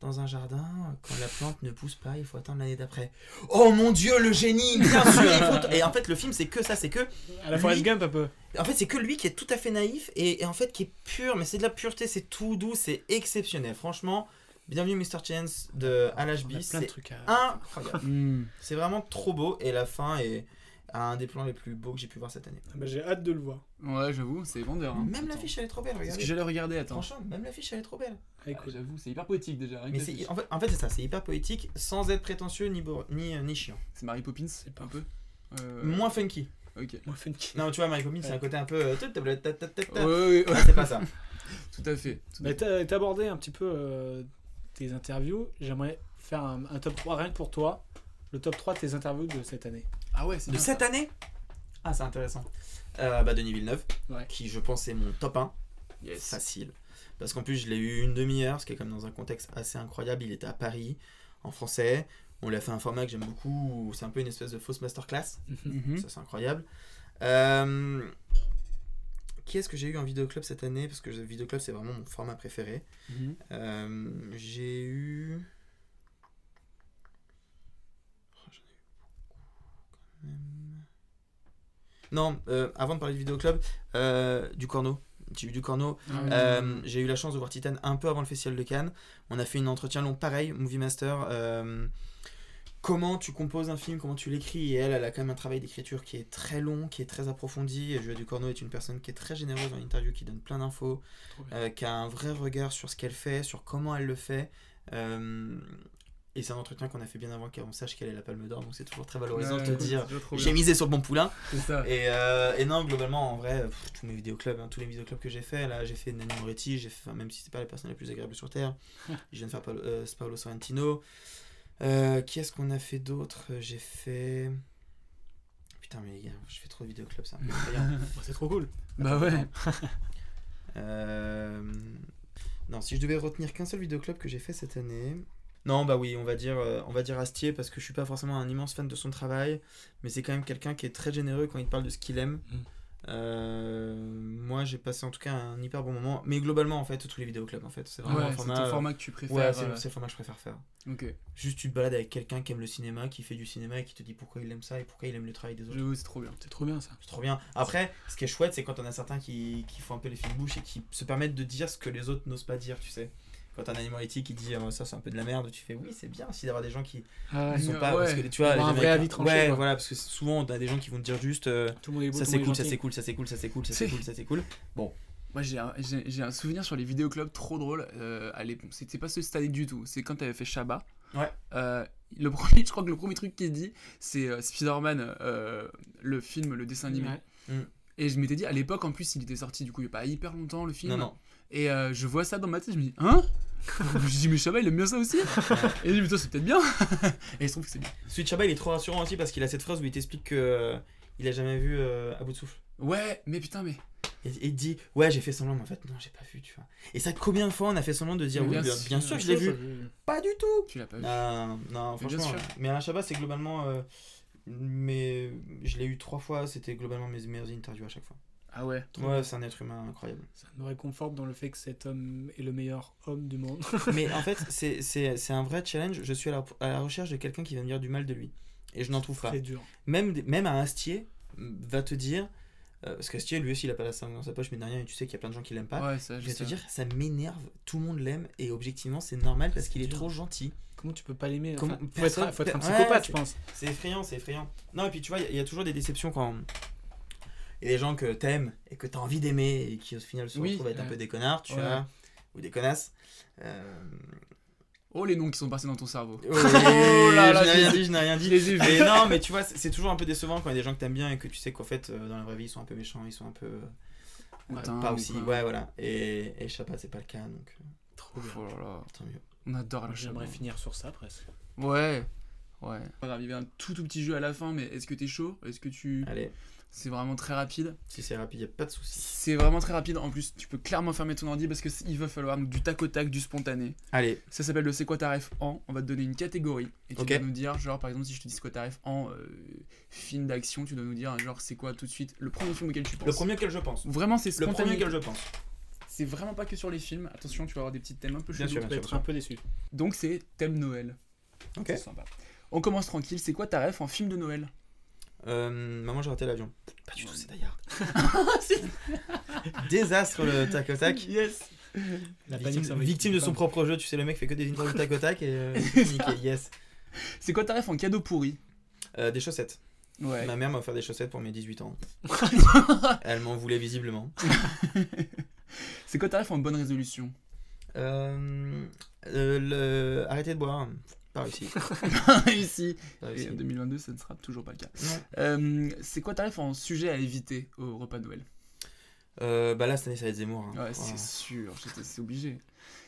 S8: dans un jardin, quand la plante ne pousse pas, il faut attendre l'année d'après. Oh mon dieu, le génie, bien sûr, il faut... [LAUGHS] Et en fait, le film, c'est que ça, c'est que...
S1: À la
S8: lui-
S1: Forrest Gump un peu.
S8: En fait, c'est que lui qui est tout à fait naïf et, et en fait qui est pur, mais c'est de la pureté, c'est tout doux, c'est exceptionnel. Franchement, bienvenue Mr. Chance de Al
S1: On a
S8: Ashby,
S1: plein de
S8: c'est incroyable. [LAUGHS]
S2: Hmm.
S8: c'est vraiment trop beau et la fin est un des plans les plus beaux que j'ai pu voir cette année.
S1: Ah bah, J'ai hâte de le voir.
S2: Ouais, j'avoue, c'est vendeur. hein.
S8: Même l'affiche, elle est trop belle,
S2: Est-ce
S8: regardez.
S2: que j'allais regarder, attends.
S8: Franchement, même l'affiche, elle est trop belle.
S1: Ah, écoute.
S2: J'avoue, c'est hyper poétique déjà. rien que
S8: Mais c'est, en fait, en fait, c'est ça, c'est hyper poétique sans être prétentieux ni, bo- ni, euh, ni chiant.
S2: C'est Mary Poppins,
S1: pas
S2: un peu. Euh,
S8: Moins funky.
S2: Ok.
S1: Moins funky.
S8: Non, tu vois, Mary Poppins, c'est un côté un peu. euh.
S2: Ouais, ouais, ouais.
S8: Ah, c'est pas ça. [LAUGHS]
S2: Tout à fait. tout fait.
S1: t'as t'as abordé un petit peu euh, tes interviews. J'aimerais faire un, un top 3 rien que pour toi. Le top 3 de tes interviews de cette année.
S2: Ah ouais, c'est
S8: De
S2: bien
S8: cette
S2: ça.
S8: année? Ah, c'est intéressant. Euh, bah, Denis Villeneuve,
S1: Ouais.
S8: qui je pense est mon top 1.
S2: Yes.
S8: Facile. Parce qu'en plus, je l'ai eu une demi-heure, ce qui est comme dans un contexte assez incroyable. Il était à Paris, en français. On l'a fait un format que j'aime beaucoup. C'est un peu une espèce de fausse masterclass. [LAUGHS]
S2: Mhm.
S8: Ça, c'est incroyable. Euh, Qui est-ce que j'ai eu en vidéoclub cette année? Parce que le vidéoclub, c'est vraiment mon format préféré.
S2: Mhm.
S8: Euh, j'ai eu. Oh, j'en ai eu beaucoup, quand même. Non, euh, avant de parler de vidéoclub, euh, du corno. J'ai eu du corno.
S1: Ah oui.
S8: Euh, j'ai eu la chance de voir Titan un peu avant le Festival de Cannes. On a fait un entretien long, pareil, Movie Master. euh, comment tu composes un film, comment tu l'écris? Et elle, elle a quand même un travail d'écriture qui est très long, qui est très approfondi. Julia Ducorneau est une personne qui est très généreuse en interview, qui donne plein d'infos, qui a un vrai regard sur ce qu'elle fait, sur comment elle le fait. Et c'est un entretien qu'on a fait bien avant qu'on sache qu'elle est la palme d'or, donc c'est toujours très valorisant
S2: Ouais,
S8: de te
S2: cool,
S8: dire j'ai misé sur le bon poulain.
S2: Ça.
S8: Et, euh, et non, globalement, en vrai, pff, tous mes vidéoclubs, hein, tous les vidéoclubs que j'ai fait, là, j'ai fait Nanny Moretti, j'ai fait, même si c'est pas la personne la plus agréable sur Terre, [LAUGHS] je viens de faire Paolo, euh, Paolo Sorrentino. Euh, qui est-ce qu'on a fait d'autre? J'ai fait. Putain, mais les gars, je fais trop de vidéoclubs, c'est effrayant. [LAUGHS]
S1: Bah, c'est trop cool.
S2: Bah ouais. [LAUGHS]
S8: Euh, Non, si je devais retenir qu'un seul vidéoclub que j'ai fait cette année. Non, bah oui, on va dire, euh, on va dire Astier parce que je suis pas forcément un immense fan de son travail, mais c'est quand même quelqu'un qui est très généreux quand il parle de ce qu'il aime.
S1: Mm.
S8: Euh, moi, j'ai passé en tout cas un hyper bon moment, mais globalement, en fait, tous les vidéoclubs, en fait, c'est vraiment
S2: Ouais,
S8: un format.
S2: ton format que tu préfères,
S8: Ouais, c'est
S2: euh,
S8: c'est le format que je préfère faire.
S2: Ok.
S8: Juste, tu te balades avec quelqu'un qui aime le cinéma, qui fait du cinéma et qui te dit pourquoi il aime ça et pourquoi il aime le travail des autres.
S2: J'avoue, c'est trop bien.
S1: C'est trop bien ça.
S8: C'est trop bien. Après, ce qui est chouette, c'est quand on a certains qui, qui font un peu les films bouches et qui se permettent de dire ce que les autres n'osent pas dire, tu sais. Quand un animal éthique qui dit euh, ça c'est un peu de la merde, tu fais oui c'est bien aussi d'avoir des gens qui
S1: Ah
S8: ne sont pas
S1: Ouais.
S8: parce que tu vois
S1: un vrai avis tranché,
S8: ouais voilà parce que souvent on a des gens qui vont te dire juste euh,
S1: Tout le monde est beau,
S8: ça c'est cool ça c'est cool ça c'est cool ça c'est cool ça c'est cool ça c'est cool bon
S2: Moi, j'ai un, un souvenir sur les vidéoclubs trop drôle. Euh, c'était pas ce stade du tout. C'est quand t'avais fait Shabba.
S8: Ouais.
S2: Euh, le premier, [LAUGHS] je crois que le premier truc qu'il dit, c'est euh, Spider-Man, euh, le film, le dessin animé.
S8: Ouais. Mm.
S2: Et je m'étais dit, à l'époque, en plus, il était sorti du coup il y a pas hyper longtemps le film.
S8: Non, non.
S2: Et euh, je vois ça dans ma tête, je me dis, hein? [LAUGHS] Je me dis, mais Shabba, il aime bien ça aussi. Et je me dis, putain, c'est peut-être bien. [LAUGHS] Et je trouve que c'est bien.
S8: Sweet Chaba il est trop rassurant aussi parce qu'il a cette phrase où il t'explique que euh, il a jamais vu euh, à bout de souffle.
S2: Ouais, mais putain, mais.
S8: et, il dit ouais j'ai fait semblant mais en fait non j'ai pas vu tu vois. Et ça combien de fois on a fait semblant de dire
S2: Mais
S8: oui
S2: bien
S8: bien,
S2: sûr,
S8: sûr je l'ai vu. pas du tout.
S2: Tu l'as pas vu.
S8: non non
S2: Mais
S8: franchement mais Alain Chabat c'est globalement euh, mais je l'ai eu trois fois c'était globalement mes meilleures interviews à chaque fois
S2: Ah ouais.
S8: ouais c'est un être humain incroyable
S1: Ça me réconforte dans le fait que cet homme est le meilleur homme du monde. [LAUGHS]
S8: mais en fait [LAUGHS] c'est- c'est c'est un vrai challenge je suis à la, à la recherche de quelqu'un qui va me dire du mal de lui et je n'en trouve pas
S1: très dur.
S8: même, même un Astier va te dire Euh, parce qu'Astier, lui aussi, il a pas la sangle dans sa poche, mais derrière, tu sais qu'il y a plein de gens qui l'aiment pas.
S2: Ouais, ça,
S8: je
S2: je
S8: vais te dire, ça m'énerve, tout le monde l'aime, et objectivement, c'est normal parce qu'il est trop gentil.
S1: Comment tu peux pas l'aimer
S8: Comment-
S1: Enfin, faut, être, faut être un
S8: ouais,
S1: psychopathe, je
S8: c'est-
S1: pense.
S8: C'est effrayant, c'est effrayant. Non, et puis tu vois, il y a- il y, a toujours des déceptions quand. A des gens que t'aimes et que t'as envie d'aimer et qui au final se
S2: Oui,
S8: retrouvent être un peu des connards, tu
S2: Ouais.
S8: vois, ou des connasses. Euh,
S2: Oh, les noms qui sont passés dans ton cerveau.
S8: Oui, [LAUGHS] je n'ai
S2: je
S8: rien
S2: les-
S8: dit, je n'ai rien dit.
S2: Je les ai vus.
S8: Mais non, mais tu vois, c'est toujours un peu décevant quand il y a des gens que t'aimes bien et que tu sais qu'en fait, euh, dans la vraie vie, ils sont un peu méchants, ils sont un peu. euh, pas aussi.
S2: quoi.
S8: Ouais, voilà. Et, et Chapat, c'est pas le cas, donc. euh,
S1: Trop
S2: Oh là là.
S8: Tant mieux.
S2: On adore la
S1: J'aimerais finir sur ça presque.
S2: Ouais. Ouais. Grave, il y avait un tout tout petit jeu à la fin, mais est-ce que t'es chaud? Est-ce que tu.
S8: Allez.
S2: C'est vraiment très rapide.
S8: Si c'est rapide, y a pas de souci.
S2: C'est vraiment très rapide. En plus, tu peux clairement fermer ton ordi parce qu'il va falloir du tac au tac, du spontané.
S8: Allez.
S2: Ça s'appelle le C'est quoi ta ref en? On va te donner une catégorie. Et tu
S8: Ok.
S2: dois nous dire, genre, par exemple, si je te dis c'est quoi ta ref en euh, film d'action, tu dois nous dire, genre, c'est quoi tout de suite le premier film auquel tu penses.
S8: Le premier auquel je pense.
S2: Vraiment, c'est
S8: Le
S2: spontané.
S8: premier auquel je pense.
S2: C'est vraiment pas que sur les films. Attention, tu vas avoir des petits thèmes un peu
S8: Bien
S2: chelous.
S8: sûr,
S2: tu
S8: bien
S2: vas
S8: sûr,
S2: être un peu déçu. Donc, c'est thème Noël.
S8: Ok.
S2: C'est sympa. On commence tranquille. C'est quoi ta ref en film de Noël?
S8: Euh, maman, j'ai raté l'avion. Pas du tout, c'est d'ailleurs. [LAUGHS] Désastre le tac au tac.
S2: Yes.
S1: La panique,
S8: victime de son propre jeu, tu sais, le mec fait que des interviews tac au tac et euh, [LAUGHS] nickel, yes.
S2: C'est quoi ta ref en cadeau pourri
S8: Euh, des chaussettes.
S2: Ouais.
S8: Ma mère m'a offert des chaussettes pour mes 18 ans. [LAUGHS] Elle m'en voulait visiblement.
S2: C'est quoi ta ref en bonne résolution
S8: Euh, euh, le... Arrêtez de boire. Pas réussi. [LAUGHS]
S2: Pas réussi.
S8: Pas réussi.
S2: Et en 2022, ça ne sera toujours pas le cas. Euh, c'est quoi ta ref en sujet à éviter au repas de Noël?
S8: Euh, bah là, cette année, ça va être Zemmour. hein.
S2: Ouais,
S8: Voilà.
S2: c'est sûr, j'étais- c'est obligé.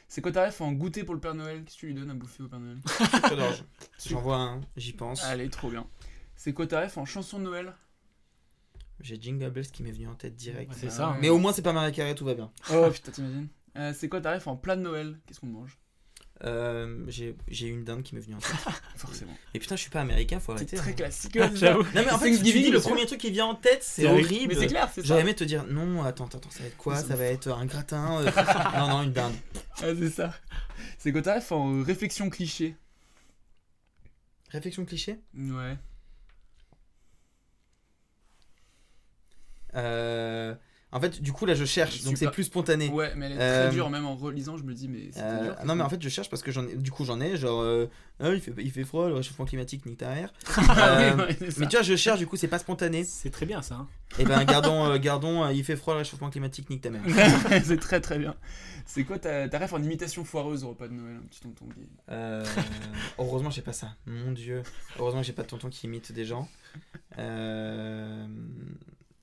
S2: C'est quoi ta ref en goûter pour le Père Noël? Qu'est-ce que tu lui donnes à bouffer au Père Noël? [LAUGHS]
S8: Sucre d'orge. J'en vois un, j'y pense.
S2: Allez, trop bien. C'est quoi ta ref en chanson de Noël?
S8: J'ai Jingle Bells qui m'est venu en tête direct.
S2: Ouais, c'est ça, hein.
S8: Mais au moins, c'est pas Marie Carré, tout va bien.
S2: Oh putain, t'imagines Euh, C'est quoi ta ref en plat de Noël? Qu'est-ce qu'on mange?
S8: Euh, j'ai une dinde qui m'est venue en tête. [LAUGHS]
S2: Forcément.
S8: Et putain, je suis pas américain, faut
S2: C'est
S8: arrêter.
S2: très
S8: hein.
S2: classique.
S8: J'avoue. Non, mais en fait, si tu dis le premier truc qui vient en tête, c'est
S2: C'est horrible. Mais c'est clair, c'est ça.
S8: J'aurais aimé te dire non, attends, attends, ça va être quoi? Ça va être un gratin [LAUGHS] euh, Non, non, une dinde.
S2: Ah, c'est ça. C'est quoi ta ref en euh, réflexion cliché?
S8: Réflexion cliché?
S2: Ouais.
S8: Euh, En fait, du coup, là, je cherche, donc c'est
S2: pas-
S8: plus spontané.
S2: Ouais, mais elle est très
S8: Euh,
S2: dure, même en relisant, je me dis, mais c'était
S8: Euh,
S2: dur.
S8: non mais en fait je cherche parce que j'en ai du coup j'en ai genre euh, ah, il, fait, il fait froid le réchauffement climatique nique ta mère [LAUGHS]
S2: Ah oui,
S8: Euh,
S2: ouais,
S8: mais tu vois je cherche du coup c'est pas spontané
S1: C'est très bien ça. hein.
S8: et ben [LAUGHS] gardons euh, gardons euh, il fait froid le réchauffement climatique nique ta mère [LAUGHS]
S2: c'est très très bien. C'est quoi ta, ta ref en imitation foireuse au repas de Noël, un petit tonton gay
S8: Euh, heureusement j'ai pas ça mon dieu heureusement que j'ai pas de tonton qui imite des gens Euh,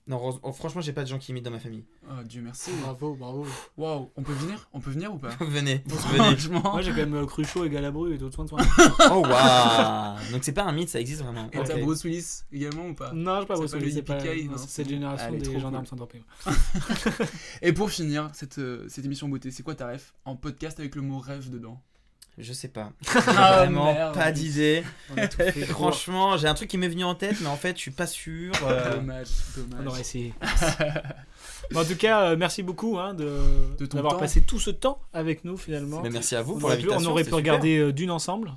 S8: non oh, franchement j'ai pas de gens qui imitent dans ma famille
S2: Oh Dieu merci.
S1: Bravo, bravo.
S2: Waouh, on peut venir? On peut venir ou pas? [LAUGHS]
S8: Venez [LAUGHS] venez
S2: Franchement.
S1: Moi j'ai quand même euh, Cruchot et Galabru et d'autres soins de soin. [LAUGHS]
S8: oh waouh donc c'est pas un mythe ça existe vraiment
S2: Et t'as
S8: Ok.
S2: Bruce Willis également ou pas?
S1: Non, j'ai pas Bruce Willis, c'est pas- cette génération
S2: Allez,
S1: des
S2: trop
S1: gendarmes
S2: cool.
S1: sans.
S2: Et pour finir cette, euh, cette émission beauté, c'est quoi ta ref? En podcast avec le mot rêve dedans
S8: Je sais pas. [LAUGHS]
S2: Ah,
S8: Vraiment
S2: merde.
S8: pas d'idée. Franchement, j'ai un truc qui m'est venu en tête, mais en fait, je suis pas sûr. euh,
S2: Dommage, dommage.
S1: On aurait essayé. [LAUGHS] Bon, en tout cas, euh, merci beaucoup hein, de,
S2: De ton
S1: d'avoir passé tout ce temps avec nous finalement.
S8: Mais merci à vous
S1: On
S8: pour
S1: aurait pu-
S8: l'invitation,
S1: On aurait pu regarder euh, d'une ensemble.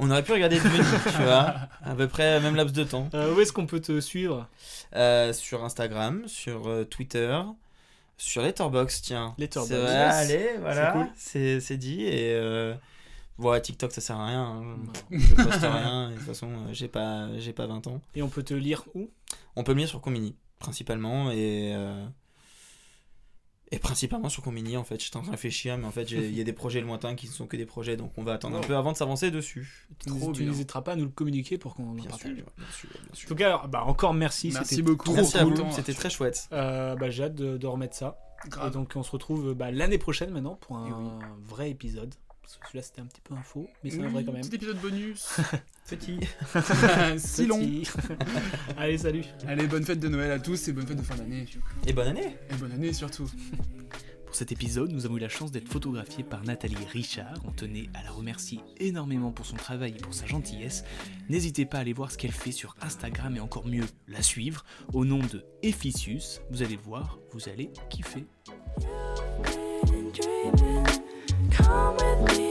S8: On aurait pu regarder Dune, tu [LAUGHS] vois, à peu près même laps de temps.
S1: Euh, où est-ce qu'on peut te suivre?
S8: Euh, Sur Instagram, sur euh, Twitter, sur Letterboxd, tiens.
S1: Letterboxd. Yes.
S8: allez, voilà,
S1: cool.
S8: c'est c'est dit. Et euh, ouais, TikTok, ça sert à rien. hein. Je poste rien. et De toute [LAUGHS] façon, euh, j'ai pas, j'ai pas 20 ans.
S1: Et on peut te lire où?
S8: On peut me lire sur Comini, principalement, et... euh, Et principalement sur Comini, en fait, j'étais en train de réfléchir, mais en fait, il y a des projets lointains qui ne sont que des projets, donc on va attendre un peu avant de s'avancer dessus.
S1: Tu tu n'hésiteras pas à nous le communiquer pour qu'on en
S8: Bien
S1: partage.
S8: sûr, bien sûr, bien sûr.
S1: En tout cas, bah, encore merci.
S2: Merci
S1: c'était
S2: beaucoup.
S1: trop
S8: Merci à
S1: cool.
S8: vous, c'était très chouette.
S1: Euh, bah, J'ai hâte de, de remettre ça.
S2: Grave.
S1: Et donc on se retrouve bah, l'année prochaine maintenant pour
S2: Eh
S1: un vrai épisode. Parce que celui-là c'était un petit peu un faux, mais c'est un
S2: Oui,
S1: vrai quand même.
S2: Petit épisode bonus. [LAUGHS]
S8: Petit. [LAUGHS]
S2: si long. [LAUGHS]
S1: Allez, salut.
S2: Allez, bonne fête de Noël à tous et bonne fête de fin d'année.
S8: Et bonne année
S2: Et bonne année surtout.
S1: Pour cet épisode, nous avons eu la chance d'être photographiés par Nathalie Richard. On tenait à la remercier énormément pour son travail et pour sa gentillesse. N'hésitez pas à aller voir ce qu'elle fait sur Instagram et encore mieux la suivre au nom de Ephysius. Vous allez voir, vous allez kiffer. come with me.